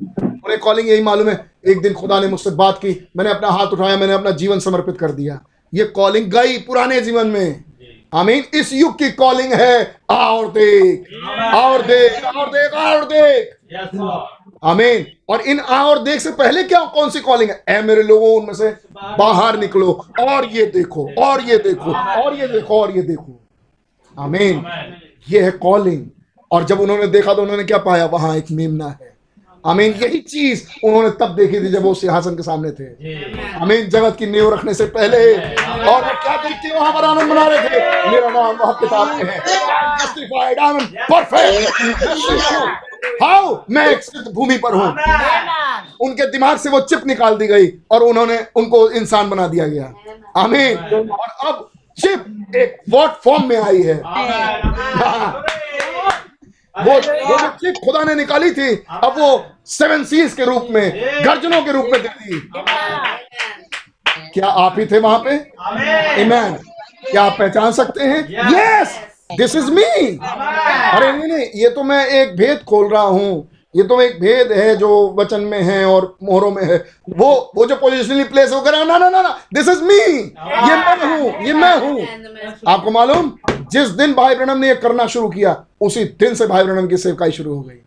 उन्हें कॉलिंग यही मालूम है एक दिन खुदा ने मुझसे बात की मैंने अपना हाथ उठाया मैंने अपना जीवन समर्पित कर दिया। ये कॉलिंग गई पुराने जीवन में। आमीन। इस युग की कॉलिंग है और देख और देख और देख और देख। आमीन और इन आ और देख से पहले क्या कौन सी कॉलिंग है? ए मेरे लोगों उनमें से बाहर निकलो। और ये देखो और ये देखो और ये देखो और ये देखो। आमीन ये है कॉलिंग और जब उन्होंने देखा तो उन्होंने क्या पाया? वहाँ एक मेमना है। आमीन यही चीज़ उन्होंने तब देखी थी जब वो सिंहासन के सामने थे। आमीन जगत की नींव रखने से पहले। और वो क्या देख के वहाँ पर आनंद मना रहे थे। मेरा नाम वहाँ किताब में है। परफेक्ट हाउ मैं एक भूमि पर हूँ। उनके दिमाग से वो चिप निकाल दी गई और उन्होंने उनको इंसान बना दिया गया। आमीन। और अब चिप एक वॉट फॉर्म में आई है। वो वो चिप खुदा ने निकाली थी अब वो सेवन सीज के रूप में गर्जनों के रूप में दे दी क्या आप ही थे वहाँ पे? इमैन क्या आप पहचान सकते हैं? यस दिस इज़ मी अरे नहीं नहीं ये तो मैं एक भेद खोल रहा हूँ। ये तो एक भेद है जो वचन में है और मोहरों में है। वो वो जो पोजिशनली प्लेस हो कर ना ना ना ना दिस इज़ मी ये मैं हूँ। ये मैं हूँ। आपको मालूम जिस दिन भाई ब्रणम ने ये करना शुरू किया उसी दिन से भाई ब्रणम की सेवकाई शुरू हो गई।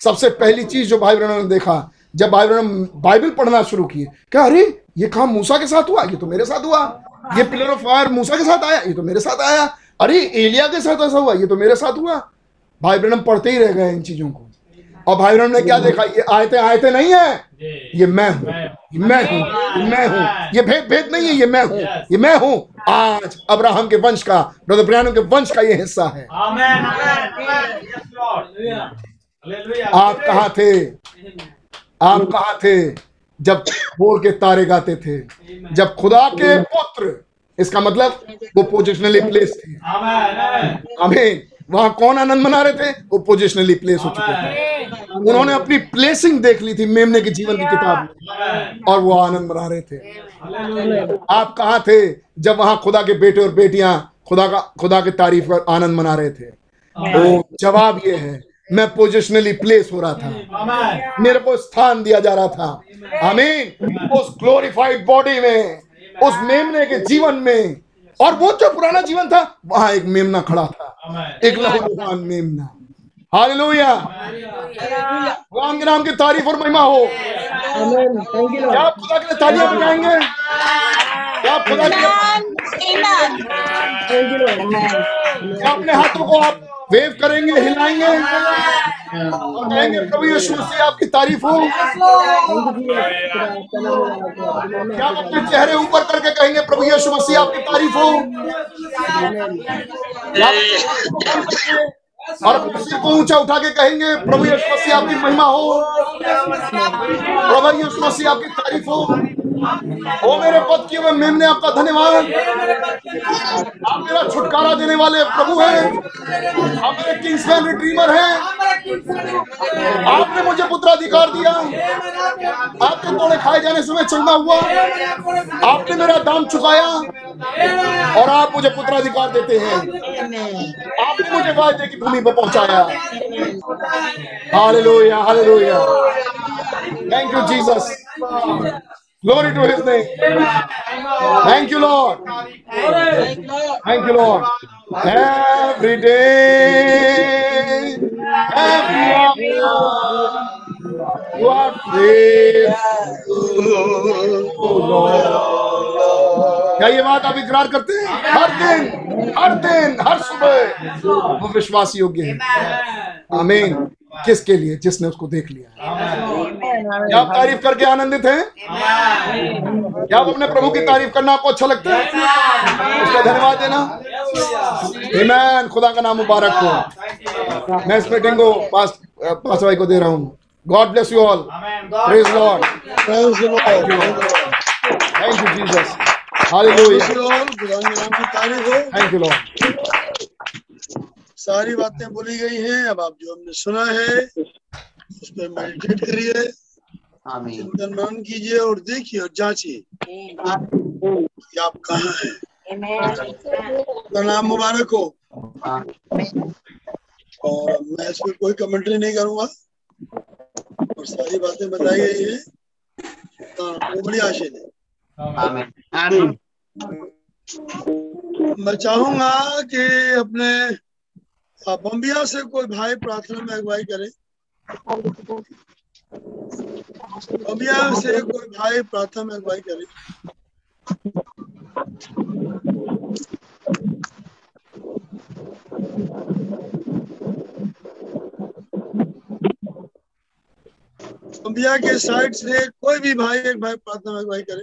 सबसे पहली चीज़ जो भाई ब्रणम ने देखा जब भाई ब्रणम बाइबल पढ़ना शुरू किए क्या अरे ये काम मूसा के साथ हुआ? ये तो मेरे साथ हुआ। ये पिलर ऑफ़ फायर मूसा के साथ आया? ये तो मेरे साथ आया। अरे एलिया के साथ ऐसा हुआ? ये तो मेरे साथ हुआ। भाई ब्रहण पढ़ते ही रह गए इन चीज़ों को। और भाई ब्रहण ने क्या देखा? ये आयते आयते नहीं है? ये मैं हूँ। मैं हूँ। मैं हूँ। ये भेद भेद नहीं है ये मैं हूँ। ये मैं हूँ। आज अब्राहम के वंश का ब्रदर ब्रैनम के वंश का ये हिस्सा है। आप कहा थे? आप कहा थे? जब बोल के तारे गाते थे। जब खुदा के पुत्र इसका मतलब वो पोजिशनली प्लेस थे। आमीन वहाँ कौन आनंद मना रहे थे? वो पोजिशनली प्लेस हो चुके थे। उन्होंने अपनी प्लेसिंग देख ली थी मेमने के जीवन की किताब में। और वो आनंद मना रहे थे। आप कहा थे जब वहाँ खुदा के बेटे और बेटियाँ खुदा का खुदा की तारीफ़ कर आनंद मना रहे थे? तो जवाब ये है मैं पोजिशनली प्लेस हो रहा था। मेरे को स्थान दिया जा रहा था। आमीन। उस ग्लोरीफाइड बॉडी में उस मेमने के जीवन में और वो जो पुराना जीवन था वहाँ एक मेमना खड़ा था। हालेलुया। भगवान के नाम की तारीफ़ और महिमा हो। क्या आप खुदा के लिए तालियाँ बजाएँगे? क्या आप खुदा के लिए क्या अपने हाथों को आप वेव करेंगे, हिलाएँगे। और कहेंगे, प्रभु यीशु मसीह आपकी तारीफ़ हो। क्या अपने चेहरे ऊपर करके कहेंगे, प्रभु यीशु, मसीह, आपकी तारीफ़ हो? और सिर को ऊँचा उठा के कहेंगे, प्रभु यीशु, मसीह, आपकी महिमा हो। प्रभु यीशु, मसीह, आपकी तारीफ़ हो। ओ मेरे पद की हुए मेमने आपका धन्यवाद। आप मेरा छुटकारा देने वाले प्रभु हैं। आप मेरे किंग्समैन रिट्रीमर हैं। आपने मुझे पुत्राधिकार दिया। आपके तोड़े खाए जाने से मैं चलना हुआ। आपने मेरा दाम चुकाया। और आप मुझे पुत्राधिकार देते हैं। आपने मुझे वायदे की भूमि पर पहुँचाया। Hallelujah hallelujah. Thank you Jesus Glory to his name. Thank you, Lord. Thank you, Lord. Every day, every hour, you are faithful, Lord. क्या ये बात आप इकरार करते हैं हर दिन हर दिन हर सुबह वो विश्वास योग्य है आमीन किसके लिए? जिसने उसको देख लिया क्या आप तारीफ़ करके आनंदित हैं? क्या आप अपने प्रभु की तारीफ़ करना आपको अच्छा लगता है? उसका धन्यवाद देना। Amen. खुदा का नाम मुबारक हो। मैं इस मीटिंग को पास पास भाई को दे रहा हूँ। God bless you all praise Lord thank you Jesus hallelujah thank you Lord सारी बातें बोली गई हैं अब आप जो हमने सुना है उस पर मेडिटेट करिए चिंतन मनन कीजिए और देखिए और जांचिए आप कहाँ हैं। नाम मुबारक हो। और मैं इस पर कोई कमेंट्री नहीं करूँगा। और सारी बातें बताई गई है। हाँ वो बड़ी आशय है। मैं चाहूँगा कि अपने बम्बिया से कोई भाई प्रार्थना में अगुवाई करे। बम्बिया से कोई भाई प्रार्थना में अगुवाई करे। बम्बिया के साइड से कोई भी भाई, एक भाई प्रार्थना में अगुवाई करे।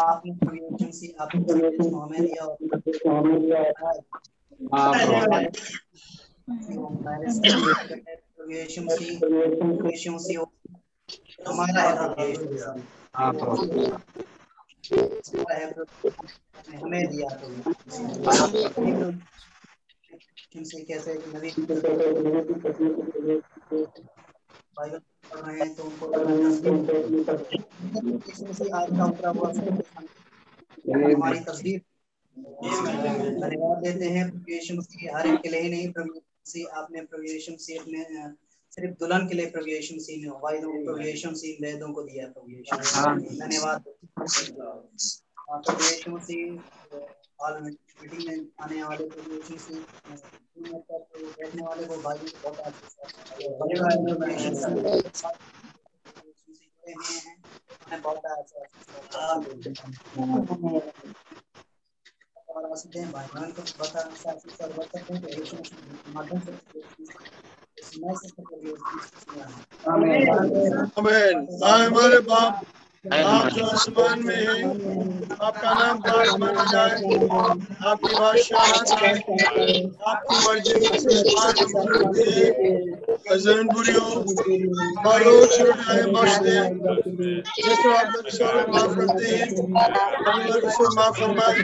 आपने प्रभु यीशु मसीह आपके संदेश को हमें दिया। और प्रभु यीशु मसीह प्रभु हमारा है। प्रभु यीशु हमें दिया तुमसे कैसे नबी बाइबल धन्यवाद। देते हैं प्रभु हर एक के लिए ही नहीं प्रभु आपने प्रभु अपने सिर्फ़ दुल्हन के लिए प्रभु यीशु मसीह ने वायदों को प्रभु यीशु मसीह वेदों को दिया प्रभु यीशु धन्यवाद प्रभु यीशु मसीह मीटिंग में आने वाले प्रभु यीशु मसीह बैठने वाले को भाई बहुत अच्छा बहुत को बता बता हैं माध्यम से आमीन। हमारे बाप आप जो आसमान में हैं आपका नाम दास माना जाए आपकी बादशाह आए आपकी मर्ज़ी से आज हम करते हैं अजन बुरी हो और रोज छुड़ाए बख्शते हैं जिस तरह आप लोग सारे माफ़ करते हैं हम लोग से माफ़ फरमाए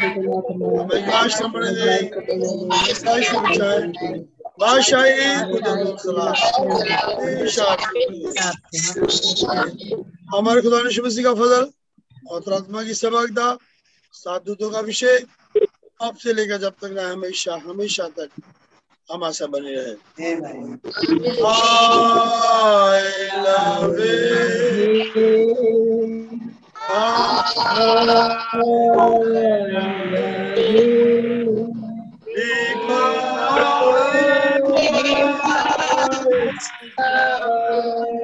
हमें काश समझ दे ईसाई से बचाए बादशाही कुदरत सलाम हमारे खुदा ने मसीह का फजल और की सबकदा सात दूतों का विषय अब से लेकर जब तक ना हमेशा हमेशा तक हमारे बने रहे I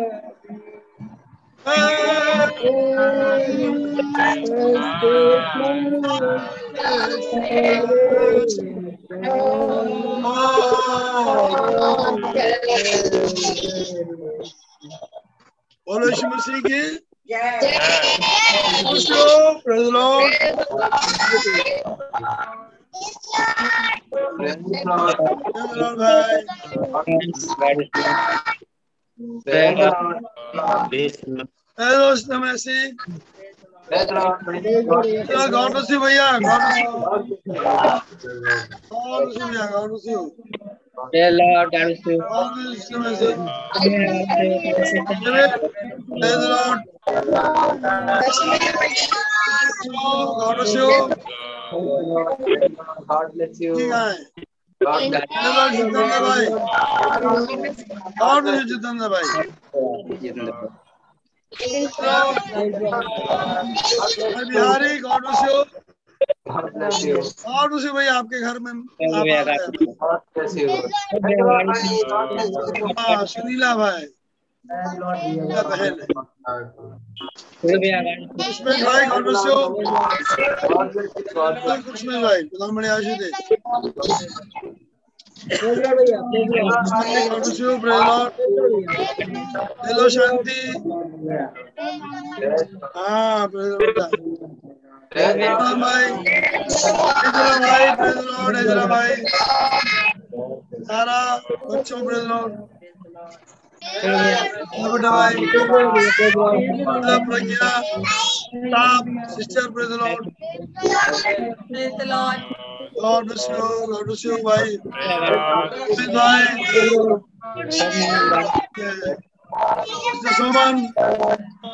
Follow Shima singing? Yes. yes. Also, praise the Lord. Praise the Lord. Praise the Lord. Hello Masih God मसीह भैया गॉड मसीह गॉड भैया गॉड मसीह Lord, God bless you. God Masih praise Lord God मसीह God bless you. God bless धन्यवाद जितेंद्र भाई मसीह जितेंद्र भाई भाई Bihari God bless you. God मसीह भैया आपके घर में. हाँ, सुनीला भाई बहन भाई गॉड मसीह कुछ भाई प्रधान बड़े हेलो शांति हाँ भाई सारा बच्चों Stop. Sister, praise the Lord. Praise the Lord. Lord bless you. Lord bless you. Bye. Bye. Sister Soman,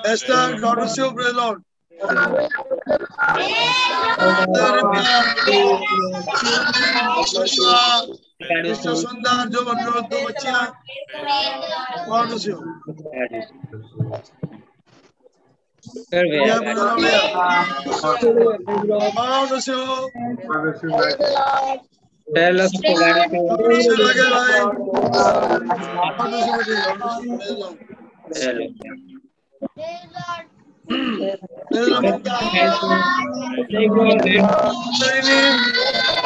Esther, God bless you. Praise the Lord. Sister Rebecca, Joshua, Mr. Sundar, जो बन रहे दो बच्चियाँ God bless you. भैया बना भैया God bless you. God bless you लगे भाई God bless you बेटी, God bless you, praise Lord.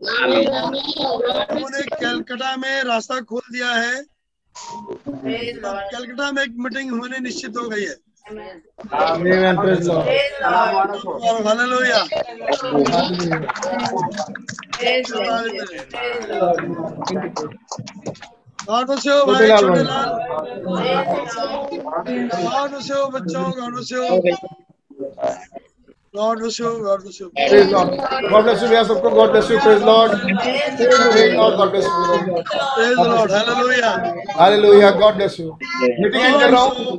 उन्होंने कलकत्ता में रास्ता खोल दिया है। कलकत्ता में एक मीटिंग होने निश्चित हो गई है। भाई छोटे लाल बच्चों God bless you God bless you Praise Lord. God bless you भैया सबको. God bless you. Praise Lord. Praise Lord. God bless you. praise the lord hallelujah Hallelujah. God bless you. Meeting end कर रहा हूँ.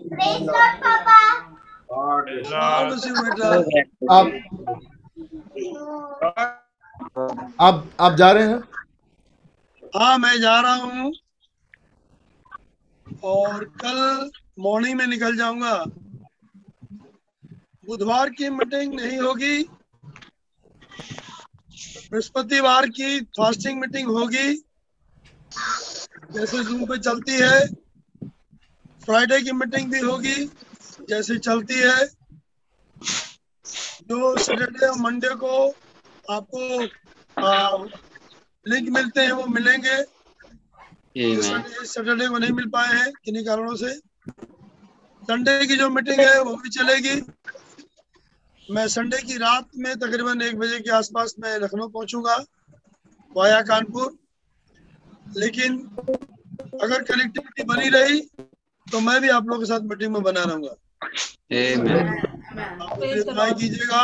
God bless you बेटा आप आप आप जा रहे हैं हाँ मैं जा रहा हूँ और कल मॉर्निंग में निकल जाऊँगा बुधवार की मीटिंग नहीं होगी। बृहस्पतिवार की फास्टिंग मीटिंग होगी। जैसे जूम पे चलती है फ्राइडे की मीटिंग भी होगी जैसे चलती है। जो सैटरडे और मंडे को आपको आ, लिंक मिलते हैं वो मिलेंगे। सैटरडे को नहीं मिल पाए हैं किन्हीं कारणों से। संडे की जो मीटिंग है वो भी चलेगी। मैं संडे की रात में तकरीबन एक बजे के आसपास मैं लखनऊ पहुंचूँगा वाया कानपुर। लेकिन अगर कनेक्टिविटी बनी रही तो मैं भी आप लोगों के साथ मीटिंग में बना रहूँगा। आप ट्राई कीजिएगा।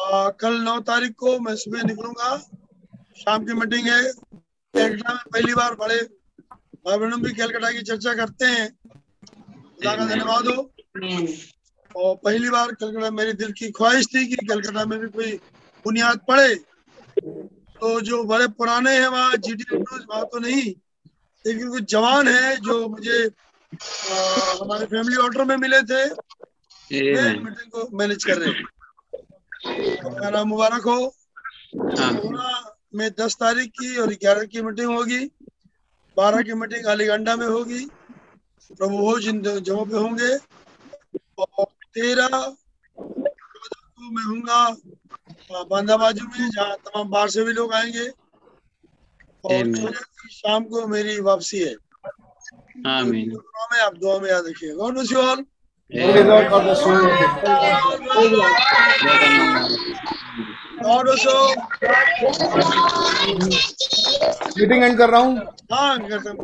आ, कल नौ तारीख को मैं सुबह निकलूँगा। शाम की मीटिंग है। कैलकटा में पहली बार बड़े भाई बहनों भी कैलकटा की चर्चा करते हैं। धन्यवाद हो। और पहली बार कलकत्ता मेरी दिल की ख्वाहिश थी कि कलकत्ता में भी कोई बुनियाद पड़े। तो जो बड़े पुराने हैं वहाँ जी डी वहाँ तो नहीं। लेकिन कुछ जवान हैं जो मुझे आ, हमारे फैमिली ऑर्डर में मिले थे। मीटिंग को मैनेज कर रहे हैं। नाम मुबारक हो। सोलह में दस तारीख की और ग्यारह की मीटिंग होगी। बारह की मीटिंग अलीगंडा में होगी। प्रभु हो जिन जगहों पे होंगे। और तेरह को मैं हूँगा। बांदा बाजू में जहाँ तमाम बाहर से भी लोग आएँगे। और चौदह की शाम को मेरी वापसी है। आमीन में आप दुआ में याद रखिए। God bless you all meeting end कर रहा हूँ। हाँ करता हूँ।